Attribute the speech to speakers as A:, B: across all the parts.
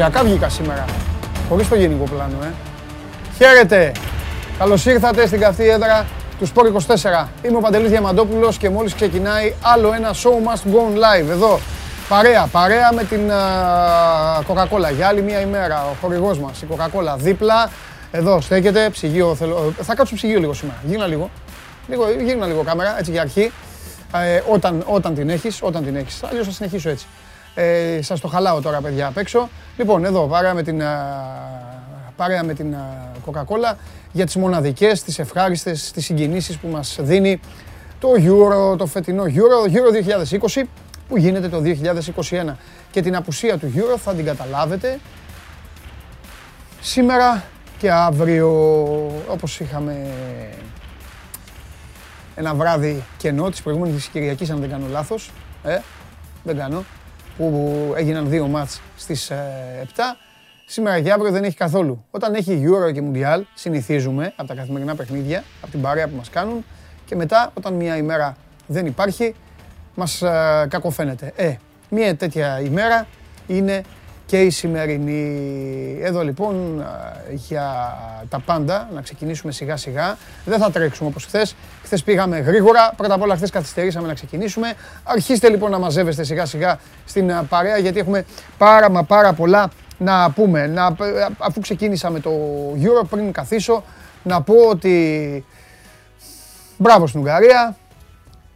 A: εντυπωσιακά βγήκα σήμερα. Χωρίς το γενικό πλάνο, ε. Χαίρετε! Καλώς ήρθατε στην καυτή έδρα του Sport 24. Είμαι ο Παντελής Διαμαντόπουλος και μόλις ξεκινάει άλλο ένα Show Must Go On Live εδώ. Παρέα, παρέα με την Coca-Cola για άλλη μια ημέρα. Ο χορηγός μας, η Coca-Cola δίπλα. Εδώ στέκεται, ψυγείο θέλω. Θα κάτσω ψυγείο λίγο σήμερα. Γίνα λίγο. Λίγο, γίνα λίγο κάμερα, έτσι για αρχή. Ε, όταν, όταν την έχεις, όταν την έχεις. Αλλιώς θα συνεχίσω έτσι. Ε, σας το χαλάω τώρα παιδιά απ' έξω. Λοιπόν, εδώ παρέα με την, παρέα με την Coca-Cola για τις μοναδικές, τις ευχάριστες, τις συγκινήσεις που μας δίνει το Euro, το φετινό Euro, Euro 2020 που γίνεται το 2021. Και την απουσία του Euro θα την καταλάβετε σήμερα και αύριο όπως είχαμε ένα βράδυ κενό της προηγούμενης Κυριακής αν δεν κάνω λάθος, ε, δεν κάνω, που έγιναν δύο μάτς στις 7. Ε, Σήμερα και αύριο δεν έχει καθόλου. Όταν έχει Euro και Mundial, συνηθίζουμε από τα καθημερινά παιχνίδια, από την παρέα που μας κάνουν και μετά όταν μια ημέρα δεν υπάρχει, μας ε, κακοφαίνεται. Ε, μια τέτοια ημέρα είναι και η σημερινή. Εδώ λοιπόν ε, για τα πάντα, να ξεκινήσουμε σιγά σιγά. Δεν θα τρέξουμε όπως χθες. Χθες πήγαμε γρήγορα. Πρώτα απ' όλα χθες καθυστερήσαμε να ξεκινήσουμε. Αρχίστε λοιπόν να μαζεύεστε σιγά σιγά στην ε, παρέα γιατί έχουμε πάρα μα πάρα πολλά να πούμε. Να, αφού ξεκίνησα με το Euro πριν καθίσω, να πω ότι μπράβο στην Ουγγαρία.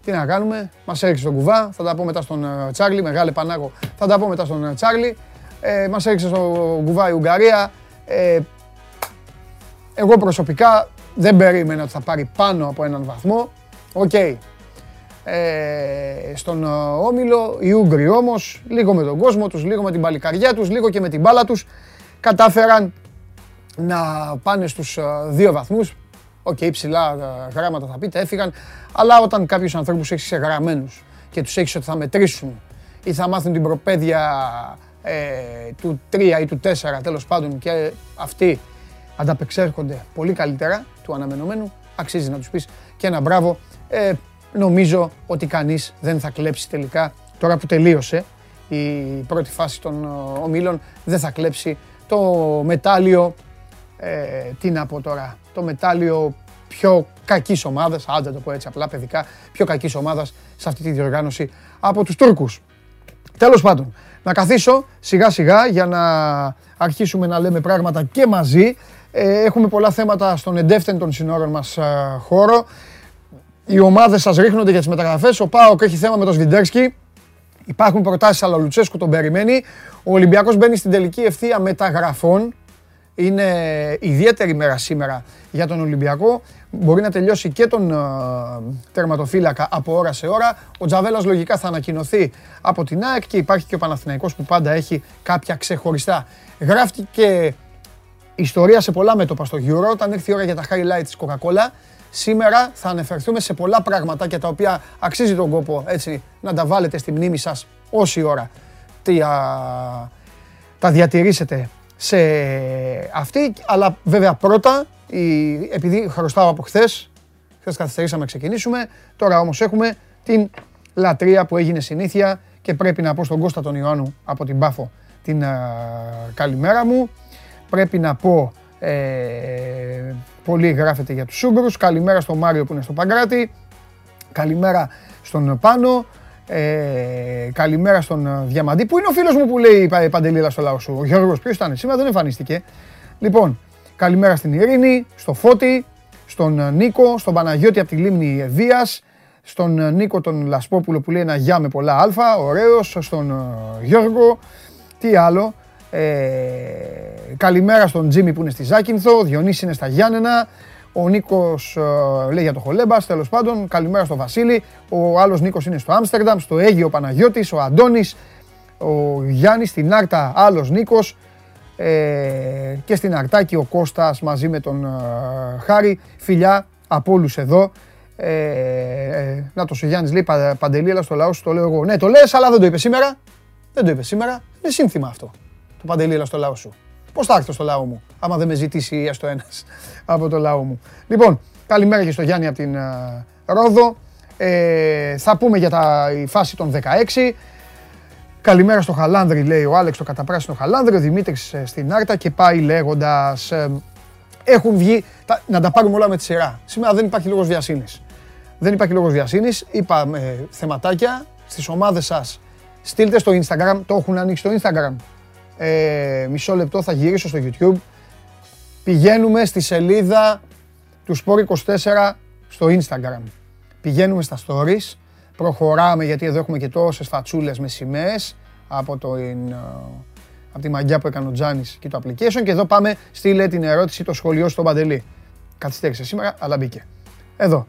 A: Τι να κάνουμε, μας έριξε τον κουβά. Θα τα πω μετά στον ε, Τσάρλι. Μεγάλε Πανάγο. Θα τα πω μετά στον ε, Τσάρλι. Ε, μας έριξε στον κουβά η Ουγγαρία. Ε, εγώ προσωπικά δεν περίμενα ότι θα πάρει πάνω από έναν βαθμό. OK. Okay. Ε, στον ε, Όμιλο, οι Ούγγροι όμως, λίγο με τον κόσμο τους, λίγο με την παλικαριά τους, λίγο και με την μπάλα τους, κατάφεραν να πάνε στους ε, δύο βαθμούς. OK, okay, ψιλά γράμματα θα πείτε, έφυγαν, αλλά όταν κάποιους ανθρώπους έχεις γραμμένους και τους έχεις ότι θα μετρήσουν ή θα μάθουν την προπαίδεια ε, του 3 ή του 4 τέλος πάντων και αυτοί ανταπεξέρχονται πολύ καλύτερα του αναμενόμενου, αξίζει να τους πεις και ένα μπράβο. Ε, νομίζω ότι κανείς δεν θα κλέψει τελικά, τώρα που τελείωσε η πρώτη φάση των ε, ομίλων, δεν θα κλέψει το μετάλλιο, ε, τι να πω τώρα, το μετάλλιο πιο κακής ομάδας, άντε το πω έτσι απλά παιδικά, πιο κακής ομάδας σε αυτή τη διοργάνωση από τους Τούρκους. Τέλος πάντων, να καθίσω σιγά σιγά για να αρχίσουμε να λέμε πράγματα και μαζί. Ε, έχουμε πολλά θέματα στον εντεύθυν των συνόρων μας ε, χώρο. Οι ομάδες σας ρίχνονται για τις μεταγραφές. Ο Πάοκ έχει θέμα με τον Σβιντέρσκι. Υπάρχουν προτάσεις, αλλά ο Λουτσέσκου τον περιμένει. Ο Ολυμπιακός μπαίνει στην τελική ευθεία μεταγραφών. Είναι ιδιαίτερη μέρα σήμερα για τον Ολυμπιακό. Μπορεί να τελειώσει και τον uh, τερματοφύλακα από ώρα σε ώρα. Ο Τζαβέλας λογικά θα ανακοινωθεί από την ΑΕΚ και υπάρχει και ο Παναθηναϊκός που πάντα έχει κάποια ξεχωριστά. Γράφτηκε ιστορία σε πολλά μέτωπα στο Euro. Όταν έρθει η ώρα για τα highlights της Coca-Cola, σήμερα θα αναφερθούμε σε πολλά πραγματάκια τα οποία αξίζει τον κόπο έτσι, να τα βάλετε στη μνήμη σας όση ώρα τι, τα διατηρήσετε σε αυτή. Αλλά βέβαια πρώτα επειδή χρωστάω από χθες, χθες καθυστερήσαμε να ξεκινήσουμε, τώρα όμως έχουμε την λατρεία που έγινε συνήθεια και πρέπει να πω στον Κώστα τον Ιωάννου από την Πάφο την καλημέρα μου. Πρέπει να πω, ε, πολύ γράφεται για τους Σούγκρους, καλημέρα στον Μάριο που είναι στο Παγκράτη, καλημέρα στον Πάνο, ε, καλημέρα στον Διαμαντή, που είναι ο φίλος μου που λέει Παντελήλα στο λαό σου, ο Γιώργος, ποιος ήταν σήμερα, δεν εμφανίστηκε. Λοιπόν, Καλημέρα στην Ειρήνη, στο Φώτη, στον ε, Νίκο, στον Παναγιώτη από τη Λίμνη Βίας, στον ε, Νίκο τον Λασπόπουλο που λέει ένα γεια με πολλά αλφα, ωραίος, στον ε, Γιώργο, τι άλλο; Ε, καλημέρα στον Τζίμι που είναι στη Ζάκυνθο, ο Διονύσης είναι στα Γιάννενα, ο Νίκος λέει για το Χολέμπας, τέλος πάντων, καλημέρα στον Βασίλη, ο άλλος Νίκος είναι στο Άμστερνταμ, στο Αίγιο Παναγιώτης, ο Αντώνης, ο Γιάννης στην Άρτα, άλλος Νίκος, ε, και στην Αρτάκη ο Κώστας μαζί με τον ε, Χάρη. Φιλιά από όλους εδώ. Ε, ε, να το ο Γιάννης λέει Παντελή, αλλά στο λαό σου το λέω εγώ. Ναι, το λες, αλλά δεν το είπε σήμερα. Δεν το είπε σήμερα. Είναι σύνθημα αυτό. Το Παντελή, αλλά στο λαό σου. Πώς θα έρθω στο λαό μου, άμα δεν με ζητήσει έστω ένας από το λαό μου. Λοιπόν, καλημέρα και στο Γιάννη από την Ρόδο. Ε, θα πούμε για τα, η φάση των 16. Καλημέρα στο Χαλάνδρη, λέει ο Άλεξ το καταπράσινο Χαλάνδρη, ο Δημήτρης ε, στην Άρτα και πάει λέγοντας ε, έχουν βγει, τα, να τα πάρουμε όλα με τη σειρά. Σήμερα δεν υπάρχει λόγος βιασύνης. Δεν υπάρχει λόγος βιασύνης, είπαμε θεματάκια στις ομάδες σας. Στείλτε στο Instagram, το έχουν ανοίξει στο Instagram. Ε, μισό λεπτό θα γυρίσω στο YouTube. Πηγαίνουμε στη σελίδα του Sport24 στο Instagram. Πηγαίνουμε στα stories Προχωράμε γιατί εδώ έχουμε και τόσες φατσούλες με σημαίες από, το, ε, από τη μαγιά που έκανε ο Τζάνη και το application. Και εδώ πάμε, στείλε την ερώτηση, το σχολείο στον Παντελή. Καθυστέρησε σήμερα, αλλά μπήκε. Εδώ.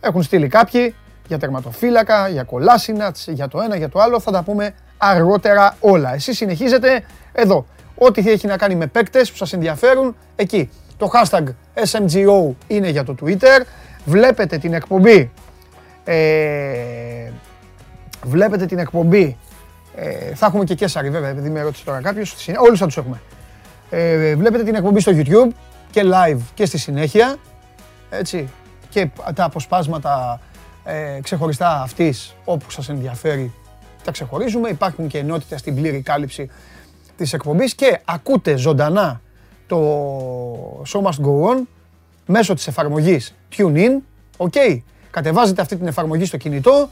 A: Έχουν στείλει κάποιοι για τερματοφύλακα, για κολάσινα, για το ένα, για το άλλο. Θα τα πούμε αργότερα όλα. Εσείς συνεχίζετε εδώ. Ό,τι έχει να κάνει με παίκτες που σας ενδιαφέρουν, εκεί. Το hashtag SMGO είναι για το Twitter. Βλέπετε την εκπομπή ε, βλέπετε την εκπομπή. Ε, θα έχουμε και Κέσσαρη βέβαια, επειδή με ρώτησε τώρα κάποιος. Όλους θα τους έχουμε. Ε, βλέπετε την εκπομπή στο YouTube και live και στη συνέχεια. Έτσι. Και τα αποσπάσματα ε, ξεχωριστά αυτής όπου σας ενδιαφέρει τα ξεχωρίζουμε. Υπάρχουν και ενότητες στην πλήρη κάλυψη της εκπομπής και ακούτε ζωντανά το Show Must Go On μέσω της εφαρμογής TuneIn. Okay κατεβάζετε αυτή την εφαρμογή στο κινητό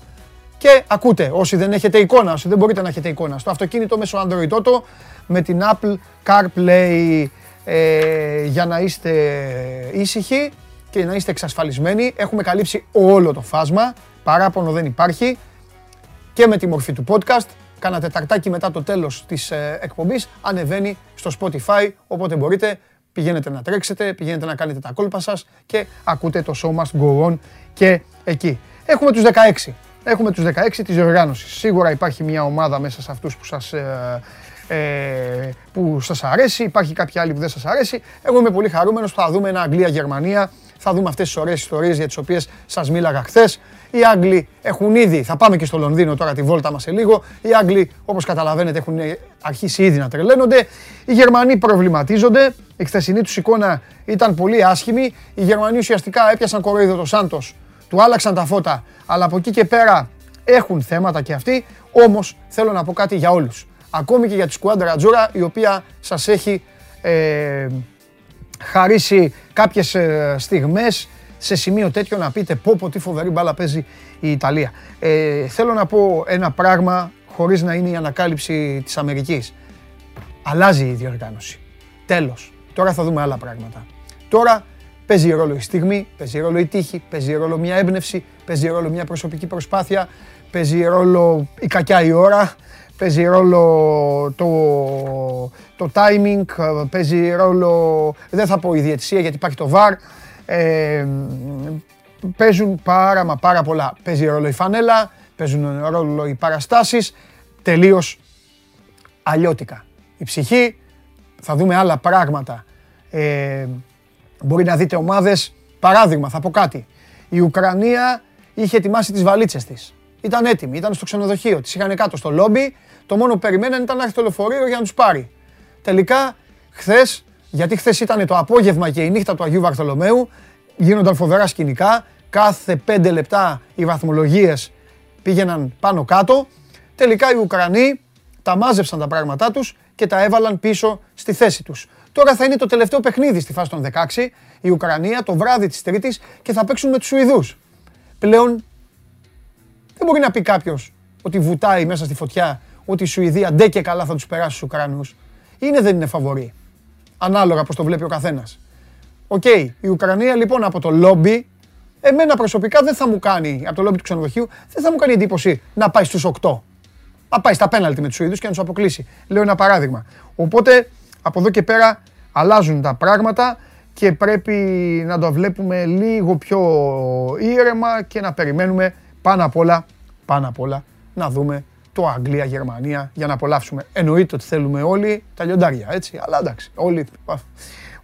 A: και ακούτε. Όσοι δεν έχετε εικόνα, όσοι δεν μπορείτε να έχετε εικόνα. Στο αυτοκίνητο μέσω Android Auto με την Apple CarPlay ε, για να είστε ήσυχοι και να είστε εξασφαλισμένοι. Έχουμε καλύψει όλο το φάσμα. Παράπονο δεν υπάρχει. Και με τη μορφή του podcast. Κάνα τεταρτάκι μετά το τέλος της ε, εκπομπής ανεβαίνει στο Spotify. Οπότε μπορείτε πηγαίνετε να τρέξετε, πηγαίνετε να κάνετε τα κόλπα σας και ακούτε το show must go on και εκεί. Έχουμε τους 16. Έχουμε τους 16 της οργάνωσης. Σίγουρα υπάρχει μια ομάδα μέσα σε αυτούς που σας, ε, ε, που σας αρέσει, υπάρχει κάποια άλλη που δεν σας αρέσει. Εγώ είμαι πολύ χαρούμενος, θα δούμε ένα Αγγλία-Γερμανία, θα δούμε αυτές τις ωραίες ιστορίες για τις οποίες σας μίλαγα χθες. Οι Άγγλοι έχουν ήδη, θα πάμε και στο Λονδίνο τώρα τη βόλτα μας σε λίγο, οι Άγγλοι όπως καταλαβαίνετε έχουν αρχίσει ήδη να τρελαίνονται, οι Γερμανοί προβληματίζονται, η χθεσινή τους εικόνα ήταν πολύ άσχημη, οι Γερμανοί ουσιαστικά έπιασαν κοροϊδό το Σάντος. Του άλλαξαν τα φώτα, αλλά από εκεί και πέρα έχουν θέματα και αυτοί, όμως θέλω να πω κάτι για όλους. Ακόμη και για τη σκουάντρα Τζούρα, η οποία σας έχει ε, χαρίσει κάποιες ε, στιγμές σε σημείο τέτοιο να πείτε πω πω τι φοβερή μπάλα παίζει η Ιταλία. Ε, θέλω να πω ένα πράγμα χωρίς να είναι η ανακάλυψη της Αμερικής. Αλλάζει η διοργάνωση. Τέλος. Τώρα θα δούμε άλλα πράγματα. Τώρα Παίζει ρόλο η στιγμή, παίζει ρόλο η τύχη, παίζει ρόλο μια έμπνευση, παίζει ρόλο μια προσωπική προσπάθεια, παίζει ρόλο η κακιά η ώρα, παίζει ρόλο το, το timing, παίζει ρόλο, δεν θα πω η διαιτησία γιατί υπάρχει το VAR, ε, παίζουν πάρα μα πάρα πολλά. Παίζει ρόλο η φανέλα, παίζουν ρόλο οι παραστάσεις, τελείως αλλιώτικα. Η ψυχή, θα δούμε άλλα πράγματα. Ε, Μπορεί να δείτε ομάδες, παράδειγμα, θα πω κάτι. Η Ουκρανία είχε ετοιμάσει τις βαλίτσες της. Ήταν έτοιμη, ήταν στο ξενοδοχείο, τις είχαν κάτω στο λόμπι, το μόνο που περιμέναν ήταν να έρθει το λεωφορείο για να τους πάρει. Τελικά, χθες, γιατί χθες ήταν το απόγευμα και η νύχτα του Αγίου Βαρθολομαίου, γίνονταν φοβερά σκηνικά, κάθε πέντε λεπτά οι βαθμολογίες πήγαιναν πάνω κάτω. Τελικά οι Ουκρανοί τα μάζεψαν τα πράγματά τους και τα έβαλαν πίσω στη θέση τους. Τώρα θα είναι το τελευταίο παιχνίδι στη φάση των 16, η Ουκρανία, το βράδυ της Τρίτης και θα παίξουν με τους Σουηδούς. Πλέον δεν μπορεί να πει κάποιος ότι βουτάει μέσα στη φωτιά ότι η Σουηδία ντε και καλά θα τους περάσει στους Ουκρανούς. Είναι δεν είναι φαβορή. Ανάλογα πώς το βλέπει ο καθένας. Οκ, η Ουκρανία λοιπόν από το λόμπι, εμένα προσωπικά δεν θα μου κάνει, από το λόμπι του ξενοδοχείου, δεν θα μου κάνει εντύπωση να πάει στους 8. Να πάει στα πέναλτι με τους Σουηδούς και να τους αποκλείσει. Λέω ένα παράδειγμα. Οπότε από εδώ και πέρα αλλάζουν τα πράγματα και πρέπει να το βλέπουμε λίγο πιο ήρεμα και να περιμένουμε πάνω απ' όλα, πάνω απ' όλα να δούμε το Αγγλία-Γερμανία για να απολαύσουμε. Εννοείται ότι θέλουμε όλοι τα λιοντάρια, έτσι, αλλά εντάξει, όλοι,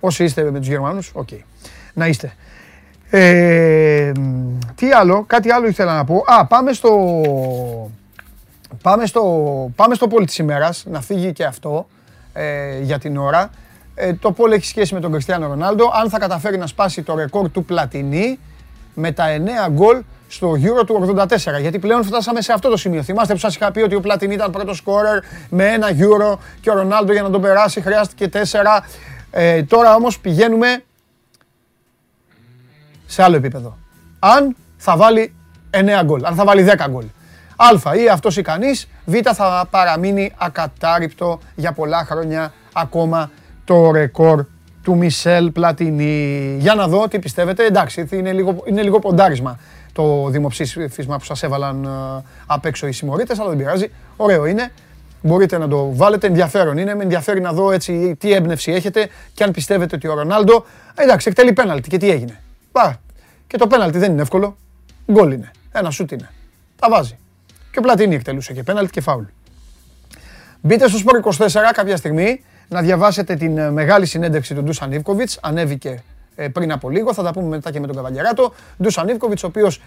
A: όσοι είστε με τους Γερμανούς, οκ, να είστε. Ε, τι άλλο, κάτι άλλο ήθελα να πω. Α, πάμε στο, πάμε στο, πάμε στο poll της ημέρας, να φύγει και αυτό ε, για την ώρα. Ε, το πόλο έχει σχέση με τον Κριστιανό Ρονάλντο. Αν θα καταφέρει να σπάσει το ρεκόρ του Πλατινί με τα 9 γκολ στο Euro του 84. Γιατί πλέον φτάσαμε σε αυτό το σημείο. Θυμάστε που σας είχα πει ότι ο Πλατινί ήταν πρώτος σκόρερ με ένα Euro και ο Ρονάλντο για να τον περάσει χρειάστηκε τέσσερα. Ε, τώρα όμως πηγαίνουμε σε άλλο επίπεδο. Αν θα βάλει 9 γκολ, αν θα βάλει 10 γκολ. Α ή αυτός ή κανείς, Β θα παραμείνει ακατάρρυπτο για πολλά χρόνια ακόμα το ρεκόρ του Μισελ Πλατινί. Για να δω τι πιστεύετε. Εντάξει, είναι λίγο, είναι λίγο ποντάρισμα το δημοψήφισμα που σας έβαλαν ε, απ' έξω οι συμμορίτες, αλλά δεν πειράζει. Ωραίο είναι. Μπορείτε να το βάλετε. Ενδιαφέρον είναι. Με ενδιαφέρει να δω έτσι τι έμπνευση έχετε και αν πιστεύετε ότι ο Ρονάλντο. Ε, εντάξει, εκτελεί πέναλτι και τι έγινε. Πά. Και το πέναλτι δεν είναι εύκολο. Γκολ είναι. Ένα σούτ είναι. Τα βάζει. Και ο Πλατίνη εκτελούσε και πέναλτι και φάουλ. Μπείτε στο Σπορ 24 κάποια στιγμή να διαβάσετε την ε, μεγάλη συνέντευξη του Ντούσαν Ιβκοβιτς. Ανέβηκε ε, πριν από λίγο, θα τα πούμε μετά και με τον Καβαλιαράτο. Ντούσαν Ιβκοβιτς, ο οποίος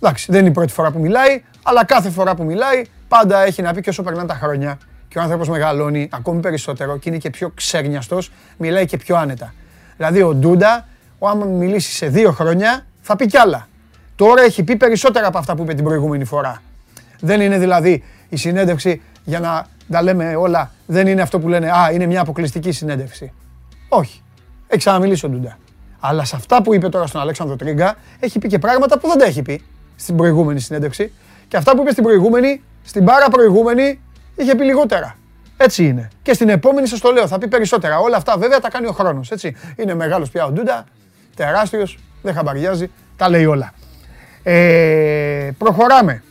A: εντάξει, δεν είναι η πρώτη φορά που μιλάει, αλλά κάθε φορά που μιλάει πάντα έχει να πει και όσο περνάνε τα χρόνια και ο άνθρωπος μεγαλώνει ακόμη περισσότερο και είναι και πιο ξέρνιαστος, μιλάει και πιο άνετα. Δηλαδή ο Ντούντα, ο άμα μιλήσει σε δύο χρόνια, θα πει κι άλλα. Τώρα έχει πει περισσότερα από αυτά που είπε την προηγούμενη φορά. Δεν είναι δηλαδή η συνέντευξη για να τα λέμε όλα, δεν είναι αυτό που λένε Α, είναι μια αποκλειστική συνέντευξη. Όχι. Έχει ξαναμιλήσει ο Ντούντα. Αλλά σε αυτά που είπε τώρα στον Αλέξανδρο Τρίγκα, έχει πει και πράγματα που δεν τα έχει πει στην προηγούμενη συνέντευξη. Και αυτά που είπε στην προηγούμενη, στην πάρα προηγούμενη, είχε πει λιγότερα. Έτσι είναι. Και στην επόμενη σας το λέω, θα πει περισσότερα. Όλα αυτά βέβαια τα κάνει ο χρόνος. Είναι μεγάλος πια ο Ντούντα, τεράστιος, δεν χαμπαριάζει, τα λέει όλα. Ε, προχωράμε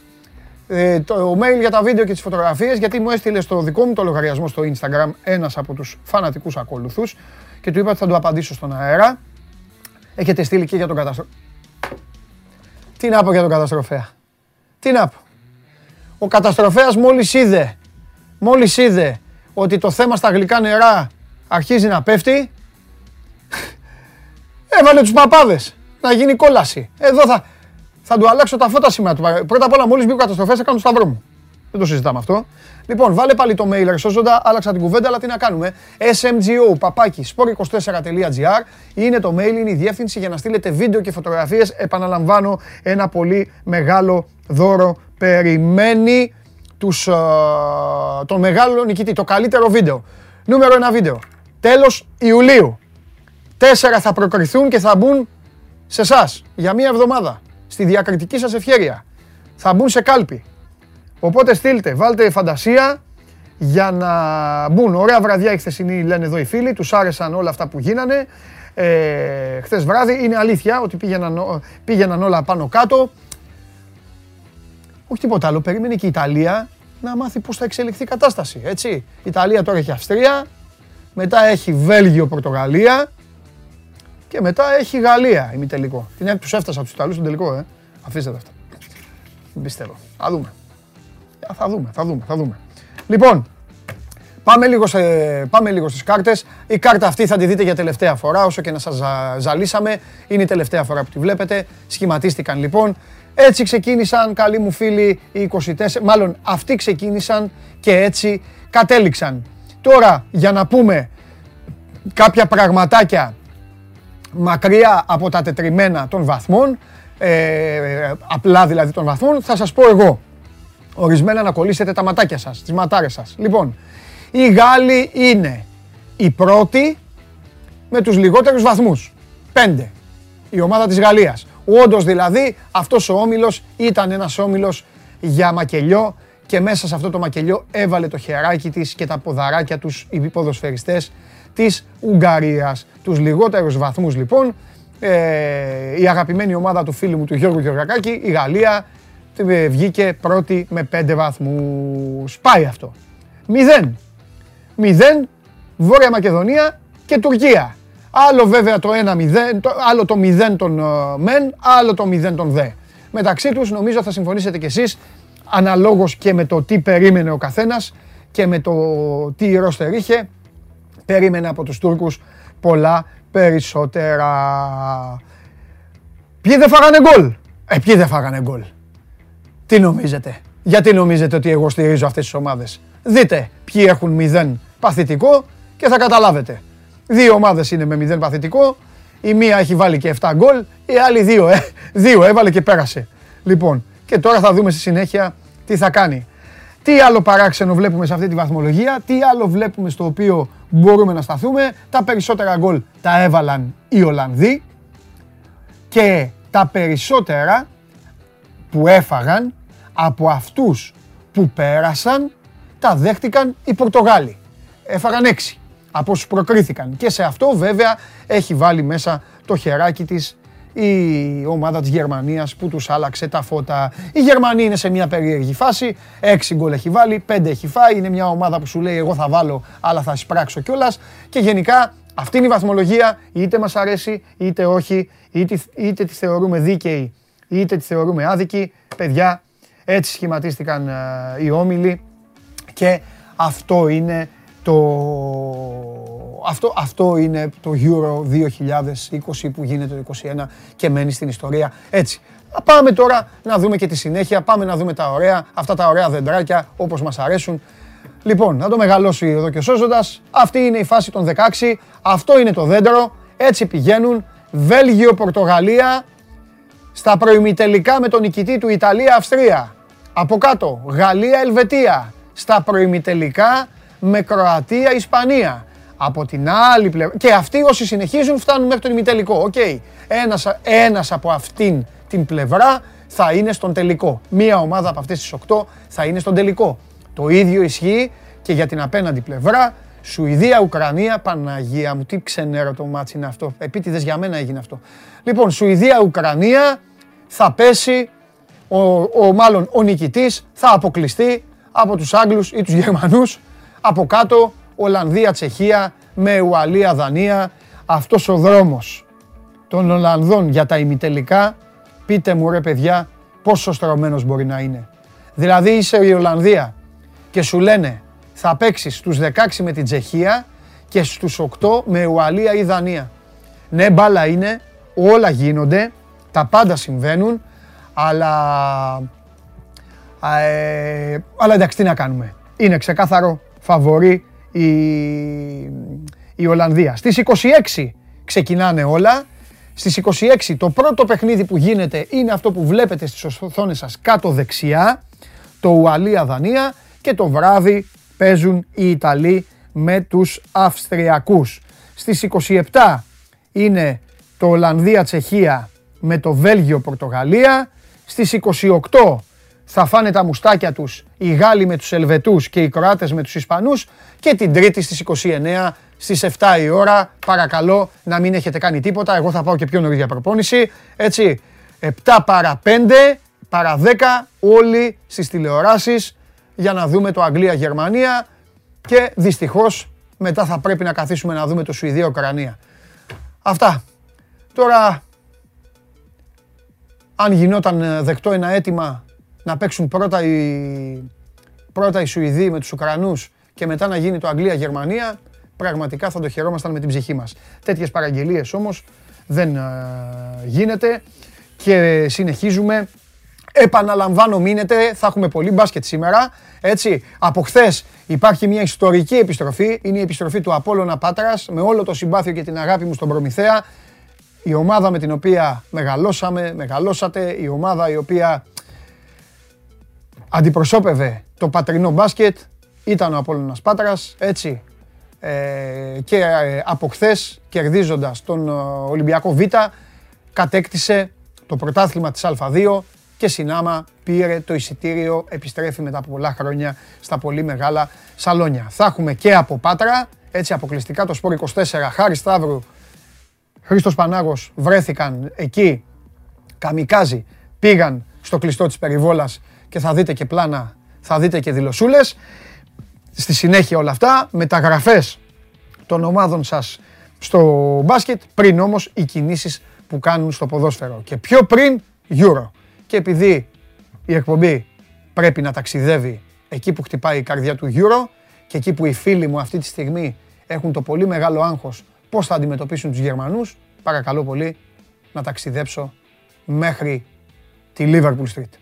A: ε, το mail για τα βίντεο και τις φωτογραφίες γιατί μου έστειλε στο δικό μου το λογαριασμό στο Instagram ένας από τους φανατικούς ακολουθούς και του είπα ότι θα του απαντήσω στον αέρα. Έχετε στείλει και για τον καταστροφέα. Τι να πω για τον καταστροφέα; Τι να πω; Ο καταστροφέας μόλις είδε, μόλις είδε ότι το θέμα στα γλυκά νερά αρχίζει να πέφτει, έβαλε τους παπάδες να γίνει κόλαση. Εδώ θα, θα του αλλάξω τα φώτα σήμερα του. Πρώτα απ' όλα, μόλις μπει ο καταστροφέ, θα κάνω το σταυρό μου. Δεν το συζητάμε αυτό. Λοιπόν, βάλε πάλι το mail εξώσοντα, άλλαξα την κουβέντα, αλλά τι να κάνουμε. smgo παπάκι sport24.gr είναι το mail, είναι η διεύθυνση για να στείλετε βίντεο και φωτογραφίες. Επαναλαμβάνω, ένα πολύ μεγάλο δώρο περιμένει τους, uh, τον μεγάλο νικητή, το καλύτερο βίντεο. Νούμερο ένα βίντεο. Τέλος Ιουλίου. Τέσσερα θα προκριθούν και θα μπουν σε εσάς για μία εβδομάδα στη διακριτική σας ευχέρεια. Θα μπουν σε κάλπη. Οπότε στείλτε, βάλτε φαντασία για να μπουν. Ωραία βραδιά η χθεσινή, λένε εδώ οι φίλοι, τους άρεσαν όλα αυτά που γίνανε. Ε, χθες βράδυ είναι αλήθεια ότι πήγαιναν, πήγαιναν όλα πάνω κάτω. Όχι τίποτα άλλο, περίμενε και η Ιταλία να μάθει πώς θα εξελιχθεί η κατάσταση, έτσι. Η Ιταλία τώρα έχει Αυστρία, μετά έχει Βέλγιο-Πορτογαλία, και μετά έχει Γαλλία ημιτελικό. Την τους έφτασα από τους Ιταλούς στον τελικό, ε. Αφήστε τα αυτά. Δεν πιστεύω. Θα δούμε. Θα δούμε, θα δούμε, θα δούμε. Λοιπόν, πάμε λίγο, σε, πάμε λίγο στις κάρτες. Η κάρτα αυτή θα τη δείτε για τελευταία φορά, όσο και να σας ζαλίσαμε. Είναι η τελευταία φορά που τη βλέπετε. Σχηματίστηκαν λοιπόν. Έτσι ξεκίνησαν, καλοί μου φίλοι, οι 24, μάλλον αυτοί ξεκίνησαν και έτσι κατέληξαν. Τώρα, για να πούμε κάποια πραγματάκια μακριά από τα τετριμένα των βαθμών, ε, απλά δηλαδή των βαθμών, θα σας πω εγώ. Ορισμένα να κολλήσετε τα ματάκια σας, τις ματάρες σας. Λοιπόν, οι Γάλλοι είναι οι πρώτοι με τους λιγότερους βαθμούς. Πέντε. Η ομάδα της Γαλλίας. Όντως δηλαδή αυτός ο όμιλος ήταν ένας όμιλος για μακελιό και μέσα σε αυτό το μακελιό έβαλε το χεράκι της και τα ποδαράκια τους οι ποδοσφαιριστές της Ουγγαρίας. Τους λιγότερους βαθμούς λοιπόν, ε, η αγαπημένη ομάδα του φίλου μου του Γιώργου Γεωργακάκη, η Γαλλία, ε, βγήκε πρώτη με πέντε βαθμούς. Πάει αυτό. Μηδέν. Μηδέν, Βόρεια Μακεδονία και Τουρκία. Άλλο βέβαια το 1-0, άλλο το 0 των uh, μεν, άλλο το 0 των δε. Μεταξύ τους νομίζω θα συμφωνήσετε κι εσείς, αναλόγως και με το τι περίμενε ο καθένας και με το τι ρόστερ είχε, περίμενε από τους Τούρκους πολλά περισσότερα. Ποιοι δεν φάγανε γκολ; Ε, ποιοι δεν φάγανε γκολ; Τι νομίζετε; Γιατί νομίζετε ότι εγώ στηρίζω αυτές τις ομάδες; Δείτε ποιοι έχουν μηδέν παθητικό και θα καταλάβετε. Δύο ομάδες είναι με μηδέν παθητικό. Η μία έχει βάλει και 7 γκολ, η άλλη δύο, ε, δύο έβαλε και πέρασε. Λοιπόν, και τώρα θα δούμε στη συνέχεια τι θα κάνει. Τι άλλο παράξενο βλέπουμε σε αυτή τη βαθμολογία, τι άλλο βλέπουμε στο οποίο μπορούμε να σταθούμε. Τα περισσότερα γκολ τα έβαλαν οι Ολλανδοί και τα περισσότερα που έφαγαν από αυτούς που πέρασαν τα δέχτηκαν οι Πορτογάλοι. Έφαγαν έξι από όσους προκρίθηκαν. Και σε αυτό βέβαια έχει βάλει μέσα το χεράκι της η ομάδα της Γερμανίας που τους άλλαξε τα φώτα. Η Γερμανία είναι σε μια περίεργη φάση, έξι γκολ έχει βάλει, πέντε έχει φάει, είναι μια ομάδα που σου λέει εγώ θα βάλω αλλά θα σπράξω κιόλας. και γενικά αυτή είναι η βαθμολογία, είτε μας αρέσει είτε όχι, είτε, είτε τη θεωρούμε δίκαιη είτε τη θεωρούμε άδικη. Παιδιά, έτσι σχηματίστηκαν οι όμιλοι και αυτό είναι το, αυτό, αυτό είναι το Euro 2020 που γίνεται το 2021 και μένει στην ιστορία έτσι. Πάμε τώρα να δούμε και τη συνέχεια, πάμε να δούμε τα ωραία, αυτά τα ωραία δεντράκια όπως μας αρέσουν. Λοιπόν, να το μεγαλώσει εδώ και σώζοντας. Αυτή είναι η φάση των 16, αυτό είναι το δέντρο, έτσι πηγαίνουν. Βέλγιο, Πορτογαλία, στα προημιτελικά με τον νικητή του Ιταλία-Αυστρία. Από κάτω, Γαλλία-Ελβετία. Στα προημιτελικά με Κροατία-Ισπανία. Από την άλλη πλευρά. Και αυτοί όσοι συνεχίζουν φτάνουν μέχρι τον ημιτελικό. OK. Okay. Ένας, ένας από αυτήν την πλευρά θα είναι στον τελικό. Μία ομάδα από αυτές τις 8 θα είναι στον τελικό. Το ίδιο ισχύει και για την απέναντι πλευρά. Σουηδία-Ουκρανία, Παναγία μου, τι ξενέρο το ματς είναι αυτό. Επίτηδες για μένα έγινε αυτό. Λοιπόν, Σουηδία-Ουκρανία θα πέσει, ο, ο, μάλλον ο νικητής θα αποκλειστεί από τους Άγγλους ή τους Γερμανούς από κάτω Ολλανδία, Τσεχία, με Ουαλία, Δανία. Αυτός ο δρόμος των Ολλανδών για τα ημιτελικά, πείτε μου ρε παιδιά, πόσο στρωμένος μπορεί να είναι. Δηλαδή είσαι η Ολλανδία και σου λένε θα παίξει στους 16 με την Τσεχία και στους 8 με Ουαλία ή Δανία. Ναι, μπάλα είναι, όλα γίνονται, τα πάντα συμβαίνουν, αλλά... Ε, αλλά εντάξει, τι να κάνουμε. Είναι ξεκάθαρο φαβορεί η, η Ολλανδία. Στις 26 ξεκινάνε όλα. Στις 26 το πρώτο παιχνίδι που γίνεται είναι αυτό που βλέπετε στις οθόνες σας κάτω δεξιά, το Ουαλία-Δανία και το βράδυ παίζουν οι Ιταλοί με τους Αυστριακούς. Στις 27 είναι το Ολλανδία-Τσεχία με το Βέλγιο-Πορτογαλία. Στις 28 θα φάνε τα μουστάκια τους οι Γάλλοι με τους Ελβετούς και οι Κροάτες με τους Ισπανούς και την Τρίτη στις 29 στις 7 η ώρα. Παρακαλώ να μην έχετε κάνει τίποτα. Εγώ θα πάω και πιο νωρίς για προπόνηση. Έτσι, 7 παρα 5, παρα 10 όλοι στις τηλεοράσεις για να δούμε το Αγγλία-Γερμανία και δυστυχώς μετά θα πρέπει να καθίσουμε να δούμε το Σουηδία-Ουκρανία. Αυτά. Τώρα, αν γινόταν δεκτό ένα αίτημα να παίξουν πρώτα οι, πρώτα οι Σουηδοί με τους Ουκρανούς και μετά να γίνει το Αγγλία-Γερμανία, πραγματικά θα το χαιρόμασταν με την ψυχή μας. Τέτοιες παραγγελίες όμως δεν ε, γίνεται και συνεχίζουμε. Επαναλαμβάνω, μείνετε, θα έχουμε πολύ μπάσκετ σήμερα. Έτσι, από χθες υπάρχει μια ιστορική επιστροφή. Είναι η επιστροφή του Απόλλωνα Πάτρας με όλο το συμπάθειο και την αγάπη μου στον Προμηθέα. Η ομάδα με την οποία μεγαλώσαμε, μεγαλώσατε, η ομάδα η οποία αντιπροσώπευε το πατρινό μπάσκετ, ήταν ο Απόλλωνας Πάτρας, έτσι. Ε, και ε, από χθες κερδίζοντας τον ε, Ολυμπιακό Β, κατέκτησε το πρωτάθλημα της Α2 και συνάμα πήρε το εισιτήριο, επιστρέφει μετά από πολλά χρόνια στα πολύ μεγάλα σαλόνια. Θα έχουμε και από Πάτρα, έτσι αποκλειστικά το Σπόρ 24, Χάρη Σταύρου, Χρήστος Πανάγος βρέθηκαν εκεί, καμικάζι, πήγαν στο κλειστό της περιβόλας και θα δείτε και πλάνα, θα δείτε και δηλωσούλες. Στη συνέχεια όλα αυτά, μεταγραφές των ομάδων σας στο μπάσκετ, πριν όμως οι κινήσεις που κάνουν στο ποδόσφαιρο. Και πιο πριν, Euro. Και επειδή η εκπομπή πρέπει να ταξιδεύει εκεί που χτυπάει η καρδιά του Euro και εκεί που οι φίλοι μου αυτή τη στιγμή έχουν το πολύ μεγάλο άγχος πώς θα αντιμετωπίσουν τους Γερμανούς, παρακαλώ πολύ να ταξιδέψω μέχρι τη Liverpool Street.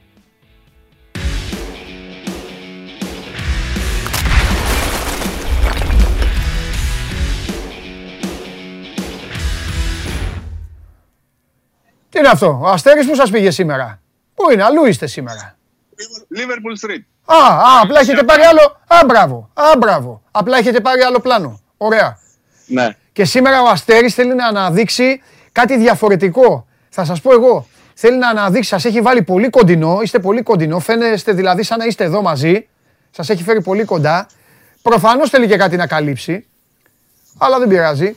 A: Τι είναι αυτό, ο Αστέρης που σας πήγε σήμερα; Πού Πού είναι, αλλού είστε σήμερα;
B: Liverpool Street.
A: Α, α, απλά έχετε πάρει άλλο. Α, μπράβο. Α, μπράβο. Απλά έχετε πάρει άλλο πλάνο. Ωραία.
B: Ναι.
A: Και σήμερα ο Αστέρης θέλει να αναδείξει κάτι διαφορετικό. Θα σας πω εγώ. Θέλει να αναδείξει, σας έχει βάλει πολύ κοντινό, είστε πολύ κοντινό, φαίνεστε δηλαδή σαν να είστε εδώ μαζί. Σας έχει φέρει πολύ κοντά. Προφανώς θέλει και κάτι να καλύψει, αλλά δεν πειράζει.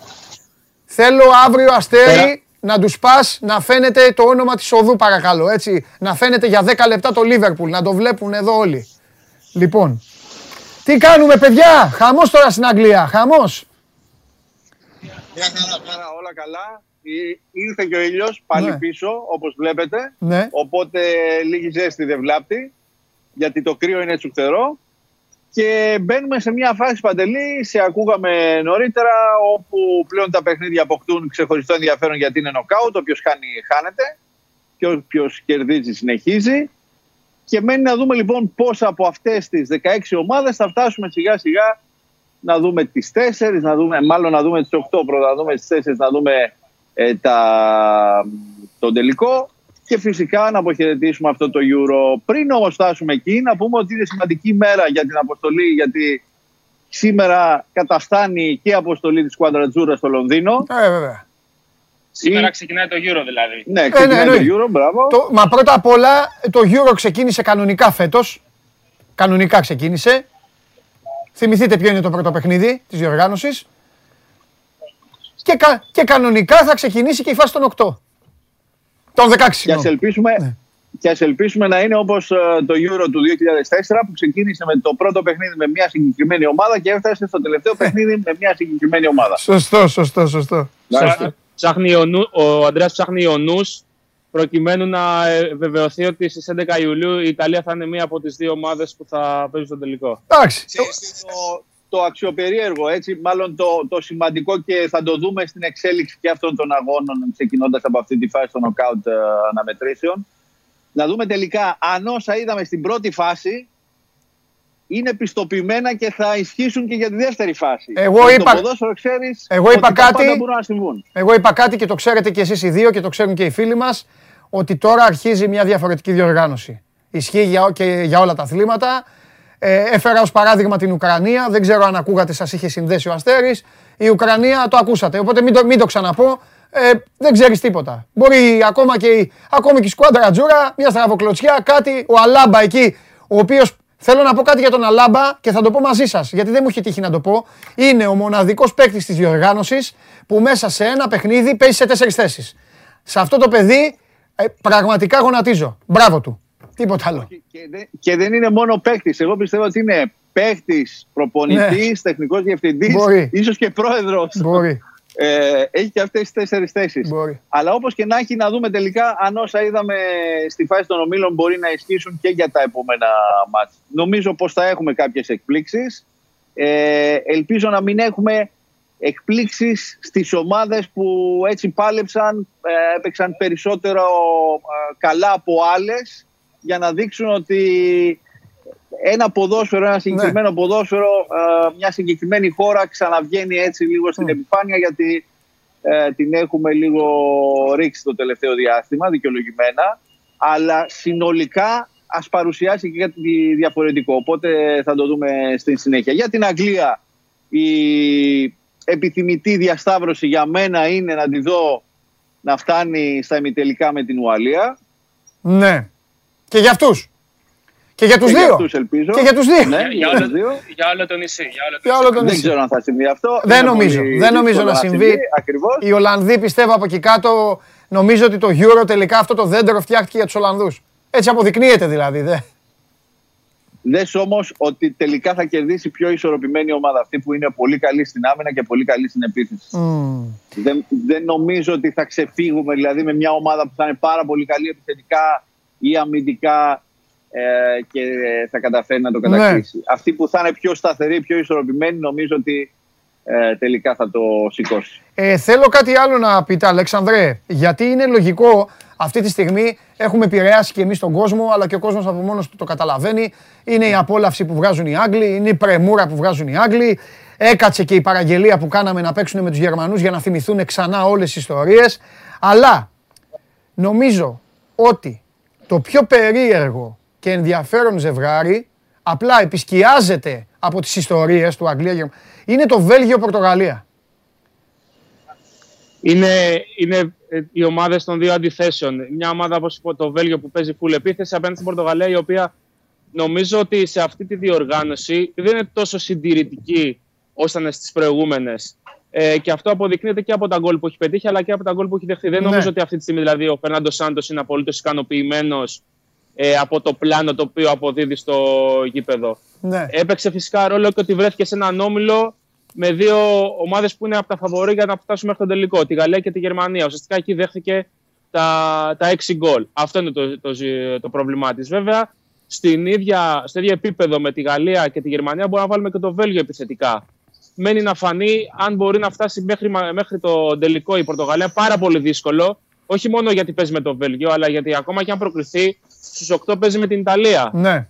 A: Θέλω αύριο Αστέρη να τους πας να φαίνεται το όνομα της οδού παρακαλώ, έτσι. Να φαίνεται για 10 λεπτά το Λίβερπουλ, να το βλέπουν εδώ όλοι. Λοιπόν, τι κάνουμε παιδιά, χαμός τώρα στην Αγγλία, χαμός.
B: Μια χαρά, χαρά, όλα καλά. Ή- Ήρθε και ο ήλιος πάλι
A: Ναι.
B: πίσω, όπως βλέπετε.
A: Ναι.
B: Οπότε λίγη ζέστη δεν βλάπτει, γιατί το κρύο είναι τσουκτερό. Και μπαίνουμε σε μια φάση παντελή, σε ακούγαμε νωρίτερα, όπου πλέον τα παιχνίδια αποκτούν ξεχωριστό ενδιαφέρον γιατί είναι νοκάουτ. Όποιος χάνει, χάνεται. Και όποιος κερδίζει, συνεχίζει. Και μένει να δούμε λοιπόν πώς από αυτές τις 16 ομάδες θα φτάσουμε σιγά σιγά να δούμε τις 4, να δούμε, μάλλον να δούμε τις 8 πρώτα, να δούμε τις 4, να δούμε ε, τα, τον τελικό και φυσικά να αποχαιρετήσουμε αυτό το Euro. Πριν όμως φτάσουμε εκεί, να πούμε ότι είναι σημαντική μέρα για την αποστολή, γιατί σήμερα καταφτάνει και η αποστολή της Quadratura στο Λονδίνο.
A: Ε, βέβαια.
C: Σήμερα ξεκινάει το Euro δηλαδή.
B: Ναι, ξεκινάει
A: ναι,
B: το
A: εννοεί.
B: Euro, μπράβο.
A: Το, μα πρώτα απ' όλα το Euro ξεκίνησε κανονικά φέτος. Κανονικά ξεκίνησε. Θυμηθείτε ποιο είναι το πρώτο παιχνίδι της διοργάνωσης. Και, κα- και κανονικά θα ξεκινήσει και η φάση των 8. Των 16.
B: Και ας,
A: συγγνώμη.
B: ελπίσουμε,
A: Ναι.
B: και ας ελπίσουμε να είναι όπως ε, το Euro του 2004 που ξεκίνησε με το πρώτο παιχνίδι με μια συγκεκριμένη ομάδα και έφτασε στο τελευταίο παιχνίδι με μια συγκεκριμένη ομάδα.
A: Σωστό, σωστό, σωστό.
B: Σωστό.
C: Ψάχνει ο, νου, ο Ανδρέας ψάχνει ο νους προκειμένου να ε, βεβαιωθεί ότι στις 11 Ιουλίου η Ιταλία θα είναι μία από τις δύο ομάδες που θα παίζουν στον τελικό.
A: Εντάξει.
B: Ξέρεις, το, το αξιοπερίεργο, έτσι, μάλλον το, το σημαντικό και θα το δούμε στην εξέλιξη και αυτών των αγώνων, ξεκινώντας από αυτή τη φάση των νοκάουτ ε, αναμετρήσεων. Να δούμε τελικά αν όσα είδαμε στην πρώτη φάση είναι πιστοποιημένα και θα ισχύσουν και για τη δεύτερη φάση.
A: Εγώ
B: Και
A: είπα-
B: Στο ποδόσφαιρο ξέρεις
A: Εγώ είπα
B: ότι τα
A: κάτι-
B: πάντα μπορούν να συμβούν.
A: Εγώ είπα κάτι και το ξέρετε και εσείς οι δύο και το ξέρουν και οι φίλοι μας ότι τώρα αρχίζει μια διαφορετική διοργάνωση. Ισχύει για, και για όλα τα αθλήματα. Ε, έφερα ως παράδειγμα την Ουκρανία. Δεν ξέρω αν ακούγατε, σας είχε συνδέσει ο Αστέρης. Η Ουκρανία το ακούσατε, οπότε μην το, μην το ξαναπώ. Ε, δεν ξέρεις τίποτα. Μπορεί ακόμα και, η- ακόμη και η σκουάντρα Τζούρα, μια στραβοκλωτσιά, κάτι. Ο Αλάμπα εκεί, ο οποίος Θέλω να πω κάτι για τον Αλάμπα και θα το πω μαζί σας, γιατί δεν μου έχει τύχει να το πω. Είναι ο μοναδικός παίκτης της διοργάνωσης που μέσα σε ένα παιχνίδι παίζει σε τέσσερις θέσεις. Σε αυτό το παιδί ε, πραγματικά γονατίζω. Μπράβο του. Τίποτα άλλο.
B: Και, και δεν, και δεν είναι μόνο παίκτης. Εγώ πιστεύω ότι είναι παίκτης, προπονητής, τεχνικός διευθυντής,
A: Ναι. Μπορεί.
B: ίσως και πρόεδρος.
A: Μπορεί.
B: Ε, έχει και αυτές τις τέσσερις θέσεις.
A: Μπορεί.
B: Αλλά όπως και να έχει, να δούμε τελικά αν όσα είδαμε στη φάση των ομίλων μπορεί να ισχύσουν και για τα επόμενα μάτια. Νομίζω πως θα έχουμε κάποιες εκπλήξεις. Ε, ελπίζω να μην έχουμε εκπλήξεις στις ομάδες που έτσι πάλεψαν, ε, έπαιξαν περισσότερο ε, καλά από άλλες για να δείξουν ότι ένα ποδόσφαιρο, ένα συγκεκριμένο ποδόσφαιρο, ε, μια συγκεκριμένη χώρα ξαναβγαίνει έτσι λίγο στην επιφάνεια γιατί ε, την έχουμε λίγο ρίξει το τελευταίο διάστημα, δικαιολογημένα. Αλλά συνολικά ας παρουσιάσει και κάτι διαφορετικό. Οπότε θα το δούμε στην συνέχεια. Για την Αγγλία η επιθυμητή διασταύρωση για μένα είναι να τη δω να φτάνει στα ημιτελικά με την Ουαλία.
A: Ναι. Και για αυτούς. Και για τους
B: Και για
A: δύο.
B: αυτούς ελπίζω.
A: Και για τους δύο.
B: Ναι,
C: Για,
B: για
C: όλο,
B: τους δύο.
C: για όλο το νησί. Για όλο το
A: Για
C: νησί.
A: όλο το
B: Δεν
A: νησί.
B: ξέρω αν θα συμβεί αυτό.
A: Δεν
B: Είναι
A: νομίζω.
B: πολύ
A: Δεν νομίζω
B: δύσκολο
A: να συμβεί.
B: Ακριβώς.
A: Οι Ολλανδοί πιστεύω από εκεί κάτω νομίζω ότι το Euro τελικά αυτό το δέντρο φτιάχτηκε για τους Ολλανδούς. Έτσι αποδεικνύεται δηλαδή. Δε.
B: Δες όμως ότι τελικά θα κερδίσει πιο ισορροπημένη ομάδα αυτή που είναι πολύ καλή στην άμυνα και πολύ καλή στην επίθεση.
A: Μμμ.
B: Δεν, δεν νομίζω ότι θα ξεφύγουμε δηλαδή με μια ομάδα που θα είναι πάρα πολύ καλή επιθετικά ή αμυντικά ε, και θα καταφέρει να το
A: Ναι.
B: κατακτήσει. Αυτή που θα είναι πιο σταθερή, πιο ισορροπημένη νομίζω ότι ε, τελικά θα το σηκώσει.
A: Ε, θέλω κάτι άλλο να πείτε, Αλέξανδρε. Γιατί είναι λογικό αυτή τη στιγμή έχουμε επηρεάσει και εμείς τον κόσμο, αλλά και ο κόσμος από μόνος του το καταλαβαίνει. Είναι η απόλαυση που βγάζουν οι Άγγλοι, είναι η πρεμούρα που βγάζουν οι Άγγλοι. Έκατσε και η παραγγελία που κάναμε να παίξουν με τους Γερμανούς για να θυμηθούν ξανά όλες τις ιστορίες. Αλλά νομίζω ότι το πιο περίεργο και ενδιαφέρον ζευγάρι, απλά επισκιάζεται από τις ιστορίες του Αγγλία, είναι το Βέλγιο-Πορτογαλία.
C: Είναι, είναι ε, οι ομάδες των δύο αντιθέσεων. Μια ομάδα, όπως είπα, το Βέλγιο που παίζει full επίθεση απέναντι στην Πορτογαλία, η οποία νομίζω ότι σε αυτή τη διοργάνωση δεν είναι τόσο συντηρητική όσο ήταν στις προηγούμενες. Ε, και αυτό αποδεικνύεται και από τα γκολ που έχει πετύχει, αλλά και από τα γκολ που έχει δεχθεί. Δεν ναι. νομίζω ότι αυτή τη στιγμή δηλαδή, ο Φερνάντο Σάντος είναι απολύτως ικανοποιημένος ε, από το πλάνο το οποίο αποδίδει στο γήπεδο. Ναι. Έπαιξε φυσικά ρόλο και ότι βρέθηκε σε έναν όμιλο με δύο ομάδες που είναι από τα φαβορή για να φτάσουμε μέχρι τον τελικό, τη Γαλλία και τη Γερμανία. Ουσιαστικά εκεί δέχθηκε τα, τα 6 γκολ. Αυτό είναι το, το, το, πρόβλημά της. Βέβαια, στην ίδια, στο ίδιο επίπεδο με τη Γαλλία και τη Γερμανία μπορούμε να βάλουμε και το Βέλγιο επιθετικά. Μένει να φανεί αν μπορεί να φτάσει μέχρι, μέχρι το τελικό η Πορτογαλία. Πάρα πολύ δύσκολο. Όχι μόνο γιατί παίζει με το Βέλγιο, αλλά γιατί ακόμα και αν προκριθεί, στους 8 παίζει με την Ιταλία.
A: Ναι.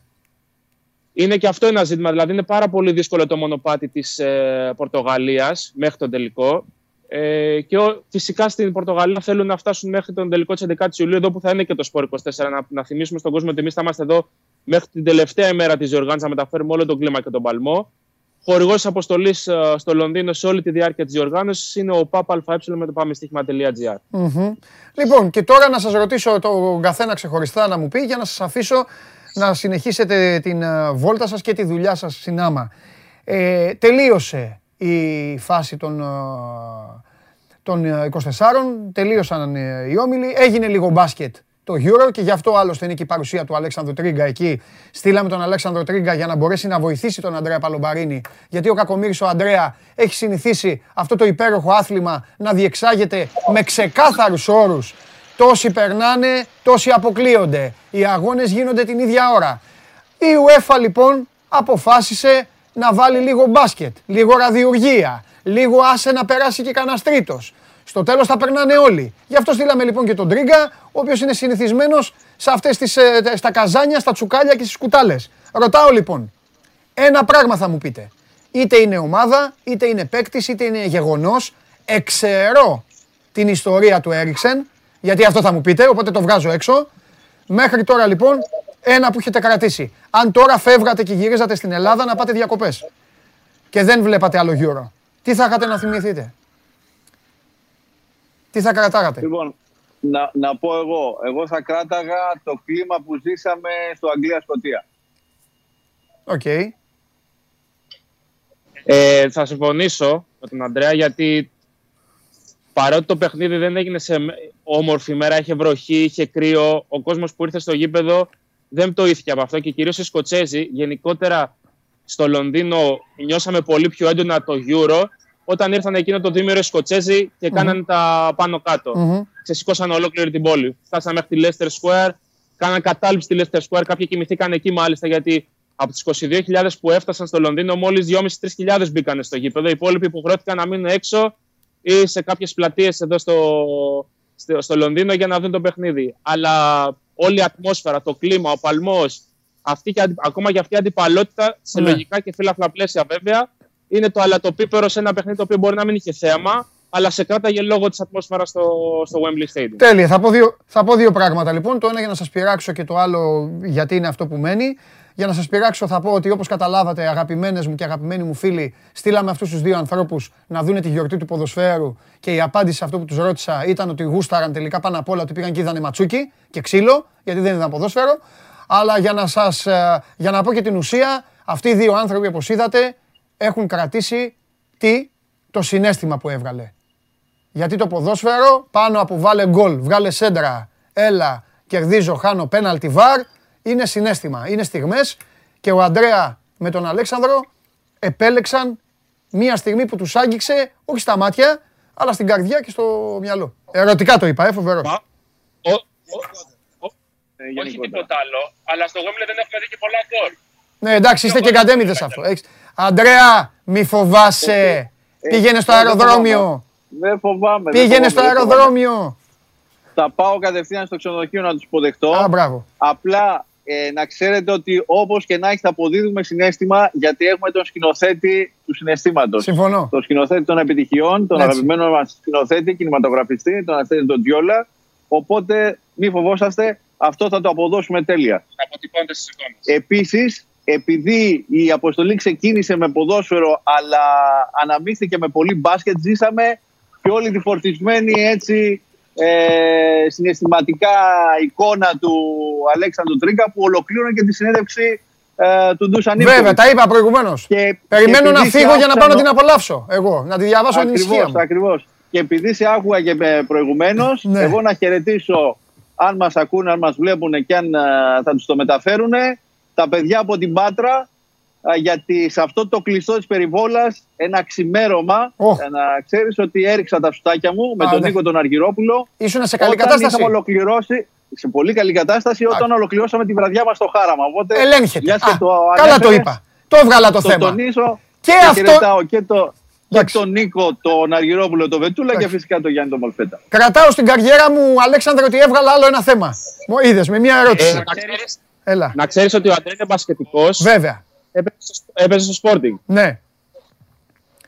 C: Είναι και αυτό ένα ζήτημα. Δηλαδή, είναι πάρα πολύ δύσκολο το μονοπάτι της ε, Πορτογαλίας μέχρι τον τελικό. Ε, και ο, φυσικά στην Πορτογαλία θέλουν να φτάσουν μέχρι τον τελικό της 11η Ιουλίου, εδώ που θα είναι και το Σπορ 24. Να, να θυμίσουμε στον κόσμο ότι εμείς θα είμαστε εδώ μέχρι την τελευταία ημέρα της διοργάνωση να μεταφέρουμε όλο τον κλίμα και τον παλμό. Χορηγός αποστολής ε, στο Λονδίνο σε όλη τη διάρκεια της διοργάνωσης είναι ο ΠΑΠΑ με το πάμεστιχημα.gr.
A: Mm-hmm. Λοιπόν, και τώρα να σας ρωτήσω τον καθένα ξεχωριστά να μου πει για να σας αφήσω να συνεχίσετε την ε, βόλτα σας και τη δουλειά σας στην άμα. Ε, τελείωσε η φάση των, ε, των 24, τελείωσαν οι όμιλοι, έγινε λίγο μπάσκετ το Euro και γι' αυτό άλλωστε είναι και η παρουσία του Αλέξανδρου Τρίγκα εκεί. Στείλαμε τον Αλέξανδρο Τρίγκα για να μπορέσει να βοηθήσει τον Αντρέα Παλομπαρίνη. Γιατί ο Κακομύρης ο Αντρέα έχει συνηθίσει αυτό το υπέροχο άθλημα να διεξάγεται με ξεκάθαρους όρους Τόσοι περνάνε, τόσοι αποκλείονται. Οι αγώνες γίνονται την ίδια ώρα. Η UEFA λοιπόν αποφάσισε να βάλει λίγο μπάσκετ, λίγο ραδιουργία, λίγο άσε να περάσει και κανένα τρίτος. Στο τέλος θα περνάνε όλοι. Γι' αυτό στείλαμε λοιπόν και τον Τρίγκα, ο οποίος είναι συνηθισμένος σε αυτές τις, ε, στα καζάνια, στα τσουκάλια και στις κουτάλες. Ρωτάω λοιπόν, ένα πράγμα θα μου πείτε. Είτε είναι ομάδα, είτε είναι παίκτης, είτε είναι γεγονός. Εξαιρώ την ιστορία του Έρικσεν, γιατί αυτό θα μου πείτε, οπότε το βγάζω έξω. Μέχρι τώρα λοιπόν, ένα που έχετε κρατήσει. Αν τώρα φεύγατε και γυρίζατε στην Ελλάδα να πάτε διακοπές και δεν βλέπατε άλλο γύρο, τι θα είχατε να θυμηθείτε; Τι θα κρατάγατε;
B: Λοιπόν, να, να πω εγώ. Εγώ θα κράταγα το κλίμα που ζήσαμε στο Αγγλία-Σκοτία.
A: Οκ.
C: Ε, θα συμφωνήσω με τον Αντρέα γιατί παρότι το παιχνίδι δεν έγινε σε όμορφη μέρα, είχε βροχή, είχε κρύο, ο κόσμος που ήρθε στο γήπεδο δεν το ήθηκε από αυτό και κυρίως οι Σκοτσέζοι. Γενικότερα στο Λονδίνο νιώσαμε πολύ πιο έντονα το Euro όταν ήρθαν εκείνο το δίμηνο οι Σκοτσέζοι και κάνανε τα πάνω κάτω. Mm-hmm. Ξεσηκώσαν ολόκληρη την πόλη. Φτάσαμε μέχρι τη Leicester Square, κάναν κατάληψη στη Leicester Square. Κάποιοι κοιμηθήκαν εκεί μάλιστα γιατί από τις 22.000 που έφτασαν στο Λονδίνο, μόλις 2.500-3.000 μπήκαν στο γήπεδο. Οι υπόλοιποι υποχρεώθηκαν να μείνουν έξω ή σε κάποιες πλατείες εδώ στο, στο, στο, Λονδίνο για να δουν το παιχνίδι. Αλλά όλη η ατμόσφαιρα, το κλίμα, ο παλμός, ακόμα και αυτή η αντιπαλότητα σε ναι. λογικά και φύλαφλα πλαίσια βέβαια, είναι το αλατοπίπερο σε ένα παιχνίδι το οποίο μπορεί να μην είχε θέαμα, αλλά σε κράταγε λόγω της ατμόσφαιρας στο, στο Wembley Stadium.
A: Τέλεια. Θα πω, δύο, θα πω δύο πράγματα λοιπόν. Το ένα για να σας πειράξω και το άλλο γιατί είναι αυτό που μένει. Για να σας πειράξω, θα πω ότι όπως καταλάβατε, αγαπημένες μου και αγαπημένοι μου φίλοι, στείλαμε αυτούς τους δύο ανθρώπους να δούνε τη γιορτή του ποδοσφαίρου και η απάντηση σε αυτό που τους ρώτησα ήταν ότι γούσταραν τελικά πάνω απ' όλα ότι πήγαν και είδανε ματσούκι και ξύλο, γιατί δεν ήταν ποδόσφαιρο. Αλλά για να, σας, ε, για να πω και την ουσία, αυτοί οι δύο άνθρωποι, όπως είδατε, έχουν κρατήσει τι, το συνέστημα που έβγαλε. Γιατί το ποδόσφαιρο πάνω από βάλε γκολ, βγάλε σέντρα, έλα, κερδίζω, χάνω, πέναλτι, βαρ, είναι συνέστημα, είναι στιγμές και ο Αντρέα με τον Αλέξανδρο επέλεξαν μία στιγμή που τους άγγιξε, όχι στα μάτια, αλλά στην καρδιά και στο μυαλό. Ερωτικά το είπα, ε, φοβερό.
C: Ε, όχι τίποτα άλλο, αλλά στο Γόμιλε δεν έχουμε δει και πολλά γκολ.
A: Ναι, εντάξει, είστε και κατέμιδες αυτό. Αντρέα, μη φοβάσαι. Ε, Πήγαινε στο αεροδρόμιο.
B: Δεν φοβάμαι.
A: Πήγαινε στο αεροδρόμιο.
B: Θα πάω κατευθείαν στο ξενοδοχείο να τους υποδεχτώ.
A: Α, μπράβο.
B: Απλά ε, να ξέρετε ότι όπως και να έχει θα αποδίδουμε συνέστημα γιατί έχουμε τον σκηνοθέτη του συναισθήματος.
A: Συμφωνώ.
B: Τον σκηνοθέτη των επιτυχιών, τον Έτσι. αγαπημένο μας σκηνοθέτη, κινηματογραφιστή, τον Αστέρι τον Τζιόλα. Οπότε μη φοβόσαστε, αυτό θα το αποδώσουμε τέλεια.
C: Αποτυπώνεται στις εικόνες.
B: Επίσης, επειδή η αποστολή ξεκίνησε με ποδόσφαιρο αλλά αναμίχθηκε με πολύ μπάσκετ, ζήσαμε και όλη τη φορτισμένη έτσι ε, συναισθηματικά εικόνα του Αλέξανδρου Τρίκα που ολοκλήρωνε και τη συνέντευξη ε, του Ντούσαν
A: Βέβαια, τα είπα προηγουμένως. Περιμένω να φύγω για να πάω να την απολαύσω. Εγώ, να τη διαβάσω την ησυχία μου.
B: Ακριβώς. Και επειδή σε άκουγα και προηγουμένως, ναι. εγώ να χαιρετήσω αν μας ακούνε, αν μας βλέπουν και αν θα τους το μεταφέρουν, τα παιδιά από την Πάτρα γιατί σε αυτό το κλειστό της περιβόλας ένα ξημέρωμα oh. να ξέρεις ότι έριξα τα σουτάκια μου με τον Νίκο τον Αργυρόπουλο.
A: Ήσουν σε καλή κατάσταση;
B: Είχαμε ολοκληρώσει σε πολύ καλή κατάσταση όταν ολοκληρώσαμε τη βραδιά μας στο χάραμα.
A: Οπότε, Ελέγχεται. Α,
B: το
A: καλά το είπα. Το έβγαλα το,
B: το
A: θέμα.
B: Τονίσω
A: και,
B: και αυτό. Και, το, και τον Νίκο, τον Αργυρόπουλο, τον Βετούλα και φυσικά τον Γιάννη τον Μολφέτα.
A: Κρατάω στην καριέρα μου, Αλέξανδρο, ότι έβγαλα άλλο ένα θέμα. Μου είδες με μια ερώτηση.
C: Ε, να ξέρεις ότι ο Αντρέ είναι μπασκετικός.
A: Βέβαια
C: έπαιζε στο Sporting.
A: Ναι.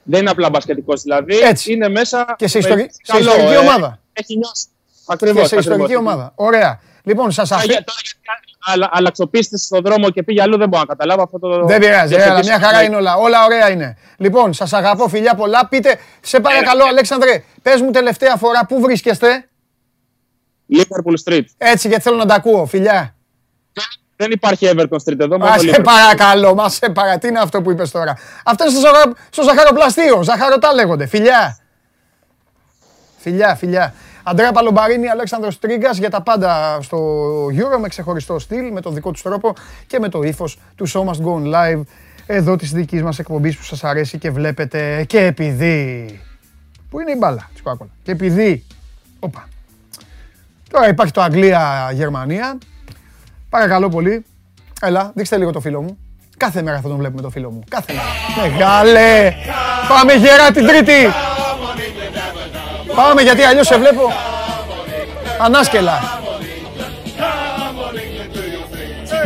C: Δεν είναι απλά μπασκετικός δηλαδή.
A: Έτσι.
C: Είναι μέσα.
A: Και σε, ιστορι... σε ιστορική ε, ομάδα.
C: Έχει νιώσει. Ακριβώς.
A: Και σε ιστορική ομάδα. Ωραία. Λοιπόν, σας αφήνω.
C: Αλλά αλλαξοπίστες στον δρόμο και πήγε αλλού, δεν μπορώ να καταλάβω αυτό το.
A: Δεν πειράζει, αλλά μια χαρά είναι όλα. Όλα ωραία είναι. Λοιπόν, σας αγαπώ, φιλιά πολλά. Πείτε, σε παρακαλώ, Αλέξανδρε, πες μου τελευταία φορά πού βρίσκεστε;
C: Liverpool Street.
A: Έτσι, γιατί θέλω να τα ακούω, φιλιά.
C: Δεν υπάρχει Everton Street εδώ.
A: Μα σε παρακαλώ, μα σε παρακαλώ. Τι είναι αυτό που είπες τώρα; Αυτό είναι στο, ζαχα... στο ζαχαροπλαστείο. Ζαχαρωτά λέγονται. Φιλιά. Φιλιά, φιλιά. Αντρέα Παλομπαρίνη, Αλέξανδρος Τρίγκας για τα πάντα στο Euro με ξεχωριστό στυλ, με το δικό τους τρόπο και με το ύφος του Show Must Go On Live εδώ της δικής μας εκπομπής που σας αρέσει και βλέπετε και επειδή... Πού είναι η μπάλα της Coca-Cola; Και επειδή... Οπα. Τώρα υπάρχει το Αγγλία-Γερμανία. Παρακαλώ πολύ. Έλα, δείξτε λίγο το φίλο μου. Κάθε μέρα θα τον βλέπουμε το φίλο μου. Κάθε μέρα. Μεγάλε! Πάμε γέρα την Τρίτη! Πάμε γιατί αλλιώς σε βλέπω ανάσκελα.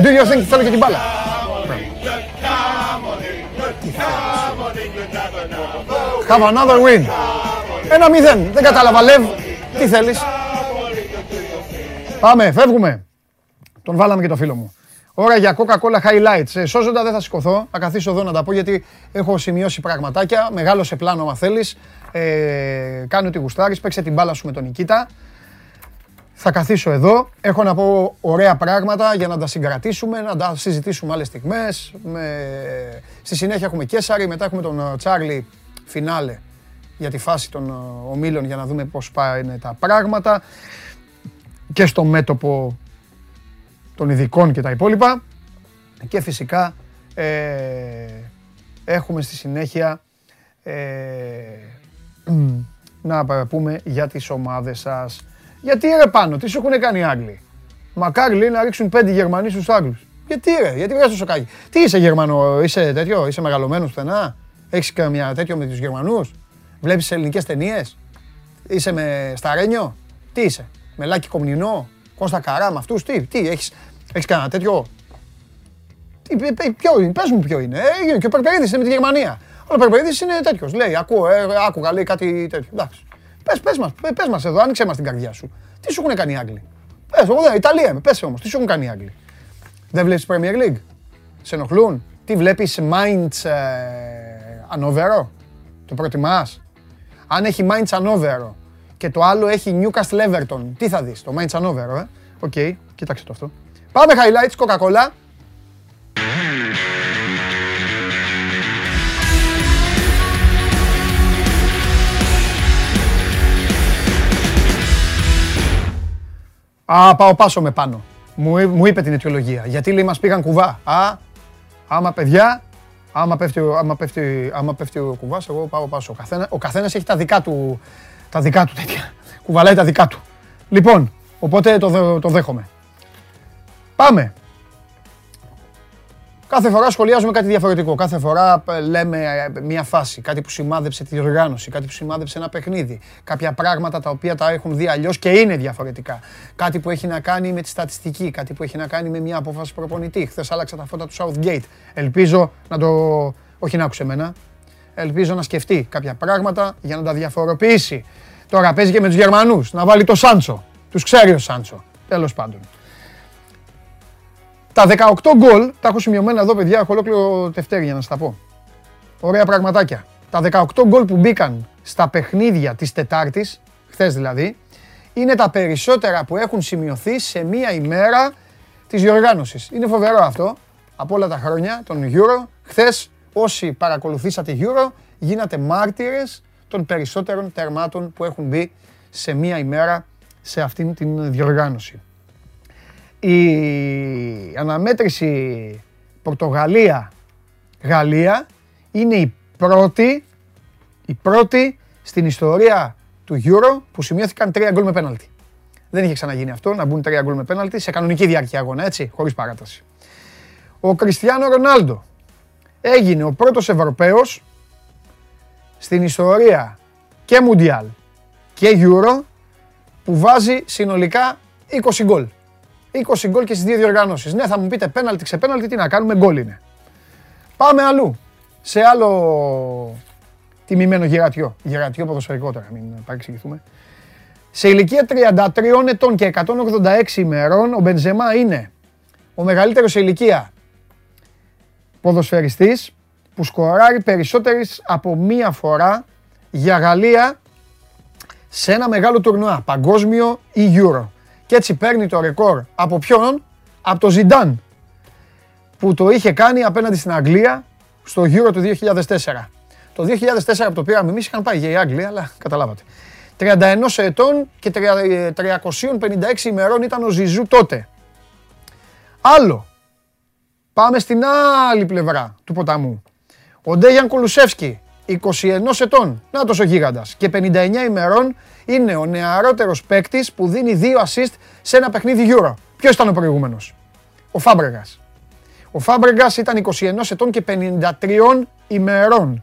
A: Do you think θέλω και την μπάλα. Have another win. Ένα μηδέν. Δεν κατάλαβα, Λεύ. Τι θέλεις; Πάμε, φεύγουμε. Τον βάλαμε και το φίλο μου. Ώρα για Coca-Cola Highlights. Ε, σώζοντα δεν θα σηκωθώ. Θα καθίσω εδώ να τα πω γιατί έχω σημειώσει πραγματάκια. Μεγάλο σε πλάνο, άμα θέλεις. Ε, κάνει ό,τι γουστάρεις. Παίξε την μπάλα σου με τον Νικήτα. Θα καθίσω εδώ. Έχω να πω ωραία πράγματα για να τα συγκρατήσουμε, να τα συζητήσουμε άλλες στιγμές. Με... Στη συνέχεια έχουμε Κέσσαρη, μετά έχουμε τον ε, Τσάρλι φινάλε για τη φάση των ε, ομίλων για να δούμε πώς πάνε τα πράγματα. Και στο μέτωπο των ειδικών και τα υπόλοιπα. Και φυσικά ε, έχουμε στη συνέχεια ε, να πούμε για τις ομάδες σας. Γιατί ρε πάνω, τι σου έχουν κάνει οι Άγγλοι; Μακάρι λέει να ρίξουν πέντε Γερμανοί στους Άγγλους. Γιατί ρε, γιατί βγάζεις το σοκάκι; Τι είσαι Γερμανό, είσαι τέτοιο, είσαι μεγαλωμένος πουθενά; Έχεις καμιά τέτοιο με τους Γερμανούς; Βλέπεις ελληνικές ταινίες; Είσαι με Σταρένιο; Τι είσαι, με Λάκη Κομνηνό; Κώστα Καρά με αυτούς, τι, τι, έχεις, έχεις κανένα τέτοιο; Τι, ποιο είναι, πες μου ποιο είναι. Ε, και ο Περπερίδης είναι με τη Γερμανία. Ο Περπερίδης είναι τέτοιος, λέει, ακούω, ε, άκουγα, λέει κάτι τέτοιο. Εντάξει. Πες, πες μας, πες μας εδώ, άνοιξε μας την καρδιά σου. Τι σου έχουν κάνει οι Άγγλοι; Πες, εγώ δεν, Ιταλία είμαι, πες όμως, τι σου έχουν κάνει οι Άγγλοι; Δεν βλέπεις Premier League; Σε ενοχλούν; Τι βλέπεις Mainz ε, Ανόβερο. Το προτιμάς; Αν έχει Mainz Ανόβερο και το άλλο έχει Newcastle Everton, τι θα δεις, το Mainz Ανόβερο, ε; OK, okay, κοίταξε το αυτό. Πάμε highlights, Coca-Cola. Α, πάω πάσο με πάνω. Μου, μου είπε την αιτιολογία. Γιατί λέει μας πήγαν κουβά. Α, άμα παιδιά, άμα πέφτει, άμα πέφτει, άμα πέφτει ο κουβάς, εγώ πάω πάσο. Ο, καθένα, ο καθένας έχει τα δικά του, τα δικά του τέτοια. Κουβαλάει τα δικά του. Λοιπόν, οπότε το, το δέχομαι. Πάμε. Κάθε φορά σχολιάζουμε κάτι διαφορετικό. Κάθε φορά ε, λέμε ε, μια φάση, κάτι που σημάδεψε τη οργάνωση, κάτι που σημάδεψε ένα παιχνίδι. Κάποια πράγματα τα οποία τα έχουν δει αλλιώς και είναι διαφορετικά. Κάτι που έχει να κάνει με τη στατιστική, κάτι που έχει να κάνει με μια απόφαση προπονητή. Χθες άλλαξα τα φώτα του Southgate. Ελπίζω να το. Όχι να άκουσε εμένα. Ελπίζω να σκεφτεί κάποια πράγματα για να τα διαφοροποιήσει. Τώρα παίζει και με τους Γερμανούς. Να βάλει το Σάντσο. Τους ξέρει ο Σάντσο. Τέλος πάντων. Τα 18 γκολ, τα έχω σημειωμένα εδώ παιδιά, έχω ολόκληρο τευτέρι για να σας τα πω. Ωραία πραγματάκια. Τα 18 γκολ που μπήκαν στα παιχνίδια της Τετάρτης, χθες δηλαδή, είναι τα περισσότερα που έχουν σημειωθεί σε μία ημέρα της διοργάνωσης. Είναι φοβερό αυτό, από όλα τα χρόνια, τον Euro. Χθες, όσοι παρακολουθήσατε Euro, γίνατε μάρτυρες των περισσότερων τερμάτων που έχουν μπει σε μία ημέρα σε αυτήν την διοργάνωση. Η αναμέτρηση Πορτογαλία-Γαλλία είναι η πρώτη, η πρώτη στην ιστορία του Euro που σημειώθηκαν τρία γκολ με πέναλτι. Δεν είχε ξαναγίνει αυτό, να μπουν τρία γκολ με πέναλτι σε κανονική διάρκεια αγώνα, έτσι, χωρίς παράταση. Ο Κριστιανό Ρονάλντο έγινε ο πρώτος Ευρωπαίος στην ιστορία και Μουντιάλ και Euro που βάζει συνολικά 20 γκολ. 20 γκολ και στις δύο διοργανώσεις. Ναι, θα μου πείτε πέναλτι, ξεπέναλτι, τι να κάνουμε, γκολ είναι. Πάμε αλλού. Σε άλλο τιμημένο γερατιό. Γερατιό ποδοσφαιρικό τώρα, μην παρεξηγηθούμε. Σε ηλικία 33 ετών και 186 ημερών, ο Μπενζεμά είναι ο μεγαλύτερος σε ηλικία ποδοσφαιριστής που σκοράρει περισσότερες από μία φορά για Γαλλία σε ένα μεγάλο τουρνουά, παγκόσμιο ή Euro. Και έτσι παίρνει το ρεκόρ από ποιον, από το Ζιντάν, που το είχε κάνει απέναντι στην Αγγλία στο Euro του 2004. Το 2004 που το πήραμε εμείς είχαν πάει για η Αγγλία, αλλά καταλάβατε. 31 ετών και 356 ημερών ήταν ο Ζιζού τότε. Άλλο. Πάμε στην άλλη πλευρά του ποταμού. Ο Ντέγιαν Κουλουσεύσκι, 21 ετών, να ο γίγαντας, και 59 ημερών είναι ο νεαρότερος παίκτης που δίνει δύο assist σε ένα παιχνίδι Euro. Ποιος ήταν ο προηγούμενος; Ο Φάμπρεγκας. Ο Φάμπρεγκας ήταν 21 ετών και 53 ημερών.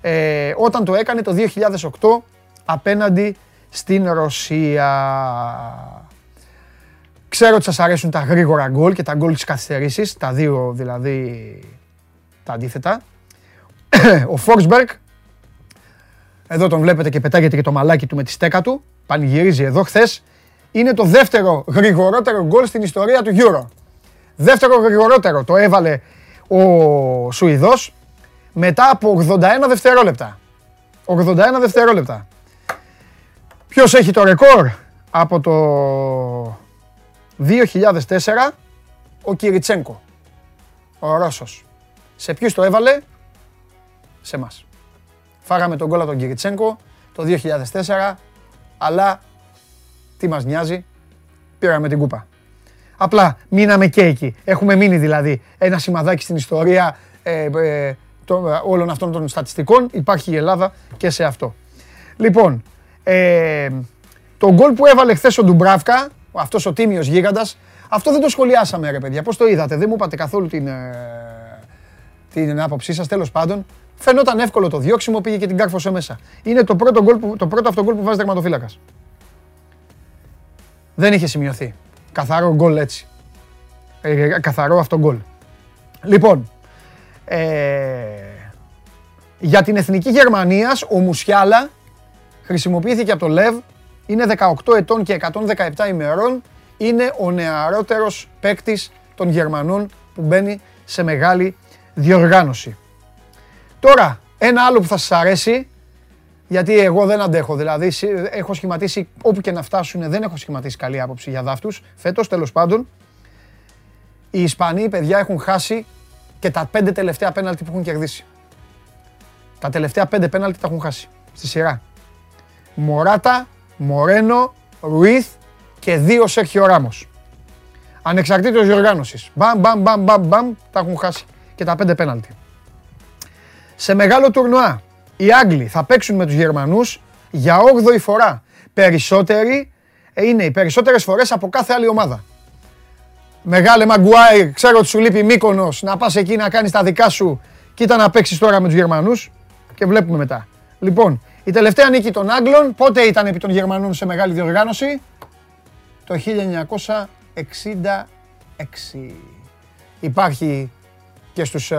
A: Ε, όταν το έκανε το 2008 απέναντι στην Ρωσία. Ξέρω ότι σας αρέσουν τα γρήγορα γκολ και τα γκολ της καθυστερήσης, τα δύο δηλαδή τα αντίθετα. Ο Φόρσμπεργκ, εδώ τον βλέπετε και πετάγεται και το μαλάκι του με τη στέκα του, πανηγυρίζει εδώ χθες. είναι το δεύτερο γρηγορότερο γκολ στην ιστορία του Euro. Δεύτερο γρηγορότερο το έβαλε ο Σουηδός μετά από 81 δευτερόλεπτα. 81 δευτερόλεπτα. Ποιος έχει το ρεκόρ από το 2004, ο Κυριτσένκο, ο Ρώσος. Σε ποιους το έβαλε, σε μας. Φάγαμε τον κόλλα τον Κυριτσένκο το 2004, αλλά τι μας νοιάζει, πήραμε την κούπα. Απλά μείναμε και εκεί. Έχουμε μείνει δηλαδή ένα σημαδάκι στην ιστορία ε, ε, όλων αυτών των στατιστικών. Υπάρχει η Ελλάδα και σε αυτό. Λοιπόν, ε, το γκολ που έβαλε χθες ο Ντουμπράφκα, αυτός ο τίμιος γίγαντας, αυτό δεν το σχολιάσαμε ρε παιδιά. Πώς το είδατε, δεν μου είπατε καθόλου την, ε, την άποψή σας. Τέλος πάντων, φαινόταν εύκολο το διώξιμο, πήγε και την κάρφωσε μέσα. Είναι το πρώτο, γκολ που, το πρώτο αυτό γκολ που βάζει τερματοφύλακας. Δεν είχε σημειωθεί. Καθαρό γκολ έτσι. Ε, καθαρό αυτό γκολ. Λοιπόν, ε, για την Εθνική Γερμανίας, ο Μουσιάλα χρησιμοποιήθηκε από το ΛΕΒ, είναι 18 ετών και 117 ημερών, είναι ο νεαρότερος παίκτης των Γερμανών που μπαίνει σε μεγάλη διοργάνωση. Τώρα, ένα άλλο που θα σας αρέσει, γιατί εγώ δεν αντέχω, δηλαδή έχω σχηματίσει, όπου και να φτάσουν, δεν έχω σχηματίσει καλή άποψη για δάφτους, φέτος τέλος πάντων. Οι Ισπανοί, παιδιά, έχουν χάσει και τα πέντε τελευταία πέναλτι που έχουν κερδίσει. Τα τελευταία πέντε πέναλτι τα έχουν χάσει στη σειρά. Μωράτα, Μορένο, Ρουίθ και δύο Σέρχιο Ράμος. Ανεξαρτήτως διοργάνωσης. Μπαμ, μπαμ, μπαμ, μπαμ, μπαμ, τα έχουν χάσει και τα πέντε πέναλτι. Σε μεγάλο τουρνουά, οι Άγγλοι θα παίξουν με τους Γερμανούς για 8η φορά. Περισσότεροι, ε, είναι οι περισσότερες φορές από κάθε άλλη ομάδα. Μεγάλε Μαγκουάιρ, ξέρω ότι σου λείπει Μύκονος, να πας εκεί να κάνεις τα δικά σου. Κοίτα να παίξεις τώρα με τους Γερμανούς και βλέπουμε μετά. Λοιπόν, η τελευταία νίκη των Άγγλων πότε ήταν επί των Γερμανών σε μεγάλη διοργάνωση; Το 1966. Υπάρχει και στους...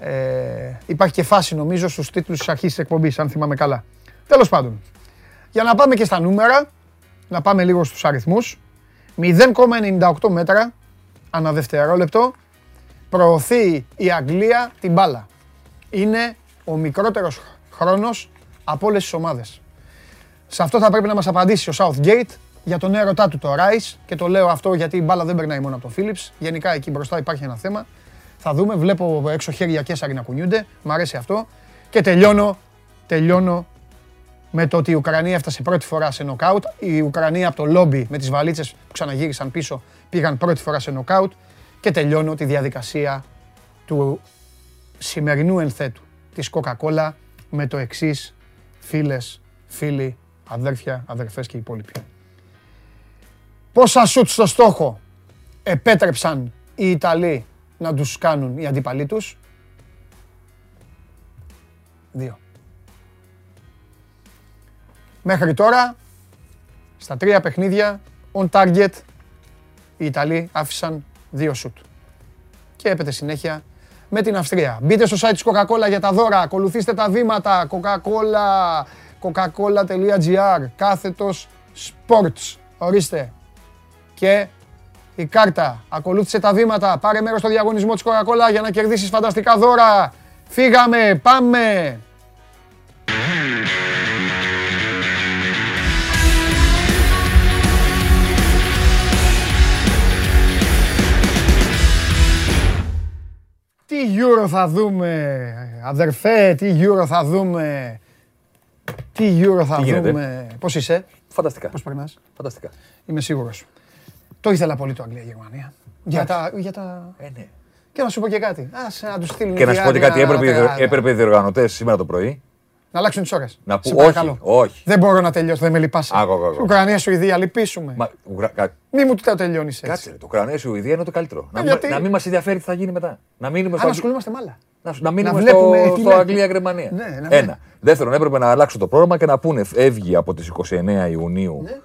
A: Ε, υπάρχει και φάση νομίζω στους τίτλους της αρχής της εκπομπής, αν θυμάμαι καλά. Τέλος πάντων, για να πάμε και στα νούμερα, να πάμε λίγο στους αριθμούς. 0,98 μέτρα ανά δευτερόλεπτο προωθεί η Αγγλία την μπάλα. Είναι ο μικρότερος χρόνος από όλες τις ομάδες. Σε αυτό θα πρέπει να μας απαντήσει ο Southgate για τον έρωτά του το Rice και το λέω αυτό γιατί η μπάλα δεν περνάει μόνο από το Philips. Γενικά εκεί μπροστά υπάρχει ένα θέμα. Θα δούμε, βλέπω έξω χέρια και να κουνιούνται, μ' αρέσει αυτό. Και τελειώνω, τελειώνω με το ότι η Ουκρανία έφτασε πρώτη φορά σε νοκάουτ. Η Ουκρανία από το λόμπι με τις βαλίτσες που ξαναγύρισαν πίσω πήγαν πρώτη φορά σε νοκάουτ. Και τελειώνω τη διαδικασία του σημερινού ενθέτου της Coca-Cola με το εξής φίλες, φίλοι, αδέρφια, αδερφές και υπόλοιποι. Πόσα σουτ στο στόχο επέτρεψαν οι Ιταλοί να τους κάνουν οι αντίπαλοι τους; Δύο. Μέχρι τώρα, στα τρία παιχνίδια, on target, οι Ιταλοί άφησαν δύο σουτ. Και έπεται συνέχεια με την Αυστρία. Μπείτε στο site της Coca-Cola για τα δώρα, ακολουθήστε τα βήματα, Coca-Cola, coca-cola.gr, κάθετος sports, ορίστε. Και η κάρτα, ακολούθησε τα βήματα, πάρε μέρος στο διαγωνισμό της Coca-Cola για να κερδίσεις φανταστικά δώρα. Φύγαμε, πάμε! Τι Euro θα δούμε, αδερφέ, τι Euro θα δούμε. Τι Euro θα
D: Τι
A: δούμε. Πώς είσαι,
D: Φανταστικά.
A: πώς περνάς;
D: Φανταστικά.
A: Είμαι σίγουρος. Το ήθελα πολύ το Αγγλία-Γερμανία. Για τα, για τα...
D: Ε, ναι.
A: Και να σου πω και κάτι. Άσε να τους στείλουν
D: Και να σου πω και κάτι,
A: διάνοια,
D: έπρεπε,
A: να τα-
D: έπρεπε οι διοργανωτές σήμερα το πρωί
A: Να αλλάξουν τις ώρες.
D: να πούν. Όχι, όχι.
A: Δεν μπορώ να τελειώσω, δεν με λυπάσαι.
D: Άκου, άκου, άκου.
A: Ουκρανία, Σουηδία, λυπήσουμε.
D: Μα, Ουγρα- κα-
A: Μη μου το τελειώνεις έτσι.
D: Κάτσε, ρε, το Ουκρανία Σουηδία είναι το καλύτερο. Να, μην-
A: γιατί;
D: να μην μας ενδιαφέρει τι θα γίνει μετά. Να μείνουμε
A: Αν
D: στο,
A: ασχολούμαστε με άλλα.
D: να, να μείνουμε
A: να βλέπουμε
D: στο,
A: τι
D: στο
A: λέει.
D: Αγγλία-Γερμανία.
A: Ναι, να
D: Ένα. Δεύτερον, έπρεπε να αλλάξω το πρόγραμμα και να πούνε φεύγει από τις 29 Ιουνίου
A: Ναι.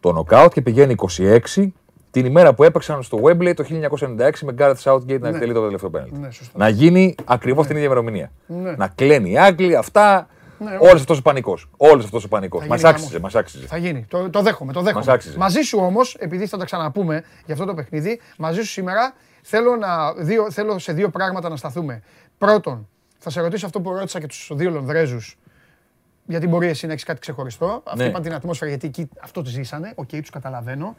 D: το νοκάουτ και πηγαίνει 26 την ημέρα που έπαιξαν στο Wembley το 1996 με Gareth Southgate να εκτελεί το τελευταίο πέναλτι.
A: Ναι, σωστό.
D: να γίνει ακριβώς την ίδια ημερομηνία.
A: Ναι.
D: Να κλαίνει οι Άγγλοι, αυτά.
A: Ναι,
D: Όλος αυτός ο πανικός. Όλος αυτός ο πανικός.
A: Θα
D: Μας
A: γίνει
D: άξιζε,
A: χαμός.
D: μας άξιζε.
A: Θα γίνει. Το, το δέχομαι. Το δέχομαι.
D: Μας άξιζε.
A: Μαζί σου όμως, επειδή θα τα ξαναπούμε για αυτό το παιχνίδι, μαζί σου σήμερα θέλω, να, δύο, θέλω σε δύο πράγματα να σταθούμε. Πρώτον, θα σε ρωτήσω αυτό που ρώτησα και τους δύο Λονδρέζους. Γιατί μπορεί εσύ να έχεις κάτι ξεχωριστό. Αυτοί
D: Ναι.
A: είπαν την ατμόσφαιρα γιατί εκεί αυτό τη ζήσανε. Οκ, τους καταλαβαίνω.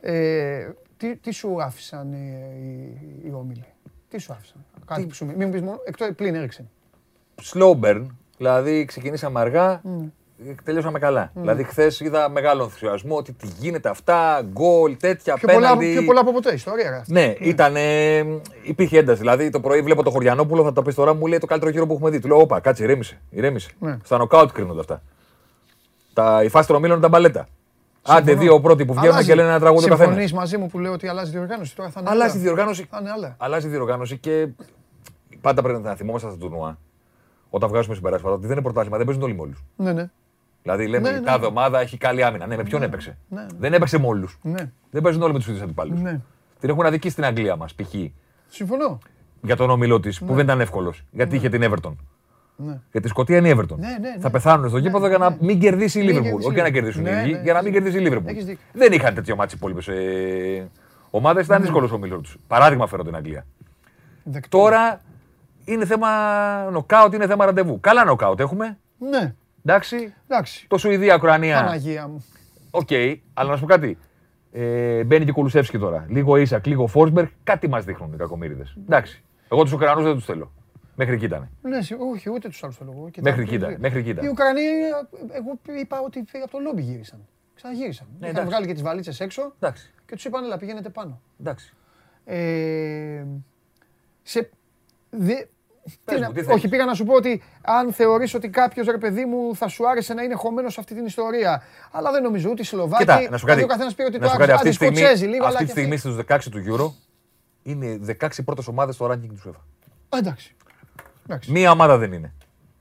A: Ε, τι, τι σου άφησαν οι, οι, οι όμιλοι; Τι σου άφησαν; Κάτι που σου μην μου πεις μόνο. Εκτός πλην Έρικσεν.
D: slow burn, δηλαδή ξεκινήσαμε αργά,
A: Ναι.
D: και τελειώσαμε καλά. Δηλαδή χθες είδα μεγάλο ενθουσιασμό ότι τι γίνεται αυτά, γκολ, τέτοια,
A: Πιο πολλά,
D: πέναλτι.
A: πιο πολλά από ποτέ. Ιστορία. ρε αυτή.
D: Ναι, ήταν, υπήρχε ένταση. Δηλαδή το πρωί βλέπω το Χωριανόπουλο, θα τα πεις τώρα, μου λέει το καλύτερο γύρο που έχουμε δει. Του λέω, Όπα, κάτσε, ηρέμησε. ηρέμησε.
A: Ναι.
D: Στα νοκάουτ κρίνονται αυτά. Τα, η φάση των ομίλων είναι τα μπαλέτα. Άντε,
A: Συμφωνώ.
D: δύο πρώτοι που βγαίνουν
A: Αλλάζει.
D: και λένε ένα τραγούδι ο καθένας.
A: Συμφωνείς μαζί μου που λέω ότι αλλάζει η διοργάνωση. Τώρα θα είναι
D: Αλλάζει
A: άλλα.
D: η διοργάνωση.
A: Θα είναι άλλα.
D: Αλλάζει η διοργάνωση και πάντα πρέπει να θυμόμαστε αυτά τα τουρνουά. Όταν βγάζουμε συμπεράσματα ότι δεν είναι πρωτάθλημα, δεν παίζουν όλοι με όλους.
A: Ναι, ναι.
D: Δηλαδή λέμε
A: Ναι,
D: η
A: ναι,
D: τάδε
A: ναι.
D: ομάδα έχει καλή άμυνα. Ναι, με ποιον έπαιξε;
A: ναι, ναι.
D: Δεν έπαιξε με όλους.
A: ναι.
D: Δεν παίζουν όλοι με τους ίδιους αντιπάλους.
A: Ναι.
D: Την έχουν αδικήσει στην Αγγλία μας, π.χ.
A: Συμφωνώ.
D: για τον όμιλό της που δεν ήταν εύκολος. Γιατί είχε την Everton.
A: Ναι.
D: Γιατί η Σκωτία είναι η Everton.
A: Ναι, ναι, ναι.
D: Θα πεθάνουν στο γήπεδο για να μην κερδίσει η
A: Μην
D: Liverpool.
A: κερδίσει η
D: Όχι για να
A: Liverpool.
D: κερδίσουν οι
A: Ναι,
D: ίδιοι,
A: ναι,
D: για να μην
A: έχεις
D: κερδίσει η Liverpool.
A: Έχεις δίκιο.
D: Δεν είχαν τέτοιο ματς οι υπόλοιπες ομάδες.
A: Ναι.
D: Ήταν δύσκολος ο όμιλός του. Παράδειγμα φέρω την Αγγλία.
A: Δεκτό.
D: Τώρα είναι θέμα νοκάουτ, είναι θέμα ραντεβού. Καλά νοκάουτ έχουμε.
A: Ναι.
D: Εντάξει.
A: Εντάξει.
D: Το Σουηδία-Ουκρανία.
A: Παναγία μου.
D: Οκ, αλλά να σου πω κάτι. Ε, μπαίνει και Κουλουσέφσκι τώρα. Λίγο Ίσακ, λίγο Φόρσμπεργκ. Κάτι μας δείχνουν οι κακομοίρηδες. Εντάξει. Εγώ τους Ουκρανούς δεν τους θέλω. Μέχρι εκεί ήταν.
A: Ναι, συ- όχι, ούτε τους άλλους θέλω εγώ. Και
D: Μέχρι
A: τα-
D: εκεί ήταν, μέχρι εκεί ήταν.
A: Οι Ουκρανοί, εγώ είπα ότι από το λόμπι γύρισαν. Ξαναγύρισαν. Είχαν
D: Ναι, εντάξει.
A: βγάλει και τις βαλίτσες έξω
D: Εντάξει.
A: και τους είπαν, έλα, πηγαίνετε πάνω.
D: Εντάξει.
A: Ε, σε, δε,
D: Πες
A: να-
D: μου, τι θέλεις.
A: όχι, πήγα να σου πω ότι αν θεωρείς ότι κάποιος ρε παιδί μου θα σου άρεσε να είναι χωμένος σε αυτή την ιστορία. Αλλά δεν νομίζω ούτε οι Σλοβάκοι.
D: Κοίτα, να σου
A: δηλαδή
D: κάτι.
A: Ο καθένας πει ότι
D: να
A: το
D: σου κάτι,
A: άξιζε.
D: αυτή
A: Άντε,
D: τη στιγμή,
A: Σκοτσέζοι λίγο, αλλά
D: αυτή τη
A: και
D: στιγμή
A: αυτοί.
D: στους 16 του Euro είναι 16 πρώτες ομάδες στο ranking του UEFA.
A: Α, Εντάξει. Εντάξει.
D: Μία ομάδα δεν είναι.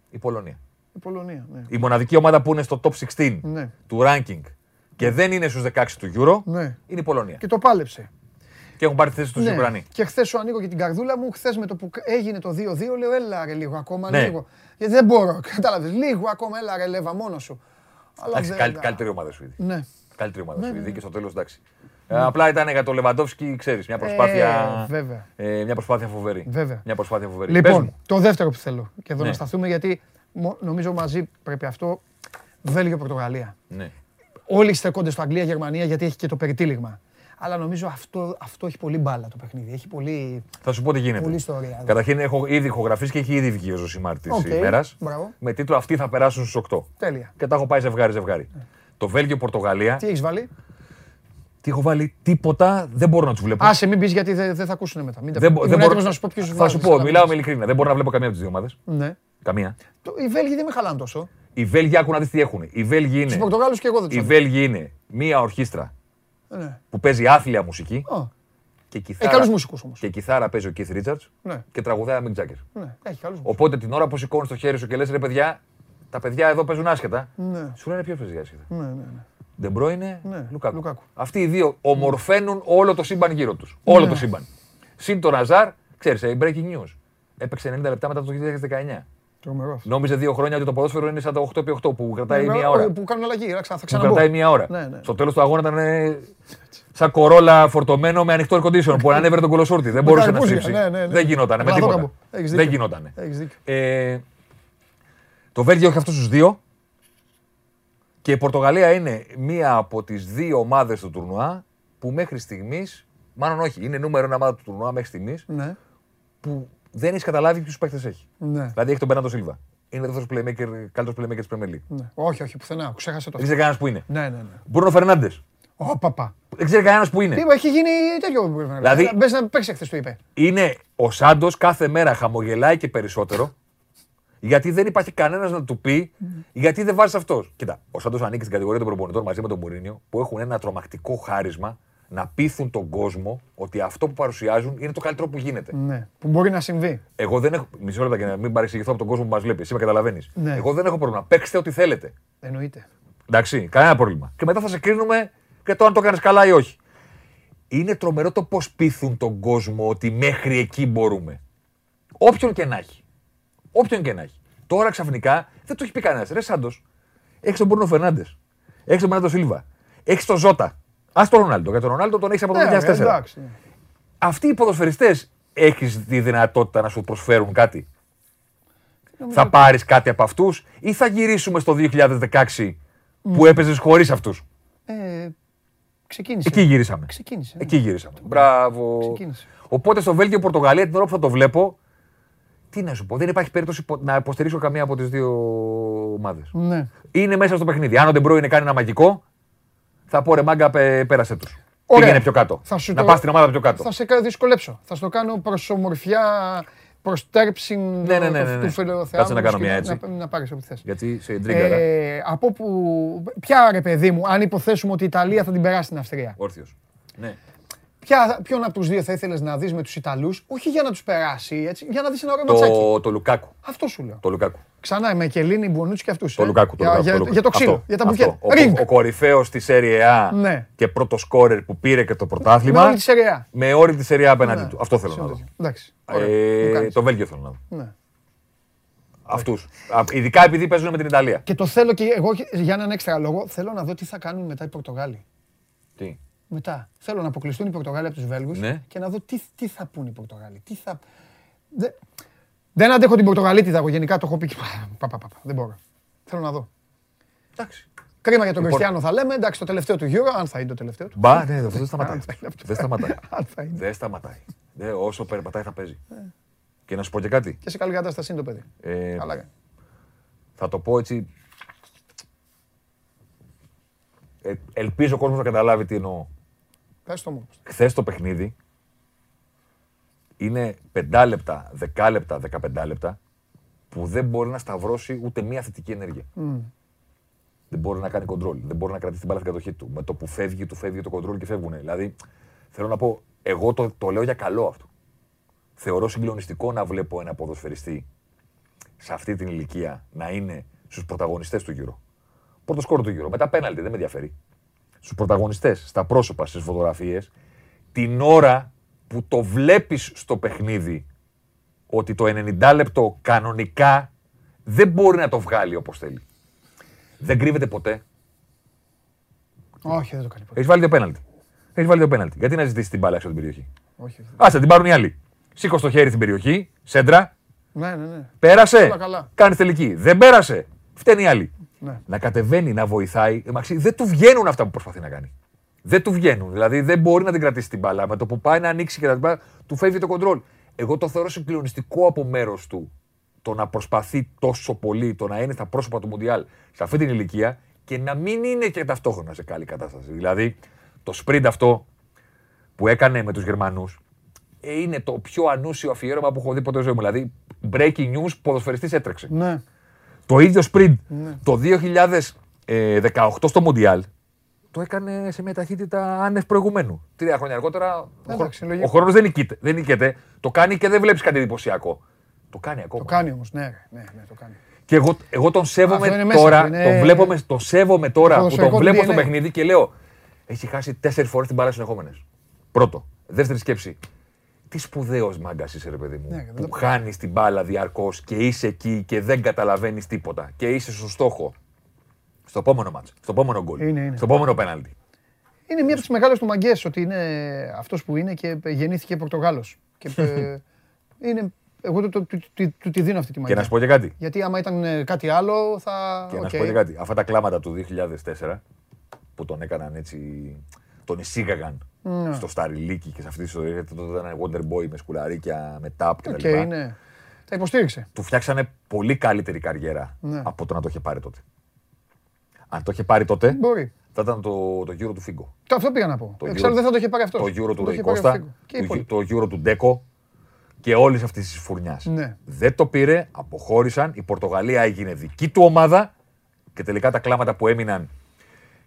D: Η Πολωνία.
A: Η Πολωνία. Ναι.
D: Η μοναδική ομάδα που είναι στο top 16
A: Ναι.
D: του ranking και δεν είναι στους 16 του Euro
A: Ναι.
D: είναι η Πολωνία.
A: Και το πάλεψε.
D: Και έχουν πάρει τη θέση τους
A: Ναι.
D: Ουκρανοί.
A: Και χθες σου ανοίγω και την καρδούλα μου. Χθες με το που έγινε το 2-2, λέω έλα ρε λίγο ακόμα.
D: Ναι.
A: Λίγο. Γιατί δεν μπορώ. Κατάλαβες. Λίγο ακόμα, έλα ρε λέβα μόνος σου. Αλλά
D: Εντάξει,
A: δεν-
D: καλ- καλύτερη ομάδα σου ήδη.
A: Ναι.
D: Καλύτερη ομάδα σου. Ειδική στο τέλος, εντάξει. Ε, απλά ήταν για το Λεβαντόφσκι, ξέρεις, μια προσπάθεια.
A: Ε, βέβαια.
D: ε, μια προσπάθεια φοβερή.
A: Βέβαια.
D: Μια προσπάθεια φοβερή. Πες
A: Λοιπόν,
D: μου.
A: το δεύτερο που θέλω και εδώ
D: Ναι.
A: να σταθούμε γιατί μο- νομίζω μαζί πρέπει αυτό. Βέλγιο-Πορτογαλία.
D: Ναι.
A: Όλοι στεκόνται στο Αγγλία-Γερμανία γιατί έχει και το περιτύλιγμα. Αλλά νομίζω αυτό, αυτό έχει πολύ μπάλα το παιχνίδι. Έχει πολύ,
D: Θα σου πω τι γίνεται.
A: πολύ ιστορία. εδώ.
D: Καταρχήν έχω ήδη ηχογραφήσει και έχει ήδη βγει ο Ζωσιμάρ τη
A: Οκ,
D: ημέρα.
A: μπράβο.
D: Με τίτλο Αυτοί θα περάσουν στους 8.
A: Τέλεια.
D: Και τα έχω πάει ζευγάρι-ζευγάρι. Το Βέλγιο-Πορτογαλία.
A: Τι έχεις βάλει;
D: Τι έχω βάλει, τίποτα δεν μπορώ να τους βλέπω.
A: Άσε, μην πεις γιατί δεν δεν θα ακούσουν μετά. Μην τα
D: Δεν, μπο-
A: Ήμουν
D: δεν μπορώ-
A: έτοιμος να σου πω ποιους
D: Θα
A: βάζεις,
D: σου πω,
A: αλλά
D: μιλάω
A: μην
D: με
A: πεις.
D: ειλικρίνεια. Δεν μπορώ να βλέπω καμία από τις δύο ομάδες.
A: Ναι.
D: Καμία.
A: Το- Οι Βέλγοι δεν με χαλάνε τόσο.
D: Οι Βέλγοι, άκου να δεις τι έχουν. Οι Βέλγοι
A: Τους
D: είναι,
A: Πορτογάλους και εγώ δεν
D: οι
A: του
D: Βέλγοι είναι μία ορχήστρα
A: Ναι.
D: Που παίζει άθλια μουσική
A: Α,
D: και
A: Έχει
D: κιθάρα,
A: καλούς μουσικούς όμως.
D: και κιθάρα παίζει ο Keith Richards
A: Ναι.
D: και τραγουδάει ο Mick Jagger.
A: Ναι, έχει καλούς μουσικούς.
D: Οπότε την ώρα που σηκώνεις το χέρι σου και λες ρε παιδιά, τα παιδιά εδώ παίζουν άσχετα.
A: Ναι.
D: Σου λένε ποιος παίζει άσχετα.
A: Ναι, ναι, ναι.
D: Ντεμπρόινε,
A: Ναι,
D: Λουκάκου.
A: Λουκάκου.
D: Αυτοί οι δύο ομορφαίνουν όλο το σύμπαν γύρω τους. Όλο
A: Ναι.
D: το σύμπαν. Συν τον Αζάρ, ξέρεις, breaking news. Έπαιξε 90 λεπτά μετά το 2019.
A: Τρομερός αυτό.
D: Νόμιζε δύο χρόνια ότι το ποδόσφαιρο είναι σαν το 8x8 που κρατάει
A: Ναι,
D: μία
A: ε,
D: ώρα.
A: Που κάνουν αλλαγή, ρε, ξα- θα
D: Που
A: ξαναμπω.
D: κρατάει μία ώρα.
A: Ναι, ναι.
D: Στο τέλος του αγώνα ήταν ε, σαν Corolla φορτωμένο με ανοιχτό air condition που ανέβαινε τον κολοσούρτη. Δεν μπορούσε να
A: καρπούζια,
D: στρίψει.
A: ναι, ναι, ναι.
D: Δεν γινότανε με
A: Αχλαδόκαμπο.
D: τίποτα.
A: Έχεις
D: Δεν
A: δίκιο.
D: γινότανε.
A: Έχεις δίκιο.
D: Ε, το Βέλγιο έχει αυτούς τους δύο. Και η Πορτογαλία είναι μία από τις δύο ομάδες του τουρνουά που μέχρι στιγμής. Μάλλον όχι, είναι νούμερο ένα ομάδα του τουρνουά μέχρι στιγμής
A: Ναι,
D: που δεν έχεις καταλάβει ποιους παίχτε έχει.
A: ναι,
D: Δηλαδή έχει τον Μπέρνατο Σίλβα. Είναι δεύτερος playmaker, καλύτερος playmaker της Premier League.
A: ναι. Όχι, όχι, πουθενά. Ξέχασε το.
D: Δεν ξέρει κανένας που είναι.
A: Ναι, ναι, ναι.
D: Μπρούνο Φερνάντες.
A: Ω, παπά.
D: Δεν ξέρει κανένας που είναι.
A: Τι είπα, έχει γίνει τέτοιο.
D: Δηλαδή-
A: Μπες να παίξεις χθε, το είπε.
D: Είναι ο Σάντος κάθε μέρα χαμογελάει και περισσότερο. Γιατί δεν υπάρχει κανένας να του πει γιατί δεν βάζεις αυτός. Κοίτα, ο Σάντος ανήκει στην κατηγορία των προπονητών μαζί με τον Μουρίνιο που έχουν ένα τρομακτικό χάρισμα να πείθουν τον κόσμο ότι αυτό που παρουσιάζουν είναι το καλύτερο που γίνεται.
A: Ναι, που μπορεί να συμβεί.
D: Εγώ δεν έχω. Μισό λεπτό για να μην παρεξηγηθώ από τον κόσμο που μας βλέπει. Εσύ με καταλαβαίνεις.
A: Ναι.
D: Εγώ δεν έχω πρόβλημα. Παίξτε ό,τι θέλετε.
A: Εννοείται.
D: Εντάξει, κανένα πρόβλημα. Και μετά θα σε κρίνουμε και το αν το έκανε καλά ή όχι. Είναι τρομερό το πώς πείθουν τον κόσμο ότι μέχρι εκεί μπορούμε. Όποιον και να έχει. Όποιον και να έχει. Τώρα ξαφνικά δεν το έχει πει κανένας. Ρε Σάντος, έχεις τον Μπούρνο Φερνάντες. Έχεις τον Μπερνάτο Σίλβα. Έχεις τον Ζώτα. Α τον Ρονάλντο. Γιατί τον Ρονάλντο τον έχεις από το
A: Ναι,
D: 2004.
A: εντάξει, ναι.
D: Αυτοί οι ποδοσφαιριστές έχεις τη δυνατότητα να σου προσφέρουν κάτι; Θα πάρεις κάτι από αυτούς ή θα γυρίσουμε στο 2016 που έπαιζες χωρίς αυτούς;
A: Ε, ξεκίνησε.
D: Εκεί γυρίσαμε.
A: Ξεκίνησε. ναι.
D: Εκεί γυρίσαμε. Μπράβο.
A: Ξεκίνησε.
D: Οπότε στο Βέλγιο-Πορτογαλία την ώρα που θα το βλέπω, τι να σου πω, δεν υπάρχει περίπτωση πο- να υποστηρίξω καμία από τις δύο ομάδες.
A: Ναι.
D: Είναι μέσα στο παιχνίδι. Αν ο Ντεμπρόινε κάνει ένα μαγικό, θα πω ρε μάγκα, πέ- πέρασε τους.
A: Ωραία.
D: Πήγαινε πιο κάτω.
A: Θα σου
D: να
A: το-
D: πας στην ομάδα πιο κάτω.
A: Θα σε κα- δυσκολέψω. Θα στο κάνω προς ομορφιά, προς τέρψη
D: Ναι, ναι, ναι, ναι, ναι.
A: του φιλοθεάμονος.
D: Κάτσε να κάνω μια έτσι.
A: Να, να πάρεις ό,τι θες.
D: Γιατί σε τρίγκαρα.
A: Ε, από που. Ποια ρε παιδί μου, αν υποθέσουμε ότι η Ιταλία θα την περάσει στην Αυστρία.
D: Όρθιος. Ναι.
A: Ποια, ποιον από τους δύο θα ήθελες να δεις με τους Ιταλούς, όχι για να τους περάσει, έτσι, για να δεις ένα ωραίο ματσάκι.
D: Το, το Λουκάκου.
A: Αυτό σου λέω.
D: Το Λουκάκου.
A: Ξανά με Κελίνη, Μπονούτσι και αυτούς.
D: Το Λουκάκου. Το
A: για,
D: Λουκάκου,
A: για,
D: το Λουκάκου.
A: για το ξύλο,
D: Αυτό,
A: για τα
D: αυτό.
A: μπουκέτ. Ριγκ.
D: Ο, ο κορυφαίος της Serie A
A: Ναι.
D: και πρώτος σκόρερ που πήρε και το
A: Με
D: πρωτάθλημα.
A: όλη τη σεριά.
D: Με όλη τη Serie A απέναντι
A: Ναι.
D: του. Αυτό θέλω να δω.
A: Εντάξει. ωραία,
D: Ε,
A: το κάνεις.
D: το Βέλγιο θέλω να δω.
A: Ναι.
D: Αυτούς. Ειδικά επειδή παίζουν με την Ιταλία.
A: Και το θέλω και εγώ για έναν έξτρα λόγο, θέλω να δω τι θα κάνουν μετά οι Πορτογάλοι.
D: Τι;
A: Μετά. Θέλω να αποκλειστούν οι Πορτογάλοι από τους Βέλγους
D: Ναι.
A: και να δω τι, τι θα πούν οι Πορτογάλοι. Τι θα... Δεν, δεν αντέχω την Πορτογαλίτιδα. Εγώ γενικά το έχω πει. και- Πα, πα, πα, πα. Δεν μπορώ. Θέλω να δω.
D: Εντάξει.
A: Κρίμα για τον
D: Λοιπόν.
A: Κριστιανό θα λέμε. Εντάξει, το τελευταίο του Euro, αν θα είναι το τελευταίο του.
D: Μπα, ναι, αυτό δεν σταματάει.
A: Αν θα είναι αυτό.
D: Δεν σταματάει.
A: Αν θα είναι.
D: Δεν σταματάει. Δεν, όσο περπατάει θα παίζει. Και να σου πω και κάτι.
A: Και σε καλή κατάσταση είναι το παιδί.
D: Ε,
A: Καλά κάνει.
D: θα το πω έτσι. Ε, ελπίζω ο κόσμος να καταλάβει τι εννοώ.
A: Πες το μου.
D: Χθες το παιχνίδι είναι 5 λεπτά, 10 λεπτά, 15 λεπτά που δεν μπορεί να σταυρώσει ούτε μία θετική ενέργεια. Δεν μπορεί να κάνει κοντρόλ. Δεν μπορεί να κρατήσει την μπάλα στην κατοχή του. Με το που φεύγει, του φεύγει το κοντρόλ και φεύγουν. Δηλαδή, θέλω να πω, εγώ το, το λέω για καλό αυτό. Θεωρώ συγκλονιστικό να βλέπω ένα ποδοσφαιριστή σε αυτή την ηλικία να είναι στους πρωταγωνιστές του γύρω. Πρώτο σκόρ του γύρω. Μετά πέναλτι, δεν με ενδιαφέρει. Στους πρωταγωνιστές, στα πρόσωπα, στις φωτογραφίες, την ώρα που το βλέπεις στο παιχνίδι ότι το 90 λεπτό κανονικά δεν μπορεί να το βγάλει όπως θέλει. Δεν κρύβεται ποτέ.
A: Όχι, δεν το κάνει ποτέ.
D: Έχεις βάλει δύο πέναλτι. Έχεις βάλει δύο πέναλτι. Γιατί να ζητήσεις την μπάλα έξω από την περιοχή;
A: Όχι, όχι.
D: Άσε, την πάρουν οι άλλοι. Σήκω στο χέρι στην περιοχή, σέντρα,
A: Ναι, ναι, ναι.
D: πέρασε.
A: Όλα καλά.
D: Κάνεις τελική. Δεν πέρασε. Φταίνει οι άλλοι.
A: Ναι.
D: Να κατεβαίνει, να βοηθάει. Ε, Μαξί, δεν του βγαίνουν αυτά που προσπαθεί να κάνει. Δεν του βγαίνουν. Δηλαδή δεν μπορεί να την κρατήσει την μπάλα. Με το που πάει να ανοίξει και να την πάει, του φεύγει το κοντρόλ. Εγώ το θεωρώ συγκλονιστικό από μέρος του το να προσπαθεί τόσο πολύ, το να είναι στα πρόσωπα του Μουντιάλ σε αυτή την ηλικία και να μην είναι και ταυτόχρονα σε καλή κατάσταση. Δηλαδή το sprint αυτό που έκανε με τους Γερμανούς είναι το πιο ανούσιο αφιέρωμα που έχω δει ποτέ στη ζωή μου. Δηλαδή, breaking news, ποδοσφαιριστής έτρεξε.
A: Ναι.
D: Το ίδιο sprint το 2018 στο Μουντιάλ το έκανε σε μια ταχύτητα άνευ προηγουμένου. Τρία χρόνια αργότερα ο,
A: Εντάξει,
D: χρόνο-
A: λογικό.
D: ο χρόνος δεν νικείται, δεν νικείται. Το κάνει και δεν βλέπεις κάτι εντυπωσιακό. Το κάνει ακόμα.
A: Το κάνει όμως. Ναι, ρε, ναι, ναι, το κάνει.
D: Και εγώ, εγώ τον σέβομαι
A: Αυτό είναι μέσα
D: τώρα.
A: του, είναι-
D: Τον, βλέπω, με- τον σέβομαι τώρα που τον
A: Ποδοσφαιρικό του
D: βλέπω στο
A: DNA.
D: παιχνίδι και λέω. Έχει χάσει τέσσερις φορές την μπάλα συνεχόμενες. Πρώτο. Δεύτερη σκέψη. Τι σπουδαίος μάγκας είσαι, ρε παιδί μου.
A: Ναι, δεν
D: που
A: το-
D: χάνεις την μπάλα διαρκώς και είσαι εκεί και δεν καταλαβαίνεις τίποτα. Και είσαι στο στόχο. Στο επόμενο μάτς, στο επόμενο γκολ,
A: Είναι, είναι.
D: στο επόμενο πέναλτι.
A: Είναι μία από τις μεγάλες του μαγκιές ότι είναι αυτός που είναι και γεννήθηκε Πορτογάλος. Και ε, είναι. Εγώ του, του, του, του- του τη δίνω αυτή τη
D: Και
A: μαγεία.
D: να σου πω και κάτι.
A: Γιατί άμα ήταν ε, κάτι άλλο θα.
D: Και να
A: οκ.
D: σου πω και κάτι. Αυτά τα κλάματα του 2004 που τον έκαναν έτσι. τον εισήγαγαν
A: Ναι.
D: στο σταριλίκι και σε αυτή τη ιστορία. Γιατί τότε ήταν Wonder Boy με σκουλαρίκια, με τάπ
A: Οκ,
D: κτλ.
A: είναι. Τα υποστήριξε.
D: Του φτιάξανε πολύ καλύτερη καριέρα
A: Ναι.
D: από το να το είχε πάρει τότε. Αν το είχε πάρει τότε,
A: Μπορεί.
D: θα ήταν το, το γύρο του Φίγκο.
A: Το αυτό πήγα να πω.
D: Το
A: Εξάλλου
D: Euro-
A: δεν θα το είχε πάρει αυτός.
D: Το γύρο του Ρουί Κόστα,
A: Και οι
D: το,
A: υπόλοιποι.
D: το γύρο του Ντέκο και όλης αυτής της φουρνιάς.
A: Ναι.
D: Δεν το πήρε, αποχώρησαν. Η Πορτογαλία έγινε δική του ομάδα και τελικά τα κλάματα που έμειναν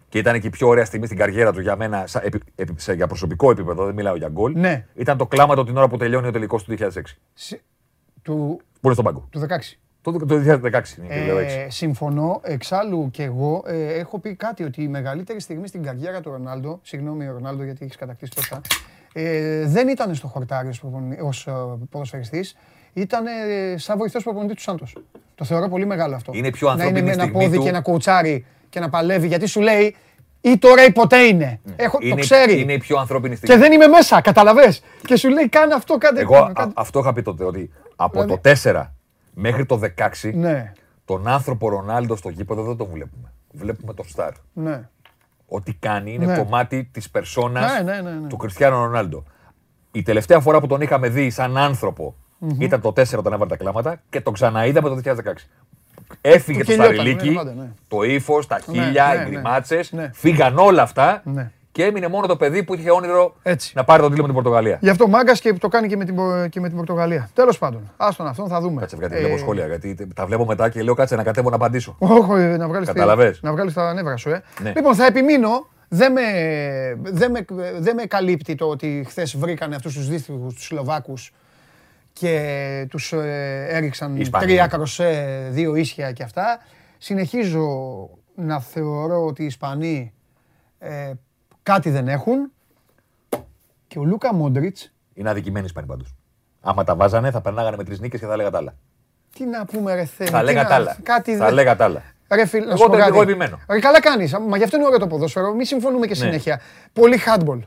D: και ήταν και η πιο ωραία στιγμή στην καριέρα του για μένα, σα- επι- επι- σε- για προσωπικό επίπεδο, δεν μιλάω για γκολ.
A: Ναι.
D: Ήταν το κλάμα του την ώρα που τελειώνει ο τελικός του 2006.
A: Συ- Του,
D: Που είναι στον πάγκο.
A: του 16.
D: Το, το 2016 είναι. και λέω έξι.
A: Ε, συμφωνώ. Εξάλλου και εγώ ε, έχω πει κάτι ότι η μεγαλύτερη στιγμή στην καριέρα του Ρονάλντο, συγγνώμη Ρονάλντο γιατί έχεις κατακτήσει τόσα, ε, δεν ήταν στο χορτάρι ως, προπονη- ως ε, ποδοσφαιριστής, ήταν ε, σαν βοηθός προπονητής του Σάντος. Το θεωρώ πολύ μεγάλο αυτό.
D: Είναι πιο
A: Να είναι
D: ανθρώπινη
A: με ένα
D: στιγμή
A: πόδι
D: του.
A: και να κοουτσάρει και να παλεύει, γιατί σου λέει ή τώρα ή ποτέ είναι. Έχω,
D: είναι,
A: το ξέρει.
D: είναι η πιο ανθρώπινη στιγμή.
A: Και δεν είμαι μέσα, καταλαβες. Και σου λέει κάνε αυτό, κάντε
D: Εγώ α-
A: κάντε-
D: αυτό είχα πει τότε, ότι από
A: Δηλαδή-
D: το 4 μέχρι το 16
A: Ναι,
D: τον άνθρωπο Ρονάλντο στο γήπεδο δεν τον βλέπουμε. Βλέπουμε τον Σταρ.
A: ναι.
D: Ό,τι κάνει είναι
A: Ναι.
D: κομμάτι της περσόνας
A: Ναι, ναι, ναι, ναι.
D: του Κριστιανό Ρονάλντο. Η τελευταία φορά που τον είχαμε δει σαν άνθρωπο ήταν το 4 όταν έβαλε τα κλάματα και τον ξαναείδαμε το 2016. Έφυγε
A: Του
D: το
A: κυλιόταν,
D: Σταριλίκι,
A: ναι, πάντα, ναι.
D: το ύφος, τα
A: Ναι,
D: χίλια,
A: ναι,
D: οι
A: ναι.
D: γκριμάτσες.
A: Ναι.
D: Φύγαν όλα αυτά
A: Ναι.
D: και έμεινε μόνο το παιδί που είχε όνειρο
A: Έτσι.
D: να πάρει τον τίτλο με την Πορτογαλία.
A: Γι' αυτό μάγκας και το κάνει και με την, Πο- και με την Πορτογαλία. Τέλος πάντων, άστον αυτόν θα δούμε.
D: Κάτσε, βγάλτε,
A: Ε,
D: βλέπω σχόλια γιατί τα βλέπω μετά και λέω κάτσε να κατέβω να απαντήσω.
A: Όχι, ε, να βγάλεις
D: Καταλαβες.
A: να βγάλεις τα νεύρα σου. Ε.
D: Ναι.
A: Λοιπόν, θα επιμείνω. Δεν με, δεν, με, δεν με καλύπτει το ότι χθες βρήκανε αυτούς τους δύστιχους τους Σλοβάκους και τους ε, έριξαν
D: Ισπανοί.
A: τρία κροσέ, δύο ίσια και αυτά. Συνεχίζω να θεωρώ ότι οι Ισπανοί ε, κάτι δεν έχουν. Και ο Λούκα Μόντριτς,
D: Είναι αδικημένοι οι Ισπανοί πάντως. Άμα τα βάζανε θα περνάγανε με τρεις νίκες και θα λέγα τα άλλα.
A: τι να πούμε ρε Θέμη.
D: Θα
A: τι
D: λέγα
A: να-
D: τα άλλα.
A: Κάτι
D: Θα
A: δεν-
D: λέγα τα άλλα.
A: Ρε φίλε, να
D: Εγώ
A: σου πω
D: το-
A: κάτι.
D: εγώ επιμένω.
A: Ρε, καλά κάνεις. Μα γι' αυτό είναι ωραίο το ποδόσφαιρο. Μη συμφωνούμε και
D: Ναι.
A: συνέχεια. Πολύ handball.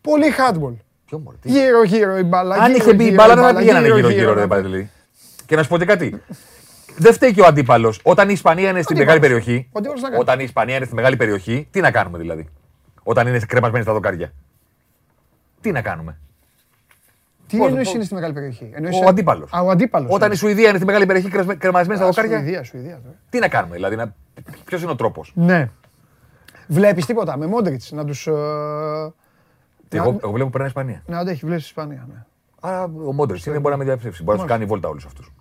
A: Πολύ handball.
D: Ποιο μωρέ, τι.
A: Γύρω γύρω η μπάλα.
D: Αν
A: γύρω,
D: είχε μπει η
A: γύρω,
D: μπάλα δεν θα πήγαινανε
A: γύρω,
D: γύρω-γύρω, ρε
A: να-
D: Παντελή. Και να σου πω και κάτι. Δεν φταίει και ο αντίπαλος. Όταν η Ισπανία είναι στην
A: αντίπαλος.
D: μεγάλη περιοχή.
A: Ο αντίπαλος να κάνει.
D: Όταν η Ισπανία είναι στη μεγάλη περιοχή, τι να κάνουμε δηλαδή. Όταν είναι κρεμασμένη στα δοκάρια. Τι να κάνουμε.
A: Τι
D: Πώς,
A: εννοείς
D: πώς.
A: είναι στη μεγάλη περιοχή;
D: Ο αντίπαλος.
A: Α, ο αντίπαλος.
D: Όταν η Σουηδία είναι στη μεγάλη περιοχή κρεσμε- κρεμασμένη στα
A: Α,
D: δοκάρια.
A: Σουηδία, Σουηδία. τώρα.
D: Τι να κάνουμε δηλαδή. Να... Ποιος είναι ο τρόπος;
A: Ναι. Βλέπεις τίποτα με Μόντριτς να τους... ε,
D: Εγώ, εγώ βλέπω περνάει η Ισπανία.
A: Να αντέχει, βλέπεις Ισπανία. Ναι.
D: Άρα ο Μόντρε είναι μπορεί να με διαψεύσει. Μπορεί να του
A: Μάλιστα.
D: κάνει βόλτα όλους αυτούς.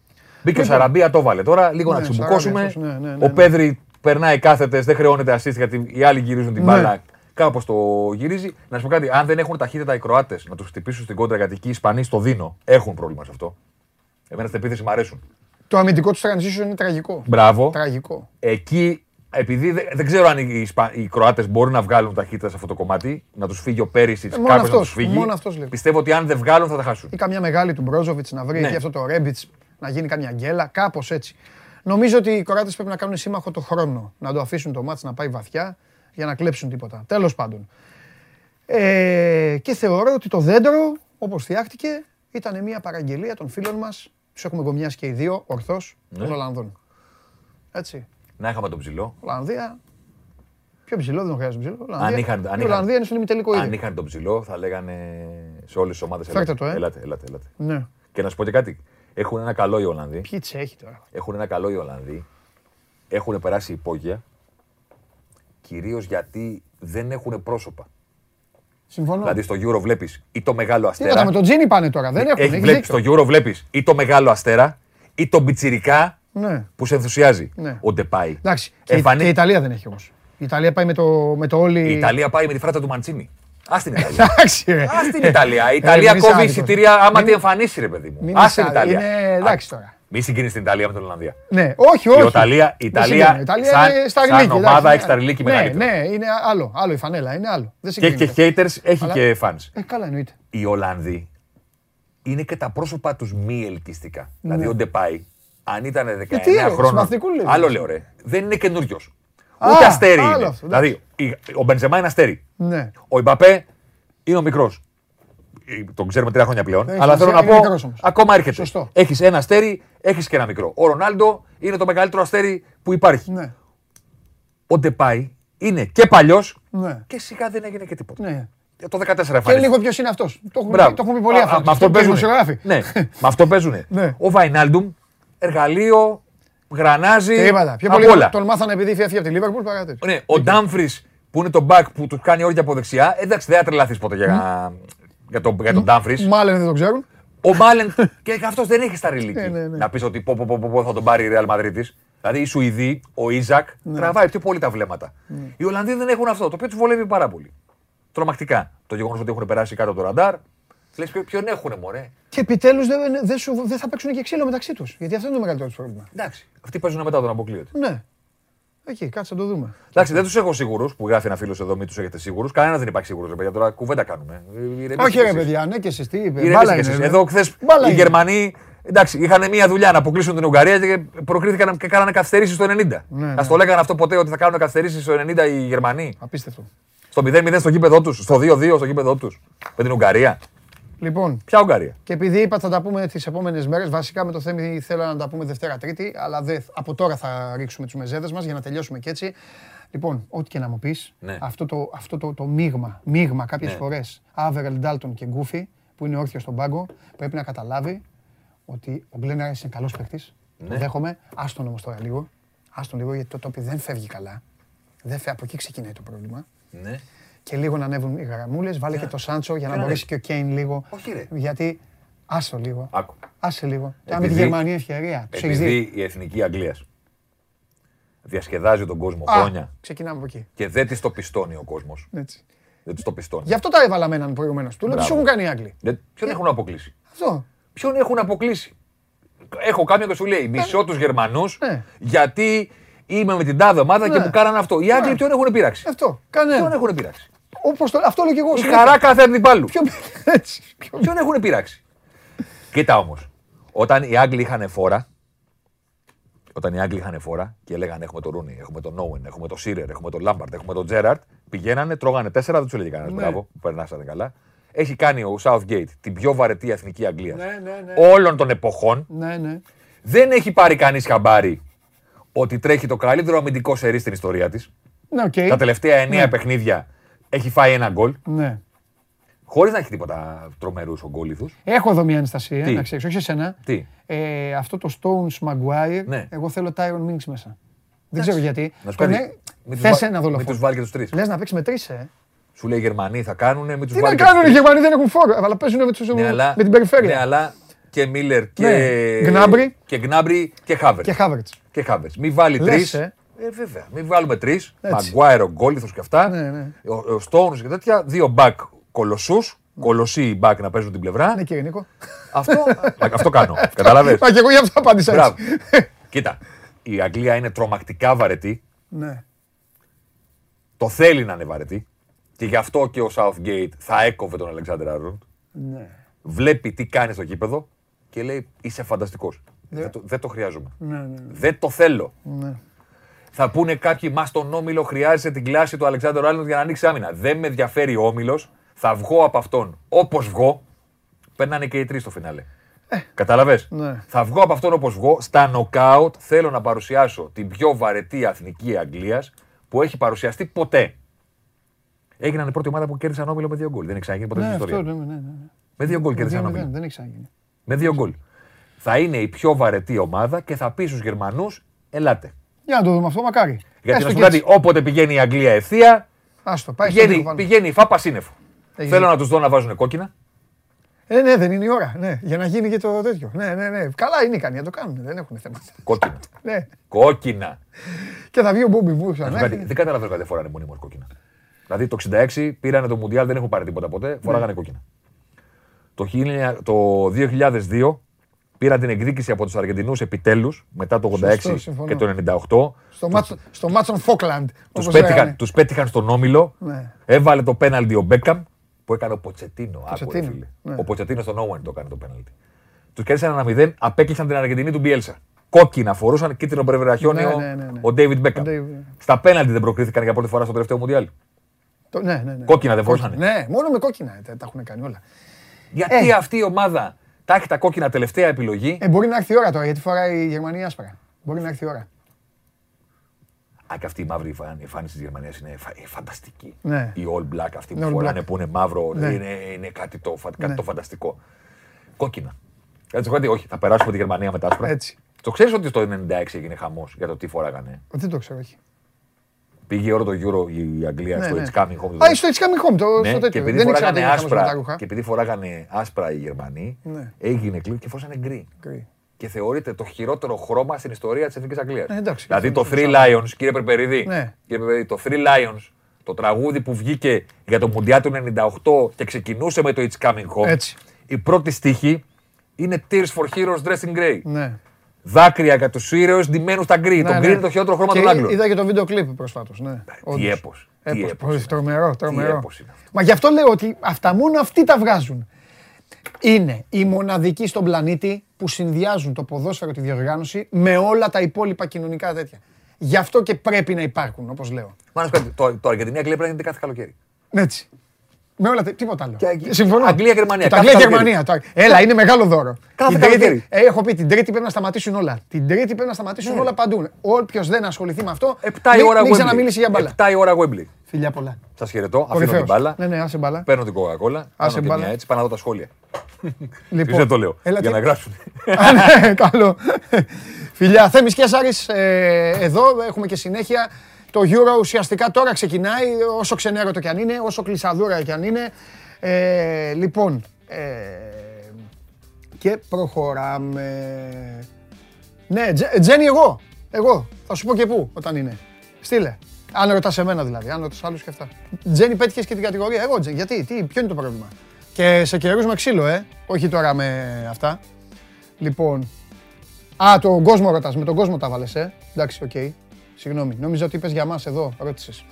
D: Μπήκε ο Σαραμπία, το βάλε. Τώρα λίγο
A: Ναι,
D: να τσιμπουκώσουμε.
A: Σαράμπι αυτός, ναι, ναι, ναι,
D: Ο
A: ναι.
D: Πέδρη περνάει κάθετες, δεν χρεώνεται assist γιατί οι άλλοι γυρίζουν την
A: Ναι.
D: μπάλα. Κάπως το γυρίζει. Να σου πω κάτι, αν δεν έχουν ταχύτητα οι Κροάτες να τους χτυπήσουν στην κόντρα γιατί και οι Ισπανοί στο δίνο έχουν πρόβλημα σε αυτό. Εμένα στην επίθεση μου αρέσουν.
A: Το αμυντικό τους transition είναι τραγικό.
D: Μπράβο.
A: Τραγικό.
D: Εκεί, επειδή δεν, δεν ξέρω αν οι, Ισπα... οι Κροάτες μπορούν να βγάλουν ταχύτητα σε αυτό το κομμάτι, να τους φύγει ο Πέρισιτ,
A: Ε, μόνο
D: κάποιος να τους
A: αυτός,
D: φύγει.
A: μόνος αυτός λέει.
D: Πιστεύω ότι αν δεν βγάλουν θα τα χάσουν.
A: Ή καμιά μεγάλη του Μπρόζοβιτς να βρει
D: Ναι.
A: εκεί αυτό το Ρέμπιτς να γίνει καμιά γκέλα, κάπως έτσι. Νομίζω ότι οι Κοράτε πρέπει να κάνουν σύμμαχο το χρόνο. Να το αφήσουν το μάτς να πάει βαθιά, για να κλέψουν τίποτα. Τέλος πάντων. Ε, και θεωρώ ότι το δέντρο, όπως φτιάχτηκε, ήταν μια παραγγελία των φίλων μας, τους έχουμε κομιάσει και οι δύο, ορθώς, των
D: Ναι.
A: Ολλανδών. Έτσι.
D: Να είχαμε τον ψηλό.
A: Ολλανδία. Πιο ψηλό, δεν χρειάζεται ψηλό. Ολλανδία.
D: Αν είχαν, αν
A: η
D: είχαν-
A: Ολλανδία είναι στον ημιτελικό
D: αν
A: ήδη.
D: είχαν τον ψηλό, θα λέγανε σε όλες τις ομάδες.
A: Φέρτε το, ε.
D: Ελάτε, ελάτε, ελάτε.
A: Ναι.
D: Και να σου πω και κάτι. Έχουν ένα καλό οι Ολλανδοί.
A: Ποιοι τσέχοι τώρα.
D: Έχουν ένα καλό οι Ολλανδοί. Έχουν περάσει υπόγεια. Κυρίως γιατί δεν έχουν πρόσωπα.
A: Συμφωνώ.
D: Δηλαδή στο Euro βλέπεις ή το μεγάλο
A: Τίποτα,
D: αστέρα.
A: με τον Τζίνι πάνε τώρα. Δεν έχουν.
D: Έχει,
A: Έχει
D: βλέπεις,
A: δίκιο.
D: στο Euro βλέπεις ή το μεγάλο αστέρα ή τον πιτσιρικά
A: Ναι.
D: που σε ενθουσιάζει.
A: Ναι.
D: Ο Ντεπάη.
A: Εντάξει. Και, η-
D: Εμφανί-
A: και η Ιταλία δεν έχει όμως. Η Ιταλία πάει με το, με το όλη.
D: Η Ιταλία πάει με τη φράτσα του Μαντσίνη. Α την Ιταλία.
A: Εντάξει, ρε.
D: Α την Ιταλία. Η Ιταλία
A: μην είσαι
D: κόβει
A: άδικος.
D: εισιτήρια άμα
A: Μην-
D: τη εμφανίσει, ρε παιδί μου.
A: μην
D: Α
A: είσαι
D: την
A: άδικος.
D: Ιταλία.
A: Είναι- εντάξει τώρα.
D: Μη συγκρίνει την Ιταλία με την Ολλανδία.
A: Ναι, όχι, όχι.
D: Η Ιταλία, η
A: Δεν
D: Ιταλία,
A: συγκρίνω. Η Ιταλία
D: σαν,
A: είναι στα
D: σαν
A: Αγγλίκη,
D: ομάδα
A: εντάξει,
D: έχει τα ρηλίκη
A: ναι,
D: μεγαλύτερα.
A: Ναι, είναι άλλο. Άλλο η φανέλα, είναι άλλο. Δεν
D: Και έχει και
A: συγκρίνεται.
D: haters, έχει
A: Αλλά-
D: και fans.
A: Ε, καλά εννοείται.
D: Οι Ολλανδοί είναι και τα πρόσωπα τους μη ελκυστικά. Δηλαδή ο Ντεπάη, αν ήταν 19
A: Ναι. τι, ρε,
D: χρόνων.
A: συμπαθητικού λέει.
D: Άλλο λέω, ρε. Δεν είναι καινούριος.
A: Α,
D: Ούτε αστέρι
A: άλλο
D: είναι.
A: αυτό, εντάξει.
D: δηλαδή η- ο Μπενζεμά είναι αστέρι.
A: Ναι.
D: Ο Ιμπαπέ είναι ο μικρός. Τον ξέρουμε τρία χρόνια πλέον.
A: Έχει
D: αλλά θέλω
A: σημασία,
D: να
A: είναι
D: πω,
A: μικρός όμως.
D: ακόμα έρχεται.
A: Σωστό.
D: Έχεις ένα αστέρι, έχεις και ένα μικρό. Ο Ρονάλντο είναι το μεγαλύτερο αστέρι που υπάρχει.
A: Ναι.
D: Ο Ντεπάη είναι και παλιός
A: Ναι.
D: και σιγά δεν έγινε και τίποτα.
A: ναι.
D: Ε, Το 14
A: Και
D: εμφανίστηκε.
A: λίγο ποιος είναι αυτός. Το έχουμε
D: Μπράβο.
A: πει- το έχουμε πει πολύ
D: Α,
A: αυτό.
D: α, Με αυτό
A: Και οι
D: παίζουν.
A: δημοσιογράφοι.
D: Ναι, με αυτό παίζουν.
A: Ναι.
D: Ο Βαϊνάλντουμ, εργαλείο, γρανάζι.
A: Τίποτα. Πιο
D: απ'
A: πολύ
D: όλα.
A: τον μάθανε επειδή φύγει από τη Λίβερπουλ παρά τέτοιο.
D: Ναι, ο Ντάμφρις που είναι το back που του κάνει όρια από δεξιά. Εντάξει, δεν θα τρελαθείς ποτέ για, για, τον, για τον Ντάμφρις.
A: Μάλλον δεν το ξέρουν.
D: Ο Μάλεν και αυτός δεν έχει στα ρηλίκη.
A: Ναι, ναι, ναι.
D: Να πεις ότι πω, πω, πω, πω, πω, θα τον πάρει η Real Madrid. Δηλαδή οι Σουηδοί, ο Ιζακ,
A: Ναι.
D: τραβάει πιο πολύ τα βλέμματα. Οι Ολλανδοί δεν έχουν αυτό, το οποίο τους βολεύει πάρα πολύ. Τρομακτικά. Το γεγονός ότι έχουν περάσει κάτω από το ραντάρ. Λες ποιον έχουν, μωρέ;
A: Και επιτέλους δεν, δεν, σου- δεν θα παίξουν και ξύλο μεταξύ τους. Γιατί αυτό είναι το μεγαλύτερο τους πρόβλημα.
D: Εντάξει. Αυτοί παίζουν μετά τον αποκλείεται.
A: Ναι. Εκεί, κάτσε να το δούμε.
D: Εντάξει, δεν τους έχω σίγουρους που γράφει ένα φίλο εδώ, μην τους έχετε σίγουρους. Κανένας δεν υπάρχει σίγουρος, παιδιά. Τώρα κουβέντα κάνουμε. Ε, ηρεμήστε
A: Όχι
D: κι
A: ρε
D: εσείς.
A: παιδιά, ναι και εσείς τι είπε.
D: Ηρεμήστε
A: Μπάλα
D: κι
A: είναι.
D: εσείς.
A: ρε.
D: Εδώ χθες
A: Μπάλα
D: οι
A: είναι.
D: Γερμανοί εντάξει, είχαν μία δουλειά να αποκλείσουν την Ουγγαρία και προκρίθηκαν και κάνανε καθυστερήσεις στο 90.
A: Ναι,
D: Α
A: ναι.
D: το λέγανε αυτό ποτέ ότι θα κάνουν καθυστερήσεις στο 90 οι Γερμανοί;
A: Απίστευτο.
D: Στο 0-0 στο γήπεδο τους, στο 2-2 στο γήπεδο τους. Με την Ουγγαρία.
A: Λοιπόν,
D: Ποια Ουγγαρία;
A: και επειδή είπα θα τα πούμε τις επόμενες μέρες, βασικά με το θέμα θέλω να τα πούμε Δευτέρα Τρίτη, αλλά δε, από τώρα θα ρίξουμε του μεζέδες μας για να τελειώσουμε και έτσι. Λοιπόν, ό,τι και να μου πεις,
D: Ναι.
A: αυτό, το, αυτό το, το μείγμα, μείγμα κάποιες
D: Ναι.
A: φορές Άβερελ, Ντάλτον και Γκούφι, που είναι όρθιος στον πάγκο, πρέπει να καταλάβει ότι ο Γκλέναρ είναι καλός παίχτη. Το
D: Ναι.
A: δέχομαι. Άστον όμως τώρα λίγο. Άστον λίγο γιατί το τόπι δεν φεύγει καλά. Δεν φε... Από εκεί ξεκινάει το πρόβλημα.
D: Ναι.
A: Και λίγο να ανέβουν οι γραμμούλε. Βάλε και το Σάντσο για να
D: Ποιο να
A: μπορέσει και ο Κέιν λίγο.
D: Όχι, ρε.
A: Γιατί. Άστο λίγο.
D: Άκου.
A: Άσε λίγο. Τώρα με τη
D: Επειδή-
A: Γερμανία ευκαιρία. Τους έχεις δει.
D: Επειδή η εθνική Αγγλίας διασκεδάζει τον κόσμο
A: Α,
D: χρόνια
A: Ξεκινάμε από εκεί.
D: και δεν της το πιστώνει ο κόσμος.
A: Έτσι.
D: Δεν της το πιστώνει.
A: Γι' αυτό τα έβαλα με έναν προηγουμένως. Του λέω τι σου
D: Μπράβο.
A: έχουν κάνει οι Άγγλοι.
D: Δεν- Ποιον έχουν αποκλείσει;
A: Αυτό.
D: Ποιον έχουν αποκλείσει; Έχω κάποιον και σου λέει μισό τους Γερμανούς
A: Ναι.
D: γιατί είμαι με την τάδε ομάδα και
A: Ναι.
D: μου κάνανε αυτό. Οι Άγγλοι
A: Ναι.
D: ποιον έχουν πειράξει.
A: Αυτό.
D: Ποιον
A: Κανένα.
D: έχουν πειράξει.
A: Όπως το, αυτό λέω και εγώ.
D: Η
A: συνέχεια.
D: χαρά κάθε αντιπάλου.
A: Ποιο. Έτσι. Ποιο-
D: Ποιον έχουν πειράξει; Κοίτα όμως. Όταν οι Άγγλοι είχαν φόρα, όταν οι Άγγλοι είχαν φόρα και λέγανε έχουμε τον Ρούνι, έχουμε τον Νόουεν, έχουμε τον Σίρερ, έχουμε τον Λάμπαρτ, έχουμε τον Τζέραρτ, πηγαίνανε, τρώγανε τέσσερα, δεν τους έλεγε κανένας
A: Ναι.
D: μπράβο, που περνάσατε καλά. Έχει κάνει ο Southgate την πιο βαρετή εθνική Αγγλίας
A: Ναι, ναι, ναι.
D: όλων των εποχών.
A: Ναι, ναι.
D: Δεν έχει πάρει κανείς χαμπάρι ότι τρέχει το καλύτερο αμυντικό σερί στην ιστορία της.
A: Ναι, οκ.
D: Τα τελευταία εννέα
A: Ναι.
D: παιχνίδια έχει φάει ένα γκολ,
A: Ναι.
D: χωρίς να έχει τίποτα τρομερούς ογκόλιθους.
A: Έχω εδώ μια ένσταση,
D: Τι;
A: να ξέρεις, όχι εσένα.
D: Τι;
A: Ε, αυτό το Stones Maguire,
D: Ναι.
A: εγώ θέλω Tyrone Mings μέσα. Δεν ξέρω γιατί.
D: Να σου
A: Τον
D: κάνει.
A: ε-
D: μην τους
A: Θες
D: βά-
A: ένα
D: Μην
A: δολοφόνο.
D: τους βάλει και τους τρεις.
A: Λες να παίξεις με τρεις, ε.
D: Σου λέει οι Γερμανοί θα κάνουν, μην τους
A: Τι να
D: βάλει.
A: κάνουν οι Γερμανοί, δεν έχουν φόρο, αλλά παίζουν με, τους,
D: Ναι, αλλά,
A: με την περιφέρεια.
D: Ναι, αλλά και Μίλλερ και.
A: Ναι. Γκνάμπρι.
D: Και Γκνάμπρι και Χάβερτ.
A: Και Χάβερτς.
D: Και Χάβερτ. Μην βάλει
A: Λες,
D: τρεις.
A: Ε.
D: Ε, βέβαια. Μην βάλουμε τρεις.
A: Έτσι.
D: Μαγκουάιρο, γκόλιθος και αυτά.
A: Ναι, ναι.
D: Ο, ο Stones και τέτοια. Δύο μπακ κολοσσούς. Κολοσσοί μπακ να παίζουν την πλευρά.
A: Ναι, κύριε Νίκο.
D: αυτό, αυτό κάνω. Κατάλαβε.
A: Μα και εγώ γι' αυτό απάντησα
D: Μπράβο.
A: έτσι.
D: Κοίτα. Η Αγγλία είναι τρομακτικά βαρετή.
A: Ναι.
D: Το θέλει να είναι βαρετή. Και γι' αυτό και ο Southgate θα έκοβε τον Αλεξάνδρ Άρνοντ.
A: Ναι.
D: Βλέπει τι κάνει στο γήπεδο και λέει: Είσαι φανταστικός. Δεν, το, δεν το χρειάζομαι.
A: Ναι, ναι, ναι.
D: Δεν το θέλω.
A: ναι.
D: Θα πούνε κάποιοι, μας στον όμιλο χρειάζεται την κλάση του Αλεξάνδρου Άρνοντ για να ανοίξει άμυνα. Δεν με ενδιαφέρει ο όμιλος. Θα βγω από αυτόν όπως βγω. Παίρνανε και οι τρεις στο φινάλε. Κατάλαβε.
A: Ναι.
D: Θα βγω από αυτόν όπως βγω. Στα νοκάουτ θέλω να παρουσιάσω την πιο βαρετή αθνική Αγγλίας που έχει παρουσιαστεί ποτέ. Έγιναν η πρώτη ομάδα που κέρδισαν όμιλο με δύο γκολ. Δεν έχει ξαναγίνει ποτέ
A: Ναι,
D: στην
A: αυτό
D: ιστορία.
A: ναι, ναι, ναι.
D: Με δύο γκολ
A: Δύο
D: κέρδισαν
A: μηδέν,
D: όμιλο.
A: Δεν έχει ξαναγίνει.
D: Με δύο γκολ. Θα είναι η πιο βαρετή ομάδα και θα πει στους Γερμανούς, ελάτε.
A: Για να το δούμε αυτό, μακάρι.
D: Γιατί να
A: Έστω
D: σου
A: και
D: πω κάτι,
A: έτσι.
D: όποτε πηγαίνει η Αγγλία ευθεία,
A: Άστο, πάει στο λίγο
D: πηγαίνει,
A: πάνω.
D: πηγαίνει η φάπα σύννεφο.
A: Έγινε.
D: Θέλω να τους δω να βάζουν κόκκινα.
A: Ε, ναι, δεν είναι η ώρα. Ναι, για να γίνει και το τέτοιο. Ναι, ναι, ναι. Καλά είναι ικανοί να το κάνουν. Δεν έχουν θέμα.
D: Κόκκινα.
A: Ναι.
D: κόκκινα.
A: Και θα βγει ο Μπόμπι Βούσα.
D: Να σου
A: Ναι.
D: πω κάτι, δεν καταλαβαίνω γιατί φοράνε μονίμω κόκκινα. Δηλαδή το 66 πήρανε το Μουντιάλ, δεν έχουν πάρει τίποτα ποτέ,
A: Ναι.
D: φοράγανε κόκκινα. Το, 1000 το 2002 πήραν την εκδίκηση από τους Αργεντινούς επιτέλους μετά το 86
A: Σωστό, συμφωνώ.
D: και το 98.
A: Στο μάτσο, στο μάτσο Φόκλαντ.
D: Τους
A: όπως
D: πέτυχαν,
A: λέγανε.
D: τους πέτυχαν στον όμιλο.
A: Ναι.
D: Έβαλε το πέναλτι ο Μπέκαμ που έκανε ο Ποτσετίνο. Άκου, ρε
A: Ποτσετίνο,
D: φίλε.
A: ναι.
D: Ο Ποτσετίνο στον Όουεν το έκανε το πέναλτι. Τους κέρδισαν ένα 0, απέκλεισαν την Αργεντινή του Μπιέλσα. Κόκκινα φορούσαν κίτρινο πρεβεραχιόνιο
A: Ναι, ναι, ναι, ναι.
D: ο Ντέιβιντ Μπέκαμ.
A: Ο David.
D: Στα πέναλτι δεν προκρίθηκαν για πρώτη φορά στο τελευταίο Μουντιάλ.
A: Το- Ναι, ναι, ναι.
D: Κόκκινα δεν φορούσανε.
A: Ναι, μόνο με κόκκινα ε, τα, τα έχουν κάνει όλα.
D: Γιατί
A: Ε.
D: αυτή η ομάδα τα έχει τα κόκκινα τελευταία επιλογή.
A: Ε, μπορεί να έρθει η ώρα τώρα γιατί φοράει η Γερμανία άσπρα. Μπορεί να έρθει η ώρα.
D: Α, και αυτή η μαύρη εμφάνιση- εμφάνιση της Γερμανίας είναι φα- ε, φανταστική.
A: Ναι.
D: Η All Black αυτή που
A: Είναι all
D: φοράνε
A: black.
D: που είναι μαύρο
A: Ναι.
D: είναι, είναι κάτι, το, φα- κάτι
A: Ναι.
D: το φανταστικό. Κόκκινα. Έτσι, κάτι, όχι, θα περάσουμε τη Γερμανία με τα άσπρα.
A: Έτσι.
D: Το ξέρεις ότι στο 96 έγινε χαμός για το τι φοράγανε;
A: Δεν το ξέρω, όχι.
D: Πήγε όλο το Euro η Αγγλία
A: Ναι,
D: στο
A: ναι.
D: It's Coming Home.
A: Α, στο It's Coming Home, το,
D: Ναι,
A: στο
D: και
A: τέτοιο.
D: επειδή,
A: Δεν ήξερα
D: φοράγανε
A: ότι είχε χαμός με τα
D: άσπρα,
A: ρούχα.
D: και επειδή φοράγανε άσπρα οι Γερμανοί,
A: Ναι.
D: έγινε κλικ και φορούσαν γκρι.
A: Γκρι.
D: Και θεωρείται το χειρότερο χρώμα στην ιστορία της Εθνικής Αγγλίας.
A: Ε, εντάξει,
D: δηλαδή το
A: αυτό
D: Three
A: είναι
D: Lions, κύριε Περπερίδη,
A: Ναι.
D: κύριε Περπερίδη, το Three Lions, το τραγούδι που βγήκε για το Μουντιάλ του 98 και ξεκινούσε με το It's Coming Home.
A: Έτσι.
D: Η πρώτη στίχη είναι Tears for Heroes Dressed in Grey.
A: Ναι.
D: Δάκρυα για τους ήρωες ντυμένους στα γκρι. το
A: Ναι,
D: γκρι
A: ναι.
D: είναι το χειρότερο χρώμα
A: Και
D: των Άγγλων.
A: Είδα και το βίντεο κλιπ προσφάτως. Ναι.
D: Τι
A: Όντως.
D: έπος. Τι
A: Έπος,
D: έπος
A: πολύ
D: είναι
A: Τρομερό, τρομερό.
D: έπος είναι αυτό.
A: Μα γι' αυτό λέω ότι αυτά μόνο αυτοί τα βγάζουν. Είναι οι μοναδικοί στον πλανήτη που συνδυάζουν το ποδόσφαιρο, τη διοργάνωση με όλα τα υπόλοιπα κοινωνικά τέτοια. Γι' αυτό και πρέπει να υπάρχουν, όπως λέω.
D: Μα να σου πω κάτι, το, το Αργεντινή Αγγλία πρέπει να γίνεται κάθε καλοκαίρι.
A: Έτσι. Με όλα τα. Τίποτα άλλο.
D: Και-
A: Συμφωνώ.
D: Αγγλία-Γερμανία,
A: Και Το
D: κάθε
A: Αγγλία-Γερμανία. τώρα. Έλα, είναι μεγάλο δώρο.
D: Κάθε
A: Την τρίτη-
D: καλοκαίρι.
A: ε, έχω πει την Τρίτη πρέπει να σταματήσουν όλα. Την Τρίτη πρέπει να σταματήσουν όλα παντού. Όποιος δεν ασχοληθεί με αυτό.
D: 7 η
A: μην-
D: ώρα
A: Μην
D: Wembley.
A: ξαναμίλησε για μπάλα.
D: 7 η ώρα Wembley.
A: Φιλιά πολλά.
D: Σας χαιρετώ. Αφήνω
A: Κορυφαίος.
D: την μπάλα.
A: Ναι, ναι, άσε μπάλα.
D: Παίρνω την Coca-Cola. Κάνω και
A: μπάλα.
D: μια έτσι. Πάω να δω τα σχόλια.
A: Λοιπόν,
D: δεν το λέω.
A: έλα,
D: για
A: τι-
D: να γράψουν.
A: Α, ναι, καλό. Φιλιά, Θέμης και Σάρης, ε, εδώ έχουμε και συνέχεια. Το Euro ουσιαστικά τώρα ξεκινάει, όσο ξενέρωτο κι αν είναι, όσο κλεισαδούρα κι αν είναι. Ε, λοιπόν, ε, και προχωράμε. Ναι, Τζε- Τζένι εγώ, εγώ, θα σου πω και πού όταν είναι. Στείλε. Αν ρωτάς εμένα δηλαδή, αν ρωτάς άλλους και αυτά. Τζένι πέτυχες και την κατηγορία, εγώ Τζένι, γιατί, τι, ποιο είναι το πρόβλημα. Και σε καιρούς με ξύλο, ε, όχι τώρα με αυτά. Λοιπόν. Α, τον κόσμο ρωτάς, με τον κόσμο τα 'βαλες, ε. Εντάξει, οκ. Συγγνώμη, νόμιζα ότι είπες για μας εδώ, ρώτησες.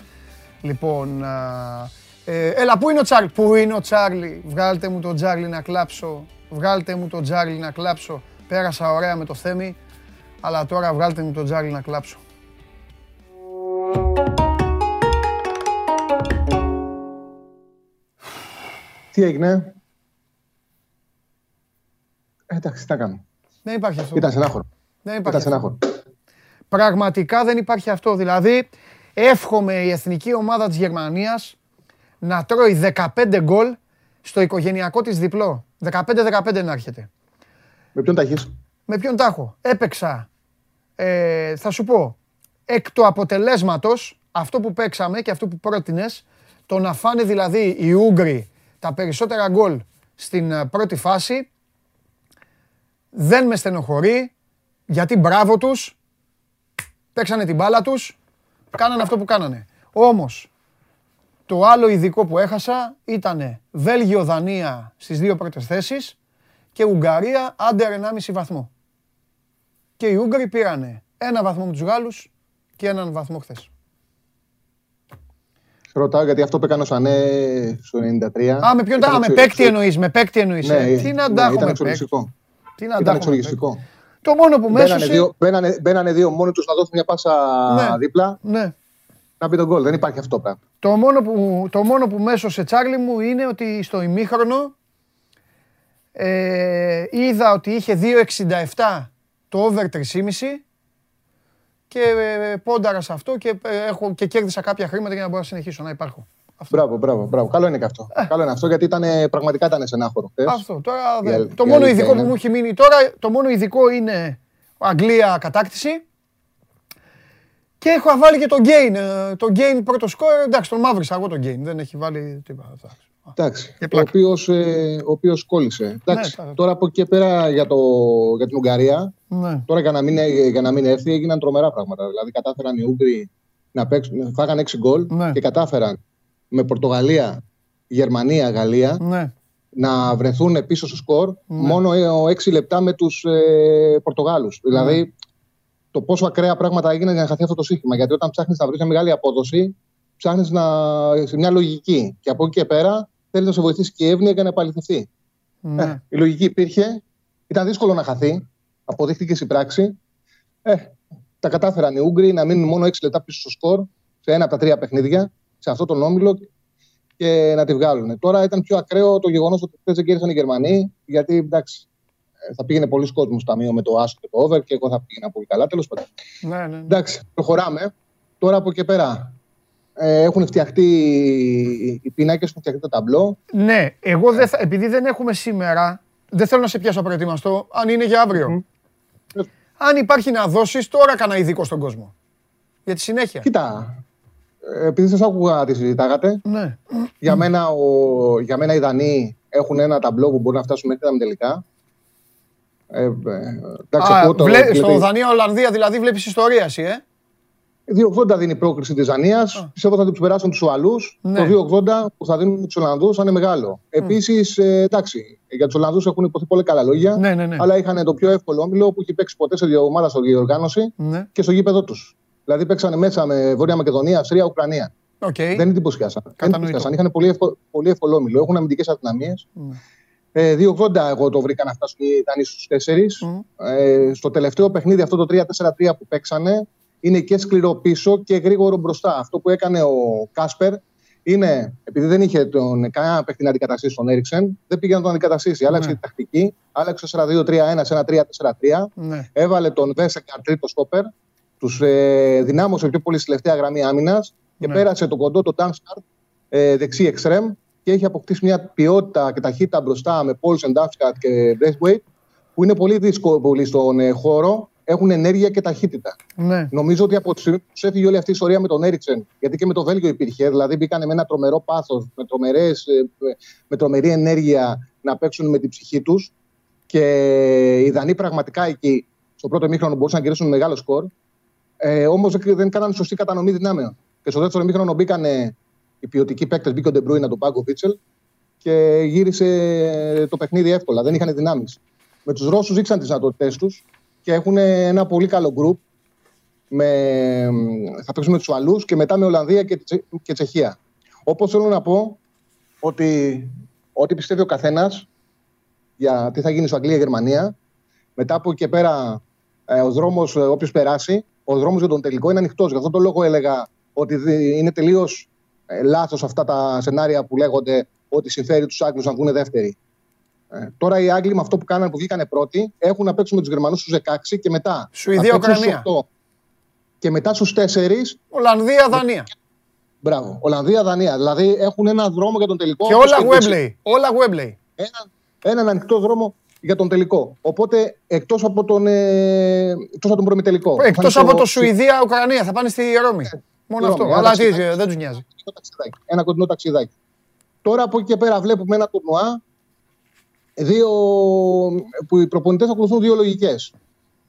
A: Λοιπόν, α, ε, έλα, πού είναι ο Τσάρλι, πού είναι ο Τσάρλι, βγάλτε μου τον Τσάρλι να κλάψω, βγάλτε μου τον Τσάρλι να κλάψω. Πέρασα ωραία με το Θέμη, αλλά τώρα βγάλτε μου τον Τσάρλι να κλάψω.
E: Τι έγινε; Ε, εντάξει, τι να κάνω.
A: Δεν υπάρχει αυτό.
E: Ήταν στενάχωρο.
A: Δεν
E: Ήταν
A: υπάρχει αυτό.
E: στενάχωρο.
A: Πραγματικά δεν υπάρχει αυτό. Δηλαδή, εύχομαι η εθνική ομάδα της Γερμανίας να τρώει 15 γκολ στο οικογενειακό της διπλό. 15-15 να έρχεται.
E: Με ποιον τα έχεις;
A: Με ποιον τάχο. Έπαιξα, ε, θα σου πω, εκ του αποτελέσματος, αυτό που παίξαμε και αυτό που πρότεινες, το να φάνε δηλαδή οι Ούγγροι τα περισσότερα γκολ στην ε, πρώτη φάση, δεν με στενοχωρεί, γιατί μπράβο τους, παίξανε την μπάλα τους, κάνανε αυτό που κάνανε. Όμως, το άλλο ειδικό που έχασα ήταν Βέλγιο-Δανία στις δύο πρώτες θέσεις και Ουγγαρία άντερ 1,5 βαθμό. Και οι Ούγγροι πήρανε ένα βαθμό με τους Γάλλους και έναν βαθμό χθες.
E: Σε ρωτάω γιατί αυτό που έκανε ο Σανέ στο 93.
A: Α, με ποιον τα...
E: ήταν
A: Α, με
E: εξο-
A: παίκτη
E: εξο-
A: εννοείς, με παίκτη εννοείς.
E: Ναι,
A: ε. Τι να
E: ναι,
A: τα έχουμε
E: ήταν
A: παίκτη.
E: εξοργιστικό.
A: Τι να
E: Ήταν
A: τα έχουμε
E: εξοργιστικό.
A: Παίκτη. Το μόνο που
E: Μπαίνανε
A: μέσωσε.
E: δύο, μπαίνανε, μπαίνανε δύο μόνοι τους να δώσουν μια πάσα
A: Ναι.
E: δίπλα
A: Ναι.
E: να μπει τον γκολ. Δεν υπάρχει αυτό πράγμα.
A: Το μόνο που, το μόνο που μέσωσε Τσάρλι μου είναι ότι στο ημίχρονο ε, είδα ότι είχε 2,67 το over 3,5 και ε, πόνταρα σε αυτό και, ε, έχω, και κέρδισα κάποια χρήματα για να μπορώ να συνεχίσω να υπάρχω. Αυτό.
E: Μπράβο, μπράβο, μπράβο. Καλό είναι και αυτό. Καλό είναι αυτό γιατί ήταν, πραγματικά ήταν στενάχωρο. χθες.
A: Αυτό. Τώρα,
E: Η
A: δεν-
E: αλ-
A: το
E: η
A: μόνο
E: αλήθεια
A: ειδικό που
E: είναι.
A: μου έχει μείνει τώρα, το μόνο ειδικό είναι Αγγλία κατάκτηση. Και έχω βάλει και τον Gain. ε, Τον Gain πρώτο σκόρ. Εντάξει, τον μαύρισα εγώ τον Gain. Δεν έχει βάλει τίποτα. Εντάξει.
E: Εντάξει.
A: Και
E: Ο
A: πλάκα.
E: οποίος ε, ο οποίος κόλλησε. Εντάξει.
A: Ναι,
E: τώρα από εκεί και πέρα για, το, για την Ουγγαρία,
A: Ναι.
E: τώρα για να, μην, για να μην έρθει, έγιναν τρομερά πράγματα. Δηλαδή κατάφεραν οι Ούγγροι να παίξουν, φάγαν 6 γκολ
A: Ναι.
E: και κατάφεραν με Πορτογαλία, Γερμανία, Γαλλία
A: Ναι.
E: να βρεθούν πίσω στο σκορ
A: Ναι.
E: μόνο 6 λεπτά με τους ε, Πορτογάλους. Δηλαδή το πόσο ακραία πράγματα έγιναν για να χαθεί αυτό το σύστημα. Γιατί όταν ψάχνεις να βρεις μια μεγάλη απόδοση, ψάχνεις να... σε μια λογική. Και από εκεί και πέρα θέλεις να σε βοηθήσει και η εύνοια για να επαληθευτεί.
A: ναι.
E: Ε, η λογική υπήρχε. Ήταν δύσκολο να χαθεί. Αποδείχτηκε στην πράξη. Ε, τα κατάφεραν οι Ούγγροι να μείνουν μόνο 6 λεπτά πίσω στο σκορ σε ένα από τα τρία παιχνίδια, σε αυτό τον όμιλο και να τη βγάλουν. Τώρα ήταν πιο ακραίο το γεγονός ότι χθες δεν κέρδισαν οι Γερμανοί, γιατί εντάξει, ε, θα πήγαινε πολλοί κόσμος στο ταμείο με το άσο και το over και εγώ θα πήγαινα πολύ καλά. Τέλος πάντων.
A: ναι, ναι, ναι.
E: Εντάξει, προχωράμε. Τώρα από εκεί και πέρα ε, έχουν φτιαχτεί οι πίνακες, έχουν φτιαχτεί το ταμπλό.
A: Ναι, εγώ δεν θα, επειδή δεν έχουμε σήμερα, δεν θέλω να σε πιάσω προετοιμαστό, αν είναι για αύριο. Αν υπάρχει να δώσεις, τώρα κάνα ειδικό στον κόσμο. Για τη συνέχεια.
E: Κοίτα, ε, επειδή σας άκουγα τι συζητάγατε,
A: Ναι.
E: για, μένα, ο, για μένα οι Δανείοι έχουν ένα ταμπλό που μπορεί να φτάσουν μέχρι τα τελικά. Ε, ε, εντάξει,
A: Α,
E: ακούω το-
A: βλέ-
E: δηλαδή,
A: στο Δανία-Ολλανδία δηλαδή βλέπεις ιστορία εσύ, ε;
E: 2,80 δίνει η πρόκριση της Δανίας. Πιστεύω θα του περάσουν τους Ουαλούς.
A: Ναι.
E: Το 2,80 που θα δίνουν τους Ολλανδούς θα είναι μεγάλο. Επίσης, εντάξει, για τους Ολλανδούς έχουν ειπωθεί πολύ καλά λόγια.
A: Ναι, ναι, ναι.
E: Αλλά είχαν το πιο εύκολο όμιλο που έχει παίξει ποτέ σε δύο ομάδα στο διοργάνωση
A: Ναι.
E: και στο γήπεδο τους. Δηλαδή παίξανε μέσα με Βόρεια Μακεδονία, Αυστρία, Ουκρανία.
A: Οκ.
E: Δεν εντυπωσιάσαν. Δεν
A: Κατανοητό.
E: εντυπωσιάσαν. Είχαν πολύ, εύκολο, πολύ εύκολο όμιλο. Έχουν αμυντικές αδυναμίες.
A: Ναι.
E: Ε, 2,80 εγώ το βρήκα να φτάσουν οι Δανείοι στους 4.
A: Μμ.
E: Ε, στο τελευταίο παιχνίδι, αυτό το 3-4-3 που παίξανε, είναι και σκληρό πίσω και γρήγορο μπροστά. Αυτό που έκανε ο Κάσπερ είναι, επειδή δεν είχε τον, κανένα παίχτη να αντικαταστήσει τον Έριξεν, δεν πήγε να τον αντικαταστήσει. Άλλαξε
A: Ναι.
E: τη τακτική, άλλαξε 4-2-3-1 σε ένα 3-4-3.
A: Ναι.
E: Έβαλε τον Βέσεκαρ τρίτο στόπερ, τους ε, δυνάμωσε πιο πολύ στη τελευταία γραμμή άμυνας και
A: Ναι.
E: πέρασε τον κοντό, τον Ντάμσκαρτ, ε, δεξί εξτρέμ και έχει αποκτήσει μια ποιότητα και ταχύτητα μπροστά με Πόλσεν, Ντάμσκαρτ και Μπρέσβουεϊτ που είναι πολύ δύσκολοι στον ε, χώρο, έχουν ενέργεια και ταχύτητα.
A: Ναι.
E: Νομίζω ότι από τη στιγμή που τους έφυγε όλη αυτή η ιστορία με τον Έριξεν, γιατί και με το Βέλγιο υπήρχε, δηλαδή μπήκανε με ένα τρομερό πάθος, με, τρομερές, ε, με τρομερή ενέργεια να παίξουν με την ψυχή τους. Και οι Δανείοι πραγματικά εκεί, στο πρώτο μήχρονο, μπορούσαν να κερδίσουν μεγάλο σκορ. Ε, Όμως δεν κάνανε σωστή κατανομή δυνάμεων. Και στο δεύτερο μήχρονο μπήκανε οι ποιοτικοί παίκτες, μπήκε ο Ντεμπρούινα, τον Πάγκο Βίτσελ και γύρισε το παιχνίδι εύκολα. Δεν είχαν δυνάμεις. Με τους Ρώσους δείξαν τις δυνατότητές τους και έχουν ένα πολύ καλό γκρουπ. Με, θα παίξουν με τους Ουαλού και μετά με Ολλανδία και, Τσε- και Τσεχία. Όπως θέλω να πω ότι ό,τι πιστεύει ο καθένας για τι θα γίνει στο Αγγλία-Γερμανία, μετά από εκεί και πέρα ε, ο δρόμος, όποιος περάσει, ο δρόμος για τον τελικό είναι ανοιχτός. Γι' αυτό το λόγο έλεγα ότι δι- είναι τελείως ε, λάθος αυτά τα σενάρια που λέγονται ότι συμφέρει τους Άγγλους να βγουν δεύτεροι. Ε, τώρα οι Άγγλοι με αυτό που κάνανε που βγήκανε πρώτοι έχουν να παίξουν με τους Γερμανούς στους 16 και μετά.
A: Σουηδία,
E: θα παίξουν
A: Ουκρανία.
E: στους 8. Και μετά στους 4
A: Ολλανδία, Δανία.
E: Μπράβο. Ολλανδία, Δανία. Δηλαδή έχουν ένα δρόμο για τον τελικό.
A: Και
E: όπως
A: όλα
E: και
A: Wembley. Όλα Wembley.
E: Ένα, έναν ανοιχτό δρόμο για τον τελικό. Οπότε εκτός από τον, ε, εκτός από τον προμητελικό.
A: Εκτό
E: θα είναι
A: από το Σουηδία-Ουκρανία. Θα πάνε στη Ρώμη. Μόνο
E: Ρώμη,
A: αυτό.
E: ένα
A: Αλλά τι,
E: ταξιδάκι.
A: δεν τους νοιάζει.
E: κοντινό ταξιδάκι. Ένα κοντινό ταξιδάκι. Τώρα από εκεί και πέρα βλέπουμε ένα τουρνουά δύο, που οι προπονητές ακολουθούν δύο λογικές.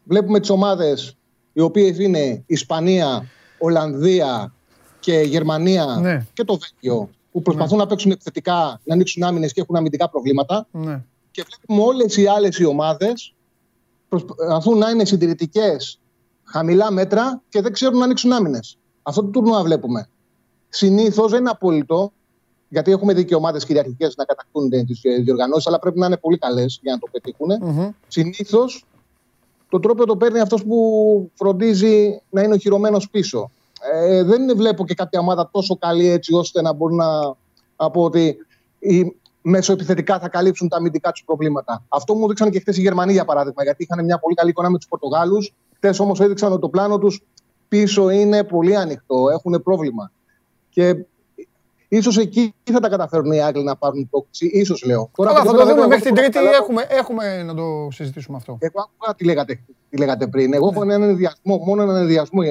E: Βλέπουμε τις ομάδες οι οποίες είναι Ισπανία, Ολλανδία και Γερμανία
A: Ναι.
E: και το Βέλγιο που προσπαθούν να παίξουν επιθετικά, να ανοίξουν άμυνες και έχουν αμυντικά προβλήματα.
A: Ναι.
E: Και βλέπουμε όλες οι άλλες οι ομάδες προσπαθούν να είναι συντηρητικές, χαμηλά μέτρα και δεν ξέρουν να ανοίξουν άμυνες. Αυτό το τουρνουά βλέπουμε. Συνήθως δεν είναι απόλυτο, γιατί έχουμε δει και ομάδες κυριαρχικές να κατακτούν τις διοργανώσεις, αλλά πρέπει να είναι πολύ καλές για να το πετύχουν.
A: Μμμ.
E: Συνήθως το τρόπο το παίρνει αυτός που φροντίζει να είναι οχυρωμένος πίσω. Ε, δεν βλέπω και κάποια ομάδα τόσο καλή έτσι ώστε να μπορούν να, να πω ότι οι μεσοεπιθετικά θα καλύψουν τα αμυντικά τους προβλήματα. Αυτό μου δείξαν και χθες οι Γερμανοί για παράδειγμα, γιατί είχαν μια πολύ καλή εικόνα με τους Πορτογάλους. Χθες όμως έδειξαν ότι το πλάνο τους πίσω είναι πολύ ανοιχτό, έχουν πρόβλημα. Και ίσως εκεί θα τα καταφέρουν οι Άγγλοι να πάρουν υπόκριση. σω λέω.
A: Τώρα θα το δούμε μέχρι την Τρίτη. Έχουμε, έχουμε να το συζητήσουμε αυτό.
E: Εγώ άκουγα τι λέγατε, τι λέγατε πριν. Εγώ έχω ναι. έναν ενδιασμό, μόνο έναν ενδιασμό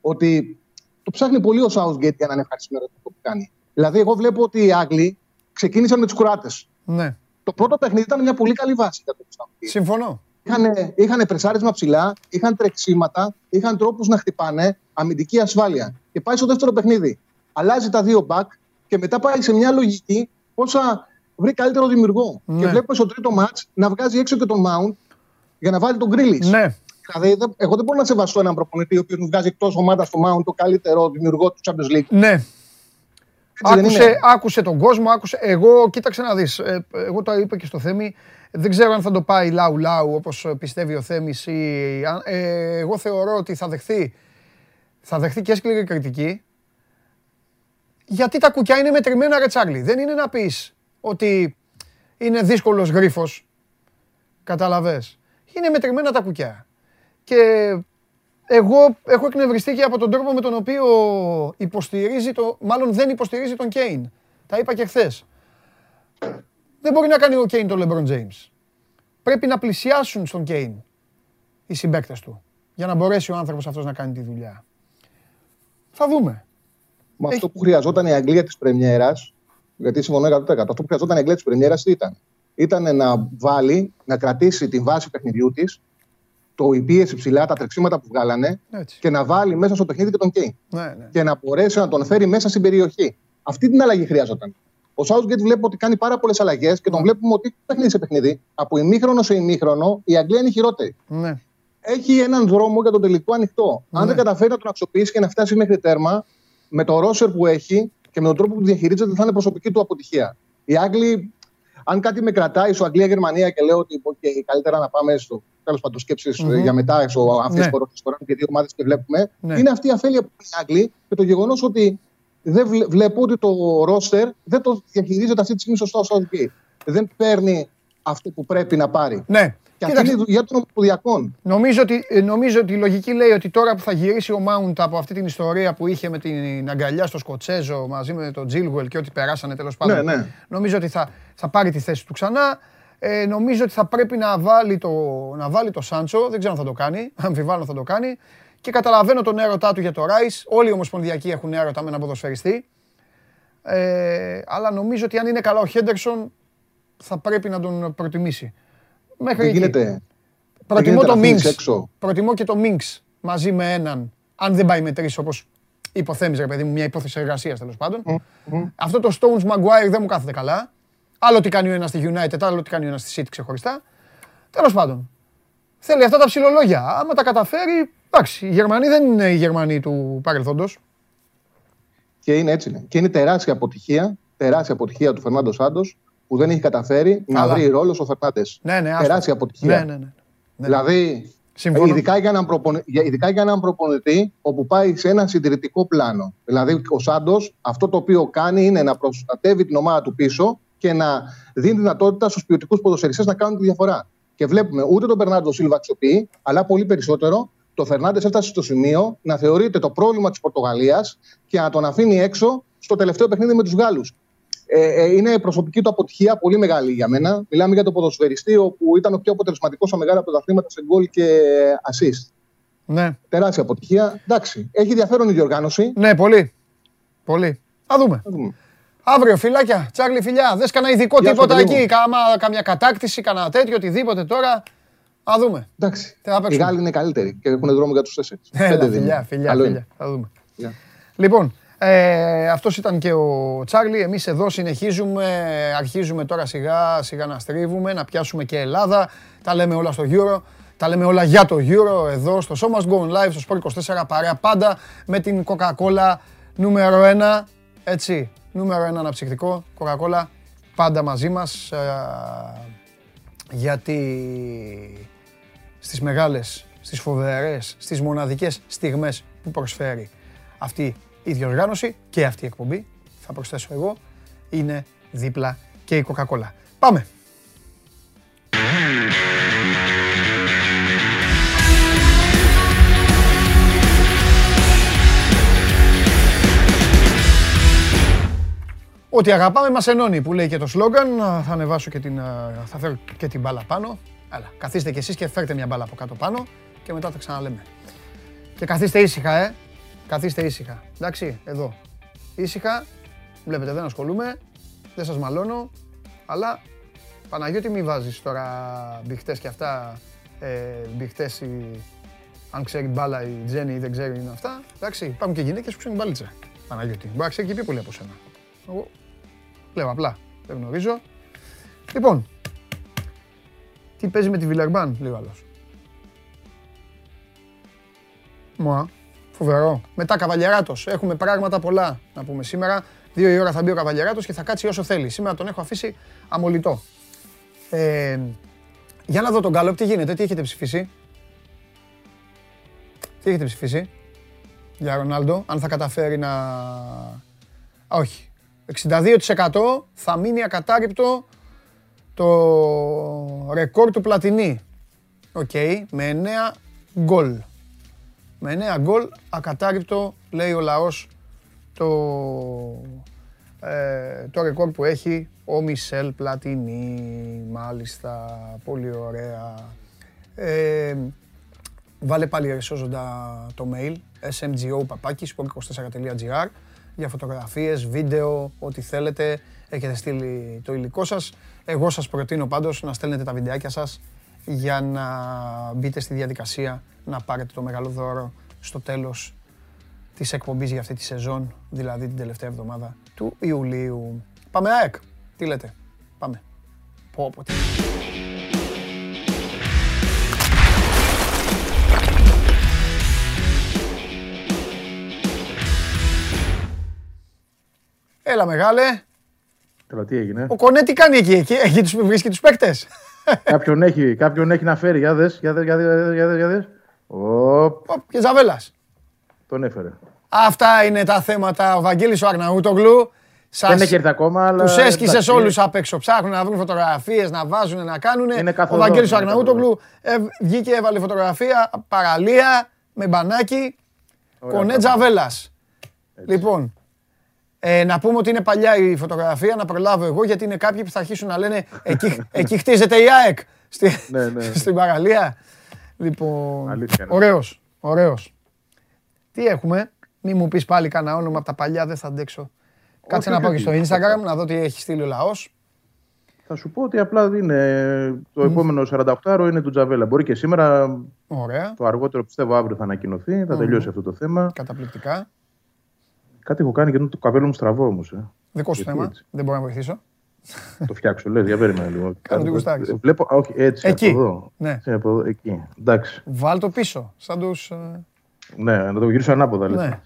E: ότι το ψάχνει πολύ ο Southgate για να είναι ευχαριστημένο αυτό που κάνει. Δηλαδή, εγώ βλέπω ότι οι Άγγλοι ξεκίνησαν με τους Κροάτες.
A: Ναι.
E: Το πρώτο παιχνίδι ήταν μια πολύ καλή βάση για το
A: Southgate. Συμφωνώ.
E: Είχαν, είχαν πρεσάρισμα ψηλά, είχαν τρεξίματα, είχαν τρόπους να χτυπάνε, αμυντική ασφάλεια. Και πάει στο δεύτερο παιχνίδι. Αλλάζει τα δύο back και μετά πάει σε μια λογική πώ θα βρει καλύτερο δημιουργό. Ναι. Και βλέπουμε στο τρίτο match να βγάζει έξω και τον Mount για να βάλει τον Γκρίλι.
A: Ναι.
E: Δηλαδή, εγώ δεν μπορώ να σεβαστώ έναν προπονητή ο οποίος μου βγάζει εκτός ομάδας στο Mount το καλύτερο δημιουργό του Champions League.
A: Ναι. Άκουσε, άκουσε τον κόσμο, άκουσε. Εγώ, κοίταξε να δεις. Ε, εγώ το είπα και στο Θέμη. Δεν ξέρω αν θα το πάει λαού-λαού όπως πιστεύει ο Θέμης. Ε, εγώ θεωρώ ότι θα δεχθεί, θα δεχθεί και σκληρή κριτική. Γιατί τα κουκιά είναι μετρημένα, ρε Δεν είναι να πεις ότι είναι δύσκολος γρίφος. Καταλαβες. Είναι μετρημένα τα κουκιά. Και εγώ έχω εκνευριστεί και από τον τρόπο με τον οποίο υποστηρίζει το, μάλλον δεν υποστηρίζει τον Κέιν. Τα είπα και χθες. Δεν μπορεί να κάνει ο Κέιν τον Λεμπρόν James. Πρέπει να πλησιάσουν στον Κέιν οι συμπαίκτες του για να μπορέσει ο άνθρωπος αυτός να κάνει τη δουλειά. Θα δούμε.
E: Με αυτό που χρειαζόταν η Αγγλία της Πρεμιέρας, γιατί συμφωνώ 100%, αυτό που χρειαζόταν η Αγγλία της Πρεμιέρας ήταν. Ήταν να βάλει, να κρατήσει τη βάση παιχνιδιού της το η πίεση ψηλά, τα τρεξίματα που βγάλανε Έτσι. και να βάλει μέσα στο παιχνίδι και τον Κέιν.
A: Ναι, ναι.
E: Και να μπορέσει να τον φέρει μέσα στην περιοχή. Αυτή την αλλαγή χρειάζονταν. Ο Southgate βλέπω ότι κάνει πάρα πολλές αλλαγές και τον ναι. βλέπουμε ότι παιχνίδι σε παιχνίδι, από ημίχρονο σε ημίχρονο, η Αγγλία είναι χειρότερη.
A: Ναι.
E: Έχει έναν δρόμο για τον τελικό ανοιχτό. Αν δεν καταφέρει να τον αξιοποιήσει και να φτάσει μέχρι τέρμα, με το ρόσερ που έχει και με τον τρόπο που διαχειρίζεται, θα είναι προσωπική του αποτυχία. Οι Άγγλοι, αν κάτι με κρατάει στο Αγγλία-Γερμανία και λέω ότι okay, καλύτερα να πάμε στο τέλος πάντων σκέψεις mm-hmm. για μετά αυτές ναι. τις φορέ και δύο ομάδες και βλέπουμε. Ναι. Είναι αυτή η αφέλεια που είναι Άγγλοι και το γεγονός ότι δεν βλέπω ότι το ρόστερ δεν το διαχειρίζεται αυτή τη στιγμή σωστά ο Southgate. Δεν παίρνει αυτό που πρέπει να πάρει.
A: Ναι.
E: Και αυτή είναι η δουλειά των ομοπουδιακών.
A: Νομίζω ότι, νομίζω ότι η λογική λέει ότι τώρα που θα γυρίσει ο Μάουντ από αυτή την ιστορία που είχε με την αγκαλιά στο Σκοτσέζο μαζί με τον Τζίλγουελ και ό,τι περάσανε τέλος πάντων.
E: Ναι, ναι.
A: Νομίζω ότι θα, θα πάρει τη θέση του ξανά. Ε, νομίζω ότι θα πρέπει να βάλει, το, να βάλει το Σάντσο. Δεν ξέρω αν θα το κάνει. Αμφιβάλλω θα το κάνει. Και καταλαβαίνω τον έρωτά του για το Ράις. Όλοι οι Ομοσπονδιακοί έχουν έρωτα με έναν ποδοσφαιριστή. Ε, αλλά νομίζω ότι αν είναι καλά ο Χέντερσον θα πρέπει να τον προτιμήσει.
E: Μέχρι δεν γίνεται.
A: Προτιμώ το Μίνξ. Προτιμώ και το Μίνξ μαζί με έναν. Αν δεν πάει με τρεις όπως υποθέμεις, ρε παιδί μου, μια υπόθεση εργασίας τέλος πάντων. Αυτό το Stones Maguire δεν μου κάθεται καλά. Άλλο τι κάνει ο ένας στη United, άλλο τι κάνει ο ένας στη City ξεχωριστά. Τέλος πάντων. Θέλει αυτά τα ψηλολόγια. Άμα τα καταφέρει, εντάξει, οι Γερμανοί δεν είναι οι Γερμανοί του παρελθόντος.
E: Και είναι έτσι. Ναι. Και είναι τεράστια αποτυχία, τεράστια αποτυχία του Φερνάντος Σάντος που δεν έχει καταφέρει να βρει ρόλο ο Φερνάντες.
A: Ναι, ναι,
E: τεράστια αποτυχία.
A: Ναι, ναι, ναι.
E: ναι. Δηλαδή, ειδικά για, έναν ειδικά για έναν προπονητή όπου πάει σε ένα συντηρητικό πλάνο. Δηλαδή, ο Σάντος αυτό το οποίο κάνει είναι να προστατεύει την ομάδα του πίσω και να δίνει δυνατότητα στους ποιοτικούς ποδοσφαιριστές να κάνουν τη διαφορά. Και βλέπουμε ούτε τον Μπερνάρντο Σίλβα αξιοποιεί, αλλά πολύ περισσότερο το Φερνάντες έφτασε στο σημείο να θεωρείται το πρόβλημα της Πορτογαλίας και να τον αφήνει έξω στο τελευταίο παιχνίδι με τους Γάλλους. Ε, ε, είναι προσωπική του αποτυχία πολύ μεγάλη για μένα. Μιλάμε για το ποδοσφαιριστή όπου ήταν ο πιο αποτελεσματικός στα μεγάλα πρωταθλήματα σε γκολ και assist.
A: Ναι.
E: Τεράστια αποτυχία. Εντάξει. Έχει ενδιαφέρον η διοργάνωση.
A: Ναι, πολύ. Πολύ. Θα δούμε. δούμε. Αύριο φιλάκια, Τσάρλι φιλιά. Δες κανένα ειδικό Γεια τίποτα εκεί. Κάμα, καμιά κατάκτηση, κανένα τέτοιο, οτιδήποτε τώρα. Α δούμε.
E: Εντάξει. Οι Γάλλοι είναι καλύτεροι και έχουν δρόμο για τους τέσσερις.
A: Έλα, φιλιά, φιλιά, φιλιά. Θα δούμε. Λοιπόν, ε, αυτός ήταν και ο Τσάρλι. Εμείς εδώ συνεχίζουμε. Αρχίζουμε τώρα σιγά σιγά να στρίβουμε, να πιάσουμε και Ελλάδα. Τα λέμε όλα στο Euro. Τα λέμε όλα για το Euro εδώ στο Show Must Go Live στο Sport 24 παρέα πάντα με την Coca-Cola νούμερο 1. Έτσι, νούμερο 1 αναψυκτικό, Coca-Cola πάντα μαζί μας. Ε, γιατί στις μεγάλες, στις φοβερές, στις μοναδικές στιγμές που προσφέρει αυτή η διοργάνωση και αυτή η εκπομπή, θα προσθέσω εγώ, είναι δίπλα και η Coca-Cola. Πάμε! Ότι αγαπάμε μας ενώνει που λέει και το σλόγκαν. Θα ανεβάσω και την, θα φέρω και την μπάλα πάνω. Έλα, καθίστε κι εσείς και φέρτε μια μπάλα από κάτω πάνω και μετά τα ξαναλέμε. Και καθίστε ήσυχα, ε. Καθίστε ήσυχα. Εντάξει, εδώ. Ήσυχα. Βλέπετε, δεν ασχολούμαι. Δεν σας μαλώνω. Αλλά, Παναγιώτη, μη βάζεις τώρα μπηχτές και αυτά. Ε, μπηχτές η... Αν ξέρει μπάλα η Τζέννη ή δεν ξέρει είναι αυτά. Εντάξει, υπάρχουν και γυναίκες που ξέρουν μπαλίτσα. Παναγιώτη. Μπορεί να ξέρει και πιο πολύ από σένα. Εγώ λέω απλά. Δεν γνωρίζω. Λοιπόν, τι παίζει με τη Βιλερμπάν, λέει ο άλλος. Μωά, φοβερό. Μετά Καβαλιαράτος. Έχουμε πράγματα πολλά να πούμε σήμερα. Δύο η ώρα θα μπει ο Καβαλιαράτος και θα κάτσει όσο θέλει. Σήμερα τον έχω αφήσει αμολυτό. Ε, για να δω τον Γκάλοπ, τι γίνεται, τι έχετε ψηφίσει; Τι έχετε ψηφίσει; Για Ρονάλντο, αν θα καταφέρει να... Α, όχι. 62% θα μείνει ακατάρριπτο το ρεκόρ του Πλατινί. Οκ, με 9 γκολ. Με 9 γκολ ακατάρριπτο λέει ο λαός το, ε, το ρεκόρ που έχει ο Μισελ Πλατινί. Μάλιστα, πολύ ωραία. Ε, βάλε πάλι ρεσόζοντα το mail smgo παπάκι 24gr για φωτογραφίες, βίντεο, ό,τι θέλετε. Έχετε στείλει το υλικό σας. Εγώ σας προτείνω πάντως να στέλνετε τα βιντεάκια σας για να μπείτε στη διαδικασία να πάρετε το μεγάλο δώρο στο τέλος της εκπομπής για αυτή τη σεζόν, δηλαδή την τελευταία εβδομάδα του Ιουλίου. Πάμε ΑΕΚ. Τι λέτε. Πάμε. Πω, πω, Έλα μεγάλε.
F: Καλά, τι έγινε;
A: Ο Κονέ τι κάνει εκεί, εκεί, εκεί τους βρίσκει τους παίκτες;
F: κάποιον, έχει, κάποιον έχει να φέρει. Για δες, για δες, για δες, για δες. Για δες. Οπ,
A: Οπ, και Ζαβέλας.
F: τον έφερε.
A: Αυτά είναι τα θέματα. Ο Βαγγέλης ο Αρναούτογλου. Σας...
F: Δεν έχει έρθει ακόμα, αλλά.
A: Τους έσκησε
F: εντάξει.
A: όλους απ' έξω. Ψάχνουν να βρουν φωτογραφίες, να βάζουν, να κάνουν.
F: Είναι
A: Ο
F: καθοδόν,
A: Βαγγέλης ο
F: είναι
A: Αρναούτογλου ε, βγήκε, έβαλε φωτογραφία, παραλία, με μπανάκι.
F: Ωραία
A: Κονέ
F: πράγματα.
A: Τζαβέλας. Λοιπόν, ε, να πούμε ότι είναι παλιά η φωτογραφία, να προλάβω εγώ, γιατί είναι κάποιοι που θα αρχίσουν να λένε εκεί, εκεί χτίζεται η ΑΕΚ στη,
F: Ναι, ναι.
A: στην παραλία. Λοιπόν,
F: Αλήθεια είναι.
A: ωραίος, ωραίος. Τι έχουμε, μη μου πεις πάλι κανένα όνομα από τα παλιά, δεν θα αντέξω. Κάτσε να
F: όχι,
A: πάω και στο
F: όχι.
A: Instagram να δω τι έχει στείλει ο λαός.
F: Θα σου πω ότι απλά είναι. Το επόμενο 48ωρο είναι του Τζαβέλα. Μπορεί και σήμερα,
A: Ωραία,
F: το αργότερο πιστεύω αύριο θα ανακοινωθεί, θα τελειώσει αυτό το θέμα.
A: καταπληκτικά.
F: Κάτι έχω κάνει και το καπέλο μου στραβό όμως. Ε.
A: Δικό σου
F: Γιατί
A: θέμα,
F: έτσι;
A: δεν μπορώ να βοηθήσω.
F: το φτιάξω, λες, για περίμενε λίγο.
A: Κάνε τι γουστάρεις.
F: Ε, Βλέπω, α, όχι, έτσι.
A: Εκεί.
F: Από εδώ.
A: Ναι.
F: Έτσι, από εδώ, εκεί. Εντάξει.
A: Βάλ το πίσω, σαν τους... ε,
F: Ναι, να το γυρίσω ανάποδα. λες.
A: Ναι,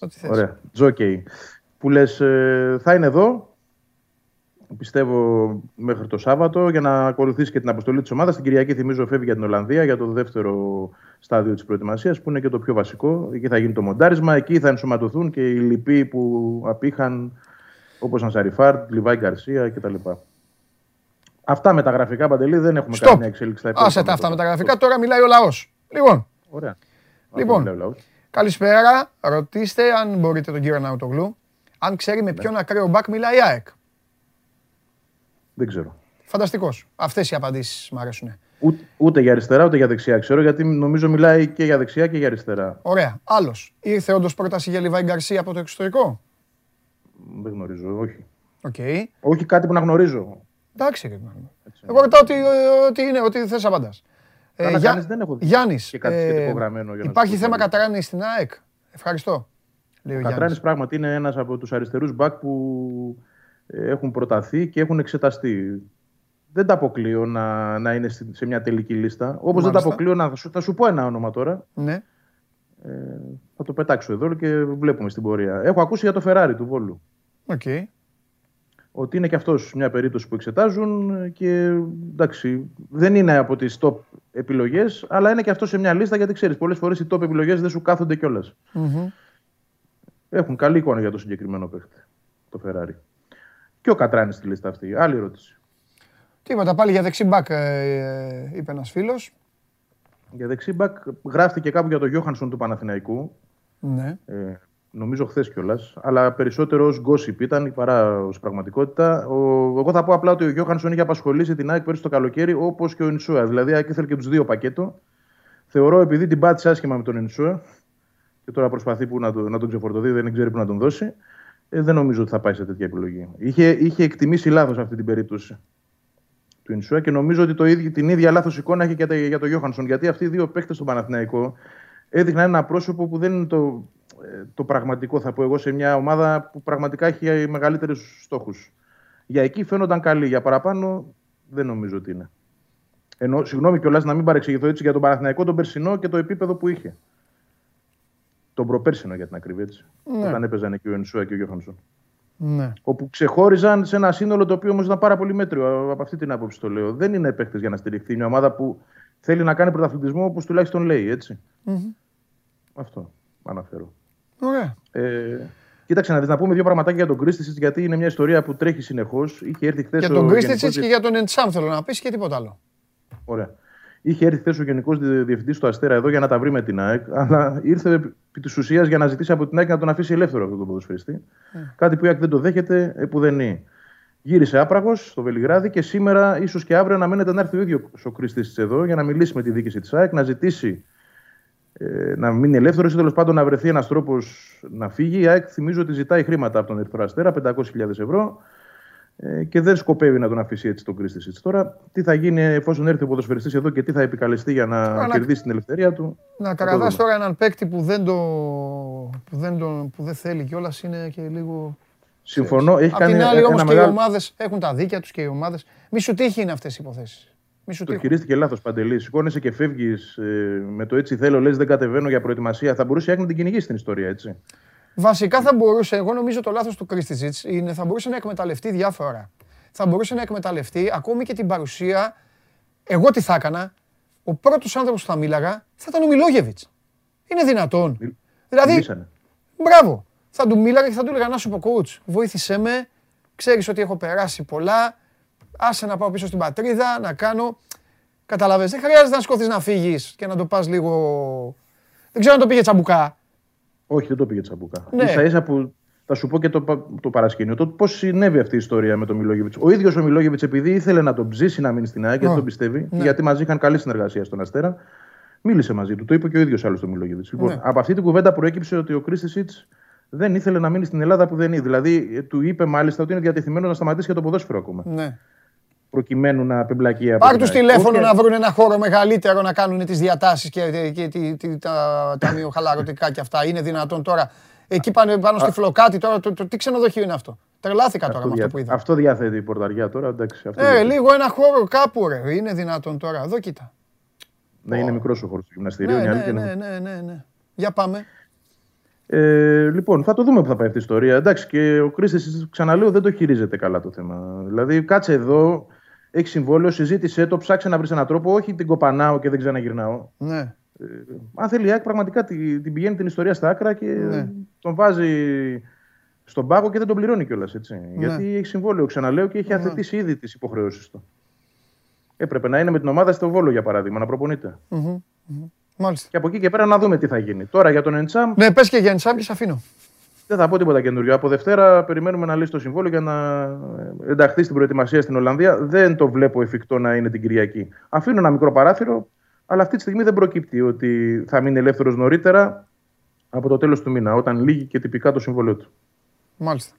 A: ό,τι θες.
F: Ωραία. Τζόκεϊ. Που λες, θα είναι εδώ. Πιστεύω μέχρι το Σάββατο για να ακολουθήσει και την αποστολή της ομάδας. Την Κυριακή, θυμίζω, φεύγει για την Ολλανδία για το δεύτερο στάδιο της προετοιμασίας, που είναι και το πιο βασικό. Εκεί θα γίνει το μοντάρισμα. Εκεί θα ενσωματωθούν και οι λοιποί που απήχαν, όπως Ανσαριφάρτ, Λιβάη Γκαρσία κτλ. Αυτά με τα γραφικά παντελή δεν έχουμε
A: Στοπ.
F: καμία εξέλιξη στα υπόλοιπα.
A: Άσε τα αυτά με τα γραφικά, τώρα μιλάει ο λαός. Λοιπόν,
F: Ωραία.
A: Λοιπόν.
F: Αυτό μιλάει ο λαός.
A: καλησπέρα. Ρωτήστε αν μπορείτε τον κύριο Ναουτογλου, αν ξέρει με ποιον ακραίο μπακ μιλάει η ΑΕΚ.
F: Δεν ξέρω.
A: Φανταστικός. Αυτές οι απαντήσεις μου αρέσουν.
F: Ούτε, ούτε για αριστερά ούτε για δεξιά ξέρω, γιατί νομίζω μιλάει και για δεξιά και για αριστερά.
A: Ωραία. Άλλος. Ήρθε όντως πρόταση για Λιβάη Γκαρσία από το εξωτερικό;
F: Δεν γνωρίζω, όχι.
A: Οκ.
F: Όχι κάτι που να γνωρίζω.
A: Εντάξει. ρε, μάλλον. Εγώ ρωτάω ότι, ε, ότι είναι, ότι θες απαντάς. Ε,
F: Καλά
A: Γιά-
F: κάνεις, δεν έχω δει
A: Γιάννης,
F: και κάτι σχετικό γραμμένο για να
A: υπάρχει
F: σου πω
A: θέμα
F: κάτι.
A: Κατράνης στην ΑΕΚ; Ευχαριστώ. Λέει ο
F: Ο
A: Γιάννης.
F: Κατράνης πράγματι είναι ένας από τους αριστερούς μπακ που ε, έχουν προταθεί και έχουν εξεταστεί. Δεν τα αποκλείω να, να είναι στη- σε μια τελική λίστα. Όπως δεν τα
A: Μάλιστα.
F: αποκλείω να θα σου, θα σου πω ένα όνομα τώρα.
A: Ναι.
F: Ε, θα το πετάξω εδώ και βλέπουμε στην πορεία. Έχω ακούσει για το Ferrari του Βόλου.
A: Οκ.
F: ότι είναι και αυτός μια περίπτωση που εξετάζουν και εντάξει, δεν είναι από τις top επιλογές, αλλά είναι και αυτός σε μια λίστα γιατί ξέρεις, πολλές φορές οι top επιλογές δεν σου κάθονται κιόλας. Έχουν καλή εικόνα για το συγκεκριμένο παίχτη, το Ferrari. Και ο Κατράνης στη λίστα αυτή. Άλλη ερώτηση.
A: Τίποτα, πάλι για δεξί μπακ ε, είπε ένας φίλος.
F: Για δεξί μπακ γράφτηκε κάπου για το Γιώχανσον του Παναθηναϊκού.
A: Ναι.
F: Ε, νομίζω χθες κιόλας. Αλλά περισσότερος ω gossip ήταν παρά ως πραγματικότητα. Ο, εγώ θα πω απλά ότι ο Γιώχανσον είχε απασχολήσει την ΑΕΚ πέρυσι το καλοκαίρι όπως και ο Ινσούα. Δηλαδή, η ΑΕΚ ήθελε και τους δύο πακέτο. Θεωρώ επειδή την πάτησε άσχημα με τον Ινσούα και τώρα προσπαθεί που να, το, να τον ξεφορτωθεί, δεν ξέρει που να τον δώσει. Ε, δεν νομίζω ότι θα πάει σε τέτοια επιλογή. Είχε, είχε εκτιμήσει λάθος αυτή την περίπτωση του Ινσούα και νομίζω ότι το ίδιο, την ίδια λάθος εικόνα έχει και για τον Γιώχανσον. Γιατί αυτοί οι δύο παίχτε στον Παναθηναϊκό έδειχναν ένα πρόσωπο που δεν είναι το, ε, το πραγματικό, θα πω εγώ, σε μια ομάδα που πραγματικά έχει μεγαλύτερους στόχους. Για εκεί φαίνονταν καλοί. Για παραπάνω δεν νομίζω ότι είναι. Ενώ, συγγνώμη κιόλας να μην παρεξηγηθώ έτσι για τον Παναθηναϊκό, τον Περσινό και το επίπεδο που είχε. Τον προπέρσινο για την ακρίβεια έτσι. Ναι. Όταν έπαιζαν εκεί ο Ενσούα και ο Γιώχανσον.
A: Ναι.
F: Όπου ξεχώριζαν σε ένα σύνολο το οποίο όμως ήταν πάρα πολύ μέτριο. Από αυτή την άποψη το λέω. Δεν είναι παίχτε για να στηριχθεί μια ομάδα που θέλει να κάνει πρωταθλητισμό όπως τουλάχιστον λέει. Έτσι. Mm-hmm. Αυτό αναφέρω.
A: Ωραία.
F: Ε, κοίταξε να δεις, να πούμε δύο πραγματάκια για τον Κρίστησιτ, γιατί είναι μια ιστορία που τρέχει συνεχώς.
A: Είχε έρθει χθες. Για τον Κρίστησιτ και για τον Εντσάμ θέλω να πεις και τίποτα άλλο.
F: Ωραία. Είχε έρθει χθες ο Γενικός Διευθυντής του Αστέρα εδώ για να τα βρει με την ΑΕΚ, αλλά ήρθε επί της ουσίας για να ζητήσει από την ΑΕΚ να τον αφήσει ελεύθερο αυτό τον ποδοσφαιριστή. Mm. Κάτι που η ΑΕΚ δεν το δέχεται, ε, που δεν είναι. Γύρισε άπραγος στο Βελιγράδι και σήμερα, ίσως και αύριο, αναμένεται να έρθει ο ίδιος ο Κρίστη εδώ για να μιλήσει με τη διοίκηση της ΑΕΚ, να ζητήσει ε, να μείνει ελεύθερος ή τέλος πάντων να βρεθεί ένας τρόπος να φύγει. Η ΑΕΚ θυμίζω ότι ζητάει χρήματα από τον Ερυθρό Αστέρα, 500.000 ευρώ, ε, και δεν σκοπεύει να τον αφήσει έτσι τον Κρίστη. Τώρα, τι θα γίνει εφόσον έρθει ο ποδοσφαιριστής εδώ και τι θα επικαλεστεί για να τώρα, κερδίσει την ελευθερία του.
A: Να καραδά τώρα έναν παίκτη που δεν, το, που δεν, το, που δεν θέλει κιόλας είναι και λίγο.
F: Συμφωνώ. Έχει
A: Απ' την άλλη όμως και οι ομάδες έχουν τα δίκια τους και οι ομάδε. Μη σου τύχει είναι αυτές οι υποθέσεις.
F: Το χειρίστηκε λάθος παντελή. Σηκώνεσαι και φεύγεις ε, με το έτσι θέλω, λες δεν κατεβαίνω για προετοιμασία. Θα μπορούσε να την κυνηγήσει την ιστορία, έτσι.
A: Βασικά θα μπορούσε, εγώ νομίζω το λάθος του Κρίστιτζιτ είναι θα μπορούσε να εκμεταλλευτεί διάφορα. Θα μπορούσε να εκμεταλλευτεί ακόμη και την παρουσία. Εγώ τι θα έκανα, ο πρώτος άνθρωπος που θα μίλαγα θα ήταν ο Μιλόγεβιτς. Είναι δυνατόν. Μι... Δηλαδή.
F: Μιλήσανε.
A: Μπράβο. Θα του μίλαγα και θα του έλεγα να σου πω coach, βοήθησέ με. Ξέρεις ότι έχω περάσει πολλά άσε να πάω πίσω στην πατρίδα, να κάνω. Καταλαβες, δεν χρειάζεται να σκόθεις να φύγεις και να το πας λίγο... Δεν ξέρω αν το πήγε τσαμπουκά.
F: Όχι, δεν το πήγε τσαμπουκά. Ναι. Ίσα ίσα που θα σου πω και το, το παρασκήνιο. Το πώς συνέβη αυτή η ιστορία με τον Μιλόγεβιτς. Ο ίδιος ο Μιλόγεβιτς, επειδή ήθελε να τον ψήσει να μείνει στην ΑΕΚ, γιατί τον πιστεύει, ναι. γιατί μαζί είχαν καλή συνεργασία στον Αστέρα, μίλησε μαζί του. Το είπε και ο ίδιος άλλος τον Μιλόγεβιτς. Λοιπόν, ναι. από αυτή την κουβέντα προέκυψε ότι ο Κρίστη Σίτς δεν ήθελε να μείνει στην Ελλάδα που δεν είναι. Δηλαδή, του είπε μάλιστα ότι είναι διατεθειμένος να σταματήσει και το ποδόσφαιρο ακόμα.
A: Ναι
F: προκειμένου να απεμπλακεί από
A: Πάρ' τους τηλέφωνο να βρουν ένα χώρο μεγαλύτερο να κάνουν τις διατάσεις και, και, και, τα ταμιοχαλαρωτικά και αυτά. Είναι δυνατόν τώρα. Εκεί πάνω, πάνω στη φλοκάτη τώρα, το, το, τι ξενοδοχείο είναι αυτό; Τρελάθηκα τώρα αυτό με αυτό που είδα.
F: Αυτό διαθέτει η πορταριά τώρα, εντάξει.
A: Αυτό ε, λίγο ένα χώρο κάπου ρε. Είναι δυνατόν τώρα. Εδώ κοίτα.
F: Ναι, είναι μικρός ο χώρος του γυμναστηρίου.
A: Ναι, ναι, ναι, ναι, ναι, ναι. Για πάμε.
F: Ε, λοιπόν, θα το δούμε που θα πάει αυτή η ιστορία. Εντάξει, και ο Κρίστης, ξαναλέω, δεν το χειρίζεται καλά το θέμα. Δηλαδή, κάτσε εδώ, έχεις συμβόλαιο, συζήτησε το, ψάξε να βρεις έναν τρόπο. Όχι την κοπανάω και δεν ξαναγυρνάω.
A: Ναι.
F: Ε, αν θέλει η ΑΕΚ, πραγματικά την, την πηγαίνει την ιστορία στα άκρα και ναι. τον βάζει στον πάγο και δεν τον πληρώνει κιόλας. Ναι. Γιατί έχει συμβόλαιο, ξαναλέω, και έχει ναι. αθετήσει ήδη τις υποχρεώσεις του. Έπρεπε να είναι με την ομάδα στο Βόλο, για παράδειγμα, να προπονειται
A: Μάλιστα.
F: Και από εκεί και πέρα να δούμε τι θα γίνει. Τώρα για τον Εντσάμ.
A: Ναι, πες και για Εντσάμ και σε αφήνω.
F: Δεν θα πω τίποτα καινούριο. Από Δευτέρα περιμένουμε να λύσει το συμβόλαιο για να ενταχθεί στην προετοιμασία στην Ολλανδία. Δεν το βλέπω εφικτό να είναι την Κυριακή. Αφήνω ένα μικρό παράθυρο, αλλά αυτή τη στιγμή δεν προκύπτει ότι θα μείνει ελεύθερος νωρίτερα από το τέλος του μήνα, όταν λύγει και τυπικά το συμβόλαιο του.
A: Μάλιστα.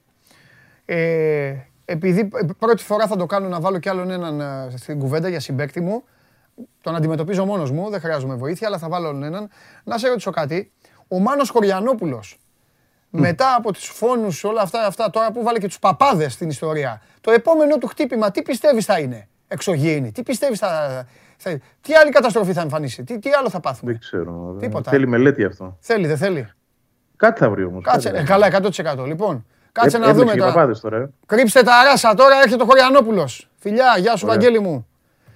A: Ε, επειδή πρώτη φορά θα το κάνω να βάλω κι άλλον έναν ε, στην κουβέντα για συμπέκτη μου, τον αντιμετωπίζω μόνος μου, δεν χρειάζομαι βοήθεια, αλλά θα βάλω έναν. Να σε ρωτήσω κάτι. Ο Μάνος Χωριανόπουλος, μετά από τους φόνους όλα αυτά, αυτά τώρα που βάλε και τους παπάδες στην ιστορία. Το επόμενο του χτύπημα τι πιστεύεις θα είναι εξωγήινη, τι πιστεύεις θα, θα, τι άλλη καταστροφή θα εμφανίσει, τι, τι άλλο θα πάθουμε;
F: Δεν ξέρω. Τίποτα. Θέλει μελέτη αυτό.
A: Θέλει, δεν θέλει;
F: Κάτι θα βρει όμως.
A: Κάτσε, κάτι. καλά, 100%. Λοιπόν, Κάτσε
F: Ε,
A: να δούμε
F: έμπλεξε και
A: τώρα.
F: παπάδες τώρα. ε.
A: Κρύψτε τα ράσα τώρα, έρχεται ο Χωριανόπουλος. Φιλιά, γεια σου
F: Ωραία.
A: Βαγγέλη μου.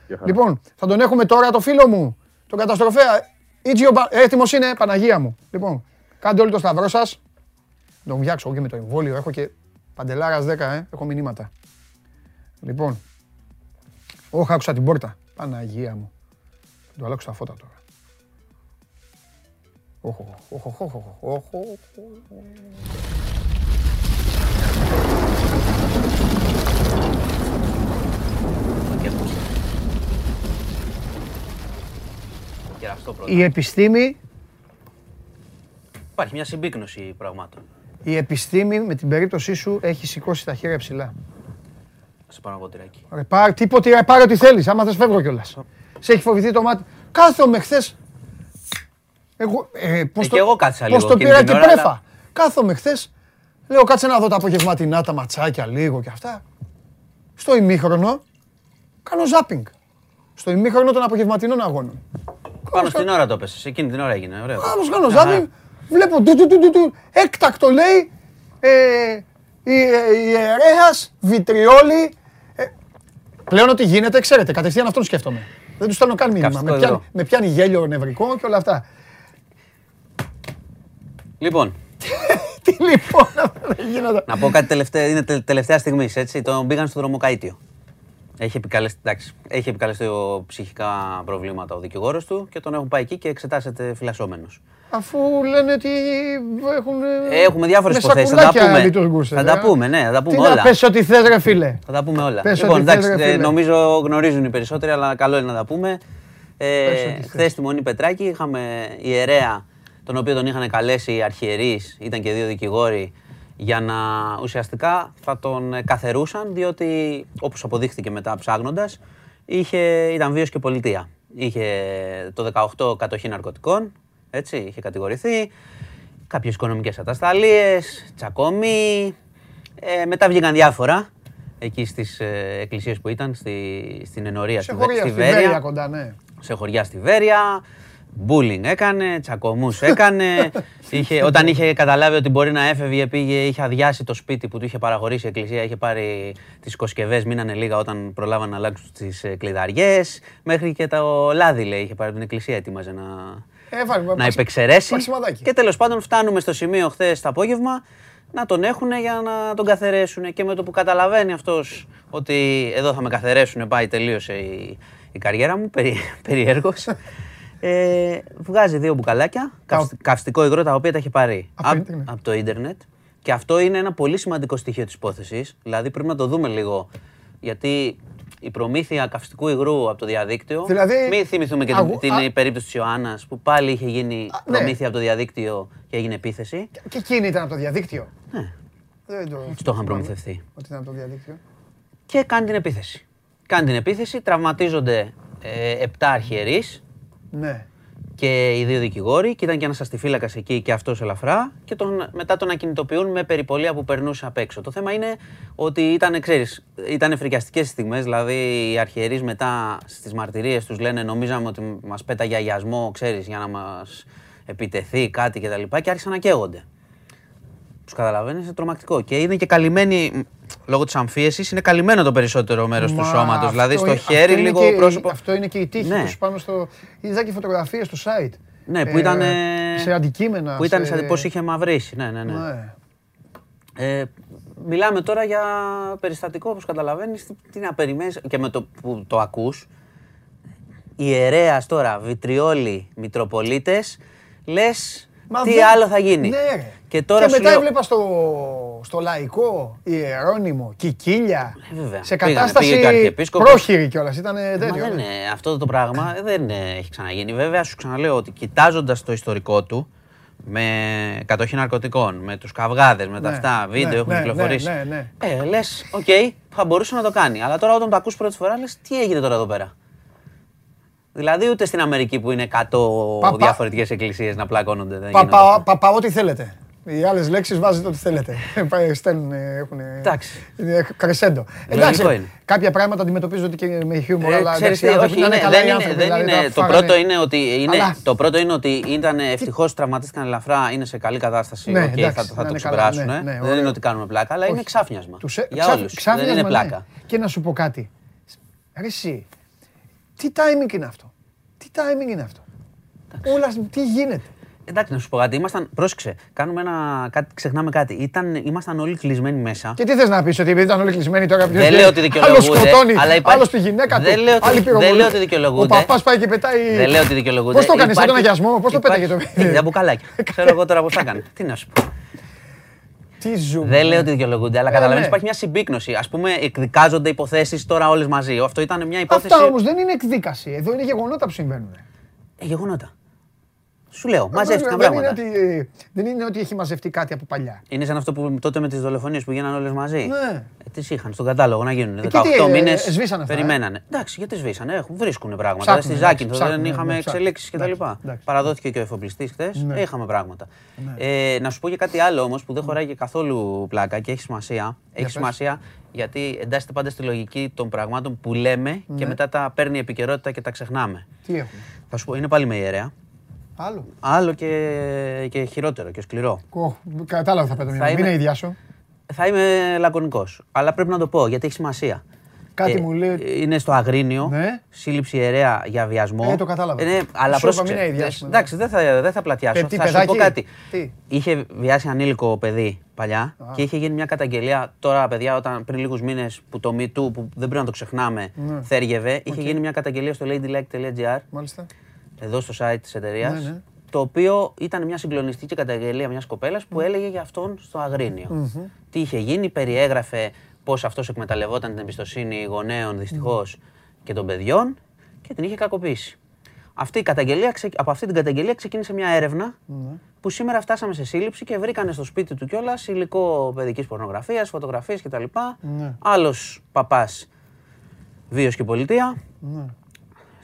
F: Για χαρά.
A: Λοιπόν, θα τον έχουμε τώρα το φίλο μου, τον καταστροφέα. Ίτζιο, Μπα- έτοιμος είναι, Παναγία μου. Λοιπόν, κάντε όλοι το σταυρό σας. Να τον βιάξω εγώ και με το εμβόλιο. Έχω και παντελάρας 10, ε. έχω μηνύματα. Λοιπόν, όχι άκουσα την πόρτα. Παναγία μου. Θα του αλλάξω τα φώτα τώρα. Όχ, όχ, όχ, όχ, όχ, όχ, όχ.
G: Κεραστό πρώτα.
A: Η επιστήμη,
G: Υπάρχει μια συμπίκνωση πραγμάτων.
A: Η επιστήμη με την περίπτωσή σου έχει σηκώσει τα χέρια ψηλά.
G: Σε πάνω από τυράκι.
A: Ρε, πάρ, τίποτε, ρε, πάρε ό,τι θέλεις, άμα θες φεύγω κιόλας. Σε έχει φοβηθεί το μάτι. Κάθομαι χθες. Εγώ, ε, πώς
G: Ε, κι εγώ κάθισα
A: πώς
G: λίγο
A: το
G: εκείνη
A: πήρα
G: την
A: και
G: ώρα,
A: πρέφα.
G: αλλά-
A: Κάθομαι χθες. Λέω κάτσε να δω τα απογευματινά, τα ματσάκια λίγο και αυτά. Στο ημίχρονο κάνω ζάπινγκ. Στο ημίχρονο των απογευματινών αγώνων.
G: Πάνω στην ώρα το έπεσε. Εκείνη την ώρα έγινε. Ωραίο.
A: Άλλος κάνω
G: Μια χαρά.
A: ζάπινγκ, βλέπω του του του του του, έκτακτο λέει, ε, η, ε, ιερέας, βιτριόλι. Ε, πλέον ότι γίνεται, ξέρετε, κατευθείαν αυτόν σκέφτομαι. Δεν τους στέλνω καν μήνυμα.
G: Καυστικό
A: Με πιάνει,
G: υγρό.
A: με πιάνει γέλιο νευρικό και όλα αυτά.
G: Λοιπόν,
A: Τι λοιπόν, δεν γίνεται.
G: να πω κάτι τελευταία, είναι τε- τελευταία στιγμή. Έτσι, τον πήγαν στο δρομοκαίτιο. Έχει επικαλεστεί, εντάξει, έχει επικαλεστεί ο ψυχικά προβλήματα ο δικηγόρος του και τον έχουν πάει εκεί και εξετάσεται φυλασσόμενος.
A: Αφού λένε ότι έχουν. ε,
G: Έχουμε διάφορες
A: με
G: υποθέσεις, θα τα
A: σακουλάκια
G: πούμε.
A: λειτουργούσε,
G: Θα τα
A: ε.
G: πούμε, ναι, θα τα πούμε
A: Τι
G: όλα.
A: να πες ό,τι θες ρε φίλε.
G: Θα τα πούμε όλα.
A: Πες
G: λοιπόν,
A: ό,τι θες,
G: εντάξει,
A: ρε
G: ε,
A: φίλε.
G: νομίζω γνωρίζουν οι περισσότεροι, αλλά καλό είναι να τα πούμε.
A: Πες
G: Ε,
A: ό,τι θες.
G: Χθες στη Μονή Πετράκη είχαμε ιερέα, τον οποίο τον είχαν καλέσει οι αρχιερείς, ήταν και δύο δικηγόροι, για να ουσιαστικά θα τον ε, καθερούσαν, διότι όπως αποδείχθηκε μετά ψάγνοντας, είχε, ήταν βίος και πολιτεία. Είχε το 18 κατοχή ναρκωτικών, έτσι, είχε κατηγορηθεί, κάποιες οικονομικές ατασταλίες, τσακωμοί, ε, μετά βγήκαν διάφορα εκεί στις ε, εκκλησίες που ήταν, στη, στην Ενωρία,
A: Σε
G: στη, Βε-
A: χωρία,
G: στη
A: στη Βέρεια.
G: Βέρεια,
A: κοντά, ναι.
G: σε χωριά στη Βέρεια, μπούλινγκ έκανε, τσακωμούς έκανε. είχε, όταν είχε καταλάβει ότι μπορεί να έφευγε, πήγε, είχε αδειάσει το σπίτι που του είχε παραχωρήσει η εκκλησία, είχε πάρει τις κοσκευές, μείνανε λίγα όταν προλάβαν να αλλάξουν τις ε, κλειδαριές, μέχρι και το λάδι λέει, είχε πάρει από την εκκλησία, έτοιμαζε να,
A: Έβαλε,
G: να
A: παξι-
G: υπεξαιρέσει.
A: παξιμαδάκι.
G: Και τέλος πάντων φτάνουμε στο σημείο χθες το απόγευμα να τον έχουν για να τον καθαρέσουν. Και με το που καταλαβαίνει αυτός ότι εδώ θα με καθαρέσουν, πάει, τελείωσε η, η καριέρα μου, περί, περιέργως. Ε, βγάζει δύο μπουκαλάκια, καυσ- καυστικό υγρό, τα οποία τα έχει πάρει
A: Από το
G: απ-
A: ίντερνετ.
G: από το ίντερνετ. Και αυτό είναι ένα πολύ σημαντικό στοιχείο της υπόθεσης. Δηλαδή πρέπει να το δούμε λίγο. Γιατί η προμήθεια καυστικού υγρού από το διαδίκτυο.
A: Δηλαδή,
G: μην θυμηθούμε και την,
A: αγου-
G: την
A: α-
G: περίπτωση της Ιωάννας που πάλι είχε γίνει
A: Α, ναι.
G: προμήθεια από το διαδίκτυο και έγινε επίθεση.
A: Και εκείνη ήταν από το διαδίκτυο.
G: Ναι.
A: Δεν το,
G: Έτσι το είχαν προμηθευτεί.
A: Ότι ήταν από το διαδίκτυο.
G: Και κάνει την επίθεση. Κάνει την επίθεση, τραυματίζονται ε, 7 αρχιερείς
A: Ναι.
G: Και οι δύο δικηγόροι και ήταν και ένας αστιφύλακας εκεί και αυτός ελαφρά και τον, μετά τον ακινητοποιούν με περιπολία που περνούσε απ' έξω. Το θέμα είναι ότι ήταν, ξέρεις, ήταν φρικιαστικές στιγμές, δηλαδή οι αρχιερείς μετά στις μαρτυρίες τους λένε νομίζαμε ότι μας πέταγε αγιασμό, ξέρεις, για να μας επιτεθεί κάτι κτλ. Και, και άρχισαν να καίγονται. Τους καταλαβαίνεις, είναι τρομακτικό. Και είναι και καλυμμένοι, μ, λόγω της αμφίεσης, είναι καλυμμένο το περισσότερο μέρος του
A: Μα
G: σώματος. Δηλαδή
A: αυτό
G: στο
A: είναι-
G: χέρι,
A: αυτό είναι
G: λίγο
A: και η-
G: πρόσωπο.
A: Αυτό είναι και η τύχη
G: Ναι.
A: τους πάνω στο... Είδα και φωτογραφίες στο site.
G: Ναι, που ήταν.
A: Ε, σε αντικείμενα.
G: Που ήταν
A: σε-
G: σαν πώς είχε μαυρίσει. Ναι, ναι, ναι.
A: Ναι.
G: Ε, μιλάμε τώρα για περιστατικό, όπως καταλαβαίνεις, τι, τι να περιμένεις και με το που το ακούς. Ιερέας τώρα, Βιτριόλοι, Μητροπολίτες, λες
A: Μα
G: τι
A: δεν-
G: άλλο θα γίνει;
A: Ναι, ρε.
G: Και τώρα
A: και
G: σου
A: μετά
G: λέω,
A: έβλεπα στο, στο λαϊκό Ιερώνυμο, Κικίλια.
G: Ε, βέβαια.
A: Σε
G: Πήγανε,
A: κατάσταση
G: πήγε και ο Αρχιεπίσκοπος.
A: πρόχειρη κιόλας. Ήταν
G: Μα
A: τέτοιο.
G: δεν,
A: ναι.
G: είναι, αυτό το πράγμα δεν ε, έχει ξαναγίνει. Βέβαια, σου ξαναλέω ότι κοιτάζοντας το ιστορικό του, με κατοχή ναρκωτικών, με τους καυγάδες, με τα
A: Ναι,
G: αυτά, βίντεο
A: ναι,
G: έχουν
A: ναι,
G: κυκλοφορήσει.
A: ναι, ναι,
G: Ε, λες, οκ, θα μπορούσε να το κάνει. Αλλά τώρα όταν το ακούς πρώτη φορά, λες, τι έγινε τώρα εδώ πέρα. Δηλαδή ούτε στην Αμερική που είναι 100
A: Πα- πα-
G: διαφορετικές εκκλησίες να πλακώνονται. Δεν
A: Πα,
G: γίνονται
A: πα,
G: αυτά.
A: πα, πα, ό,τι θέλετε. Οι άλλες λέξεις βάζετε ό,τι θέλετε. Πάει, Στέλνουν, έχουν.
G: Εντάξει.
A: Είναι κρεσέντο.
G: Λογικό
A: Εντάξει,
G: είναι.
A: κάποια πράγματα αντιμετωπίζονται και με χιούμορ.
G: Ε,
A: αλλά
G: ξέρεις
A: εντάξει, οι
G: τι,
A: άνθρωποι
G: όχι,
A: να
G: είναι,
A: καλά
G: δεν
A: οι
G: είναι,
A: άνθρωποι,
G: δεν
A: δηλαδή,
G: είναι,
A: τα
G: το,
A: φάγανε-
G: πρώτο είναι ότι είναι,
A: Αλλά-
G: το πρώτο είναι ότι ήταν ευτυχώς τραυματίστηκαν ελαφρά, είναι σε καλή κατάσταση.
A: Ναι,
G: οκ,
A: εντάξει,
G: θα,
A: να
G: θα το
A: είναι καλά,
G: ξεπεράσουν.
A: ναι,
G: ε.
A: ναι,
G: δεν
A: ωραίο.
G: είναι ότι κάνουμε πλάκα, αλλά είναι
A: Όχι.
G: ξάφνιασμα.
A: Τους, ε,
G: Για
A: ξα-
G: όλους. Δεν
A: ξάφνιασμα,
G: είναι
A: ναι.
G: πλάκα.
A: Και να σου πω κάτι. Ρε εσύ, τι timing είναι αυτό; Τι timing είναι αυτό; Όλα, τι γίνεται;
G: Εντάξει, να σου πω κάτι. Ήμασταν, πρόσεξε, κάνουμε ένα, κάτι, ξεχνάμε κάτι. Ήταν, ήμασταν όλοι κλεισμένοι μέσα.
A: Και τι θες να πεις, ότι επειδή ήταν όλοι κλεισμένοι τώρα ποιος
G: Δεν
A: βγαίνει,
G: λέω ότι δικαιολογούνται,
A: Άλλος σκοτώνει,
G: αλλά υπάρχει-
A: άλλος τη γυναίκα του,
G: Δεν λέω ότι-
A: άλλη
G: δεν
A: πυροβολεί.
G: λέω ότι δικαιολογούνται.
A: Ο παπάς πάει και πετάει...
G: Δεν λέω ότι δικαιολογούνται.
A: Πώς το κάνεις, σαν τον
G: Υπάρχει-
A: αγιασμό, πώς το
G: υπάρχει-
A: πέταγε το
G: Ε,
A: παιδί.
G: Για μπουκαλάκια. Ξέρω εγώ τώρα πώς θα έκανε. Τι να σου πω.
A: Τι ζούμε.
G: Δεν λέω ότι δικαιολογούνται, αλλά
A: Ε,
G: καταλαβαίνεις
A: ναι.
G: υπάρχει μια συμπίκνωση. Α πούμε, εκδικάζονται υποθέσεις τώρα όλες μαζί. Αυτό ήταν μια υπόθεση.
A: Αυτά όμως δεν είναι εκδίκαση. Εδώ είναι γεγονότα που συμβαίνουν.
G: Ε, γεγονότα. Σου λέω, μαζεύτηκαν
A: δεν, είναι
G: πράγματα.
A: ότι, δεν είναι ότι έχει μαζευτεί κάτι από παλιά.
G: Είναι σαν αυτό που τότε με τις δολοφονίες που γίνανε όλες μαζί.
A: Ναι.
G: Ε, τις είχαν στον κατάλογο να γίνουν.
A: Εκεί
G: 18
A: τι, ε,
G: μήνες
A: ε, σβήσανε αυτά, ε;
G: περιμένανε. Εντάξει, γιατί σβήσανε. Έχουν, βρίσκουν πράγματα.
A: Ψάχνουν,
G: Στη
A: εντάξει,
G: Ζάκυνθο δεν
A: ψάχνουν,
G: είχαμε
A: ναι, ψάχνουν.
G: εξελίξεις κτλ.
A: Εντάξει, εντάξει.
G: Παραδόθηκε και ο εφοπλιστής χθες.
A: Ναι.
G: Είχαμε πράγματα. Ε, να σου πω και κάτι άλλο όμως που δεν χωράει και καθόλου πλάκα και έχει σημασία. Έχει
A: πες.
G: σημασία γιατί εντάσσεται πάντα στη λογική των πραγμάτων που λέμε και μετά τα παίρνει η επικαιρότητα και τα ξεχνάμε.
A: Τι έχουμε;
G: Θα σου πω, είναι πάλι με ιερέα.
A: Άλλο.
G: Άλλο και, και χειρότερο και σκληρό.
A: Κο, κατάλαβα θα πέτω μια.
G: Θα
A: Μην
G: είμαι-
A: είναι ίδια σου.
G: Θα είμαι λακωνικός. Αλλά πρέπει να το πω γιατί έχει σημασία.
A: Κάτι μου λέει-
G: Είναι στο Αγρίνιο.
A: Ναι.
G: Σύλληψη ιερέα για βιασμό.
A: Ε, το κατάλαβα.
G: Ναι, αλλά
A: Σου είπα,
G: πρόσεξε.
A: μην είναι ιδιάσιμο, ναι.
G: Εντάξει, δεν θα, δεν θα πλατιάσω.
A: Ε, τι,
G: θα σου
A: παιδάκι;
G: πω κάτι.
A: Τι;
G: Είχε βιάσει ανήλικο παιδί παλιά και είχε γίνει μια καταγγελία. Τώρα, παιδιά, όταν πριν λίγους μήνες που το Me Too, που δεν πρέπει να το ξεχνάμε,
A: Ναι.
G: θέργευε, είχε γίνει μια καταγγελία στο ladylike.gr
A: Μάλιστα.
G: Εδώ στο site της εταιρείας.
A: Ναι, ναι.
G: Το οποίο ήταν μια συγκλονιστική καταγγελία μιας κοπέλας που έλεγε για αυτόν στο αγρινιο Τι είχε γίνει, περιέγραφε πώς αυτός εκμεταλλευόταν την εμπιστοσύνη γονέων δυστυχώς και των παιδιών και την είχε κακοποιήσει. Αυτή η καταγγελία, ξε- από αυτή την καταγγελία ξεκίνησε μια έρευνα που σήμερα φτάσαμε σε σύλληψη και βρήκανε στο σπίτι του κιόλας υλικό παιδικής πορνογραφίας, φωτογραφίες κτλ.
A: Ναι.
G: Άλλος παπάς βίος και πολιτεία.
A: Ναι.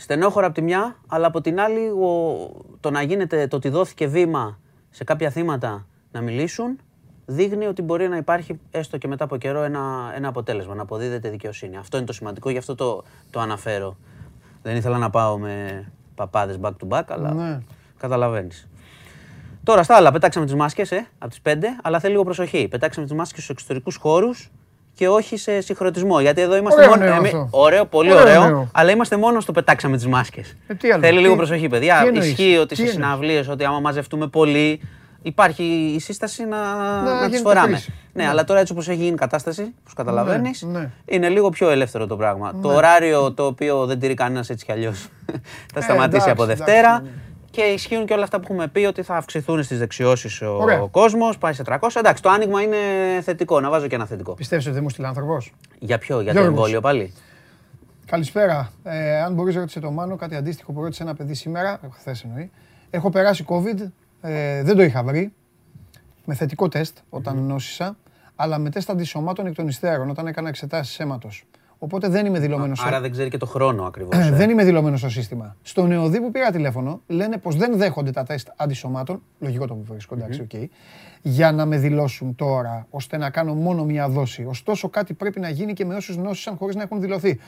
G: Στενόχωρα από τη μια, αλλά από την άλλη ο, το να γίνεται, το ότι δόθηκε βήμα σε κάποια θύματα να μιλήσουν, δείχνει ότι μπορεί να υπάρχει έστω και μετά από καιρό ένα, ένα αποτέλεσμα, να αποδίδεται δικαιοσύνη. Αυτό είναι το σημαντικό, γι' αυτό το, το αναφέρω. Δεν ήθελα να πάω με παπάδες back to back, αλλά
A: Ναι.
G: καταλαβαίνεις. Τώρα στα άλλα, πετάξαμε τις μάσκες ε, από τις 5, αλλά θέλει λίγο προσοχή. Πετάξαμε τις μάσκες στους εξωτερικούς χώρους και όχι σε συγχρονισμό. Γιατί εδώ είμαστε
A: Ωραίο
G: μόνο.
A: νέο
G: εμεί-
A: αυτό.
G: ωραίο, πολύ
A: Ωραίο
G: ωραίο,
A: νέο.
G: αλλά είμαστε μόνο στο πετάξαμε τις μάσκες.
A: Ε, τι άλλο,
G: Θέλει λίγο
A: τι-
G: προσοχή,
A: τι
G: παιδιά.
A: εννοείς,
G: Ισχύει ότι
A: τι
G: σε
A: εννοείς;
G: συναυλίες, ότι άμα μαζευτούμε πολύ, υπάρχει η σύσταση να, να, τις
A: γίνεται
G: φοράμε.
A: κρίση.
G: Ναι, αλλά τώρα έτσι όπως έχει γίνει η κατάσταση, όπως καταλαβαίνεις,
A: ναι.
G: είναι λίγο πιο ελεύθερο το πράγμα. Το ωράριο το οποίο δεν τηρεί κανένας έτσι κι αλλιώς θα σταματήσει
A: εντάξει,
G: από
A: εντάξει,
G: Δευτέρα.
A: ναι.
G: Και ισχύουν και όλα αυτά που έχουμε πει ότι θα αυξηθούν στις δεξιώσεις ο,
A: Ωραία.
G: ο κόσμος, πάει σε 300. Εντάξει, το άνοιγμα είναι θετικό, να βάζω και ένα θετικό.
A: Πιστεύεις ότι δεν μου στείλει άνθρωπος;
G: Για ποιο, για το
A: Γιώργος.
G: εμβόλιο πάλι;
A: Καλησπέρα. Ε, αν μπορείς, ρώτησε το Μάνο κάτι αντίστοιχο που ρώτησε ένα παιδί σήμερα, χθες εννοεί. Έχω περάσει COVID, ε, δεν το είχα βρει. Με θετικό τεστ όταν νόσησα, αλλά με τεστ αντισωμάτων εκ των υστέρων όταν έκανα εξετάσεις αίματος. Οπότε δεν είμαι δηλωμένος
G: Άρα δεν ξέρει και το χρόνο ακριβώς.
A: Ε,
G: ε.
A: δεν είμαι δηλωμένος στο σύστημα. Στον ΕΟΔΥ που πήρα τηλέφωνο λένε πως δεν δέχονται τα τεστ αντισωμάτων. Λογικό το που βρίσκω, εντάξει, οκ. Για να με δηλώσουν τώρα, ώστε να κάνω μόνο μία δόση. Ωστόσο, κάτι πρέπει να γίνει και με όσους νόσησαν χωρίς να έχουν δηλωθεί.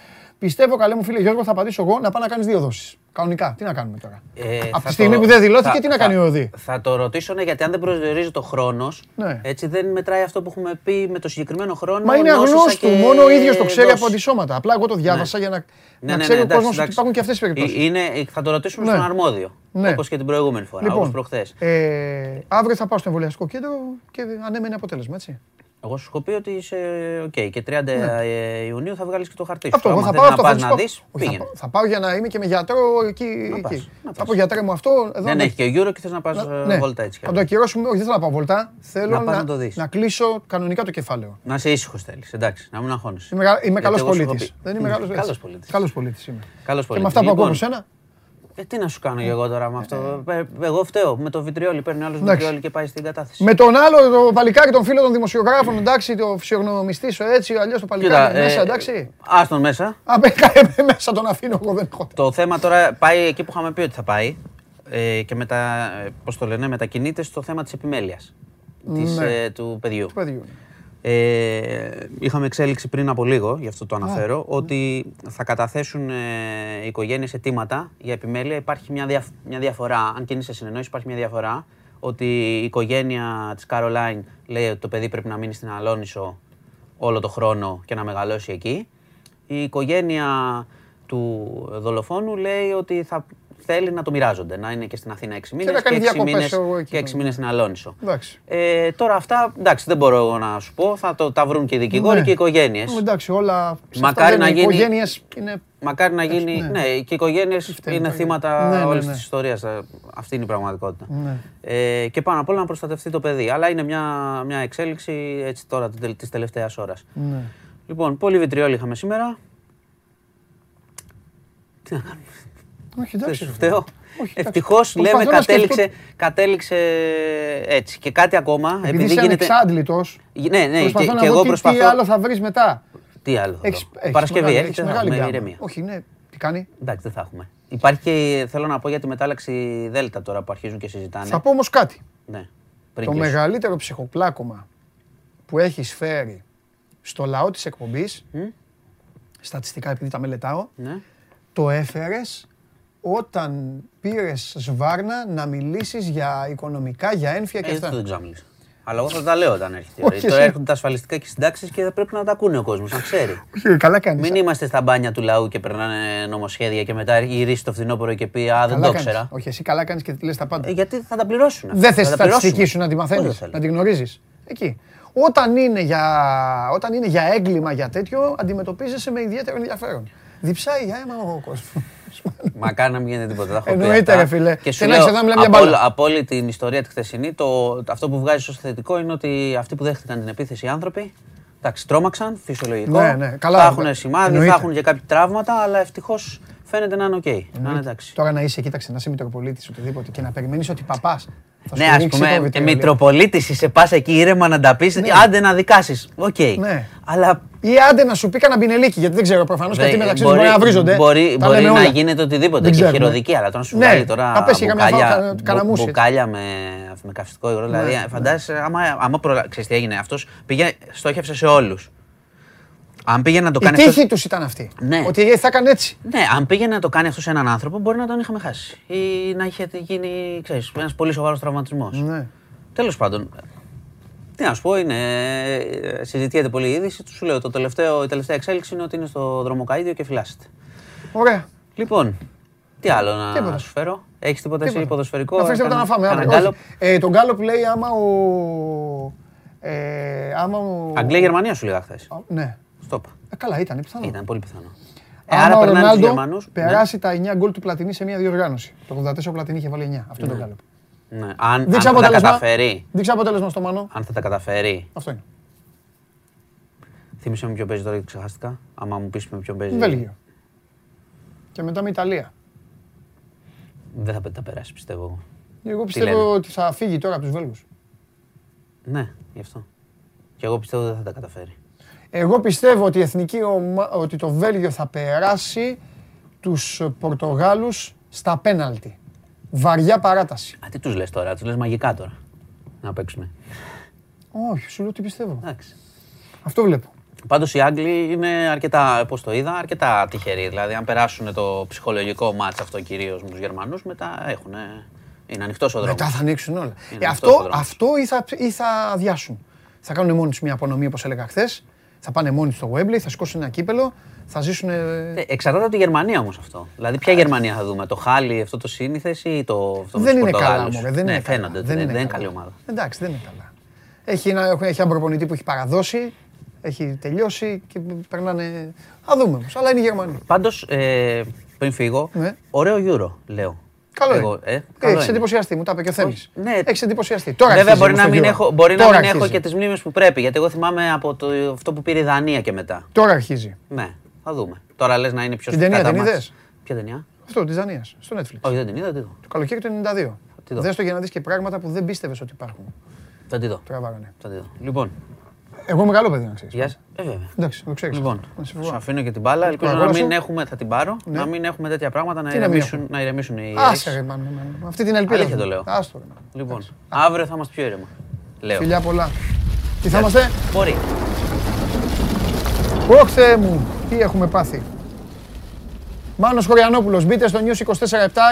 A: Πιστεύω, καλέ μου φίλε Γιώργο, θα απαντήσω εγώ να πάω να κάνεις δύο δόσεις. Κανονικά. Τι να κάνουμε τώρα;
G: Ε,
A: Από
G: θα
A: τη στιγμή
G: το-
A: που δεν δηλώθηκε,
G: θα-
A: τι να
G: θα-
A: κάνει ο ΟΔΗ.
G: Θα το ρωτήσω ναι, γιατί αν δεν προσδιορίζει το χρόνος,
A: Ναι.
G: έτσι δεν μετράει αυτό που έχουμε πει με το συγκεκριμένο χρόνο.
A: Μα είναι
G: νόσησα
A: αγνώστου.
G: και
A: Μόνο ο ίδιος το ξέρει
G: δόση.
A: από αντισώματα. Απλά εγώ το διάβασα για να,
G: Ναι,
A: να
G: ναι, ναι,
A: ξέρει ο
G: εντάξει,
A: κόσμος ότι
G: εντάξει.
A: υπάρχουν και αυτές τις
G: Ε,
A: περιπτώσεις.
G: Είναι, θα το ρωτήσουμε
A: Ναι.
G: στον αρμόδιο.
A: Ναι.
G: Όπως και την προηγούμενη φορά,
A: Λοιπόν,
G: όπως προχθές.
A: ε, αύριο θα πάω στο εμβολιαστικό κέντρο και ανέμενε αποτέλεσμα, έτσι.
G: Εγώ σου έχω πει ότι είσαι οκ και 30 ε, Ιουνίου θα βγάλεις και το χαρτί σου.
A: Ναι. Αυτό, εγώ
G: Άμα
A: θα
G: θες
A: πάω
G: να
A: αυτό. θα
G: πας
A: τους
G: να
A: πω.
G: δεις,
A: Όχι, θα
G: πήγαινε.
A: πάω- Θα πάω για να είμαι και με γιατρό εκεί.
G: πας,
A: εκεί.
G: να
A: Θα
G: πας.
A: πω γιατρέ μου αυτό. Εδώ
G: Δεν
A: να-
G: έχει και ο Euro και θες να πας ε,
A: Ναι,
G: βόλτα έτσι. κι
A: Θα το
G: αλλιώς.
A: ακυρώσουμε. Όχι, δεν θέλω να πάω βόλτα. Θέλω
G: Να πας να το δεις.
A: να κλείσω κανονικά το κεφάλαιο.
G: Να είσαι ήσυχος θέλεις, εντάξει, να μην αγχώνεσαι.
A: Είμαι, κα- είμαι
G: Γιατί
A: καλός
G: εγώ σου έχω
A: πολίτης.
G: πει.
A: Δεν είμαι
G: Μμ,
A: καλό
G: καλός πολίτης.
A: Καλός πολίτης είμαι.
G: Καλός
A: Και με
G: πολίτης.
A: αυτά που ακούω από
G: Λοιπόν,
A: σένα.
G: Ε, τι να σου κάνω και εγώ τώρα με αυτό; Ε, Εγώ φταίω. Με το βιτριόλι παίρνει άλλος
A: Εντάξει.
G: βιτριόλι και πάει στην κατάθεση.
A: Με τον άλλο, το παλικάρι, τον φίλο των δημοσιογράφων, εντάξει, το φυσιογνωμιστή, ο έτσι, αλλιώς το παλικάρι
G: ε,
A: μέσα, εντάξει.
G: Άστον μέσα.
A: Α, με- ε, μέσα τον αφήνω, εγώ δεν έχω.
G: Το θέμα τώρα πάει εκεί που είχαμε πει ότι θα πάει. Ε, και μετα, ε, πώς το λένε, μετακινείται στο θέμα της επιμέλειας. της,
A: Ναι.
G: ε, του παιδιού.
A: Του παιδιού.
G: Ε, είχαμε εξέλιξη πριν από λίγο, γι' αυτό το αναφέρω, ότι θα καταθέσουν ε, οι οικογένειες αιτήματα για επιμέλεια. Υπάρχει μια, διαφ- μια διαφορά, αν και είναι σε συνεννόηση, υπάρχει μια διαφορά. Ότι η οικογένεια της Καρολάιν λέει ότι το παιδί πρέπει να μείνει στην Αλόνισο όλο το χρόνο και να μεγαλώσει εκεί. Η οικογένεια του δολοφόνου λέει ότι θα θέλει να το μοιράζονται, να είναι και στην Αθήνα 6 μήνες
A: να κάνει
G: και 6
A: διακοπές
G: μήνες,
A: εγώ εκεί,
G: και έξι
A: ναι.
G: μήνες στην Αλόνισο.
A: Εντάξει.
G: Ε, τώρα αυτά, εντάξει, δεν μπορώ εγώ να σου πω. Θα το, τα βρουν και οι δικηγόροι
A: Ναι.
G: και οι οικογένειες.
A: Ε, Εντάξει, όλα. σε
G: Μακάρι
A: αυτά
G: να
A: δεν είναι.
G: γίνει-
A: Οι οικογένειες είναι.
G: Μακάρι να γίνει.
A: ναι.
G: Ναι, και οι οικογένειες
A: φταίνουν
G: είναι
A: τα
G: θύματα
A: Ναι, ναι,
G: όλης
A: ναι.
G: της ιστορίας. Αυτή είναι η πραγματικότητα.
A: Ναι.
G: Ε, και πάνω απ' όλα να προστατευτεί το παιδί. Αλλά είναι μια, μια εξέλιξη έτσι τώρα τη τελευταίας ώρας.
A: Ναι.
G: Λοιπόν, πολύ βιτριόλι είχαμε σήμερα. Τι να κάνουμε;
A: Όχι,
G: Δεν
A: εντάξει.
G: σου
A: ρε
G: φταίω.
A: φίλε. Όχι, εντάξει.
G: Ευτυχώς
A: Προσπαθώ
G: λέμε
A: να σκεφτώ-
G: κατέληξε, κατέληξε έτσι. Και κάτι ακόμα.
A: Επειδή είσαι ανεξάντλητος,
G: Ναι, ναι, και,
A: προσπαθώ
G: και
A: να
G: εγώ
A: δω τι-
G: προσπαθώ.
A: τι άλλο θα βρεις μετά.
G: Τι άλλο. θα
A: Έχεις,
G: δω.
A: έχεις
G: Παρασκευή
A: μεγάλη-
G: έρχεται,
A: έχεις
G: θα
A: μεγάλη
G: έχουμε
A: γκάμα.
G: ηρεμία.
A: Όχι, ναι. Τι κάνει;
G: Εντάξει, δεν θα έχουμε. Υπάρχει και θέλω να πω για τη μετάλλαξη Δέλτα τώρα που αρχίζουν και συζητάνε.
A: Θα πω όμως κάτι.
G: Ναι. Πριν
A: Το
G: κλείσω.
A: μεγαλύτερο ψυχοπλάκωμα που έχει φέρει στο λαό της εκπομπής,
G: Μμ.
A: στατιστικά επειδή τα μελετάω,
G: Ναι.
A: το έφερες όταν πήρες σβάρνα να μιλήσεις για οικονομικά, για ένφια και
G: Ε,
A: αυτά;
G: αυτό δεν ξέρω να μιλήσω. Αλλά εγώ θα τα λέω όταν έρχεται. η
A: Όχι,
G: ώρα. Τώρα
A: εσύ.
G: έρχονται τα ασφαλιστικά και συντάξεις και θα πρέπει να τα ακούνε ο κόσμος, να ξέρει.
A: Όχι, Καλά κάνεις.
G: Μην είμαστε στα μπάνια του λαού και περνάνε νομοσχέδια και μετά γυρίσει το φθινόπωρο και πει Α, δεν
A: Καλά
G: το
A: κάνεις.
G: ήξερα.
A: Όχι, εσύ καλά κάνεις και λες τα πάντα.
G: Ε, γιατί θα τα πληρώσουν. αυτά.
A: Δεν θες
G: Θα
A: τη
G: τα
A: στατιστική
G: πληρώσουμε.
A: σου να τη
G: Πώς δεν
A: μαθαίνεις,
G: θέλω.
A: να την γνωρίζεις. Εκεί. Όταν είναι, για, όταν είναι για έγκλημα, για τέτοιο, αντιμετωπίζεσαι με ιδιαίτερο ενδιαφέρον. Διψάει για αίμα ο κόσμος.
G: Μακάρι να μην γίνεται τίποτα. Τα έχω πει
A: Εννοείται,
G: αυτά.
A: ρε φίλε.
G: Και
A: Και
G: σου
A: να
G: λέω,
A: έχεις εδώ, μιλάμε για
G: από,
A: μπάλα.
G: όλη- από όλη την ιστορία τη χθεσινή, το, αυτό που βγάζει ως θετικό είναι ότι αυτοί που δέχτηκαν την επίθεση οι άνθρωποι. Εντάξει, τρόμαξαν, φυσιολογικό.
A: Ναι, ναι, καλά,
G: θα
A: βέβαια.
G: έχουν σημάδι,
A: Εννοείται.
G: θα έχουν και κάποια τραύματα, αλλά ευτυχώς φαίνεται να είναι οκ. Να είναι εντάξει.
A: Τώρα να είσαι, κοίταξε, να είσαι Μητροπολίτης οτιδήποτε και να περιμένεις ότι παπάς θα
G: Ναι,
A: σου
G: ας
A: ρίξει το
G: πούμε,
A: βιτριόλι.
G: Μητροπολίτης είσαι, πας εκεί ήρεμα να τα πεις. Άντε να δικάσεις. Οκ.
A: Ναι.
G: Αλλά
A: Ή άντε να σου πει κανένα μπινελίκι, γιατί δεν ξέρω προφανώς και αυτοί
G: Δε-
A: μεταξύ τους μπορεί να βρίζονται.
G: Μπορεί,
A: Τα
G: μπορεί
A: λέμε
G: να
A: όλα.
G: γίνεται οτιδήποτε
A: Δεν
G: και
A: ξέρουμε.
G: χειροδικεί, αλλά τώρα να σου
A: Ναι,
G: βγάλει τώρα
A: να πέσει καμιά φορά
G: μπουκάλια,
A: κα- κανένα
G: μπου-
A: μουσι.
G: μπουκάλια με, με καυστικό υγρό. Δηλαδή,
A: Ναι,
G: φαντάζεσαι, άμα, άμα προλα... ξέρεις τι έγινε, αυτός πήγε, στόχευσε σε όλους. Αν πήγαινε να το
A: Η
G: κάνει
A: τύχη
G: αυτός...
A: τους ήταν αυτή.
G: Ναι.
A: Ότι θα έκανε έτσι.
G: Ναι, αν πήγαινε να το κάνει αυτός σε έναν άνθρωπο, μπορεί να τον είχαμε χάσει. Ή να είχε γίνει, ξέρεις, ένας πολύ σοβαρός τραυματισμός.
A: Ναι.
G: Τέλος πάντων, τι να σου πω, είναι, ε, συζητιέται πολύ η είδηση. Του σου λέω, το τελευταίο, η τελευταία εξέλιξη είναι ότι είναι στο δρομοκαίδιο και φυλάσσεται.
A: Ωραία.
G: Λοιπόν, τι άλλο να
A: Τίποτα.
G: σου φέρω; Έχεις τίποτα εσύ
A: Τίποτα.
G: ποδοσφαιρικό.
A: Να φέρεις τίποτα να
G: κάνα-
A: φάμε.
G: κάνα
A: αύριο.
G: γκάλοπ;
A: Όχι. Ε, Τον Γκάλοπ λέει άμα ο... ε, Άμα ο...
G: Αγγλία-Γερμανία σου λέγα χθες.
A: Α, Ναι.
G: Στο είπα.
A: Ε, Καλά, ήταν πιθανό.
G: Ήταν πολύ πιθανό. Ε,
A: Άμα
G: άρα
A: ο
G: περνάνε τους
A: Ρονάλντο
G: Γερμανούς.
A: περάσει τα 9 γκολ του Πλατινί σε μια διοργάνωση. Το 84 ο Πλατινί είχε βάλει 9. Αυτό είναι το Γκάλοπ.
G: Ναι. Αν, αν
A: Δείξε
G: θα τα
A: αποτέλεσμα.
G: καταφέρει.
A: Δείξε αποτέλεσμα στο Μανώ.
G: Αν θα τα καταφέρει.
A: Αυτό είναι.
G: Θύμισε με ποιο παίζει τώρα γιατί ξεχάστηκα. Άμα μου πεις με ποιο παίζει.
A: Βέλγιο. Και μετά με Ιταλία.
G: Δεν θα τα περάσει, πιστεύω.
A: Εγώ
G: λένε.
A: πιστεύω ότι θα φύγει τώρα από τους Βέλγους.
G: Ναι, γι' αυτό. Και εγώ πιστεύω δεν θα τα καταφέρει.
A: Εγώ πιστεύω ότι, η εθνική ομα... ότι το Βέλγιο θα περάσει τους Πορτογάλους στα πέναλτι. Βαριά παράταση.
G: Α, τι τους λες τώρα, τους λες μαγικά τώρα. Να παίξουν.
A: Όχι, σου λέω τι πιστεύω.
G: Εντάξει.
A: Αυτό βλέπω.
G: Πάντως οι Άγγλοι είναι αρκετά, πώς το είδα, αρκετά τυχεροί. Δηλαδή, αν περάσουν το ψυχολογικό μάτς αυτό κυρίως με τους Γερμανούς, μετά έχουν. Είναι ανοιχτός ο δρόμος.
A: Μετά θα ανοίξουν όλα.
G: Είναι
A: Ε,
G: αυτός
A: αυτό,
G: ο δρόμος.
A: αυτό ή, θα, ή θα αδειάσουν. Θα κάνουν μόνοι τους μια απονομή όπως έλεγα χθες. Θα πάνε μόνοι τους στο Wembley, θα σηκώσουν ένα κύπελο, θα ζήσουν.
G: Ε, Εξαρτάται από τη Γερμανία όμως αυτό. Δηλαδή, ποια Γερμανία θα δούμε, το Χάλι, αυτό το σύνηθες ή το. Αυτό με
A: δεν
G: τους
A: είναι καλά,
G: Πορτογάλους;
A: μωρέ, δεν
G: ναι,
A: είναι καλά.
G: φαίνονται ότι δεν, δεν είναι
A: καλά.
G: καλή ομάδα.
A: Εντάξει, δεν είναι καλά. Έχει, ένα, έχει έναν προπονητή που έχει παραδώσει, έχει τελειώσει και περνάνε. Θα δούμε όμως, αλλά είναι η Γερμανία.
G: Πάντως, ε, πριν φύγω,
A: Ναι.
G: ωραίο Euro, λέω.
A: Καλό
G: Εγώ,
A: είναι.
G: ε, καλό
A: Έχεις
G: είναι.
A: εντυπωσιαστεί, μου τα είπε και ο Θέμης.
G: Ναι.
A: Έχεις εντυπωσιαστεί. Τώρα
G: Βέβαια,
A: αρχίζει
G: μπορεί, να
A: όμως το
G: μην,
A: Euro.
G: έχω, μπορεί να
A: Τώρα
G: μην έχω
A: αρχίζει.
G: και τις μνήμες που πρέπει. Γιατί εγώ θυμάμαι από το, αυτό που πήρε η Δανία και μετά.
A: Τώρα αρχίζει.
G: Ναι, θα δούμε. Τώρα λες να είναι πιο
A: Την ταινία
G: κατά
A: την
G: μάτς.
A: είδες;
G: Ποια ταινία;
A: Αυτό της Δανίας, στο Netflix.
G: Όχι, δεν την είδα, δεν τη δω.
A: Το καλοκαίρι του 92.
G: τη δω.
A: Δες το για να δεις και πράγματα που δεν πίστευες ότι υπάρχουν.
G: Δεν τη δω.
A: Τραβάγανε.
G: Θα τη δω. Λοιπόν,
A: Εγώ μεγάλο παιδί να ξέρεις.
G: γεια σας. Ε, βέβαια.
A: Εντάξει, το ξέρεις.
G: Λοιπόν,
A: Να σε
G: σου
A: φοβάμαι.
G: αφήνω και την μπάλα. Ελπίζω να
A: αγώνα
G: μην
A: σου.
G: έχουμε, θα την πάρω,
A: Ναι.
G: να μην έχουμε τέτοια πράγματα να
A: Τι να μην
G: ηρεμήσουν,
A: έχουμε.
G: να ηρεμήσουν οι
A: Άσε
G: Erics.
A: ρε, μάνα, μάνα. Αυτή την ελπίδα.
G: Αλήθεια
A: μου.
G: το λέω.
A: Άστο ρε. μάνα.
G: Λοιπόν, αύριο θα είμαστε πιο ήρεμα. Λέω.
A: Φιλιά πολλά. Τι θα είμαστε;
G: Μπορεί.
A: Ωχ Θεέ μου, τι έχουμε πάθει. Μάνος Χωριανόπουλος, μπείτε στο News 24-7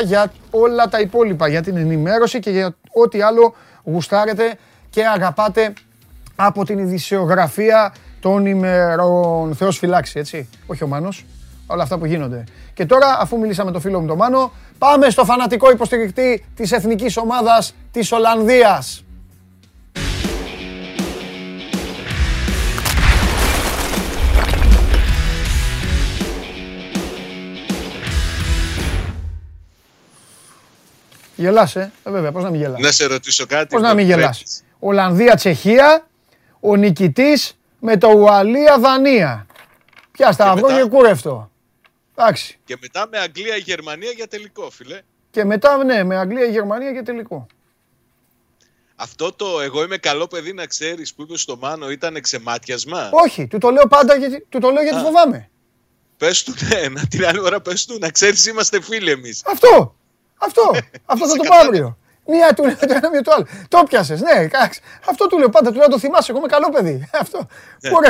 A: για όλα τα υπόλοιπα, για την ενημέρωση και για ό,τι άλλο γουστάρετε και αγαπάτε από την ειδησιογραφία των ημερών. Θεός φυλάξει, έτσι. Όχι ο Μάνος, όλα αυτά που γίνονται. Και τώρα, αφού μιλήσαμε το φίλο μου τον Μάνο, πάμε στο φανατικό υποστηρικτή της εθνικής ομάδας της Ολλανδίας. Γελάς, ε. ε βέβαια, πώς να μην γελάς.
H: Να σε ρωτήσω κάτι.
A: Πώς να μην
H: με
A: γελάς.
H: βλέπεις.
A: Ολλανδία-Τσεχία, ο νικητής με το Ουαλία-Δανία. Πια σταυρό
H: μετά;
A: και κούρευτο. Εντάξει.
H: Και μετά με Αγγλία-Γερμανία για τελικό, φίλε.
A: Και μετά, ναι, με Αγγλία-Γερμανία και τελικό.
H: Αυτό το εγώ είμαι καλό παιδί να ξέρεις που είπε στο Μάνο ήταν ξεμάτιασμα;
A: Όχι, του το λέω πάντα γιατί, του το λέω γιατί
H: Α.
A: φοβάμαι.
H: Πες του, ναι, να την άλλη ώρα πες του, να ξέρεις είμαστε φίλοι εμείς.
A: Αυτό. Αυτό. Αυτό θα
H: Σε
A: το πω
H: καλά.
A: αύριο. Μία του λέω το ένα, μία το άλλο. Το πιασε, ναι. εντάξει. Αυτό του λέω πάντα. Του λέω το θυμάσαι. Εγώ είμαι καλό παιδί. Αυτό.
H: Ναι.
A: Που, ρε,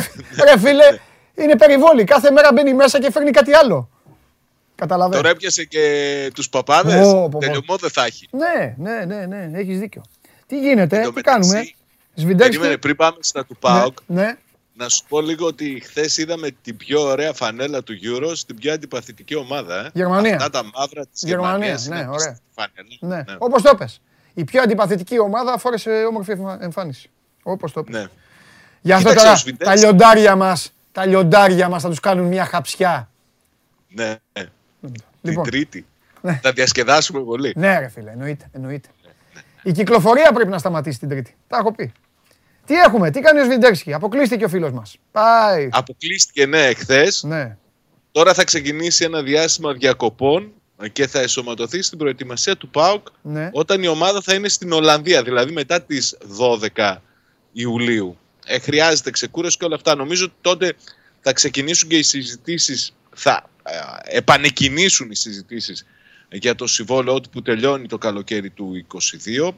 A: ρε φίλε, είναι περιβόλη. Κάθε μέρα μπαίνει μέσα και φέρνει κάτι άλλο. Καταλαβαίνω.
H: Τώρα έπιασε και τους παπάδες,
A: Ω, πω, πω.
H: τελειωμό δεν θα έχει.
A: Ναι, ναι, ναι, ναι. Έχεις δίκιο. Τι γίνεται,
H: Εν τω
A: τι
H: μεταξύ,
A: κάνουμε; Σβιντέξ.
H: Περίμενε, πριν πάμε στα του
A: Ναι,
H: ΠΑΟΚ,
A: ναι.
H: να σου πω λίγο ότι χθες είδαμε την πιο ωραία φανέλα του Euro στην πιο αντιπαθητική ομάδα. Ε.
A: Γερμανία.
H: Αυτά τα μαύρα της
A: Γερμανία,
H: Γερμανίας
A: ναι,
H: είναι
A: ωραία.
H: φανέλα.
A: ναι. Όπως το πες. Η πιο αντιπαθητική ομάδα φόρεσε όμορφη εμφα- εμφάνιση. Όπως το πες.
H: Ναι.
A: Γι' αυτό
H: Κοίταξε,
A: τώρα
H: ο Σβιντέξ-
A: τα λιοντάρια μας, τα λιοντάρια μας θα τους κάνουν μια χαψιά.
H: Ναι, ναι.
A: Λοιπόν.
H: Την Τρίτη.
A: Ναι.
H: Θα διασκεδάσουμε πολύ.
A: Ναι, ρε φίλε, εννοείται. εννοείται. Η κυκλοφορία πρέπει να σταματήσει την Τρίτη. Τα έχω πει. Τι έχουμε, τι κάνει ο Σβιντέρσκι. Αποκλείστηκε ο φίλος μας. Πάει.
H: Αποκλείστηκε ναι εχθές.
A: Ναι.
H: Τώρα θα ξεκινήσει ένα διάστημα διακοπών και θα εσωματωθεί στην προετοιμασία του ΠΑΟΚ
A: Ναι.
H: όταν η ομάδα θα είναι στην Ολλανδία, δηλαδή μετά τις 12 Ιουλίου. Ε, χρειάζεται ξεκούραση και όλα αυτά. Νομίζω ότι τότε θα ξεκινήσουν και οι συζητήσεις, θα ε, επανεκκινήσουν οι συζητήσεις για το συμβόλαιο του που τελειώνει το καλοκαίρι του 22.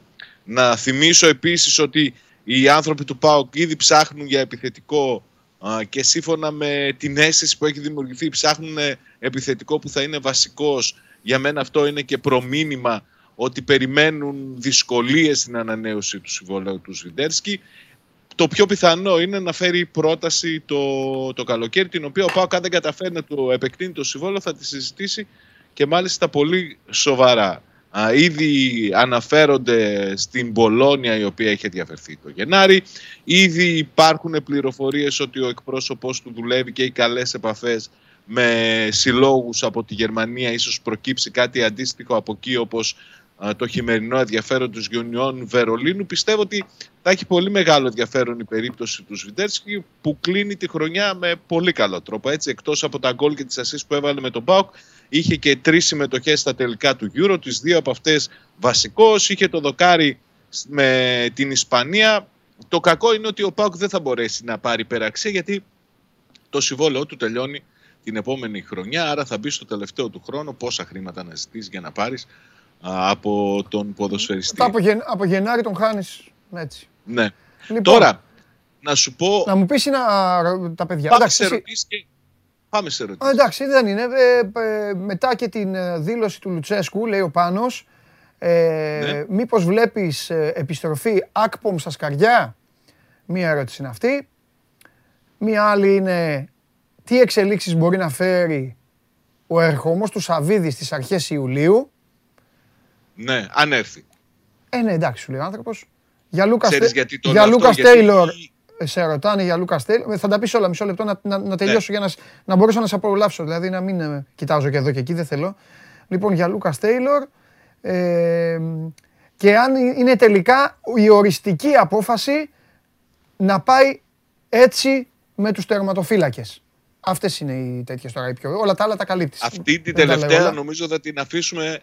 H: Να θυμίσω επίσης ότι οι άνθρωποι του ΠΑΟΚ ήδη ψάχνουν για επιθετικό α, και σύμφωνα με την αίσθηση που έχει δημιουργηθεί ψάχνουν ε, επιθετικό που θα είναι βασικός. Για μένα αυτό είναι και προμήνυμα ότι περιμένουν δυσκολίες στην ανανέωση του συμβολέου του Σβιντέρσκι. Το πιο πιθανό είναι να φέρει πρόταση το, το καλοκαίρι, την οποία ο Πάοκ αν δεν καταφέρει να του επεκτείνει το συμβόλαιο θα τη συζητήσει και μάλιστα πολύ σοβαρά. Α, ήδη αναφέρονται στην Πολώνια η οποία έχει διαφερθεί το Γενάρη. Ήδη υπάρχουν πληροφορίες ότι ο εκπρόσωπος του δουλεύει και έχει καλές επαφές με συλλόγους από τη Γερμανία. Ίσως προκύψει κάτι αντίστοιχο από εκεί όπως α, το χειμερινό ενδιαφέρον τους Γιονιών Βερολίνου. Πιστεύω ότι θα έχει πολύ μεγάλο ενδιαφέρον η περίπτωση του Σβιντέρσκι που κλείνει τη χρονιά με πολύ καλό τρόπο. Έτσι, εκτός από τα γκολ και τις ασίς που έβαλε με τον Πάουκ, είχε και τρεις συμμετοχές στα τελικά του Euro, τις δύο από αυτές βασικός, είχε το δοκάρι με την Ισπανία. Το κακό είναι ότι ο Πάουκ δεν θα μπορέσει να πάρει υπεραξία γιατί το συμβόλαιό του τελειώνει την επόμενη χρονιά, άρα θα μπει στο τελευταίο του χρόνο πόσα χρήματα να ζητήσει για να πάρεις α, από τον ποδοσφαιριστή.
A: Μετά από, Γεν- από Γενάρη τον χάνεις έτσι.
H: Ναι.
A: Λοιπόν,
H: Τώρα, να σου πω.
A: Να μου πεις να, τα παιδιά.
H: Πάμε
A: Εντάξει,
H: σε
A: εσύ-
H: ερωτήσεις και. Πάμε σε
A: Α,
H: ερωτήσεις.
A: εντάξει, δεν είναι. Ε, ε, μετά και την ε, δήλωση του Λουτσέσκου, λέει ο Πάνος, ε,
H: Ναι.
A: μήπως βλέπεις ε, επιστροφή άκπομ στα σκαριά; Μία ερώτηση είναι αυτή. Μία άλλη είναι τι εξελίξεις μπορεί να φέρει ο ερχομός του Σαββίδη στις αρχές Ιουλίου;
H: Ναι, αν έρθει.
A: Ε, ναι, εντάξει, σου λέει ο άνθρωπος. Για Λούκα
H: Ξέρεις γιατί το
A: για
H: λέω αυτό,
A: Λούκας
H: γιατί-
A: Τέιλορ ε, σε ρωτάνε για Λούκα Τέιλορ. Θα τα πεις όλα μισό λεπτό να, να, να τελειώσω για να, σ- να μπορέσω να σε απολαύσω. Δηλαδή να μην ε, κοιτάζω και εδώ και εκεί, δεν θέλω. Λοιπόν, για Λούκα Τέιλορ. Ε, και αν είναι τελικά η οριστική απόφαση να πάει έτσι με τους τερματοφύλακες. Αυτές είναι οι τέτοιες τώρα οι πιο... Όλα τα άλλα τα καλύπτεις.
H: Αυτή την
A: Δεν τα λέω
H: τελευταία
A: όλα.
H: νομίζω θα την αφήσουμε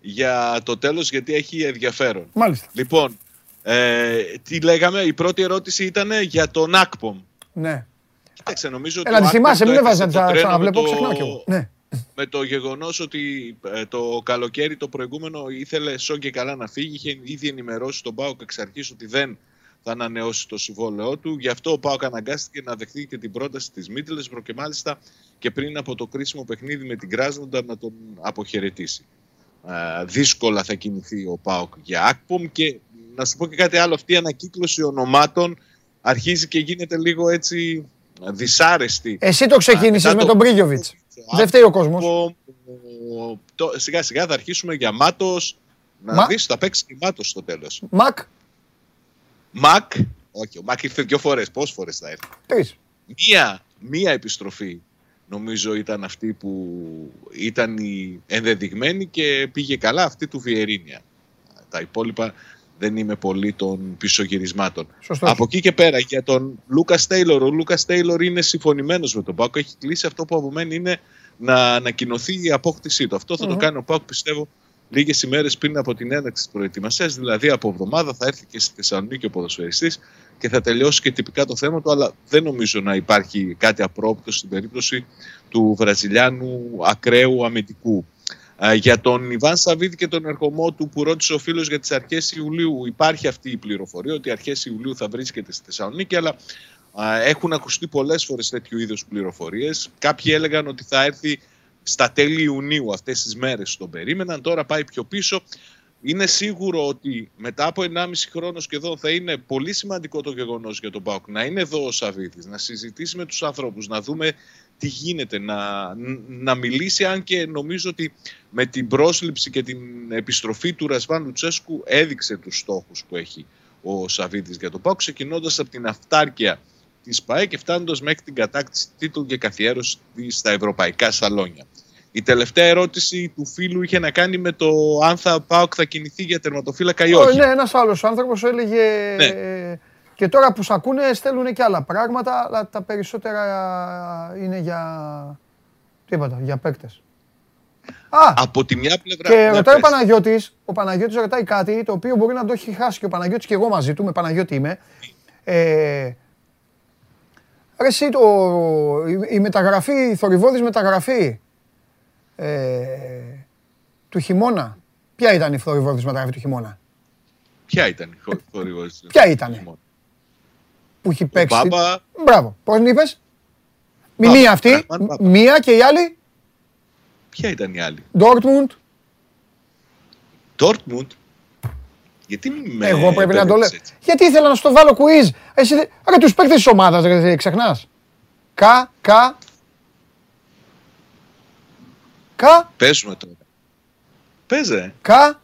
H: για το τέλος γιατί έχει ενδιαφέρον.
A: Μάλιστα.
H: Λοιπόν, ε, τι λέγαμε, η πρώτη ερώτηση ήταν για τον Ακπομ.
A: Ναι.
H: Κοίταξε, νομίζω ότι
A: Έλα,
H: ο
A: τη
H: Ακπομ
A: θυμάσαι,
H: το
A: μην έβαζα
H: έπεσε
A: να
H: το
A: τσα-
H: τρένο
A: ξαναβλέπω,
H: με το-
A: ξεχνάω κι εγώ. Ναι.
H: με το γεγονός ότι ε, το καλοκαίρι το προηγούμενο ήθελε σώνει και καλά να φύγει, είχε ήδη ενημερώσει τον Πάοκ εξ αρχής ότι δεν θα ανανεώσει το συμβόλαιό του. Γι' αυτό ο Πάοκ αναγκάστηκε να δεχτεί και την πρόταση της Μίντλεσμπρο και μάλιστα και πριν από το κρίσιμο παιχνίδι με την Κράσνονταρ να τον αποχαιρετήσει. Ε, δύσκολα θα κινηθεί ο Πάοκ για Ακπομ και να σου πω και κάτι άλλο. Αυτή η ανακύκλωση ονομάτων αρχίζει και γίνεται λίγο έτσι δυσάρεστη.
A: Εσύ το ξεκίνησες
H: μετά
A: με
H: το-
A: τον Μπρίγιοβιτς. Δεν φταίει ο κόσμος.
H: Ο- ο- το- Σιγά σιγά θα αρχίσουμε για Μάτος. Να
A: Μα-
H: δεις, θα παίξει και Μάτος στο τέλος.
A: Μακ,
H: Μακ, όχι, ο Μακ ήρθε δύο φορές. Πόσες φορές θα έρθει;
A: τρεις.
H: Μία, μία επιστροφή νομίζω ήταν αυτή που ήταν η ενδεδειγμένη και πήγε καλά αυτή του Βιερίνια. Τα υπόλοιπα δεν είμαι πολύ των πισωγυρισμάτων.
A: Σωστός.
H: Από εκεί και πέρα για τον Λούκας Τέιλορ. Ο Λούκας Τέιλορ είναι συμφωνημένος με τον Πάκο. Έχει κλείσει αυτό που απομένει είναι να ανακοινωθεί η απόκτησή του. Αυτό θα το
A: Μμμ.
H: κάνει ο Πάκο πιστεύω λίγες ημέρες πριν από την έναρξη της προετοιμασίας. Δηλαδή από εβδομάδα θα έρθει και στη Θεσσαλονίκη ο ποδοσφαιριστής και θα τελειώσει και τυπικά το θέμα του. Αλλά δεν νομίζω να υπάρχει κάτι απρόπτω στην περίπτωση του Βραζιλιάνου ακραίου αμυντικού. Α, Για τον Ιβάν Σαββίδη και τον ερχομό του που ρώτησε ο φίλος για τις αρχές Ιουλίου, υπάρχει αυτή η πληροφορία ότι αρχές Ιουλίου θα βρίσκεται στη Θεσσαλονίκη, αλλά α, έχουν ακουστεί πολλές φορές τέτοιου είδους πληροφορίες. Κάποιοι έλεγαν ότι θα έρθει στα τέλη Ιουνίου, αυτές τις μέρες τον περίμεναν. Τώρα πάει πιο πίσω. Είναι σίγουρο ότι μετά από 1,5 χρόνος σχεδόν θα είναι πολύ σημαντικό το γεγονός για τον Πάουκ να είναι εδώ ο Σαββίδης, να συζητήσει με τους ανθρώπους, να δούμε τι γίνεται, να, να μιλήσει, αν και νομίζω ότι με την πρόσληψη και την επιστροφή του Ρασβάν Λουτσέσκου έδειξε τους στόχους που έχει ο Σαββίδης για τον ΠΑΟΚ, ξεκινώντας από την αυτάρκεια της ΠΑΕ και φτάνοντας μέχρι την κατάκτηση τίτλου και καθιέρωση στα ευρωπαϊκά σαλόνια. Η τελευταία ερώτηση του φίλου είχε να κάνει με το αν θα ΠΑΟΚ θα κινηθεί για τερματοφύλακα ή
A: Ω,
H: όχι.
A: Ναι, ένας άλλος άνθρωπος έλεγε.
H: Ναι.
A: ε, Και τώρα που σ' ακούνε στέλνουν και άλλα πράγματα, αλλά τα περισσότερα είναι για. Τίποτα, για παίκτες. Α,
H: Από τη μια πλευρά...
A: και
H: Ναι,
A: ρωτάει ο
H: πες.
A: Παναγιώτης, ο Παναγιώτης ρωτάει κάτι το οποίο μπορεί να το έχει χάσει και ο Παναγιώτης και εγώ μαζί του, με Παναγιώτη είμαι. Ε, ρε εσύ, το, η, η μεταγραφή, η θορυβόδης μεταγραφή ε, του χειμώνα. Ποια ήταν η θορυβόδης μεταγραφή του χειμώνα;
H: Ποια ήταν η χο- χορηγός.
A: Ποια ήτανε; που έχει παίξει.
H: Μπάμπα.
A: Μπράβο. Πώς την είπες, Μη
H: Μπάμπα,
A: μία αυτή,
H: Ραχμάν Μπάμπα.
A: μία και η άλλη;
H: Ποια ήταν η άλλη;
A: Ντόρτμουντ.
H: Dortmund; Γιατί με
A: Εγώ πρέπει να το λέω.
H: μπέρδεψες έτσι;
A: Γιατί ήθελα να στο βάλω quiz. Εσύ, δεν- ρε, τους παίκτες της ομάδας, ρε, ξεχνάς. Κα, κα. Κα,
H: Παίζουμε τώρα. Παίζε.
A: κα.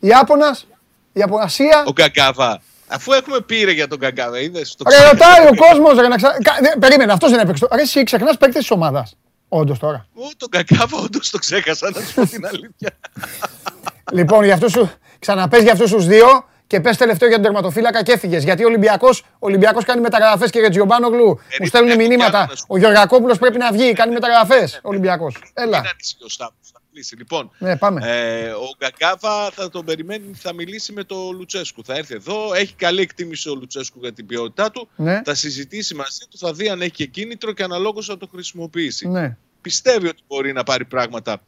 A: Ιάπωνας. Ιαπωνασία.
H: Ο Γκαγκάβα. Αφού έχουμε πει ρε για τον Γκαγκάβα, είδες. το
A: Ρε,
H: ξέχασα.
A: ρωτάει ο κόσμος, ρε, να ξα... Κα- δεν- Περίμενε, αυτός δεν έπαιξε. το- Ρε, εσύ ξεχνάς παίκτες της ομάδας. Όντως τώρα.
H: Ω, τον Γκαγκάβα όντως το ξέχασα, να σου πω την αλήθεια.
A: Λοιπόν, για αυτούς σου, ξαναπες για αυτούς τους δύο και πες τελευταίο για τον τερματοφύλακα και έφυγες. Γιατί ο Ολυμπιακός, ο Ολυμπιακός κάνει μεταγραφές και για Τζιομπάνογλου. Μου στέλνουν
H: έχω κι
A: μηνύματα.
H: άλλο να σου πω.
A: Ο Γεωργακόπουλος πρέπει να βγει, κάνει μεταγραφές. Ο Ολυμπιακός. Έλα.
H: Δεν ανησυχεί ο Σταύρος, θα μιλήσει. Λοιπόν,
A: Ναι, πάμε.
H: ε, ο Γκαγκάβα θα τον περιμένει, θα μιλήσει με τον Λουτσέσκου. Θα έρθει εδώ, έχει καλή εκτίμηση ο Λουτσέσκου για την ποιότητά του.
A: Ναι.
H: Θα συζητήσει μαζί του, θα δει αν έχει και κίνητρο και αναλόγως θα το χρησιμοποιήσει.
A: Ναι.
H: πιστεύει ότι μπορεί να πάρει πράγματα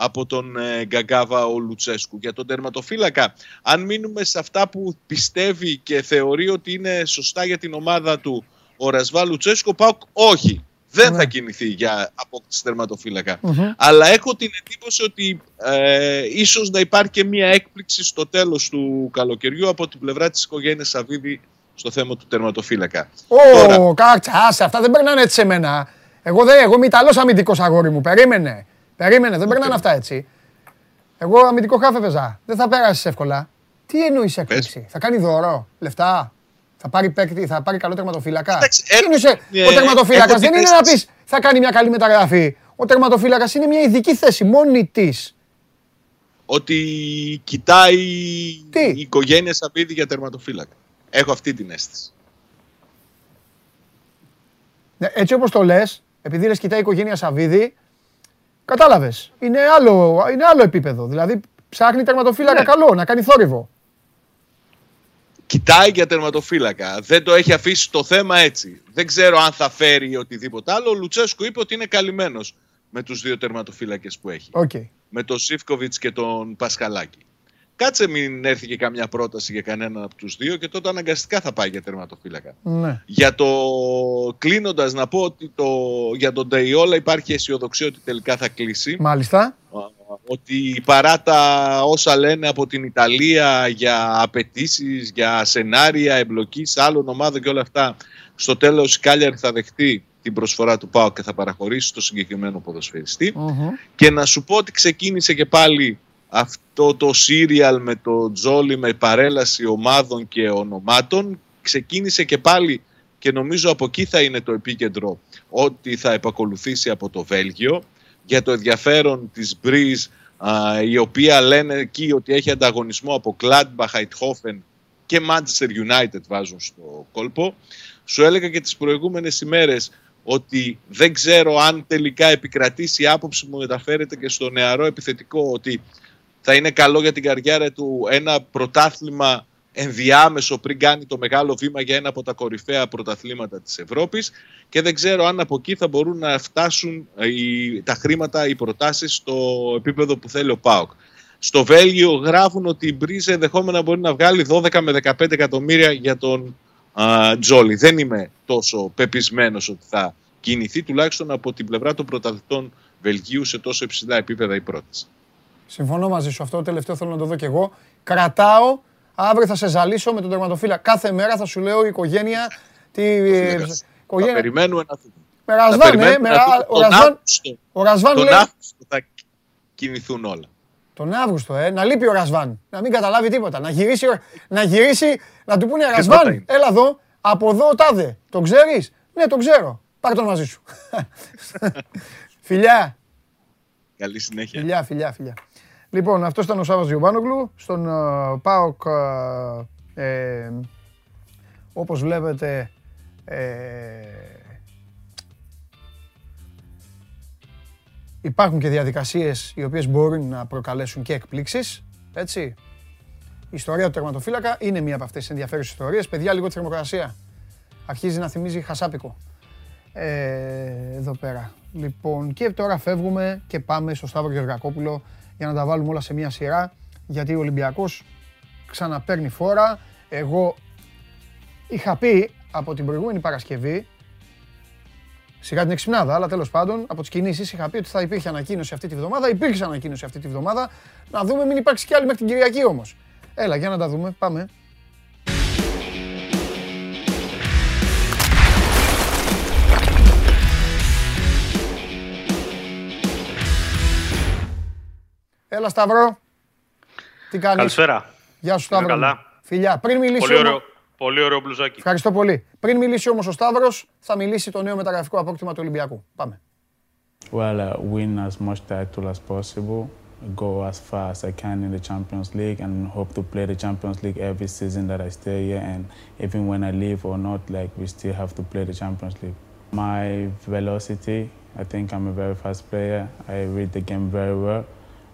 H: από τον ε, Γκαγκάβα ο Λουτσέσκου. Για τον τερματοφύλακα, αν μείνουμε σε αυτά που πιστεύει και θεωρεί ότι είναι σωστά για την ομάδα του ο Ρασβά Λουτσέσκου, ΠΑΟΚ όχι. Δεν
A: Ναι.
H: θα κινηθεί για απόκτηση τερματοφύλακα.
A: Μμμ.
H: Αλλά έχω την εντύπωση ότι ε, ίσως να υπάρχει και μία έκπληξη στο τέλος του καλοκαιριού από την πλευρά της οικογένειας Σαββίδη στο θέμα του τερματοφύλακα. Τώρα.
A: Ω, κάτσε, άσε, αυτά δεν περνάνε έτσι σε μένα. Εγώ, δεν, εγώ είμαι Ιταλός αμυντικός αγόρι μου. Περίμενε. Περίμενε, δεν περνάνε αυτά έτσι. Εγώ αμυντικό χάφ έπαιζα. Δεν θα πέρασεις εύκολα. Τι εννοείς έκπληξη; Θα κάνει δώρο, λεφτά. Θα πάρει παίκτη, θα πάρει καλό τερματοφύλακα.
H: Εντάξει,
A: Τι
H: ε,
A: εννοείς, ε,
H: ε,
A: ο τερματοφύλακας
H: έχω
A: δεν
H: την
A: είναι να
H: αίσθηση-
A: πεις θα κάνει μια καλή μεταγραφή. Ο τερματοφύλακας είναι μια ειδική θέση μόνη της.
H: ότι κοιτάει
A: Τι;
H: η οικογένεια Σαββίδη για τερματοφύλακα. Έχω αυτή την αίσθηση.
A: Ναι, έτσι όπως το λες, επειδή λες κοιτάει η οικογένεια Σαββίδη, κατάλαβες. Είναι άλλο, είναι άλλο επίπεδο. Δηλαδή ψάχνει τερματοφύλακα
H: Ναι.
A: καλό, να κάνει θόρυβο.
H: Κοιτάει για τερματοφύλακα. Δεν το έχει αφήσει το θέμα έτσι. Δεν ξέρω αν θα φέρει οτιδήποτε άλλο. Ο Λουτσέσκου είπε ότι είναι καλυμμένος με τους δύο τερματοφύλακες που έχει.
A: Οκ.
H: Με τον Ζίβκοβιτς και τον Πασχαλάκη. Κάτσε μην έρθει και καμιά πρόταση για κανέναν από τους δύο και τότε αναγκαστικά θα πάει για τερματοφύλακα.
A: Ναι.
H: Για το κλείνοντας να πω ότι το, για τον Ντεϊόλα υπάρχει αισιοδοξία ότι τελικά θα κλείσει.
A: Μάλιστα.
H: Ότι παρά τα όσα λένε από την Ιταλία για απαιτήσεις, για σενάρια εμπλοκής άλλων ομάδων και όλα αυτά, στο τέλος η Κάλιαρ θα δεχτεί την προσφορά του ΠΑΟ και θα παραχωρήσει το συγκεκριμένο ποδοσφαιριστή.
A: Μμμ.
H: Και να σου πω ότι ξεκίνησε και πάλι αυτό το σύριαλ με το Τζόλι με παρέλαση ομάδων και ονομάτων. Ξεκίνησε και πάλι και νομίζω από εκεί θα είναι το επίκεντρο ότι θα επακολουθήσει από το Βέλγιο για το ενδιαφέρον της Breeze α, η οποία λένε εκεί ότι έχει ανταγωνισμό από Gladbach, Eindhoven και Manchester United βάζουν στο κόλπο. Σου έλεγα και τις προηγούμενες ημέρες ότι δεν ξέρω αν τελικά επικρατήσει η άποψη μου μεταφέρεται και στο νεαρό επιθετικό ότι θα είναι καλό για την καριέρα του ένα πρωτάθλημα ενδιάμεσο πριν κάνει το μεγάλο βήμα για ένα από τα κορυφαία πρωταθλήματα της Ευρώπης και δεν ξέρω αν από εκεί θα μπορούν να φτάσουν ε, οι, τα χρήματα, οι προτάσεις στο επίπεδο που θέλει ο ΠΑΟΚ. Στο Βέλγιο γράφουν ότι η Μπρίζε ενδεχόμενα μπορεί να βγάλει 12 με 15 εκατομμύρια για τον α, Τζόλι. Δεν είμαι τόσο πεπισμένος ότι θα κινηθεί τουλάχιστον από την πλευρά των πρωταθλητών Βελγίου σε τόσο υψηλά επίπεδα η πρόταση.
A: Συμφωνώ μαζί σου. Αυτό το τελευταίο θέλω να το δω κι εγώ. Κρατάω. Αύριο θα σε ζαλίσω με τον τερματοφύλα. Κάθε μέρα θα σου λέω η οικογένεια. Τι, ε,
H: Θα
A: οικογένεια.
H: περιμένουμε να δούμε.
A: Με
H: Θα
A: Ρασβάν, ε,
H: περιμένουμε
A: με
H: να
A: Ρα-
H: δούμε
A: ο
H: τον
A: Ρασβάν,
H: Αύγουστο.
A: ο Ρασβάν
H: Τον
A: λέει
H: Αύγουστο θα κινηθούν όλα.
A: τον Αύγουστο, ε, να λείπει ο Ρασβάν. Να μην καταλάβει τίποτα. Να γυρίσει, ο- να, γυρίσει, να του πούνε Ρασβάν,
H: είναι.
A: έλα εδώ, από εδώ ο τάδε. Τον ξέρεις; Ναι, τον ξέρω. Πάρ' τον μαζί σου. φιλιά,
H: Καλή συνέχεια.
A: φιλιά, φιλιά, φιλιά. Λοιπόν, αυτός ήταν ο Σάββας Διομπάνογλου. Στον uh, ΠΑΟΚ, ε, ε, όπως βλέπετε, ε, υπάρχουν και διαδικασίες οι οποίες μπορούν να προκαλέσουν και εκπλήξεις, έτσι. Η ιστορία του τερματοφύλακα είναι μία από αυτές τις ενδιαφέρουσες ιστορίες. Παιδιά, λίγο τη θερμοκρασία. Αρχίζει να θυμίζει χασάπικο. Ε, εδώ πέρα. Λοιπόν, και τώρα φεύγουμε και πάμε στο Σταύρο Γεωργακόπουλο για να τα βάλουμε όλα σε μία σειρά, γιατί ο Ολυμπιακός ξαναπαίρνει φόρα. Εγώ είχα πει από την προηγούμενη Παρασκευή, σιγά την εξυπνάδα, αλλά τέλος πάντων, από τις κινήσεις είχα πει ότι θα υπήρχε ανακοίνωση αυτή τη βδομάδα. Υπήρξε ανακοίνωση αυτή τη βδομάδα. Να δούμε, μην υπάρξει κι άλλη μέχρι την Κυριακή όμως. Έλα, για να τα δούμε. Πάμε. Έλα Σταύρο. Τι κάνεις.
I: Καλησπέρα.
A: Γεια σου
I: Είμαι
A: Σταύρο. μου.
I: καλά.
A: Φιλιά. Πριν μιλήσει
I: Πολύ
A: όμως-
I: ωραίο, πολύ ωραίο μπλουζάκι.
A: Ευχαριστώ πολύ. Πριν μιλήσει όμως ο Σταύρος, θα μιλήσει το νέο μεταγραφικό απόκτημα του Ολυμπιακού. Πάμε.
J: Well, uh, win as much title as possible, go as far as I can in the Champions League, and hope to play the Champions League every season that I stay here. And even when I leave or not, like we still have to play the Champions League. My velocity, I think I'm a very fast player. I read the game very well.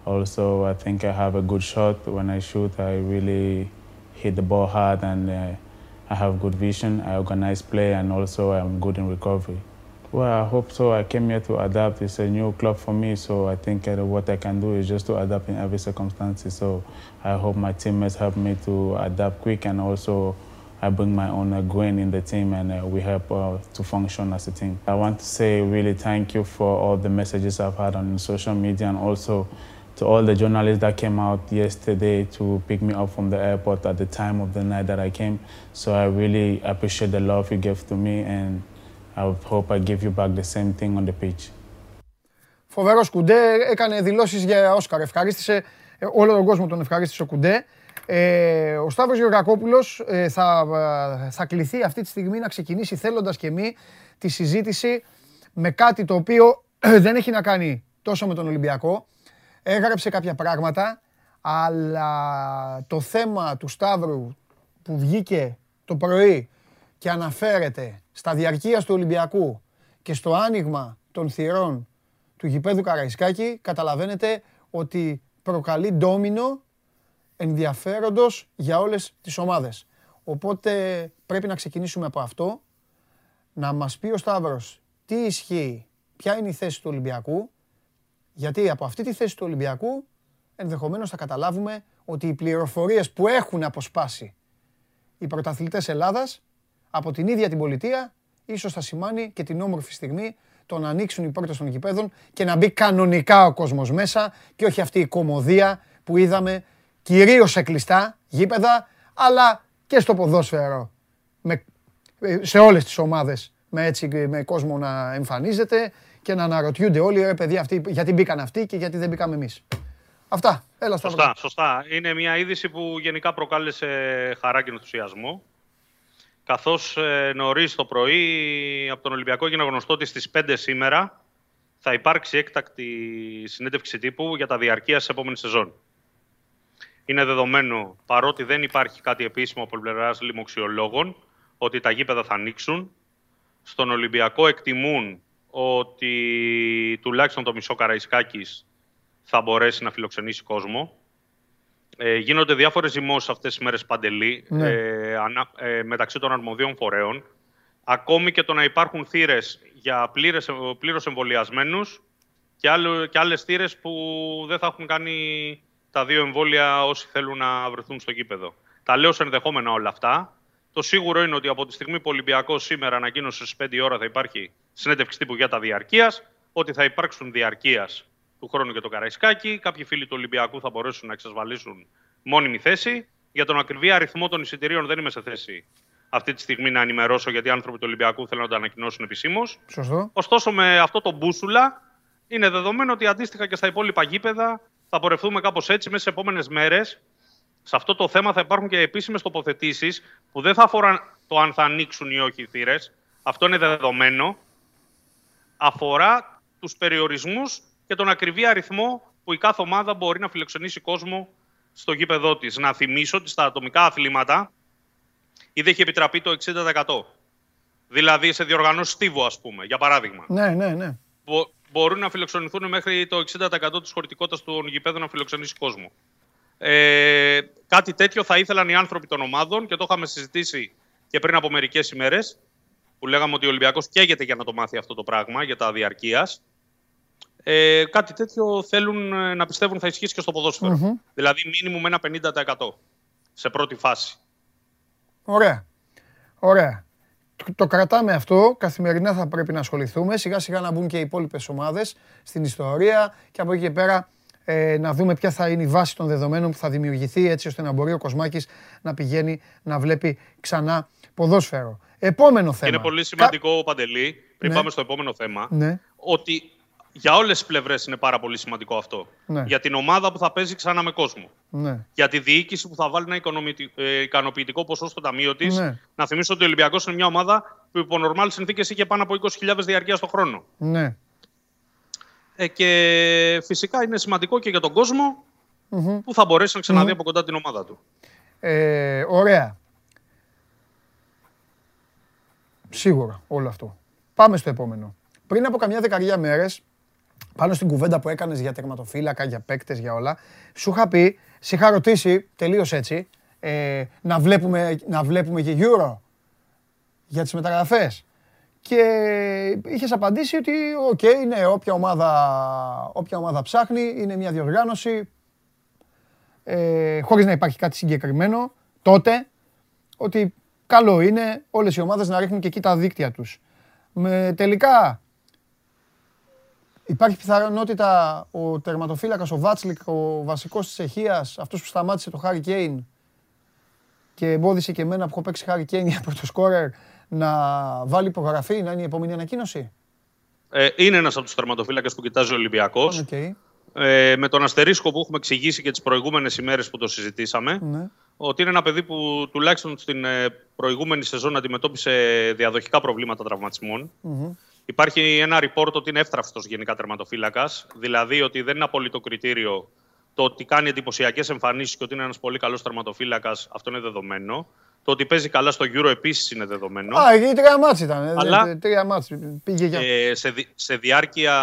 J: Also, I think I have a good shot. When I shoot, I really hit the ball hard, and uh, I have good vision. I organize play, and also I'm good in recovery. Well, I hope so. I came here to adapt. It's a new club for me, so I think uh, what I can do is just to adapt in every circumstance. So I hope my teammates help me to adapt quick, and also I bring my own uh, grain in the team, and uh, we help uh, to function as a team. I want to say really thank you for all the messages I've had on social media, and also to all the journalists that came out yesterday to pick me up from the airport at the time of the night that I came. So I really appreciate the love you gave to me, and I hope I give you back the same thing on the pitch.
A: Φοβερός Κουντέ, έκανε δηλώσεις για Όσκαρ. Ευχαρίστησε ε, όλο τον κόσμο, τον ευχαρίστησε ο Κουντέ. Ε, ο Σταύρος Γεωργακόπουλος ε, θα, ε, θα κληθεί αυτή τη στιγμή να ξεκινήσει θέλοντας και μη τη συζήτηση με κάτι το οποίο ε, δεν έχει να κάνει τόσο με τον Ολυμπιακό. Έγραψε κάποια πράγματα, αλλά το θέμα του Σταύρου που βγήκε το πρωί και αναφέρεται στα διαρκείας του Ολυμπιακού και στο άνοιγμα των θυρών του γηπέδου Καραϊσκάκη, καταλαβαίνετε ότι προκαλεί ντόμινο ενδιαφέροντος για όλες τις ομάδες. Οπότε πρέπει να ξεκινήσουμε από αυτό, να μας πει ο Σταύρος τι ισχύει, ποια είναι η θέση του Ολυμπιακού, γιατί από αυτή τη θέση του Ολυμπιακού ενδεχομένως θα καταλάβουμε ότι οι πληροφορίες που έχουν αποσπάσει οι πρωταθλητές Ελλάδας από την ίδια την πολιτεία ίσως θα σημάνει και την όμορφη στιγμή το να ανοίξουν οι πόρτες των γηπέδων και να μπει κανονικά ο κόσμος μέσα και όχι αυτή η κομμωδία που είδαμε κυρίως σε κλειστά γήπεδα αλλά και στο ποδόσφαιρο με, ε, σε όλες τις ομάδες με, έτσι, με κόσμο να εμφανίζεται και να αναρωτιούνται όλοι ρε παιδιά αυτοί, γιατί μπήκαν αυτοί και γιατί δεν μπήκαμε εμείς. Αυτά. Έλα στο
I: Σωστά, σωστά. Είναι μια είδηση που γενικά προκάλεσε χαρά και ενθουσιασμό. Καθώς ε, νωρίς το πρωί από τον Ολυμπιακό έγινε γνωστό ότι στις 5 σήμερα θα υπάρξει έκτακτη συνέντευξη τύπου για τα διαρκεία σε επόμενης σεζόν. Είναι δεδομένο, παρότι δεν υπάρχει κάτι επίσημο από πλευράς λοιμοξιολόγων, ότι τα γήπεδα θα ανοίξουν. Στον Ολυμπιακό εκτιμούν ότι τουλάχιστον το μισό Καραϊσκάκης θα μπορέσει να φιλοξενήσει κόσμο. Ε, γίνονται διάφορες ζυμώσεις αυτές τις μέρες παντελή
A: Ναι.
I: ε, ανα- ε, μεταξύ των αρμοδίων φορέων. Ακόμη και το να υπάρχουν θύρες για πλήρες, πλήρως εμβολιασμένους και, άλλο, και άλλες θύρες που δεν θα έχουν κάνει τα δύο εμβόλια όσοι θέλουν να βρεθούν στο γήπεδο. Τα λέω σε ενδεχόμενα όλα αυτά. Το σίγουρο είναι ότι από τη στιγμή που ο Ολυμπιακός σήμερα ανακοίνωσε στις 5 η ώρα θα υπάρχει συνέντευξη τύπου για τα διαρκείας, ότι θα υπάρξουν διαρκείας του χρόνου και το Καραϊσκάκι. Κάποιοι φίλοι του Ολυμπιακού θα μπορέσουν να εξασφαλίσουν μόνιμη θέση. Για τον ακριβή αριθμό των εισιτηρίων δεν είμαι σε θέση αυτή τη στιγμή να ενημερώσω, γιατί οι άνθρωποι του Ολυμπιακού θέλουν να το ανακοινώσουν επισήμως.
A: Σωστό.
I: Ωστόσο, με αυτό το μπούσουλα, είναι δεδομένο ότι αντίστοιχα και στα υπόλοιπα γήπεδα θα πορευτούμε κάπως έτσι μέσα σε επόμενες μέρες. Σε αυτό το θέμα θα υπάρχουν και επίσημες τοποθετήσεις που δεν θα αφορούν το αν θα ανοίξουν ή όχι οι θύρες. Αυτό είναι δεδομένο. Αφορά τους περιορισμούς και τον ακριβή αριθμό που η κάθε ομάδα μπορεί να φιλοξενήσει κόσμο στο γήπεδό της. Να θυμίσω ότι στα ατομικά αθλήματα ήδη έχει επιτραπεί το 60%. Δηλαδή σε διοργανώσεις στίβου, ας πούμε, για παράδειγμα.
A: Ναι, ναι, ναι.
I: Μπο- μπορούν να φιλοξενηθούν μέχρι το 60% της χωρητικότητας των γηπέδων να φιλοξενήσει κόσμο. Ε, κάτι τέτοιο θα ήθελαν οι άνθρωποι των ομάδων και το είχαμε συζητήσει και πριν από μερικές ημέρες που λέγαμε ότι ο Ολυμπιακός καίγεται για να το μάθει αυτό το πράγμα για τα διαρκείας. Ε, κάτι τέτοιο θέλουν ε, να πιστεύουν θα ισχύσει και στο ποδόσφαιρο. Δηλαδή μήνυμου με ένα 50% σε πρώτη φάση.
A: Ωραία. Ωραία. Το- Το κρατάμε αυτό. Καθημερινά θα πρέπει να ασχοληθούμε. Σιγά σιγά να μπουν και οι υπόλοιπες ομάδες στην ιστορία και από εκεί και πέρα ε, να δούμε ποια θα είναι η βάση των δεδομένων που θα δημιουργηθεί έτσι ώστε να μπορεί ο Κοσμάκης να πηγαίνει να βλέπει ξανά ποδόσφαιρο. Επόμενο θέμα.
I: Είναι πολύ σημαντικό, Παντελή, πριν
A: Ναι.
I: πάμε στο επόμενο θέμα,
A: Ναι.
I: ότι για όλες τις πλευρές είναι πάρα πολύ σημαντικό αυτό.
A: Ναι.
I: Για την ομάδα που θα παίζει ξανά με κόσμο.
A: Ναι.
I: Για τη διοίκηση που θα βάλει ένα οικονομητι- ε, ικανοποιητικό ποσό στο ταμείο της.
A: Ναι.
I: Να θυμίσω ότι ο Ολυμπιακός είναι μια ομάδα που υπό νορμάλ συνθήκες είχε πάνω από 20.000 διαρκείας το χρόνο.
A: Ναι.
I: Ε, και φυσικά είναι σημαντικό και για τον κοσμο που θα μπορέσει να ξαναδεί από κοντά την ομάδα του.
A: Ε, ωραία. Σίγουρα όλο αυτό. Πάμε στο επόμενο. Πριν από καμιά δεκαριά μέρες, πάνω στην κουβέντα που έκανες για τερματοφύλακα, για παίκτες, για όλα, σου είχα πει, σε είχα ρωτήσει, τελείως έτσι, ε, να, βλέπουμε, να βλέπουμε και Euro για τις μεταγραφές. Και είχες απαντήσει ότι, οκ, ναι, όποια ομάδα, όποια ομάδα ψάχνει, είναι μια διοργάνωση, ε, χωρίς να υπάρχει κάτι συγκεκριμένο, τότε, ότι καλό είναι όλες οι ομάδες να ρίχνουν και εκεί τα δίχτυα τους. Με, τελικά, υπάρχει πιθανότητα ο τερματοφύλακας, ο Βάτσλικ, ο βασικός της Τσεχίας, αυτός που σταμάτησε τον Χάρι Κέιν και εμπόδισε και εμένα που έχω παίξει Χάρι Κέιν για πρώτο σκόρερ, να βάλει υπογραφή, να είναι η επόμενη ανακοίνωση;
I: Ε, είναι ένας από τους τερματοφύλακες που κοιτάζει ο Ολυμπιακός.
A: Οκ.
I: Ε, με τον αστερίσκο που έχουμε εξηγήσει και τις προηγούμενες ημέρες που το συζητήσαμε.
A: Ναι.
I: ότι είναι ένα παιδί που τουλάχιστον στην ε, προηγούμενη σεζόν αντιμετώπισε διαδοχικά προβλήματα τραυματισμών. Υπάρχει ένα report ότι είναι εύθραυστος γενικά τερματοφύλακας. Δηλαδή ότι δεν είναι απόλυτο κριτήριο το ότι κάνει εντυπωσιακές εμφανίσεις και ότι είναι ένας πολύ καλός τερματοφύλακας. Αυτό είναι δεδομένο. Το ότι παίζει καλά στο Euro επίσης είναι δεδομένο.
A: Α, εκεί τρία μάτς ήταν. ε,
I: Αλλά-
A: ε, Τρία μάτς πήγε για...
I: Ε, σε, δι- σε διάρκεια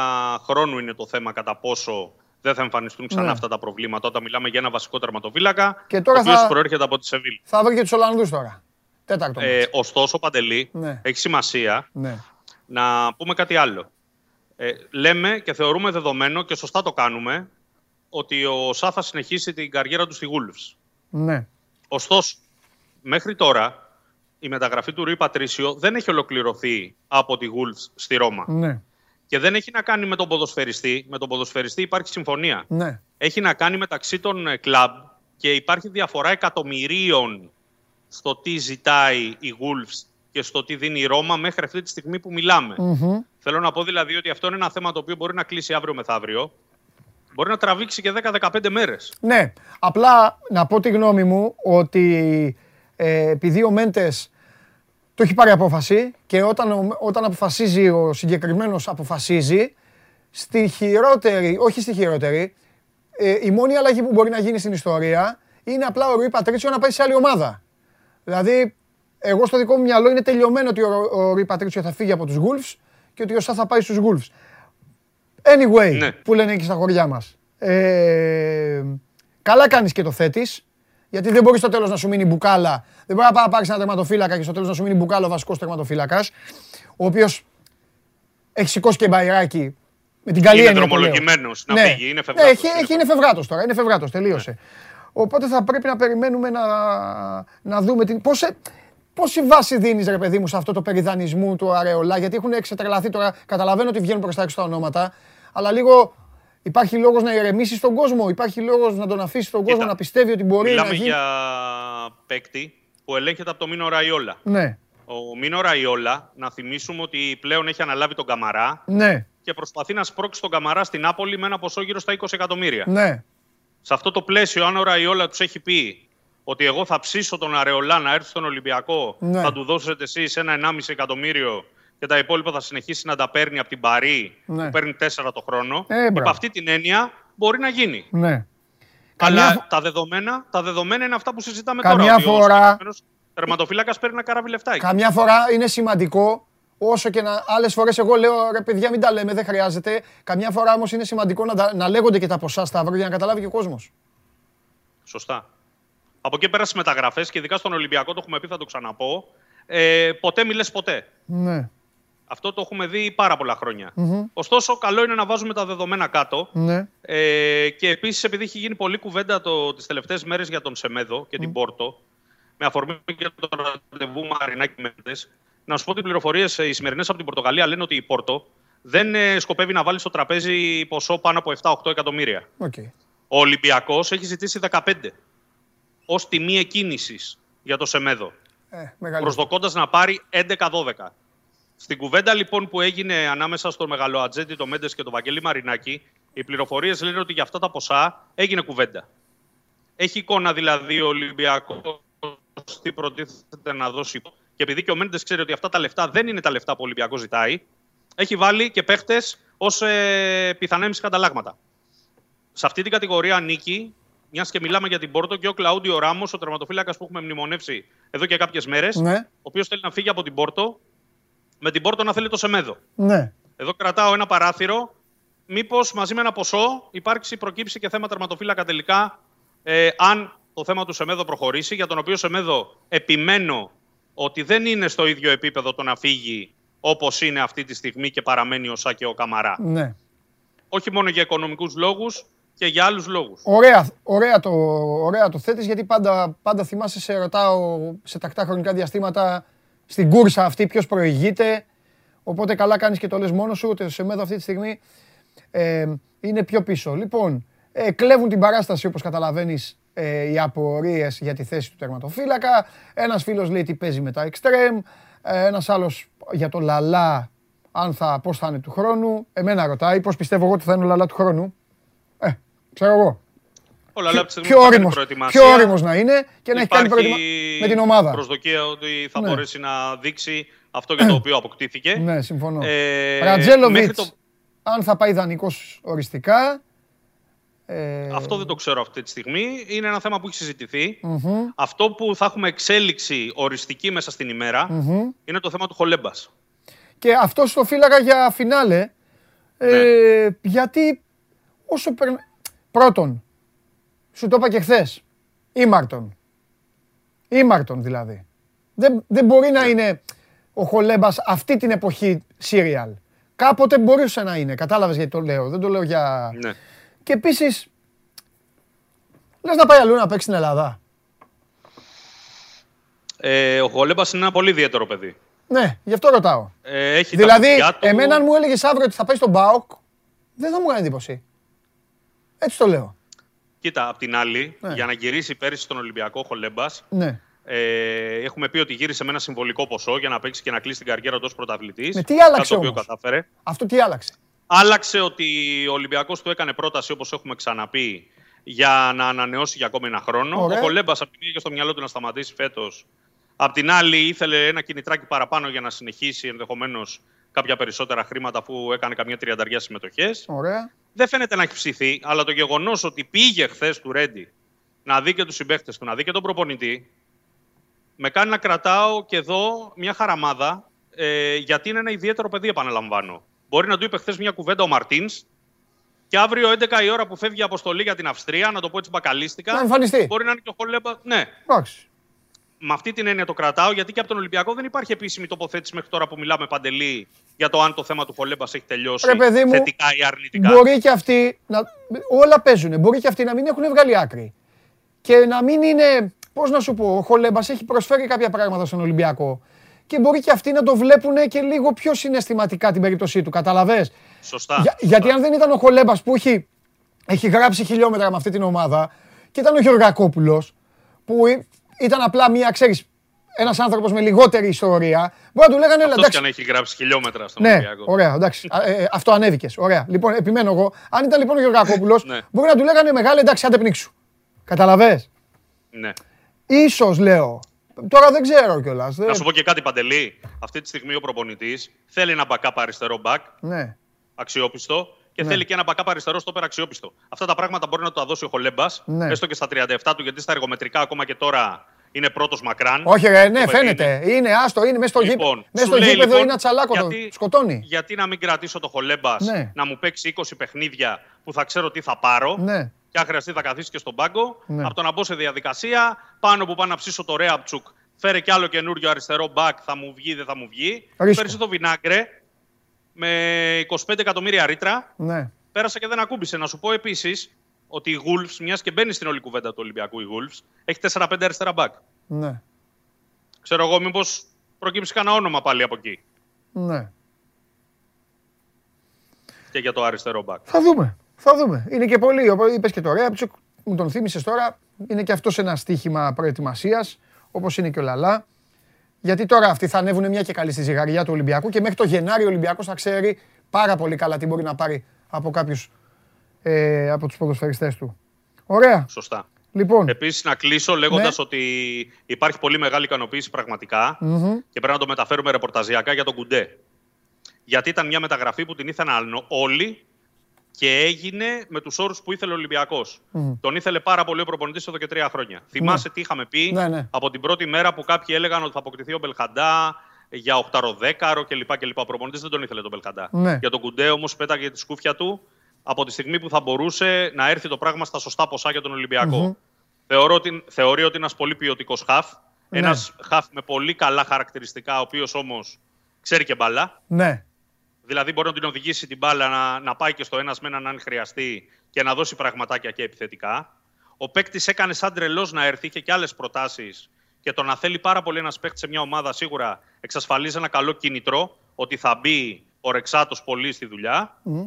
I: χρόνου είναι το θέμα κατά πόσο δεν θα εμφανιστούν ξανά
A: Ναι.
I: αυτά τα προβλήματα όταν μιλάμε για ένα βασικό τερματοφύλακα.
A: Και τώρα
I: ο οποίος
A: θα-
I: προέρχεται από τη Σεβίλη.
A: Θα βρει και τους Ολλανδούς τώρα. Τέταρτο
I: Ε,
A: μάτς.
I: ωστόσο, Παντελή,
A: Ναι.
I: έχει σημασία
A: Ναι.
I: να πούμε κάτι άλλο. Ε, λέμε και θεωρούμε δεδομένο και σωστά το κάνουμε ότι ο Σά θα συνεχίσει την καριέρα του στη Wolves.
A: Ναι.
I: Ωστόσο, μέχρι τώρα η μεταγραφή του Ρουί Πατρίσιο δεν έχει ολοκληρωθεί από τη Wolves στη Ρώμα.
A: Ναι.
I: Και δεν έχει να κάνει με τον ποδοσφαιριστή. Με τον ποδοσφαιριστή υπάρχει συμφωνία.
A: Ναι.
I: Έχει να κάνει μεταξύ των ε, κλαμπ και υπάρχει διαφορά εκατομμυρίων στο τι ζητάει η Wolves και στο τι δίνει η Ρώμα μέχρι αυτή τη στιγμή που μιλάμε.
A: Μμμ.
I: Θέλω να πω δηλαδή ότι αυτό είναι ένα θέμα το οποίο μπορεί να κλείσει αύριο μεθαύριο. Μπορεί να τραβήξει και 10-15 μέρες.
A: Ναι, απλά να πω τη γνώμη μου ότι ε, επειδή ο Μέντες το έχει πάρει απόφαση και όταν, ο- όταν αποφασίζει ο συγκεκριμένος αποφασίζει, στη χειρότερη, όχι στη χειρότερη, ε, η μόνη αλλαγή που μπορεί να γίνει στην ιστορία είναι απλά ο Ρουί Πατρίτσιο να πάει σε άλλη ομάδα. Δηλαδή, εγώ στο δικό μου μυαλό είναι τελειωμένο ότι ο, ο Ρουί Πατρίτσιο θα φύγει από τους Wolves και ότι ο Σα θα πάει στους Wolves. Anyway,
I: Ναι.
A: που λένε εκεί στα χωριά μας. Ε, καλά κάνεις και το θέτεις, γιατί δεν μπορεί στο τέλος να σου μείνει μπουκάλα. Δεν μπορεί να πάει να πάρεις ένα τερματοφύλακα και στο τέλος να σου μείνει μπουκάλα ο βασικός τερματοφύλακας, ο οποίος έχει σηκώσει και μπαϊράκι με την καλή
I: Είναι
A: έννοια το λέω.
I: δρομολογημένος να
A: Ναι.
I: φύγει, είναι
A: Ναι,
I: φευγάτος,
A: έχει,
I: είναι
A: έχει, είναι φευγάτος τώρα, είναι φευγάτος, τελείωσε. Οπότε θα πρέπει να περιμένουμε να, να δούμε την... Πόσε, πόση βάση δίνεις ρε παιδί μου σε αυτό το περιδανισμού του Αρεολά, γιατί έχουν εξετρελαθεί τώρα, καταλαβαίνω ότι βγαίνουν προς τα έξω τα ονόματα, αλλά λίγο υπάρχει λόγος να ηρεμήσει τον κόσμο, υπάρχει λόγος να τον αφήσει τον κόσμο
I: Κοίτα,
A: να πιστεύει ότι μπορεί
I: Μιλάμε
A: να γίνει...
I: για παίκτη που ελέγχεται από το Μίνο Ραϊόλα.
A: Ναι,
I: Ο Μίνο Ραϊόλα, να θυμίσουμε ότι πλέον έχει αναλάβει τον Καμαρά
A: ναι,
I: και προσπαθεί να σπρώξει τον Καμαρά στην Νάπολη με ένα ποσό γύρω στα 20 εκατομμύρια.
A: ναι,
I: Σε αυτό το πλαίσιο, αν ο Ραϊόλα τους έχει πει ότι εγώ θα ψήσω τον Αρεολά να έρθει στον Ολυμπιακό,
A: Ναι.
I: θα του δώσετε εσείς ένα 1,5 εκατομμύριο και τα υπόλοιπα θα συνεχίσει να τα παίρνει από την Παρή
A: Ναι.
I: που παίρνει 4 το χρόνο.
A: Ε, μπράβο.
I: Υπ' αυτή την έννοια μπορεί να γίνει.
A: ναι.
I: Αλλά
A: Καμιά,
I: τα, δεδομένα, τα δεδομένα είναι αυτά που συζητάμε
A: Καμιά
I: τώρα. ότι ο
A: φορά-
I: συγκεκριμένος τερματοφύλακας παίρνει ένα καράβι λεφτά. εκεί.
A: καμιά φορά είναι σημαντικό, όσο και να άλλες φορές εγώ λέω ρε παιδιά μην τα λέμε, δεν χρειάζεται. Καμιά φορά όμως είναι σημαντικό να, τα- να λέγονται και τα ποσά σταυρό για να καταλάβει και ο κόσμος.
I: Σωστά. Από εκεί πέρα στις μεταγραφές και ειδικά στον Ολυμπιακό, το έχουμε πει, θα το ξαναπώ. Ε, ποτέ μη λες ποτέ.
A: Ναι,
I: Αυτό το έχουμε δει πάρα πολλά χρόνια. Ωστόσο, καλό είναι να βάζουμε τα δεδομένα κάτω.
A: ναι,
I: Ε, και επίσης, επειδή έχει γίνει πολλή κουβέντα το, τις τελευταίες μέρες για τον Σεμέδο και την Πόρτο, με αφορμή και το ραντεβού Μαρινάκη Μέντες, να σου πω ότι οι πληροφορίες οι σημερινές από την Πορτογαλία λένε ότι η Πόρτο δεν ε, σκοπεύει να βάλει στο τραπέζι ποσό πάνω από 7-8 εκατομμύρια.
A: οκ.
I: Ο Ολυμπιακός έχει ζητήσει 15 ως τιμή εκκίνησης για το Σεμέδο,
A: Ε, μεγάλη.
I: προσδοκώντας να πάρει 11-12. Στην κουβέντα λοιπόν που έγινε ανάμεσα στον Μεγαλοατζέτη, τον Μέντες και τον Βαγγέλη Μαρινάκη, οι πληροφορίες λένε ότι για αυτά τα ποσά έγινε κουβέντα. Έχει εικόνα δηλαδή ο Ολυμπιακός τι προτίθεται να δώσει. Και επειδή και ο Μέντες ξέρει ότι αυτά τα λεφτά δεν είναι τα λεφτά που ο Ολυμπιακός ζητάει, έχει βάλει και παίχτες ως ε, πιθανέμιση καταλλάγματα. Σε αυτή την κατηγορία ανήκει, μιας και μιλάμε για την Πόρτο, και ο Κλαούντιο Ράμος, ο τερματοφύλακας που έχουμε μνημονεύσει εδώ και κάποιες μέρες,
A: Ναι,
I: ο οποίος θέλει να φύγει από την Πόρτο, με την Πόρτο να θέλει το Σεμέδο.
A: ναι,
I: Εδώ κρατάω ένα παράθυρο. Μήπως μαζί με ένα ποσό υπάρξει, προκύψει και θέμα τερματοφύλακα τελικά, ε, αν το θέμα του Σεμέδο προχωρήσει, για τον οποίο Σεμέδο επιμένω ότι δεν είναι στο ίδιο επίπεδο το να φύγει όπως είναι αυτή τη στιγμή και παραμένει ο Σάκε ο Καμαρά.
A: ναι.
I: Όχι μόνο για οικονομικούς λόγους και για άλλους λόγους.
A: Ωραία, ωραία, το, ωραία το θέτεις γιατί πάντα, πάντα θυμάσαι σε ρωτάω σε τακτά χρονικά διαστήματα στην κούρσα αυτή ποιος προηγείται. Οπότε καλά κάνεις και το λες μόνος σου, ότι σε μέδο αυτή τη στιγμή ε, είναι πιο πίσω. Λοιπόν, ε, κλέβουν την παράσταση όπως καταλαβαίνεις ε, οι απορίες για τη θέση του τερματοφύλακα. Ένας φίλος λέει τι παίζει με τα εξτρέμ. Ε, ένας άλλος για το Λαλά, αν θα, πώς θα είναι του χρόνου. Εμένα ρωτάει πώς πιστεύω εγώ ότι θα είναι ο Λαλά του χρόνου. Ε, ξέρω εγώ.
I: Όλα από τη στιγμή
A: Πιο
I: που θα κάνει
A: όριμος,
I: προετοιμασία,
A: πιο όριμος να είναι και να έχει κάνει
I: υπάρχει
A: προετοιμα... με την ομάδα.
I: προσδοκία ότι θα
A: Ναι.
I: μπορέσει να δείξει αυτό για το οποίο αποκτήθηκε.
A: Ναι, συμφωνώ.
I: Ε,
A: Ρατζέλοβιτς,
I: μέχρι το-
A: αν θα πάει δανεικός οριστικά. Ε,
I: Αυτό δεν το ξέρω αυτή τη στιγμή. Είναι ένα θέμα που έχει συζητηθεί.
A: μμμ,
I: Αυτό που θα έχουμε εξέλιξη οριστική μέσα στην ημέρα
A: μμμ.
I: είναι το θέμα του Χολέμπας.
A: Και αυτός το φύλαγα για φινάλε. Ε, γιατί όσο περν... Πρώτον, σου το είπα και χθες. Ήμαρτον. Ήμαρτον δηλαδή. Δεν, δεν μπορεί να είναι ο Χολέμπας αυτή την εποχή σύριαλ. Κάποτε μπορούσε να είναι. Κατάλαβες γιατί το λέω. Δεν το λέω για...
I: Ναι.
A: Και επίσης, Λες να πάει αλλού να παίξει στην Ελλάδα.
I: Ε, ο Γολέμπας είναι ένα πολύ ιδιαίτερο παιδί.
A: Ναι, γι' αυτό ρωτάω.
I: Ε, έχει
A: δηλαδή,
I: τα παιδιά του.
A: εμένα αν μου έλεγες αύριο ότι θα πάει στον Μπάουκ, δεν θα μου έκανε εντύπωση. Έτσι το λέω.
I: Κοίτα, απ' την άλλη,
A: Ναι.
I: για να γυρίσει πέρυσι στον Ολυμπιακό ο Χολέμπας,
A: Ναι.
I: ε, έχουμε πει ότι γύρισε με ένα συμβολικό ποσό για να παίξει και να κλείσει την καριέρα του ως πρωταθλητής.
A: Ναι, τι άλλαξε
I: κάτι το οποίο
A: όμως;
I: κατάφερε.
A: Αυτό τι άλλαξε;
I: Άλλαξε ότι ο Ολυμπιακός του έκανε πρόταση, όπως έχουμε ξαναπεί, για να ανανεώσει για ακόμη ένα χρόνο.
A: Ωραία.
I: Ο Κολέμπας από τη μία είχε στο μυαλό του να σταματήσει φέτος. Απ' την άλλη ήθελε ένα κινητράκι παραπάνω για να συνεχίσει ενδεχομένως κάποια περισσότερα χρήματα αφού έκανε καμιά τριανταριά συμμετοχές.
A: Ωραία.
I: Δεν φαίνεται να έχει ψηθεί, αλλά το γεγονός ότι πήγε χθες του Ρέντι να δει και τους συμπαίχτες του, να δει και τον προπονητή, με κάνει να κρατάω και εδώ μια χαραμάδα, ε, γιατί είναι ένα ιδιαίτερο παιδί, επαναλαμβάνω. Μπορεί να του είπε χθες μια κουβέντα ο Μαρτίνς και αύριο 11 η ώρα που φεύγει η αποστολή για την Αυστρία, να το πω έτσι μπακαλίστικα.
A: Να εμφανιστεί.
I: Μπορεί να είναι και ο Χολέμπα. Ναι,
A: Εντάξει.
I: Με αυτή την έννοια το κρατάω, γιατί και από τον Ολυμπιακό δεν υπάρχει επίσημη τοποθέτηση μέχρι τώρα που μιλάμε παντελή για το αν το θέμα του Χολέμπα έχει τελειώσει
A: Ρε παιδί μου,
I: θετικά ή αρνητικά.
A: Μπορεί και αυτοί να. Όλα παίζουν. Μπορεί και αυτοί να μην έχουν βγάλει άκρη. Και να μην είναι. Πώς να σου πω, ο Χολέμπας έχει προσφέρει κάποια πράγματα στον Ολυμπιακό. Και μπορεί και αυτοί να το βλέπουν και λίγο πιο συναισθηματικά την περίπτωσή του. Καταλαβες;
I: Σωστά.
A: Για-
I: σωστά.
A: γιατί αν δεν ήταν ο Χολέμπας που έχει, έχει γράψει χιλιόμετρα με αυτή την ομάδα και ήταν ο Γεωργακόπουλος που ή- ήταν απλά μία, ξέρεις, ένας άνθρωπος με λιγότερη ιστορία, μπορεί να του λέγανε «Έλα,
I: Αυτός κι
A: εντάξει,
I: αν έχει γράψει χιλιόμετρα στον
A: ναι,
I: Ολυμπιακό.
A: ωραία, εντάξει. Α, ε, ε, αυτό ανέβηκες. Ωραία. Λοιπόν, επιμένω εγώ. Αν ήταν λοιπόν ο Γεωργακόπουλο,
I: Ναι.
A: μπορεί να του λέγανε μεγάλη εντάξει, άντε πνίξου. Καταλαβέ.
I: Ναι.
A: σω λέω. Τώρα δεν ξέρω κιόλας.
I: Να σου πω και κάτι παντελή. Αυτή τη στιγμή ο προπονητής θέλει ένα backup αριστερό back
A: Ναι.
I: αξιόπιστο και
A: Ναι.
I: θέλει και ένα backup αριστερό στόπερ αξιόπιστο. Αυτά τα πράγματα μπορεί να το δώσει ο Χολέμπας,
A: Ναι.
I: έστω και στα 37 του, γιατί στα εργομετρικά ακόμα και τώρα είναι πρώτος μακράν.
A: Όχι, ρε, ναι,
I: Το παιδί
A: φαίνεται. Είναι, άστο, είναι μέσα στο
I: Λοιπόν,
A: γήπεδο. Μέσα
I: σου
A: στο
I: λέει,
A: γήπεδο
I: λοιπόν,
A: είναι ατσαλάκωτο.
I: γιατί-
A: Σκοτώνει.
I: Γιατί να μην κρατήσω το Χολέμπας
A: Ναι.
I: να μου παίξει 20 παιχνίδια που θα ξέρω τι θα πάρω.
A: Ναι.
I: Και αν χρειαστεί θα καθίσει και στον πάγκο.
A: Ναι.
I: Από το να μπω σε διαδικασία, πάνω που πάω να ψήσω το Ρέαπτσουκ, φέρε κι άλλο καινούριο αριστερό μπακ, θα μου βγει, δεν θα μου βγει.
A: Ρίσκο.
I: Φέρε εσύ το Βινάγκρε με 25 εκατομμύρια ρήτρα.
A: Ναι.
I: Πέρασε και δεν ακούμπησε. Να σου πω επίσης ότι η Wolves, μιας και μπαίνει στην όλη κουβέντα του Ολυμπιακού, η Wolves, έχει 4-5 αριστερά μπακ.
A: Ναι.
I: Ξέρω εγώ, μήπως προκύψει κανένα όνομα πάλι από εκεί
A: Ναι.
I: και για το αριστερό μπακ.
A: Θα δούμε. Θα δούμε. Είναι και πολύ. Όπω είπες και το Ρέαπτσουκ, μου τον θύμισες τώρα. Είναι και αυτός ένα στίχημα προετοιμασίας, όπως είναι και ο Λαλά. Γιατί τώρα αυτοί θα ανέβουν μια και καλή στη ζυγαριά του Ολυμπιακού και μέχρι το Γενάρη ο Ολυμπιακός θα ξέρει πάρα πολύ καλά τι μπορεί να πάρει από κάποιους ε, από τους ποδοσφαιριστές του. Ωραία.
I: Σωστά.
A: Λοιπόν,
I: Επίσης, να κλείσω λέγοντας
A: Ναι.
I: ότι υπάρχει πολύ μεγάλη ικανοποίηση πραγματικά
A: μμμ,
I: και πρέπει να το μεταφέρουμε ρεπορταζιακά για τον Κουντέ. Γιατί ήταν μια μεταγραφή που την ήθελαν όλοι και έγινε με τους όρους που ήθελε ο Ολυμπιακός.
A: Μμμ.
I: Τον ήθελε πάρα πολύ ο προπονητής εδώ και τρία χρόνια. Θυμάσαι τι είχαμε πει
A: Ναι, ναι.
I: από την πρώτη μέρα που κάποιοι έλεγαν ότι θα αποκτηθεί ο Μπελχαντά για 8-10 κλπ. κλπ. Ο προπονητής δεν τον ήθελε τον Μπελχαντά.
A: Ναι.
I: Για τον Κουντέ όμως πέταγε τη σκούφια του από τη στιγμή που θα μπορούσε να έρθει το πράγμα στα σωστά ποσά για τον Ολυμπιακό.
A: Μμμ.
I: Θεωρώ ότι, θεωρεί ότι είναι ένας πολύ ποιοτικός χαφ.
A: Ναι.
I: Ένας χαφ με πολύ καλά χαρακτηριστικά, ο οποίος όμως ξέρει και μπάλα.
A: ναι.
I: Δηλαδή μπορεί να την οδηγήσει την μπάλα να, να πάει και στο ένας με έναν αν χρειαστεί και να δώσει πραγματάκια και επιθετικά. Ο παίκτης έκανε σαν τρελός να έρθει, είχε και άλλες προτάσεις. Και το να θέλει πάρα πολύ ένας παίκτης σε μια ομάδα σίγουρα εξασφαλίζει ένα καλό κίνητρο ότι θα μπει ο Ρεξάτος πολύ στη δουλειά.
A: Μμ.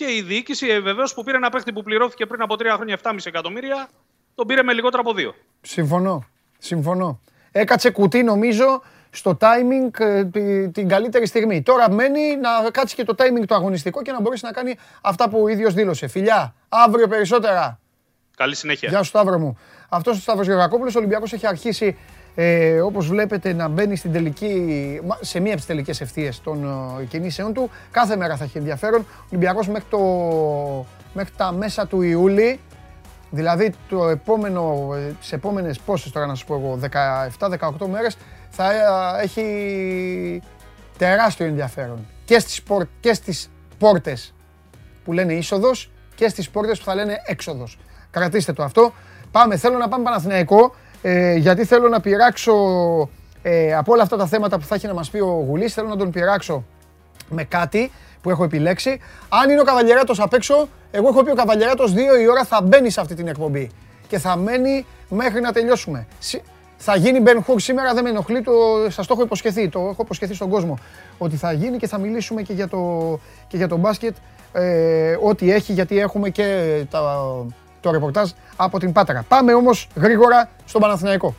I: Και η διοίκηση βεβαίως που πήρε ένα παίκτη που πληρώθηκε πριν από τρία χρόνια 7,5 εκατομμύρια, τον πήρε με λιγότερα από δύο.
A: Συμφωνώ. Συμφωνώ. Έκατσε κουτί νομίζω στο timing ε, τη- την καλύτερη στιγμή. Τώρα μένει να κάτσει και το timing το αγωνιστικό και να μπορέσει να κάνει αυτά που ο ίδιος δήλωσε. Φιλιά, αύριο περισσότερα.
I: Καλή συνέχεια.
A: Γεια σου Σταύρο μου. Αυτός ο Σταύρος Γεωργακόπουλος, ο Ολυμπιακός έχει αρχίσει ε, όπως βλέπετε να μπαίνει στην τελική, μα- σε μία από τις τελικές ευθείες των ε, κινήσεων του. Κάθε μέρα θα έχει ενδιαφέρον. Ο Ολυμπιακός μέχρι, το, μέχρι τα μέσα του Ιούλη, δηλαδή το επόμενο, ε, τις επόμενες πόσες τώρα να σου πω εγώ, 17-18 μέρες, θα ε, έχει τεράστιο ενδιαφέρον. Και στις, πορ, και στις πόρτες που λένε είσοδος και στις πόρτες που θα λένε έξοδος. Κρατήστε το αυτό. Πάμε, θέλω να πάμε Παναθηναϊκό, ε, γιατί θέλω να πειράξω ε, από όλα αυτά τα θέματα που θα έχει να μας πει ο Γουλής, θέλω να τον πειράξω με κάτι που έχω επιλέξει. Αν είναι ο Καβαλιεράτος απ' έξω, εγώ έχω πει ο Καβαλιεράτος 2 η ώρα θα μπαίνει σε αυτή την εκπομπή. και θα μένει μέχρι να τελειώσουμε. Σι- Θα γίνει Ben Hur σήμερα, δεν με ενοχλεί, το, σας το έχω υποσχεθεί, το έχω υποσχεθεί στον κόσμο ότι θα γίνει και θα μιλήσουμε και για το, και για το μπάσκετ, ε, ό,τι έχει, γιατί έχουμε και τα, το ρεπορτάζ από την Πάτρα. Πάμε όμως γρήγορα στον Παναθηναϊκό.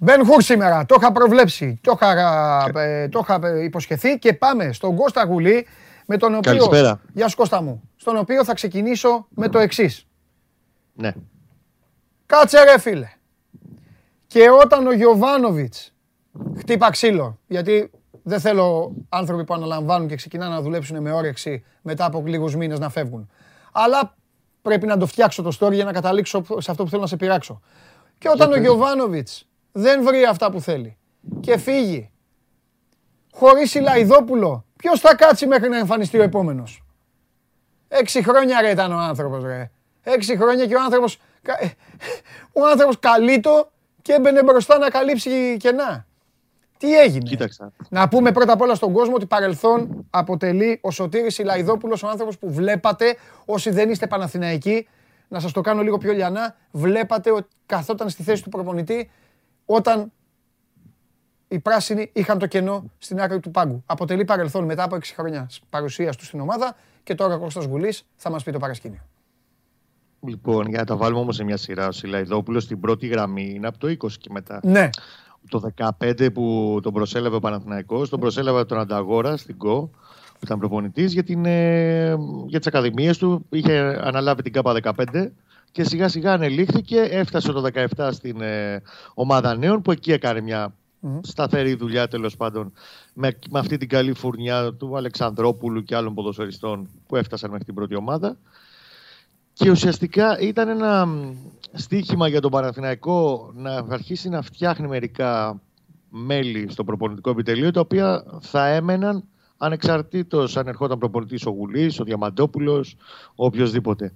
A: Μπεν Χουρ σήμερα, το είχα προβλέψει, το είχα, ε, το είχα ε, υποσχεθεί και πάμε στον Κώστα Γουλή με τον οποίο...
K: Καλησπέρα.
A: Γεια σου Κώστα μου. Στον οποίο θα ξεκινήσω με το εξής.
K: Ναι.
A: Κάτσε ρε φίλε. Και όταν ο Γιωβάνοβιτς χτύπα ξύλο, γιατί δεν θέλω άνθρωποι που αναλαμβάνουν και ξεκινάνε να δουλέψουν με όρεξη μετά από λίγους μήνες να φεύγουν. Αλλά πρέπει να το φτιάξω το story για να καταλήξω σε αυτό που θέλω να σε πειράξω. Και όταν ο Γιωβάνοβιτς δεν βρει αυτά που θέλει και φύγει χωρίς Ηλαϊδόπουλο, ποιος θα κάτσει μέχρι να εμφανιστεί ο επόμενος; Έξι χρόνια ρε ήταν ο άνθρωπος ρε. Έξι χρόνια και ο άνθρωπος, κα- ε, ο άνθρωπος καλείτο και έμπαινε μπροστά να καλύψει κενά. Τι έγινε;
K: Κοίταξα.
A: Να πούμε πρώτα απ' όλα στον κόσμο ότι παρελθόν αποτελεί ο Σωτήρης Ηλαϊδόπουλος ο άνθρωπος που βλέπατε όσοι δεν είστε Παναθηναϊκοί να σας το κάνω λίγο πιο λιανά βλέπατε ότι καθόταν στη θέση του προπονητή όταν οι πράσινοι είχαν το κενό στην άκρη του πάγκου. Αποτελεί παρελθόν μετά από 6 χρόνια παρουσίας του στην ομάδα και τώρα ο Κώστας Γουλής θα μας πει το παρασκήνιο.
K: Λοιπόν, για να τα βάλουμε όμως σε μια σειρά, ο Σιλαϊδόπουλος στην πρώτη γραμμή είναι από το 20 και μετά.
A: Ναι,
K: Το 15 που τον προσέλαβε ο Παναθηναϊκός, τον προσέλαβε τον Ανταγόρα στην ΚΟ, που ήταν προπονητής για, την, ε, για τις ακαδημίες του. Είχε αναλάβει την ΚΑΠΑ 15 και σιγά σιγά ανελήχθηκε. Έφτασε το 17 στην ε, ομάδα νέων που εκεί έκανε μια σταθερή δουλειά τέλος πάντων με, με αυτή την καλή φουρνιά του Αλεξανδρόπουλου και άλλων ποδοσφαιριστών που έφτασαν μέχρι την πρώτη ομάδα. Και ουσιαστικά ήταν ένα μ, στίχημα για τον Παναθηναϊκό να αρχίσει να φτιάχνει μερικά μέλη στο προπονητικό επιτελείο τα οποία θα έμεναν ανεξαρτήτως αν ερχόταν προπονητής ο Γουλής, ο Διαμαντόπουλος, ο οποιοδήποτε.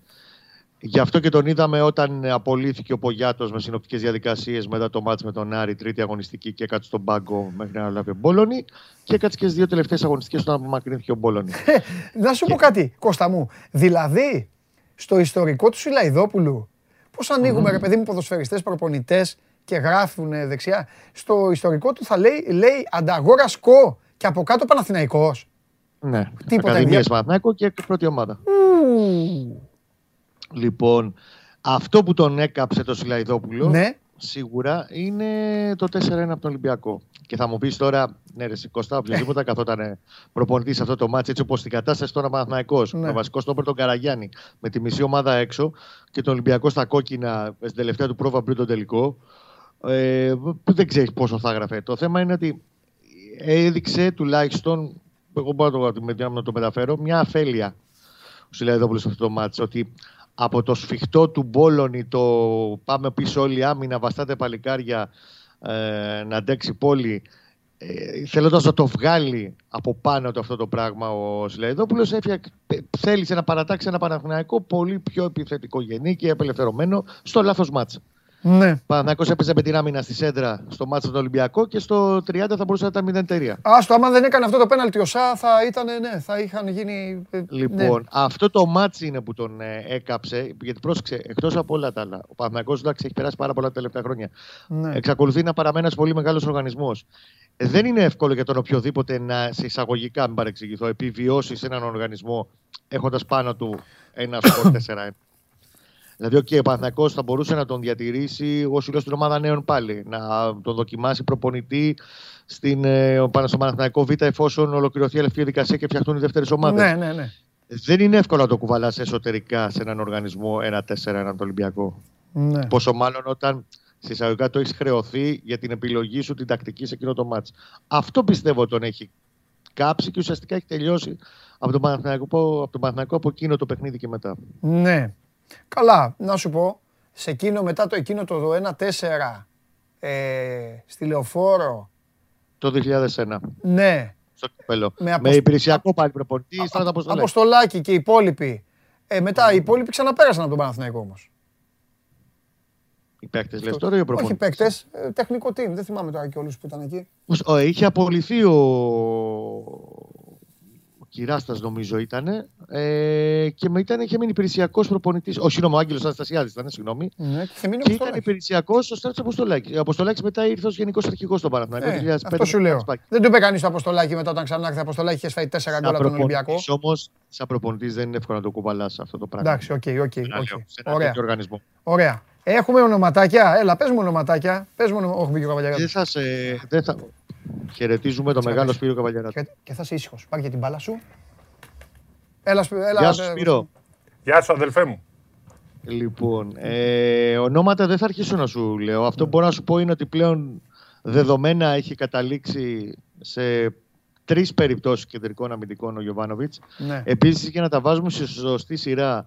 K: Γι' αυτό και τον είδαμε όταν απολύθηκε ο Πογιάτος με συνοπτικές διαδικασίες μετά το μάτς με τον Άρη, τρίτη αγωνιστική και έκατσε στον πάγκο μέχρι να λάβει ο Μπόλωνη και έκατσε και στις δύο τελευταίες αγωνιστικές όταν απομακρύνθηκε ο Μπόλωνη.
A: Να σου πω κάτι, Κώστα μου. Δηλαδή, στο ιστορικό του Σιλαϊδόπουλου, πώς ανοίγουμε, ρε παιδί μου, ποδοσφαιριστές, προπονητές και γράφουν δεξιά. Στο ιστορικό του θα λέει, λέει Ανταγόρας Σκο και από κάτω Παναθηναϊκός.
K: ναι,
A: Τίποτα
K: Ακαδημίες
A: ενδιαφέρον.
K: Παναθηναϊκό και πρώτη ομάδα.
A: Ου,
K: Λοιπόν, αυτό που τον έκαψε το Σιλαϊδόπουλο
A: Ναι,
K: σίγουρα είναι το 4-1 από τον Ολυμπιακό. Και θα μου πεις τώρα, ναι, ρε, Κωστά, οποιοδήποτε καθόταν προπονητής σε αυτό το μάτσο, έτσι όπως την κατάσταση τώρα Παναθναϊκό.
A: Ναι.
K: Ο βασικός στόπερ τον Καραγιάννη με τη μισή ομάδα έξω και τον Ολυμπιακό στα κόκκινα στην τελευταία του πρόβα πριν τον τελικό. Ε, που δεν ξέρεις πόσο θα έγραφε. Το θέμα είναι ότι έδειξε τουλάχιστον, εγώ μπορώ να το, με- να το μεταφέρω, μια αφέλεια ο Σιλαϊδόπουλο σε αυτό το μάτσο. Ότι από το σφιχτό του Μπόλωνη, το πάμε πίσω όλη η άμυνα, βαστάτε παλικάρια, ε, να αντέξει η πόλη, ε, θέλοντας να το βγάλει από πάνω του αυτό το πράγμα ο Σιλαϊδόπουλος, έφτιαξε- θέλησε να παρατάξει ένα Παναθηναϊκό πολύ πιο επιθετικό γενικά και απελευθερωμένο στο λάθος ματς.
A: Ναι.
K: Παναθηναϊκός έπαιζε με την άμυνα στη σέντρα στο ματς με τον Ολυμπιακό και στο 30 θα μπορούσε να ήταν 0-3.
A: Άστο, άμα δεν έκανε αυτό το πέναλτι ο Σα, θα ήταν, ναι, θα είχαν γίνει... ε,
K: Λοιπόν,
A: ναι.
K: αυτό το ματς είναι που τον ε, έκαψε. Γιατί πρόσεξε, εκτός από όλα τα άλλα, ο Παναθηναϊκός εντάξει έχει περάσει πάρα πολλά τα τελευταία χρόνια.
A: Ναι.
K: Εξακολουθεί να παραμένει ένας πολύ μεγάλος οργανισμός. Δεν είναι εύκολο για τον οποιοδήποτε να σε εισαγωγικά, μην παρεξηγηθώ, επιβιώσει σε έναν οργανισμό έχοντας πάνω του ένα σκορ 4-1. Δηλαδή, okay, ο Παναθηναϊκός θα μπορούσε να τον διατηρήσει ω ήλιο στην ομάδα νέων πάλι. Να τον δοκιμάσει προπονητή στην, ε, πάνω στο Παναθηναϊκό Β εφόσον ολοκληρωθεί η ελευθερία διαδικασία και φτιαχτούν οι δεύτερες ομάδες.
A: Ναι, ναι, ναι.
K: Δεν είναι εύκολο να το κουβαλάς εσωτερικά σε έναν οργανισμό 1-4-1 τον Ολυμπιακό.
A: ναι.
K: Πόσο μάλλον όταν σε εισαγωγικά το έχεις χρεωθεί για την επιλογή σου την τακτική σε εκείνο το μάτς. Αυτό πιστεύω τον έχει κάψει και ουσιαστικά έχει τελειώσει από τον Παναθηναϊκό από, τον Παναθηναϊκό από εκείνο το παιχνίδι και μετά.
A: Ναι. Καλά, να σου πω, σε εκείνο μετά το εκείνο το 1-4 ε, στη Λεωφόρο,
K: Το 2001
A: ναι,
K: στο κυπέλο.
A: Με
K: Με,
A: αποσ-
K: υπηρεσιακό πάλι προπονητή, στράτο αποστολέ.
A: Αποστολάκη και οι υπόλοιποι. Ε, μετά οι υπόλοιποι ξαναπέρασαν από τον Παναθηναϊκό όμως.
K: Οι παίκτες λες τώρα ή ο
A: Όχι
K: προπονητής;
A: παίκτες, τεχνικό team. Δεν θυμάμαι τώρα και όλους που ήταν εκεί.
K: Είχε απολυθεί ο, ο Κυράστας, νομίζω ήταν. Ε, και με ήταν, είχε μείνει υπηρεσιακός προπονητής. Όχι, συγγνώμη, ο Άγγελος Αναστασιάδης ήταν, συγγνώμη.
A: Ναι, και είχε μείνει ο
K: Και ήταν
A: Αποστολάκης.
K: υπηρεσιακός ο Στράτος Αποστολάκης. Ο Αποστολάκης μετά ήρθε ως γενικός αρχηγός στον Παναθηναϊκό.
A: Ε,
K: το 2005
A: αυτό σου λέω.
K: Σπάκι.
A: Δεν του είπε κανείς το Αποστολάκης μετά όταν ξανάρθει. Αποστολάκης είχε φάει 4 γκολ από τον Ολυμπιακό.
K: Όμως, σαν προπονητής δεν είναι εύκολο να το κουβαλάς αυτό το πράγμα.
A: Εντάξει, οκ, οκ.
K: Να
A: οκ.
K: λέω, σε ένα
A: Ωραία.
K: τέτοιο οργανισμό.
A: Ωραία. Έχουμε ονοματάκια. Έλα, πες μου ονοματάκια. Πες μου ονομα- Όχι, μπήκε ο
K: Δεν
A: Καβαλιαράτος.
K: Θα σε. Δεν θα... Χαιρετίζουμε τον μεγάλο Σπύρο Καβαλιαράτο.
A: Και, και θα είσαι ήσυχος. Πάρε για την μπάλα σου. Έλα, Σπυ- έλα.
K: Γεια σου,
A: ε,
K: Σπύρο.
D: Γεια σου, αδελφέ μου.
K: Λοιπόν, ε, ονόματα δεν θα αρχίσω να σου λέω. Αυτό που μπορώ να σου πω είναι ότι πλέον δεδομένα έχει καταλήξει σε τρεις περιπτώσεις κεντρικών αμυντικών ο Γιωβάνοβιτς.
A: Ναι.
K: Επίσης, για να τα βάζουμε σε σωστή σειρά,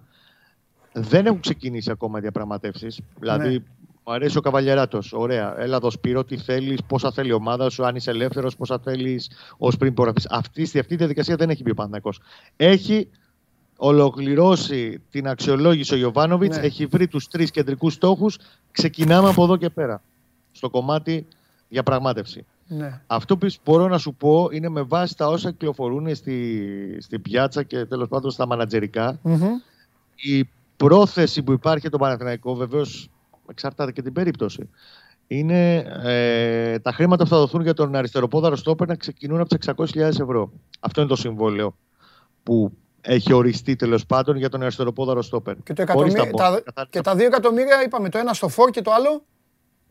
K: δεν έχουν ξεκινήσει ακόμα διαπραγματεύσεις. Δηλαδή,
A: Ναι.
K: Μου αρέσει ο Καβαλιαράτο. Ωραία. Έλα εδώ Σπύρο, τι θέλεις, πόσα θέλει η ομάδα σου, αν είσαι ελεύθερος, πόσα θέλεις ως πριν υπογραφεί. Αυτή, στη- αυτή τη διαδικασία δεν έχει μπει ο Παναθηναϊκός. Έχει ολοκληρώσει την αξιολόγηση ο Γιωβάνοβιτ,
A: Ναι.
K: έχει βρει τους τρεις κεντρικούς στόχους. Ξεκινάμε από εδώ και πέρα. Στο κομμάτι διαπραγμάτευση.
A: Ναι.
K: Αυτό που μπορώ να σου πω είναι με βάση τα όσα κυκλοφορούν στη, στην πιάτσα και τέλος πάντων στα μανατζερικά.
A: Μμμ.
K: Η πρόθεση που υπάρχει για τον Παναθηναϊκό βεβαίως εξαρτάται και την περίπτωση. Είναι ε, τα χρήματα που θα δοθούν για τον αριστεροπόδαρο στόπερ να ξεκινούν από τις 600.000 ευρώ. Αυτό είναι το συμβόλαιο που έχει οριστεί τέλος πάντων για τον αριστεροπόδαρο στόπερ.
A: Και, το
K: Χωρίς
A: εκατομμύρι,
K: τα
A: τα,
K: μπόνους.
A: και τα δύο εκατομμύρια είπαμε το ένα στο φόρ και το άλλο;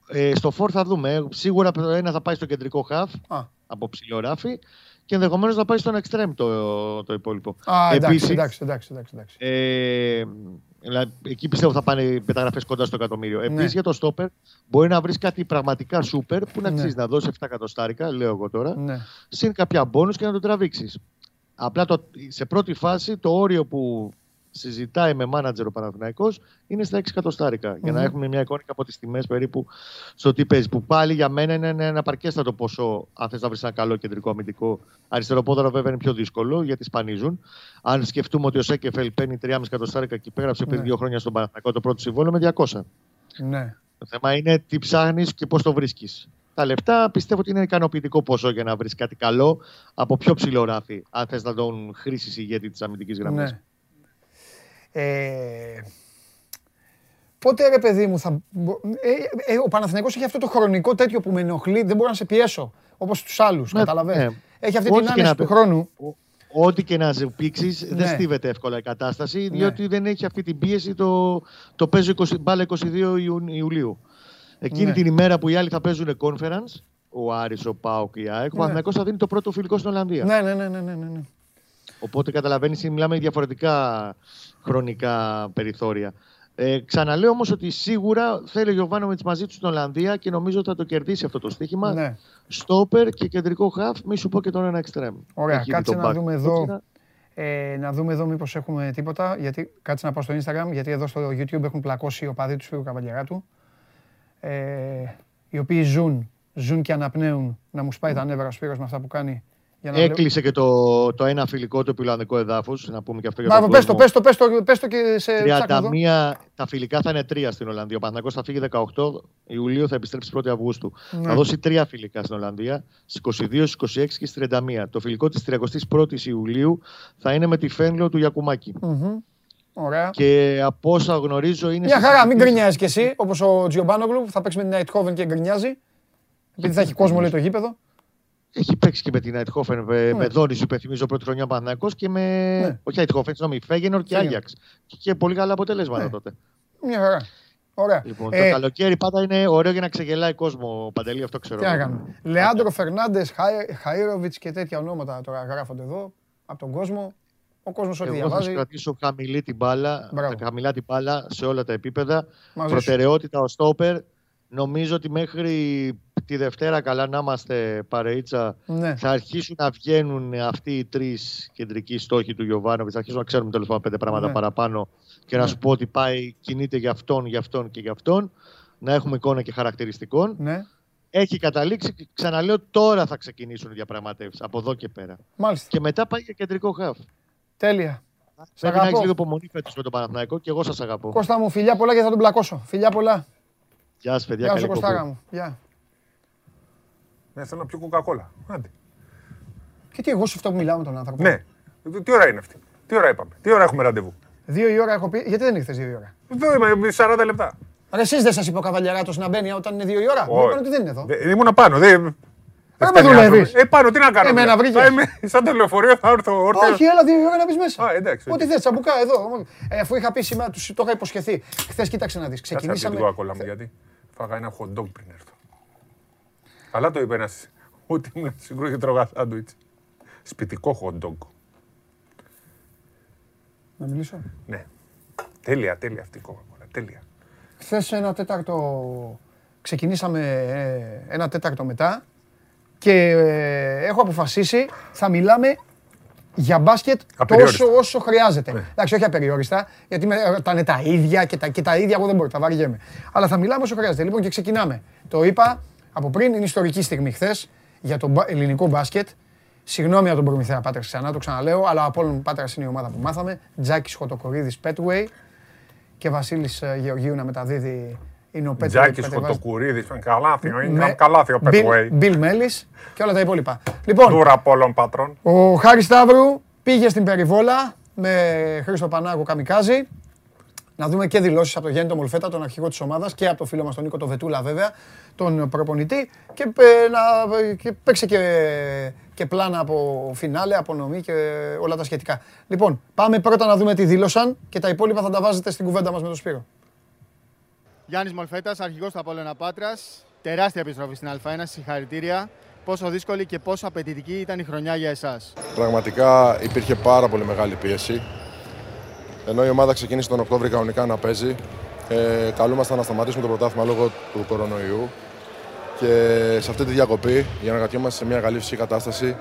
K: Ε, στο φόρ θα δούμε. Ε, Σίγουρα το ένα θα πάει στο κεντρικό χαφ
A: Α,
K: από ψηλοράφη και ενδεχομένως θα πάει στον extreme το, το υπόλοιπο.
A: α εντάξει,
K: Επίσης,
A: εντάξει, εντάξει, εντάξει, εντάξει.
K: Ε, δηλαδή, εκεί πιστεύω θα πάνε μεταγραφές κοντά στο εκατομμύριο. Επίσης
A: Ναι.
K: για το στόπερ μπορεί να βρεις κάτι πραγματικά σούπερ που να
A: Ναι.
K: αξίζει να δώσεις 7 εκατοστάρικα, λέω εγώ τώρα,
A: Ναι.
K: συν κάποια μπόνους και να το τραβήξεις. Απλά το, σε πρώτη φάση το όριο που συζητάει με μάνατζερ ο Παναθηναϊκός είναι στα 6 εκατοστάρικα. Για να
A: Μμμ.
K: έχουμε μια εικόνα και από τις τιμές περίπου στο τι παίζει. Που πάλι για μένα είναι ένα ένα παρκέστατο ποσό, αν θες να βρεις ένα καλό κεντρικό αμυντικό. Αριστεροπόδαρο βέβαια είναι πιο δύσκολο γιατί σπανίζουν. Αν σκεφτούμε ότι ο Σέκεφελ παίρνει 3,5 εκατοστάρικα και υπέγραψε πριν
A: Ναι.
K: δύο χρόνια στον Παναθηναϊκό το πρώτο συμβόλαιο με 200.
A: ναι.
K: Το θέμα είναι τι ψάχνεις και πώς το βρίσκεις. Τα λεφτά πιστεύω ότι είναι ικανοποιητικό ποσό για να βρεις κάτι καλό από πιο ψηλό ράφι, αν θες να τον χρήσεις ηγέτη της αμυντικής γραμμής.
A: ναι. Ε, πότε ρε παιδί μου θα... μπο- Ε, ε, ο Παναθηναϊκός έχει αυτό το χρονικό τέτοιο που με ενοχλεί, δεν μπορώ να σε πιέσω, όπως τους άλλους,
K: Ναι,
A: καταλαβαίνεις.
K: ναι.
A: Έχει αυτή
K: Ό,τι
A: την
K: και
A: άνεση
K: να
A: του
K: πεις.
A: χρόνου.
K: Ό,τι και να ζευπήξει,
A: Ναι.
K: δεν στίβεται εύκολα η κατάσταση,
A: Ναι.
K: διότι δεν έχει αυτή την πίεση το, το παίζω 20, μπάλα 22 Ιου- Ιουλίου. Εκείνη
A: Ναι.
K: την ημέρα που οι άλλοι θα παίζουν conference, ο Άρης, ο Πάοκ και η ΑΕΚ, ο
A: Ναι.
K: Παναθηναϊκός θα δίνει το πρώτο φιλικό στην Ολλανδία.
A: Ναι, ναι, ναι, ναι, ναι, ναι, ναι.
K: Οπότε καταλαβαίνεις, μιλάμε για διαφορετικά χρονικά περιθώρια. Ε, ξαναλέω όμως ότι σίγουρα θέλει ο Γιωβάνοβιτς μαζί του στην Ολλανδία και νομίζω ότι θα το κερδίσει αυτό το στοίχημα.
A: ναι.
K: Στόπερ και κεντρικό χαφ, μη σου πω και τον ένα εξτρέμ.
A: Ωραία,
K: Έχει
A: κάτσε
K: τον
A: να
K: back.
A: δούμε εδώ. Ε, να δούμε εδώ μήπως έχουμε τίποτα, γιατί κάτσε να πάω στο Instagram, γιατί εδώ στο YouTube έχουν πλακώσει οι οπαδοί του Σπύρου Καβαλιαράτου, ε, οι οποίοι ζουν, ζουν και αναπνέουν να μου σπάει τα νεύρα ο Σπύρος με αυτά που κάνει. Για να λέω-
K: Έκλεισε και το, το ένα φιλικό του επιλανδικό εδάφους. Να πούμε και αυτό για
A: Μπράβο,
K: τον
A: πες το,
K: κόσμο.
A: πες το, πες το, πες το και σε ψάχνω εδώ.
K: 31, τα φιλικά θα είναι τρία στην Ολλανδία. Ο Παναθηναϊκός θα φύγει 18 Ιουλίου, θα επιστρέψει 1η Αυγούστου.
A: Ναι.
K: Θα δώσει τρία φιλικά στην Ολλανδία, στις 22, στις 26 και στις 31. Το φιλικό της 31η Ιουλίου θα είναι με τη Φένλο του Γιακουμάκη.
A: Μμμ. Ωραία.
K: Και από όσα γνωρίζω είναι.
A: Μια
K: στις
A: χαρά, μην
K: συζητήσεις-
A: γκρινιάζει κι εσύ, όπως ο Τζιομπάνογλου που θα παίξεις με την Νάιτχόβεν και γκρινιάζει. Επειδή θα έχει κόσμο, λέει το γήπεδο.
K: Έχει παίξει και με την Αιτχόφεν, με,
A: Ναι.
K: με Δόνης, σου υπενθυμίζω πρώτη χρονιά Παναθυνακό και με.
A: Ναι.
K: Όχι Αιτχόφεν, συγγνώμη, Φέγενορ και
A: Φέγενορ.
K: Άγιαξ. Και είχε πολύ καλά αποτελέσματα
A: Ναι.
K: τότε.
A: Μια χαρά. Ωραία.
K: Λοιπόν,
A: Ε,
K: το καλοκαίρι πάντα είναι ωραίο για να ξεγελάει κόσμο, Παντελή, αυτό ξέρω.
A: Τι να
K: εγώ.
A: κάνουμε. Λεάντρο Φερνάντες, Χαΐροβιτς και τέτοια ονόματα τώρα γράφονται εδώ από τον κόσμο. Ο κόσμος ό,τι
K: Εγώ θα
A: διαβάζει.
K: σου κρατήσω χαμηλή την μπάλα,
A: Μπράβο.
K: χαμηλά την μπάλα σε όλα τα επίπεδα.
A: Μαζί σου.
K: Προτεραιότητα ο στόπερ. Νομίζω ότι μέχρι τη Δευτέρα καλά να είμαστε παρείτσα
A: Ναι.
K: θα αρχίσουν να βγαίνουν αυτοί οι τρεις κεντρικοί στόχοι του Γιωβάνοβιτς. Θα αρχίσουμε να ξέρουμε τέλος πάντων πέντε πράγματα
A: Ναι.
K: παραπάνω και να
A: Ναι.
K: σου πω ότι πάει, κινείται για αυτόν, για αυτόν και για αυτόν. Να έχουμε εικόνα και χαρακτηριστικών.
A: ναι.
K: Έχει καταλήξει και ξαναλέω τώρα θα ξεκινήσουν οι διαπραγματεύσεις από εδώ και πέρα.
A: Μάλιστα.
K: Και μετά πάει για κεντρικό χαφ.
A: Τέλεια. Σ'
K: Πρέπει να έχεις
A: αγαπώ.
K: λίγο υπομονή φέτος με τον Παναθηναϊκό και εγώ σας αγαπώ.
A: Κώστα μου, φιλιά πολλά και θα τον πλακώσω. Φιλιά πολλά.
K: Γεια σας, παιδιά.
A: Γεια σου
K: καλή
A: Κωστάρα
K: εκπομπή.
A: μου. Γεια.
L: Ναι, θέλω να πιω κοκακόλα. Άντε.
A: Και τι εγώ σε αυτό που μιλάω με τον άνθρωπο.
L: Ναι. Τι ώρα είναι αυτή; Τι ώρα είπαμε; Τι ώρα έχουμε ραντεβού;
A: Δύο η ώρα έχω πει. Γιατί δεν ήρθες δύο η ώρα;
L: Εδώ είμαι 40 λεπτά.
A: Αλλά εσείς δεν σας είπε ο Καβαλιαράτος να μπαίνει όταν είναι δύο η ώρα; Μου
L: Όχι.
A: είπαν ότι δεν είναι εδώ.
L: Δε- Ήμουνα πάνω. Δεν
A: με
L: φτάνει
A: δουλεύεις.
L: άνθρωπος. Ε, πάνω, τι να κάνω.
A: Εμένα
L: δηλαδή.
A: βρήκες.
L: Θα είμαι σαν το λεωφορείο, θα έρθω όρθιο.
A: Όχι, έλα δύο η ώρα να μπεις μέσα.
L: Α, εντάξει.
A: Ό,τι θες, τσαμπουκά εδώ. Ε, αφού είχα πει σήμερα, τους το είχα υποσχεθεί. Χθες κοίταξε να δεις.
L: Ξεκινήσαμε.
A: Ξεκινήσαμε.
L: την κοκακόλα μου γιατί φάγα ένα hot dog πριν έρθω. Αλλά το είπε ένας ότι ήμουν συγκρού και τρώγα σάντουιτς. Σπιτικό hot dog.
A: Να μιλήσω;
L: Ναι. Τέλεια, τέλεια αυτή η κοκακόλα. Τέλεια.
A: Χθες ένα τέταρτο. Ξεκινήσαμε ε, ένα τέταρτο μετά και ε, έχω αποφασίσει θα μιλάμε για μπάσκετ
L: Απεριόριστα.
A: τόσο όσο χρειάζεται.
L: Ναι.
A: Εντάξει, όχι απεριόριστα, γιατί με, τα είναι τα ίδια και τα, και τα ίδια εγώ δεν μπορώ, τα βαριέμαι. Αλλά θα μιλάμε όσο χρειάζεται. Λοιπόν, και ξεκινάμε. Το είπα από πριν, είναι ιστορική στιγμή χθες για το μπα- ελληνικό μπάσκετ. Συγγνώμη από τον Προμηθέα Πάτρας ξανά, το ξαναλέω, αλλά από όλον Πάτρας είναι η ομάδα που μάθαμε. Τζάκης Χωτοκορίδης Πέτουεϊ και Βασίλης Γεωργίου να μεταδίδει. Είναι ο Πέτουεϊ.
L: Τζάκης Χωτοκουρίδης, καλάθιο, είναι
A: Με-
L: καλάθιο
A: Bill-
L: Πετουέι.
A: Bill Mellis και όλα τα υπόλοιπα. Λοιπόν,
L: Δούρα από όλων πατρών.
A: ο Χάρης Σταύρου πήγε στην Περιβόλα με Χρήστο Πανάγο Καμικάζη. Να δούμε και δηλώσεις από τον Γιάννη τον Μολφέτα, τον αρχηγό της ομάδας, και από τον φίλο μας τον Νίκο τον Βετούλα, βέβαια, τον προπονητή. Και, ε, να, και παίξε και, και πλάνα από φινάλε, απονομή και όλα τα σχετικά. Λοιπόν, πάμε πρώτα να δούμε τι δήλωσαν και τα υπόλοιπα θα τα βάζετε στην κουβέντα μας με τον Σπύρο.
M: Γιάννης Μολφέτας, αρχηγός του Απόλλωνα Πάτρας. Τεράστια επιστροφή στην Α1, συγχαρητήρια. Πόσο δύσκολη και πόσο απαιτητική ήταν η χρονιά για εσάς.
N: Πραγματικά υπήρχε πάρα πολύ μεγάλη πίεση. Ενώ η ομάδα ξεκίνησε τον Οκτώβριο κανονικά να παίζει, ε, καλούμασταν να σταματήσουμε το πρωτάθλημα λόγω του κορονοϊού. Και σε αυτή τη διακοπή, για να κρατιόμαστε σε μια καλή φυσική κατάσταση,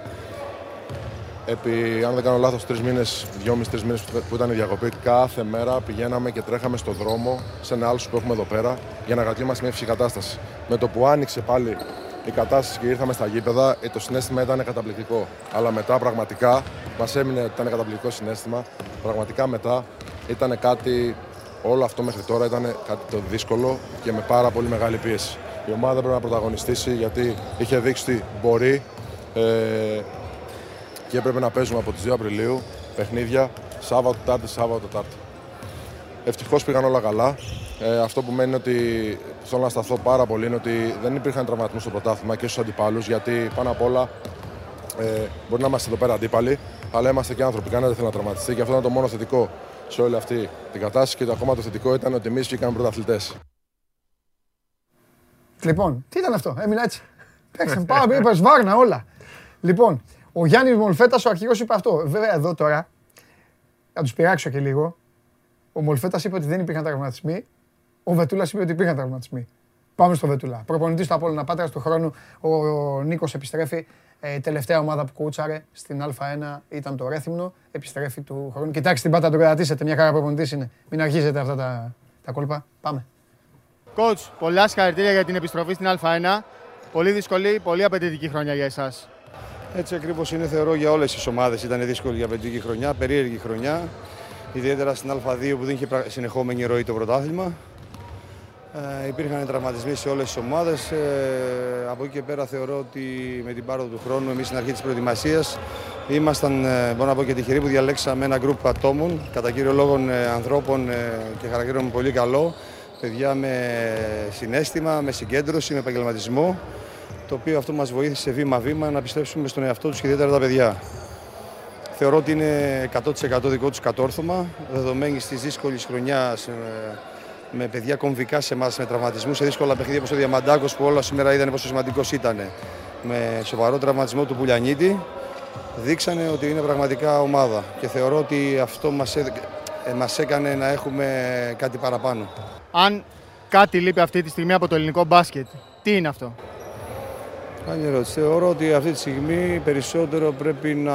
N: επί, αν δεν κάνω λάθος, τρεις μήνες, δυόμιση-τρει μήνες που ήταν η διακοπή, κάθε μέρα πηγαίναμε και τρέχαμε στο δρόμο, σε ένα άλλο που έχουμε εδώ πέρα, για να κρατιόμαστε σε μια φυσική κατάσταση. Με το που άνοιξε πάλι η κατάσταση και ήρθαμε στα γήπεδα, ε, το συνέστημα ήταν καταπληκτικό. Αλλά μετά πραγματικά μας έμεινε ότι ήταν καταπληκτικό συνέστημα. Πραγματικά μετά ήταν κάτι, όλο αυτό μέχρι τώρα ήταν κάτι το δύσκολο και με πάρα πολύ μεγάλη πίεση. Η ομάδα πρέπει να πρωταγωνιστήσει γιατί είχε δείξει ότι μπορεί ε, και έπρεπε να παίζουμε από τις 2 Απριλίου παιχνίδια Σάββατο, Τάρτη, Σάββατο, Τάρτη. Ευτυχώς πήγαν όλα καλά. Ε, αυτό που μένει ότι θέλω να σταθώ πάρα πολύ είναι ότι δεν υπήρχαν τραυματισμού στο πρωτάθλημα και στους αντιπάλους γιατί πάνω απ' όλα ε, μπορεί να είμαστε εδώ πέρα αντίπαλοι, αλλά είμαστε και άνθρωποι. Κανένα δεν θέλει να τραυματιστεί και αυτό είναι το μόνο θετικό σε όλη αυτή την κατάσταση. Και το ακόμα το θετικό ήταν ότι εμείς βγήκαμε πρωταθλητές.
A: Λοιπόν, τι ήταν αυτό, έμεινα έτσι. Παίξαμε, πάμε, είπες βάρνα όλα. Λοιπόν, ο Γιάννης Μολφέτας, ο αρχηγός, είπε αυτό. Βέβαια, εδώ τώρα, να τους πειράξω και λίγο. Ο Μολφέτας είπε ότι δεν υπήρχαν τραυματισμοί. Ο Βετούλας είπε ότι υπήρχαν τραυματισμοί. Πάμε στο Βετούλα. Προπονητής του Απόλλωνα Πάτρας του χρόνου, ο Νίκος επιστρέφει. Ε, τελευταία ομάδα που κούτσαρε στην Α1 ήταν το Ρέθυμνο. Επιστρέφει του χρόνου. Κοιτάξτε την πάτα του κρατήσετε. Μια χαρά προπονητής είναι. Μην αρχίζετε αυτά τα, τα κόλπα. Πάμε.
M: Coach, πολλά συγχαρητήρια για την επιστροφή στην Α1. Πολύ δύσκολη, πολύ απαιτητική χρονιά για εσάς.
O: Έτσι ακριβώς είναι, θεωρώ για όλες τις ομάδες. Ήταν δύσκολη για απαιτητική χρονιά, περίεργη χρονιά. Ιδιαίτερα στην Α2 που δεν είχε πρα- συνεχόμενη ροή το πρωτάθλημα. Ε, υπήρχαν τραυματισμοί σε όλες τις ομάδες. Ε, από εκεί και πέρα θεωρώ ότι με την πάροδο του χρόνου, εμείς στην αρχή της προετοιμασίας, ήμασταν, ε, μπορώ να πω και τυχεροί που διαλέξαμε ένα γκρουπ ατόμων, κατά κύριο λόγο ε, ανθρώπων ε, και χαρακτήρων πολύ καλό. Παιδιά με συνέστημα, με συγκέντρωση, με επαγγελματισμό το οποίο αυτό μας βοήθησε βήμα-βήμα να πιστέψουμε στον εαυτό τους και ιδιαίτερα τα παιδιά. Θεωρώ ότι είναι 100% δικό τους κατόρθωμα, δεδομένη της δύσκολης χρονιάς ε, με παιδιά κομβικά σε εμάς, με τραυματισμούς σε δύσκολα παιχνίδια όπως ο Διαμαντάκος που όλα σήμερα είδανε πόσο σημαντικός ήταν. Με σοβαρό τραυματισμό του Πουλιανίτη, δείξανε ότι είναι πραγματικά ομάδα και θεωρώ ότι αυτό μας, έδ- ε, μας έκανε να έχουμε κάτι παραπάνω.
M: Αν κάτι λείπει αυτή τη στιγμή από το ελληνικό μπάσκετ, τι είναι αυτό;
O: Καλή ερώτηση. Θεωρώ ότι αυτή τη στιγμή περισσότερο πρέπει να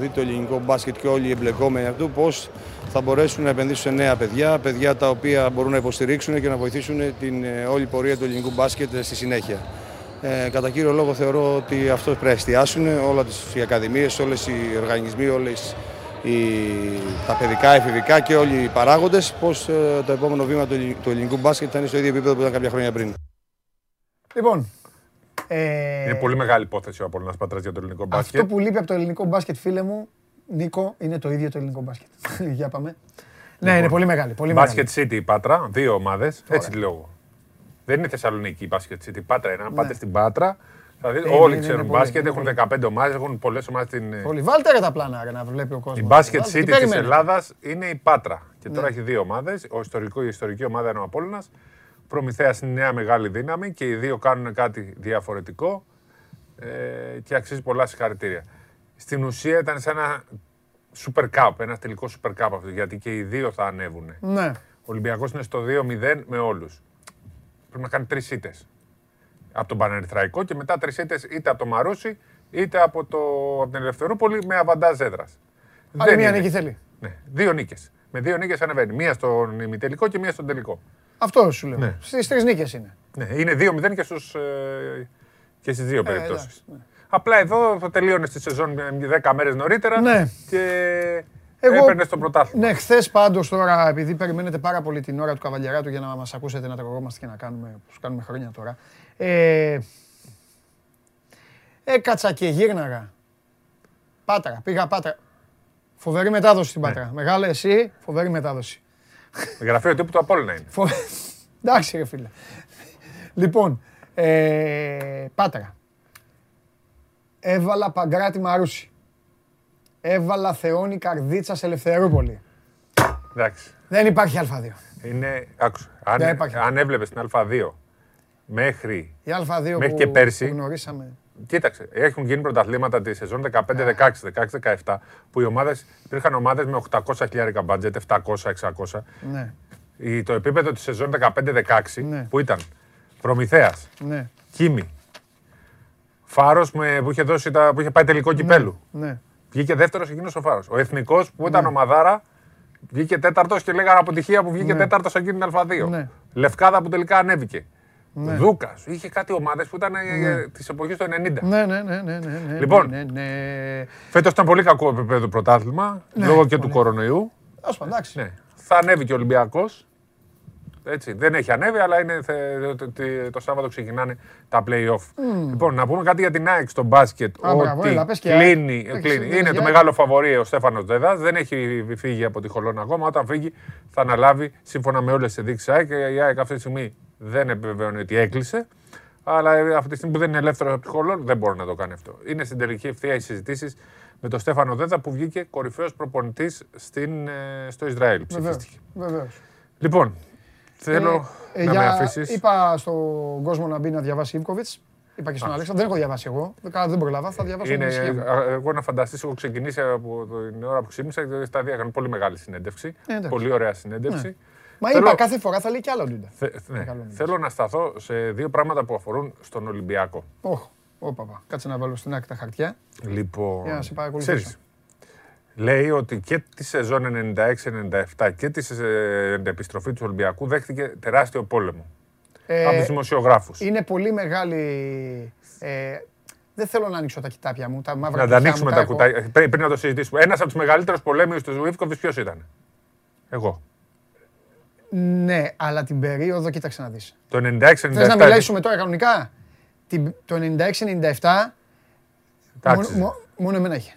O: δει το ελληνικό μπάσκετ και όλοι οι εμπλεκόμενοι αυτού πώς θα μπορέσουν να επενδύσουν σε νέα παιδιά, παιδιά τα οποία μπορούν να υποστηρίξουν και να βοηθήσουν την ε, όλη πορεία του ελληνικού μπάσκετ ε, στη συνέχεια. Ε, κατά κύριο λόγο θεωρώ ότι αυτό πρέπει να εστιάσουν όλα τις οι ακαδημίες, όλες οι οργανισμοί, όλες οι, τα παιδικά, εφηβικά και όλοι οι παράγοντες πώς ε, το επόμενο βήμα του, ελλη- του ελληνικού μπάσκετ θα είναι στο ίδιο επίπεδο που ήταν κάποια χρόνια πριν.
A: Λοιπόν, ε,
L: Είναι πολύ μεγάλη υπόθεση ο Απόλλωνας Πάτρας για το ελληνικό μπάσκετ.
A: αυτό που λείπει από το ελληνικό μπάσκετ, φίλε μου, Νίκο, είναι το ίδιο το ελληνικό μπάσκετ. Για πάμε. Ναι, είναι πολύ μεγάλη. Πολύ μεγάλη.
L: Μπάσκετ City η Πάτρα, δύο ομάδες. Έτσι τη λέω εγώ. Δεν είναι Θεσσαλονίκη η Μπάσκετ City. Η Πάτρα είναι. Αν πάτε στην Πάτρα, θα δείτε,
A: Ναι,
L: όλοι
A: ναι,
L: ξέρουν
A: είναι
L: μπάσκετ,
A: πολύ,
L: έχουν 15 ομάδες, έχουν πολλές ομάδες στην. ε,
A: Πολύ. Βάλτε ρε τα πλάνα ρε, να βλέπει ο κόσμος.
L: Η Μπάσκετ City της
A: Ελλάδα.
L: Ελλάδας είναι η Πάτρα. Και τώρα
A: Ναι.
L: έχει δύο ομάδες. Ο ιστορικό, η ιστορική ομάδα είναι ο Απόλλωνας. Προμηθέας είναι η νέα μεγάλη δύναμη και οι δύο κάνουν κάτι διαφορετικό ε, και αξίζει πολλά συγχαρητήρια. Στην ουσία ήταν σαν ένα Super Cup, ένα τελικό Super Cup αυτό, γιατί και οι δύο θα ανέβουν.
A: Ναι.
L: Ο Ολυμπιακός είναι στο 2-0 με όλους. Πρέπει να κάνει τρεις ήττες. Από τον Πανερυθραϊκό και μετά τρεις ήττες είτε από το Μαρούσι είτε από, το, από την Ελευθερούπολη με αβαντάζ έδρας.
A: Άλλη
L: Δεν
A: μία
L: είναι.
A: νίκη θέλει.
L: Ναι, δύο νίκες. Με δύο νίκες ανεβαίνει. Μία στον ημιτελικό και μία στον τελικό.
A: Αυτό σου λέω.
L: Ναι.
A: Στις τρεις νίκες είναι.
L: Ναι, είναι 2-0 και, στους, ε, και στις δύο περιπτώσεις.
A: εντάξει, ναι.
L: Απλά εδώ θα τελείωνε τη σεζόν με 10 μέρες νωρίτερα
A: Ναι.
L: και
A: Εγώ-
L: έπαιρνες στο πρωτάθλημα.
A: Ναι, χθες πάντως τώρα, επειδή περιμένετε πάρα πολύ την ώρα του καβαλιαράτου για να μας ακούσετε να τραγουδόμαστε και να κάνουμε όπως κάνουμε χρόνια τώρα. Ε, έκατσα και γύρναγα. Πάτρα, πήγα πάτρα. Φοβερή μετάδοση στην Πάτρα. Μεγάλε, εσύ, φοβερή μετάδοση.
L: Γραφείο τύπου του Απόλλωνα είναι.
A: Φο... Εντάξει, ρε φίλε. λοιπόν, ε, Πάτρα. Έβαλα Παγκράτη Μαρούση. Έβαλα Θεόνη Καρδίτσα σε Ελευθερούπολη.
L: Εντάξει.
A: Δεν υπάρχει Α2.
L: Είναι, άκουσα, αν,
A: Δεν υπάρχει.
L: αν έβλεπες την Α2 μέχρι,
A: Η Α2
L: μέχρι
A: που,
L: και πέρσι,
A: που γνωρίσαμε.
L: κοίταξε, έχουν γίνει πρωταθλήματα τη σεζόν 15-16, 16-17, που οι ομάδες, υπήρχαν ομάδες με 800 χιλιάρικα μπάτζετ, 700-600.
A: Ναι,
L: Η- Το επίπεδο της σεζόν 15-16,
A: Ναι.
L: που ήταν Προμηθέας,
A: ναι,
L: Κίμη, Φάρος με, που, είχε δώσει τα, που είχε πάει τελικό κυπέλου.
A: ναι.
L: Βγήκε δεύτερος εκείνος ο Φάρος. Ο Εθνικός που ήταν ομαδάρα, βγήκε τέταρτος και λέγανε αποτυχία που βγήκε
A: Ναι.
L: τέταρτος σε εκείνη την Α2.
A: Ναι.
L: Λευκάδα που τελικά ανέβηκε.
A: Ναι.
L: Δούκας. Είχε κάτι ομάδες που ήταν
A: Ναι.
L: ναι. της εποχής του 90.
A: Ναι, ναι, ναι, ναι, ναι, ναι,
L: Λοιπόν.
A: ναι, ναι.
L: Φέτος ήταν πολύ κακό επίπεδο πρωτάθλημα,
A: Ναι,
L: λόγω και του
A: πολύ.
L: κορονοϊού.
A: Ας πούμε, εντάξει.
L: Ναι. Θα ανέβει και ο Ολυμπιακός. Έτσι. Δεν έχει ανέβει, αλλά είναι, θε- το, το- το Σάββατο ξεκινάνε τα play-off.
A: Μμμ.
L: Λοιπόν, να πούμε κάτι για την ΑΕΚ στο μπάσκετ.
A: Α, μπράβο,
L: ότι
A: έλα, πες και
L: κλείνει,
A: ΑΕΚ.
L: κλείνει.
A: Έχεις-
L: Είναι
A: έχεις
L: το
A: ΑΕΚ.
L: μεγάλο φαβορή ο Στέφανος Δέδα. Δεν έχει φύγει από τη Χολόνα ακόμα. Όταν φύγει, θα αναλάβει σύμφωνα με όλες τις ενδείξει ΑΕΚ. Και η ΑΕΚ αυτή τη στιγμή δεν επιβεβαιώνει ότι έκλεισε. Αλλά ε, αυτή τη στιγμή που δεν είναι ελεύθερος από τη Χολόνα, δεν μπορεί να το κάνει αυτό. Είναι στην τελική ευθεία οι συζητήσεις με τον Στέφανο Δέδα που βγήκε κορυφαίος προπονητής στο Ισραήλ.
A: Βεβαίως,
L: Ψηφίστηκε.
A: βεβαίως.
L: Λοιπόν, θέλω
A: Ε, ε,
L: να
A: για-
L: με αφήσεις.
A: Είπα στον κόσμο να μπει να διαβάσει Ιβκοβιτς. Είπα και στον
L: Α.
A: Αλέξανδρο. Δεν έχω διαβάσει εγώ. Δεν, καλά, δεν προλάβα. Θα διαβάσω
L: Είναι,
A: με ησυχία μου.
L: ε, εγώ να φανταστείς, έχω ξεκινήσει από την ώρα που ξύπνησα και στα δύο έκανε πολύ μεγάλη συνέντευξη.
A: Ε, εντάξει.
L: πολύ ωραία συνέντευξη.
A: Ναι. Μα
L: Θέλω-
A: είπα κάθε φορά θα λέει κι άλλο Ντούντα.
L: Θε- ναι.
A: Καλό είναι.
L: Θέλω να σταθώ σε δύο πράγματα που αφορούν στον Ολυμπιακό.
A: Όχ, όπα, πα. Κάτσε να βάλω στην άκρη τα χαρτιά.
L: Λοιπόν,
A: Για να σε παρακολουθήσω.
L: ξέρεις, λέει ότι και τη σεζόν 96-97 και τη ε, επιστροφή του Ολυμπιακού δέχτηκε τεράστιο πόλεμο
A: Ε,
L: από τους δημοσιογράφους.
A: Είναι πολύ μεγάλη. Ε, δεν θέλω να ανοίξω τα κοιτάπια μου, τα μαύρα
L: Να τα
A: κουτιά
L: ανοίξουμε
A: μου,
L: τα
A: έχω.
L: κουτάκια. Πριν, πριν να το συζητήσουμε. Ένας από τους μεγαλύτερους πολέμιους του Ίβκοβιτς ποιος ήταν; Εγώ.
A: Ναι, αλλά την περίοδο, κοίταξε να δεις.
L: Το 96-97.
A: Θες να μιλήσουμε τώρα κανονικά; Την- Το 96-97, μόνο,
L: Εντάξει.
A: μο- μόνο εμένα είχε.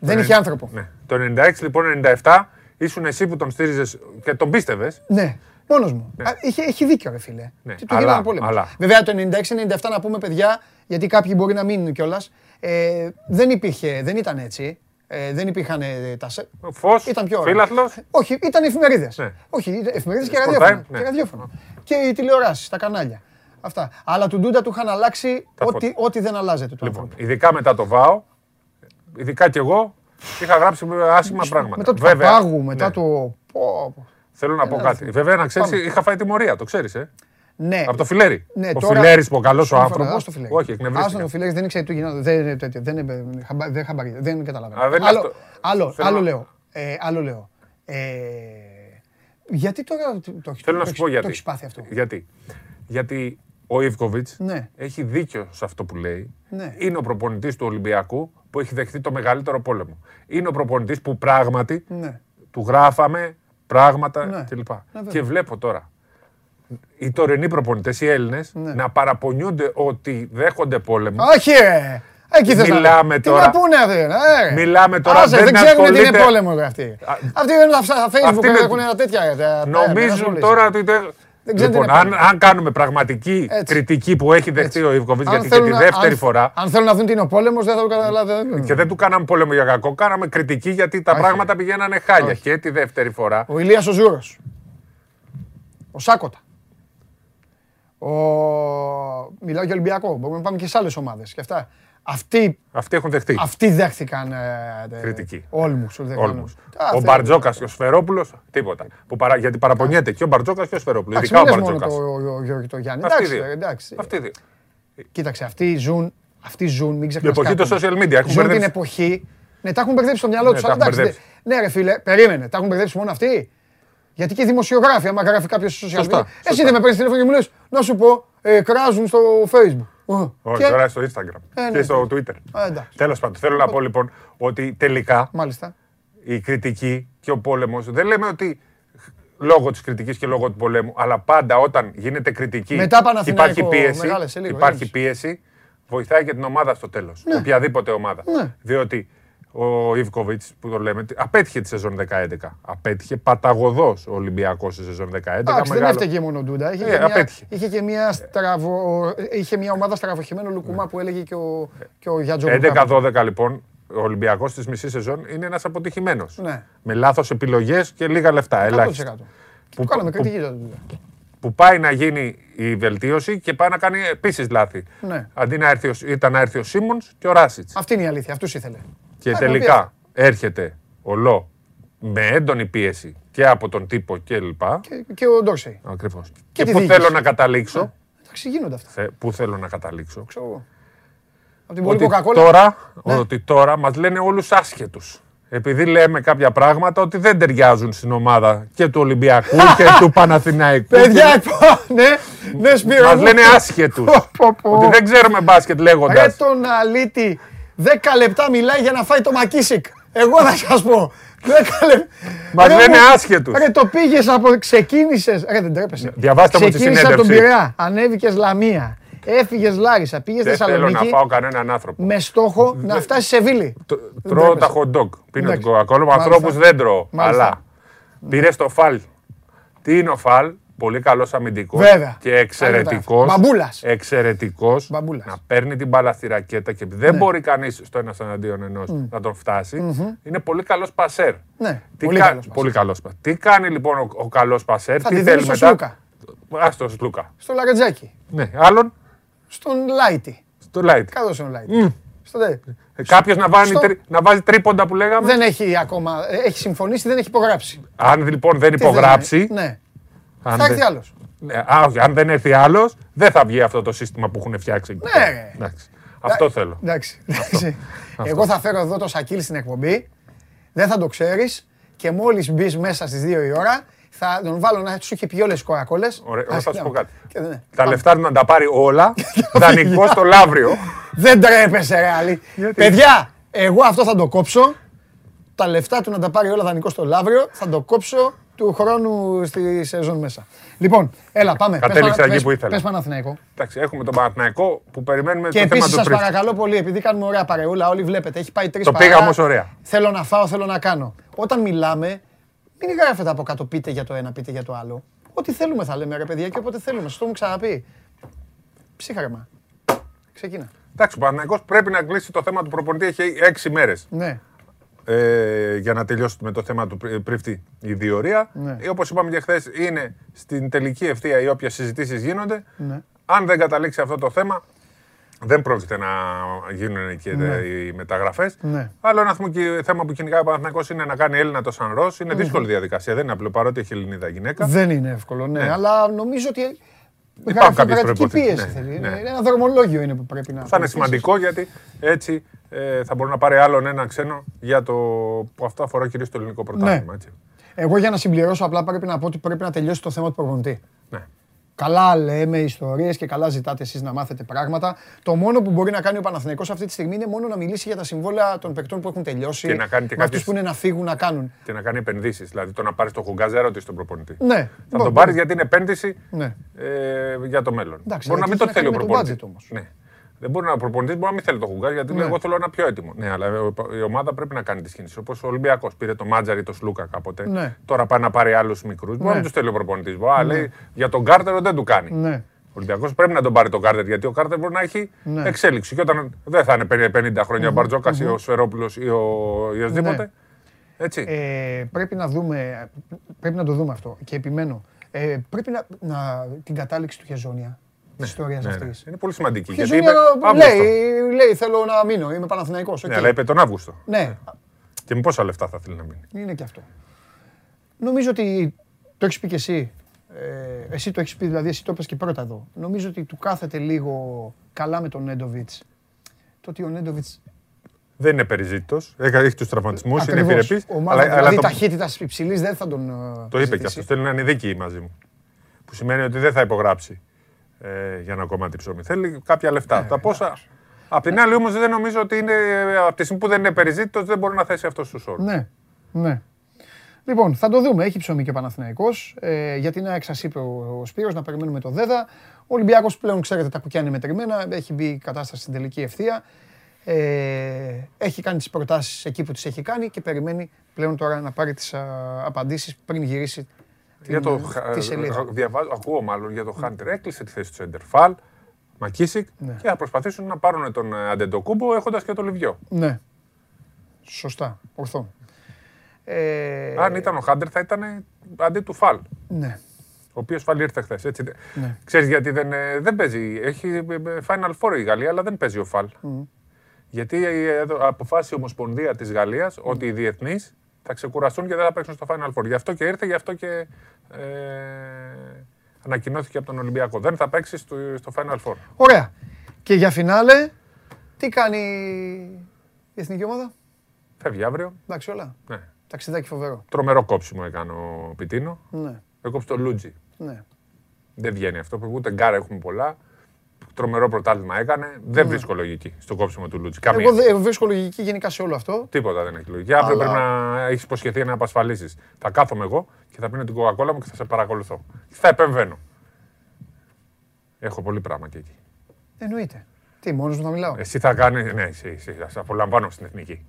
L: Ναι.
A: Δεν
L: Το
A: είχε
L: εν-
A: άνθρωπο.
L: Ναι. Το 96 λοιπόν 97 ήσουν εσύ που τον στήριζες και τον πίστευες.
A: Ναι, μόνος μου. Α, είχε, έχει δίκιο, ρε φίλε.
L: Ναι,
A: Τι του
L: αλλά-
A: γίνανε πόλεμο.
L: αλλά-
A: Βέβαια το 96-97 να πούμε παιδιά, γιατί κάποιοι μπορεί να μείνουν κιόλας. Ε, δεν υπήρχε, δεν ήταν έτσι. Ε, δεν υπήρχαν ε, τα σε...
L: Φως,
A: ήταν πιο ωραία.
L: φύλαθλος.
A: Όχι, ήταν εφημερίδες.
L: Ναι.
A: Όχι, ήταν εφημερίδες και
L: Sport
A: ραδιόφωνο.
L: Time, ναι.
A: Και, ραδιόφωνο. και οι τηλεοράσεις, τα κανάλια. Αυτά. Αλλά του Ντούντα του είχαν αλλάξει
L: Τα
A: ό,τι,
L: φώτα.
A: ό,τι δεν αλλάζεται. Του
L: Λοιπόν,
A: άνθρωπου.
L: ειδικά μετά το ΒΑΟ, ειδικά κι εγώ, είχα γράψει άσχημα πράγματα.
A: Μετά του
L: Βέβαια,
A: Παπάγου, μετά
L: ναι.
A: το. πω, πω.
L: Θέλω να πω
A: Ένα
L: κάτι.
A: δευτερόλεπτο.
L: Βέβαια, να ξέρεις,
A: Πάμε.
L: είχα φάει τιμωρία, το ξέρεις. Ε.
A: Ναι.
L: Από το φιλέρι.
A: Ναι,
L: ο
A: τώρα-
L: φιλέρι που ο καλός ο
A: Σύμφωνα,
L: άνθρωπος.
A: ας το φιλέρι.
L: Όχι,
A: Άστον
L: εκνευρίστηκα.
A: ο Φιλέρης δεν ήξερε τι γινόταν. Δεν, δεν, τέτοιο, δεν, δεν, χαμπα- δεν, χαμπαρι- δεν καταλαβαίνω.
L: Α, δεν είναι
A: άλλο,
L: αυτό.
A: άλλο,
L: Θέλω
A: άλλο
L: να-
A: λέω. Ε, άλλο λέω. Ε, γιατί τώρα το, το,
L: Θέλω να
A: το
L: σου πω
A: έχεις-
L: γιατί.
A: Το έχεις πάθει αυτό;
L: Γιατί. Γιατί ο Ιβκοβιτ
A: Ναι.
L: έχει δίκιο σε αυτό που λέει.
A: Ναι.
L: Είναι ο προπονητής του Ολυμπιακού που έχει δεχτεί το μεγαλύτερο πόλεμο. Είναι ο προπονητής που πράγματι
A: Ναι.
L: του γράφαμε πράγματα
A: Ναι.
L: κλπ.
A: βέβαια.
L: Και βλέπω τώρα οι τωρινοί προπονητές, οι Έλληνες,
A: Ναι.
L: να παραπονιούνται ότι δέχονται πόλεμο.
A: Όχι, ρε. Εκεί θες να
L: Μιλάμε
A: δεις.
L: τώρα-
A: Τι να πούνε αυτοί, ρε.
L: Μιλάμε τώρα,
A: Άσε,
L: δεν
A: δεν ξέρουν τι είναι
L: ασχολείται-
A: πόλεμο ρε, αυτοί. Αυτοί δεν είναι στα facebook
L: Αυτοί με-
A: έχουν ένα τέτοια. ε, τα- τα-
L: Νομίζουν
A: ασχολείσαι.
L: τώρα ότι. Δεν-
A: Δεν ξέρουν τι
L: Λοιπόν,
A: είναι
L: αν,
A: πόλεμο.
L: αν κάνουμε πραγματική
A: Έτσι.
L: κριτική που έχει δεχτεί ο Ιβκοβιτ,
A: Αν
L: γιατί και
A: θέλουν
L: τη
A: να-
L: δεύτερη
A: αν-
L: φορά.
A: Αν θέλουν να δουν τι είναι ο πόλεμος, δεν θα το καταλάβουν.
L: Και δεν του κάναμε πόλεμο για κακό, κάναμε κριτική γιατί τα
A: Όχι.
L: πράγματα πηγαίνανε χάλια. Και τη δεύτερη φορά.
A: Ο Ηλίας ο Ζούρος. Ο Σάκοτα. Ο... Μιλάω για Ολυμπιακό. Μπορούμε να πάμε και σε άλλες ομάδες. Και αυτά. Αυτοί,
L: Αυτοί έχουν δεχτεί.
A: αυτοί δέχτηκαν ε, ε,
L: Κριτική.
A: Όλμους. τους δέχτηκαν
L: Όλμους.
A: Α,
L: Ο
A: θέλουν.
L: Μπαρτζόκας και ο Σφερόπουλος, τίποτα. Που παρα... Γιατί παραπονιέται και ο Μπαρτζώκας και ο Σφερόπουλος.
A: Εντάξει,
L: Ειδικά ο
A: μην λες μόνο
L: Μπαρτζώκας.
A: το ο Γιώργη το Γιάννη.
L: Αυτοί
A: Εντάξει,
L: δύο.
A: ρε, εντάξει.
L: Αυτοί δύο.
A: Κοίταξε, αυτοί ζουν, αυτοί ζουν, μην
L: Η
A: ξεχνάς
L: εποχή
A: κάτι.
L: των social media. Έχουν
A: Ζουν την
L: μπερδέψει.
A: εποχή. Ναι, τα έχουν μπερδέψει στο μυαλό
L: Ναι,
A: του.
L: τα έχουν μπερδέψει.
A: Ναι, ρε φίλε, περίμενε. Τα έχουν μπερδέψει μόνο αυτοί. Γιατί και οι δημοσιογράφοι, άμα γράφει κάποιος στο social
L: Σωστά,
A: media. Εσύ δεν με παίρνεις τηλέφωνο και μου λες, να σου πω, ε, κράζουν στο Facebook. Ε,
L: Όχι,
A: και-
L: τώρα στο Instagram
A: Ε, ναι.
L: και στο Twitter.
A: Α, εντάξει.
L: Τέλος πάντων, θέλω να πω λοιπόν ότι τελικά
A: Μάλιστα.
L: η κριτική και ο πόλεμος δεν λέμε ότι λόγω της κριτικής και λόγω του πολέμου, αλλά πάντα όταν γίνεται κριτική
A: Μετά Παναθηναϊκό,
L: υπάρχει πίεση.
A: μεγάλες, σε λίγο,
L: υπάρχει
A: ήρεμησε.
L: πίεση, βοηθάει και την ομάδα στο τέλος.
A: Ναι.
L: Οποιαδήποτε ομάδα.
A: Ναι.
L: Διότι ο Ιβκοβιτ που το λέμε, απέτυχε τη σεζόν 10-11. Απέτυχε παταγωδός ο Ολυμπιακός στη σεζόν 10-11.
A: Εντάξει, δεν
L: μεγάλο-
A: έφταιγε μόνο ο Ντούντα. Είχε,
L: Ε,
A: και μια,
L: απέτυχε.
A: είχε, και μια στραβο, είχε μια ομάδα στραβοχημένο λουκουμά που έλεγε και ο, και ο Γιάτζο
L: 11-12 λοιπόν, ο Ολυμπιακός της μισής σεζόν είναι ένας αποτυχημένος.
A: Ναι.
L: Με λάθος επιλογές και λίγα λεφτά.
A: 100%.
L: Ελάχιστα.
A: Που κάναμε κριτική τότε. Ντούντα.
L: Που πάει να γίνει η βελτίωση και πάει να κάνει επίσης λάθη.
A: Ναι.
L: Αντί να έρθει ο, ήταν να έρθει ο Σίμονς και ο Ράσιτς.
A: Αυτή είναι η αλήθεια. Αυτούς ήθελε.
L: Και
A: Α,
L: τελικά έρχεται ο Λό με έντονη πίεση και από τον τύπο κλπ.
A: Και, και ο Ντόρσεϊ.
L: Ακριβώς.
A: Και
L: Και,
A: τη
L: πού
A: διοίκηση.
L: θέλω να καταλήξω.
A: Εντάξει, γίνονται αυτά.
L: θε- Πού θέλω να καταλήξω.
A: Ξέρω εγώ. Από την πολύ
L: Ότι
A: κοκακόλα.
L: τώρα,
A: Ναι.
L: ότι τώρα μας λένε όλους άσχετους. Επειδή λέμε κάποια πράγματα ότι δεν ταιριάζουν στην ομάδα και του Ολυμπιακού και του Παναθηναϊκού.
A: Παιδιά, ναι, ναι, Σπύρο.
L: Μας
A: μου.
L: λένε άσχετους.
A: Πω, πω.
L: ότι δεν ξέρουμε μπάσκετ
A: Ρε
L: λέγοντας.
A: τον αλήτη, 10 λεπτά μιλάει για να φάει το Μακίσικ. Εγώ θα σας πω. 10 λεπτά.
L: Μας
A: Ρε
L: λένε
A: μου,
L: άσχετους.
A: Ρε το πήγες από, ξεκίνησες, ρε δεν τρέπεσαι.
L: Διαβάστε μου τη
A: Ξεκίνησες από τον
L: συνέντευξη.
A: Πειραιά, ανέβηκες Λαμία, έφυγες Λάρισα, πήγες
L: Δεν θέλω να
A: Θεσσαλονίκη
L: φάω κανέναν άνθρωπο.
A: με στόχο να φτάσεις σε Βίλη.
L: Τρώω τα
A: τρέπεσαι.
L: hot dog. Πίνω την
A: Εντάξει.
L: κοκακόλα. Με
A: Μάλιστα.
L: ανθρώπους δεν τρώω.
A: Μάλιστα.
L: Αλλά πήρες το φάλ. Τι είναι ο φάλ; Πολύ καλός αμυντικός
A: Βέβαια.
L: και εξαιρετικός.
A: Μπαμπούλας.
L: Εξαιρετικός.
A: Μπαμπούλας.
L: Να παίρνει την μπάλα στη ρακέτα και επειδή δεν μπορεί κανείς στο ένα εναντίον ενός να τον φτάσει. Είναι πολύ καλός πασέρ.
A: Ναι,
L: Τι
A: πολύ
L: κα-
A: καλός πας.
L: πολύ καλός πασέρ. Τι κάνει λοιπόν ο, ο καλός πασέρ,
A: Θα
L: τι
A: τη
L: θέλει
A: δίνω στο
L: μετά;
A: Σλούκα.
L: Α το Σλούκα.
A: Στο Λαρετζάκι,
L: Ναι, άλλον;
A: Στον Λάιτι.
L: στο Light.
A: Κάτω στον Λάιτι. Στο δε.
L: Κάποιος να, βάζει
A: στο-
L: τρι- να βάζει τρίποντα που λέγαμε;
A: Δεν έχει ακόμα, ε, έχει συμφωνήσει, δεν έχει υπογράψει.
L: Αν λοιπόν δεν
A: Τι θες να
L: υπογράψει.
A: είναι, Ναι,
L: αν
A: θα
L: δεν-
A: έρθει άλλος.
L: Ναι, α, όχι, αν δεν έρθει άλλος, δεν θα βγει αυτό το σύστημα που έχουν φτιάξει. εκεί
A: Ναι,
L: πέρα.
A: ρε.
L: Εντάξει. Αυτό θέλω.
A: Εντάξει. εντάξει. Εγώ θα φέρω εδώ το Σακίλ στην εκπομπή. Δεν θα το ξέρεις. Και μόλις μπεις μέσα στις 2 η ώρα, θα τον βάλω να σου έχει πιει όλες τις κοκακόλε.
L: Ωραία, εγώ θα σου πω κάτι.
A: ναι.
L: Τα λεφτά του να τα πάρει όλα δανεικό στο Λαύριο.
A: Δεν τρέπεσαι, ρε Άλλη. Παιδιά, εγώ αυτό θα το κόψω. Τα λεφτά του να τα πάρει όλα δανεικό στο Λαύριο, θα το κόψω του χρόνου στη σεζόν μέσα. Λοιπόν, έλα, πάμε. Πες
L: Κατέληξα
A: Πανα-
L: εκεί
A: πες-
L: που ήθελα.
A: Πες Παναθηναϊκό.
L: Εντάξει, έχουμε τον Παναθηναϊκό που περιμένουμε
A: Και
L: το θέμα
A: επίσης
L: του
A: σας
L: Τρίφτη.
A: παρακαλώ πολύ, επειδή κάνουμε ωραία παρεούλα, όλοι βλέπετε, έχει πάει τρεις
L: Το πήγα όμως ωραία.
A: Θέλω να φάω, θέλω να κάνω. Όταν μιλάμε, μην γράφετε από κάτω πείτε για το ένα, πείτε για το άλλο. Ό,τι θέλουμε θα λέμε ρε παιδιά και όποτε θέλουμε. Σας το έχουμε ξαναπεί. Ψύχαρμα. Ξεκίνα.
L: Εντάξει, ο Παναθηναϊκός πρέπει να κλείσει το θέμα του προπονητή. Έχει έξι μέρες
A: Ναι.
L: Ε, για να τελειώσει με το θέμα του πρι- πρίφτη η διορία.
A: Ναι.
L: Ε, Όπως είπαμε και χθες, είναι στην τελική ευθεία οι όποιε συζητήσεις γίνονται.
A: ναι.
L: Αν δεν καταλήξει αυτό το θέμα, δεν πρόκειται να γίνουν και
A: Ναι.
L: οι μεταγραφές.
A: Ναι.
L: Άλλο ένα θέμα που- θέμα που κυνηγάει ο Παναθηναϊκός είναι να κάνει Έλληνα το Σαν Ρος. Είναι
A: Μμμ.
L: δύσκολη διαδικασία. Δεν είναι απλό παρότι έχει Ελληνίδα γυναίκα.
A: Δεν είναι εύκολο, ναι.
L: Ναι.
A: Αλλά νομίζω ότι.
L: Υπάρχουν κάποιες
A: κρατική
L: προϋποθέσεις.
A: πίεση
L: Ναι,
A: θέλει.
L: ναι.
A: Είναι ένα δρομολόγιο είναι που πρέπει να.
L: Θα είναι σημαντικό γιατί έτσι ε, θα μπορεί να πάρει άλλον ένα ξένο για το που αυτό αφορά κυρίως το ελληνικό πρωτάθλημα.
A: Ναι.
L: έτσι.
A: Εγώ για να συμπληρώσω, απλά πρέπει να πω ότι πρέπει να τελειώσει το θέμα του προπονητή.
L: Ναι.
A: Καλά λέμε ιστορίες και καλά ζητάτε εσείς να μάθετε πράγματα. Το μόνο που μπορεί να κάνει ο Παναθηναϊκός αυτή τη στιγμή είναι μόνο να μιλήσει για τα συμβόλαια των παικτών που έχουν τελειώσει.
L: Και να κάνει και
A: με αυτούς
L: κάποιες-
A: που είναι να φύγουν να κάνουν.
L: Και να κάνει επενδύσεις. Δηλαδή το να πάρεις το Χουγκάζ δεν ρωτήσει τον προπονητή.
A: Ναι.
L: Θα
A: Μπορεί-
L: τον πάρεις γιατί είναι επένδυση
A: Ναι.
L: ε, για το μέλλον.
A: Εντάξει,
L: μπορεί να
A: εκεί
L: μην το
A: έχει να
L: θέλει ο
A: κάνει με το
L: προπονητής.
A: budget όμως.
L: Ναι. Δεν μπορεί να ο προπονητής μπορεί να μην θέλει το Χουγκάζ γιατί λέει:
A: Ναι.
L: Εγώ θέλω ένα πιο έτοιμο. Ναι, αλλά ο- η ομάδα πρέπει να κάνει τις κινήσεις. Όπως ο Ολυμπιακός πήρε το Μάτζαρη, το Σλούκα κάποτε.
A: Ναι.
L: Τώρα πάει να πάρει άλλους μικρούς. Μπορεί να
A: Ναι.
L: μην τους θέλει ο προπονητής. Αλλά λέει για τον Κάρτερ δεν του κάνει.
A: Ναι.
L: Ο Ολυμπιακός πρέπει να τον πάρει τον Κάρτερ γιατί ο Κάρτερ μπορεί να έχει
A: Ναι.
L: εξέλιξη. Και όταν δεν θα είναι 50 χρόνια ο Μπαρτζόκας ή ο Σφερόπουλος ή ο ή οσδήποτε.
A: Ναι.
L: Έτσι.
A: Ε, πρέπει να δούμε, πρέπει να το δούμε αυτό και επιμένω. Ε, πρέπει να, να, την κατάληξη του Χεζόνια τη ιστορίας
L: ναι, ναι.
A: αυτή.
L: Είναι πολύ σημαντική.
A: Ο
L: Γιατί
A: Χεζόνια
L: είπε Αύγουστο.
A: λέει, λέει, θέλω να μείνω, είμαι Παναθηναϊκός. οκ.
L: Ναι, αλλά είπε τον Αύγουστο.
A: Ναι,
L: Και με πόσα λεφτά θα θέλει να μείνει;
A: είναι και αυτό. Νομίζω ότι το έχεις πει και εσύ. Ε, εσύ το έχεις πει, δηλαδή εσύ το είπες και πρώτα εδώ. Νομίζω ότι του κάθεται λίγο καλά με τον Νέντοβιτς. Το ότι ο Νέντοβιτ.
L: Δεν είναι περιζήτητος. Έχει τους τραυματισμούς, είναι
A: Ακριβώς,
L: επιρρεπής.
A: ομάδα δηλαδή ταχύτητας υψηλής δεν θα τον. ε,
L: το είπε και
A: ζητήσει.
L: αυτό. Θέλει να είναι δίκαιη μαζί μου. Που σημαίνει ότι δεν θα υπογράψει ε, για ένα κομμάτι ψωμί. Θέλει κάποια λεφτά. Τα πόσα. Απ' την άλλη όμως δεν νομίζω ότι είναι. Από τη στιγμή που δεν είναι περιζήτητος δεν μπορεί να θέσει αυτό στους όρους.
A: Ναι, ναι. Λοιπόν, θα το δούμε. Έχει ψωμί και ο Παναθηναϊκός. Ε, γιατί να εξασείπε ο, ο Σπύρος, να περιμένουμε το ΔΕΔΑ. Ο Ολυμπιακός πλέον, ξέρετε, τα κουκιά είναι μετρημένα. Έχει μπει η κατάσταση στην τελική ευθεία. Ε, έχει κάνει τις προτάσεις εκεί που τις έχει κάνει και περιμένει πλέον τώρα να πάρει τις α, απαντήσεις πριν γυρίσει
L: Για το,
A: την, τη σελίδα.
L: διαβάζω, ακούω μάλλον για το Χάντερ. Έκλεισε τη θέση του Σεντερφάλ, Μακίσικ
A: Ναι.
L: και θα προσπαθήσουν να πάρουν τον ε, Αντεντοκούμπο έχοντας και το Λιβιό.
A: Ναι. Σωστά. Ορθό. Ε,
L: Αν ήταν ο Χάντερ θα ήταν αντί του Φαλ.
A: Ναι.
L: Ο οποίος πάλι ήρθε χθες. Έτσι.
A: Ναι.
L: Ξέρεις γιατί δεν, ε, δεν παίζει. Έχει ε, ε, Final Four η Γαλλία, αλλά δεν παίζει ο Φαλ.
A: Μμ.
L: Γιατί ε, εδώ αποφάσισε η Ομοσπονδία της Γαλλίας ότι οι διεθνεί θα ξεκουραστούν και δεν θα παίξουν στο Final Four. Γι' αυτό και ήρθε, γι' αυτό και ε, ανακοινώθηκε από τον Ολυμπιακό. Δεν θα παίξει στο, στο Final Four.
A: Ωραία. Και για φινάλε, τι κάνει η εθνική ομάδα;
L: Φεύγει αύριο.
A: Εντάξει όλα.
L: Ναι.
A: Ταξιδάκι φοβερό.
L: Τρομερό κόψιμο έκανε ο Πιτίνο.
A: Ναι.
L: Έκοψε το Λούτζι.
A: Ναι.
L: Δεν βγαίνει αυτό. Ούτε γκάρα έχουμε πολλά. Τρομερό πρωτάθλημα έκανε. Δεν βρίσκω λογική στο κόψιμο του Λούτζι. Καμία.
A: Εγώ δεν βρίσκω λογική γενικά σε όλο αυτό.
L: Τίποτα δεν έχει λογική. Αύριο
A: Αλλά-
L: πρέπει να έχεις υποσχεθεί να απασφαλίσεις. Θα κάθομαι εγώ και θα πίνω την κοκακόλα μου και θα σε παρακολουθώ. Και θα επεμβαίνω. Έχω πολύ πράγμα και εκεί.
A: Εννοείται. Τι, μόνος μου θα μιλάω;
L: Εσύ θα κάνει. Ναι, εσύ, εσύ. Θα σε απολαμβάνω στην εθνική.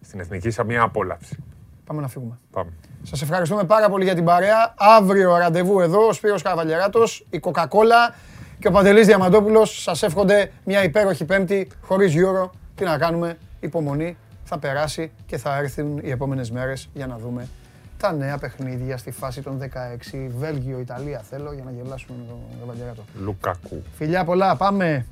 L: Στην εθνική σαν μια απόλαυση.
A: Πάμε να φύγουμε.
L: Πάμε.
A: Σας ευχαριστούμε πάρα πολύ για την παρέα. Αύριο ραντεβού εδώ, ο Σπύρος Καβαλιαράτος, η Coca-Cola και ο Παντελής Διαμαντόπουλος. Σας εύχονται μια υπέροχη πέμπτη, χωρίς Euro. Τι να κάνουμε, υπομονή, θα περάσει και θα έρθουν οι επόμενες μέρες για να δούμε τα νέα παιχνίδια στη φάση των 16. Βέλγιο, Ιταλία θέλω για να γελάσουμε με τον Καβαλιαράτο.
L: Λουκακού.
A: Φιλιά πολλά, πάμε.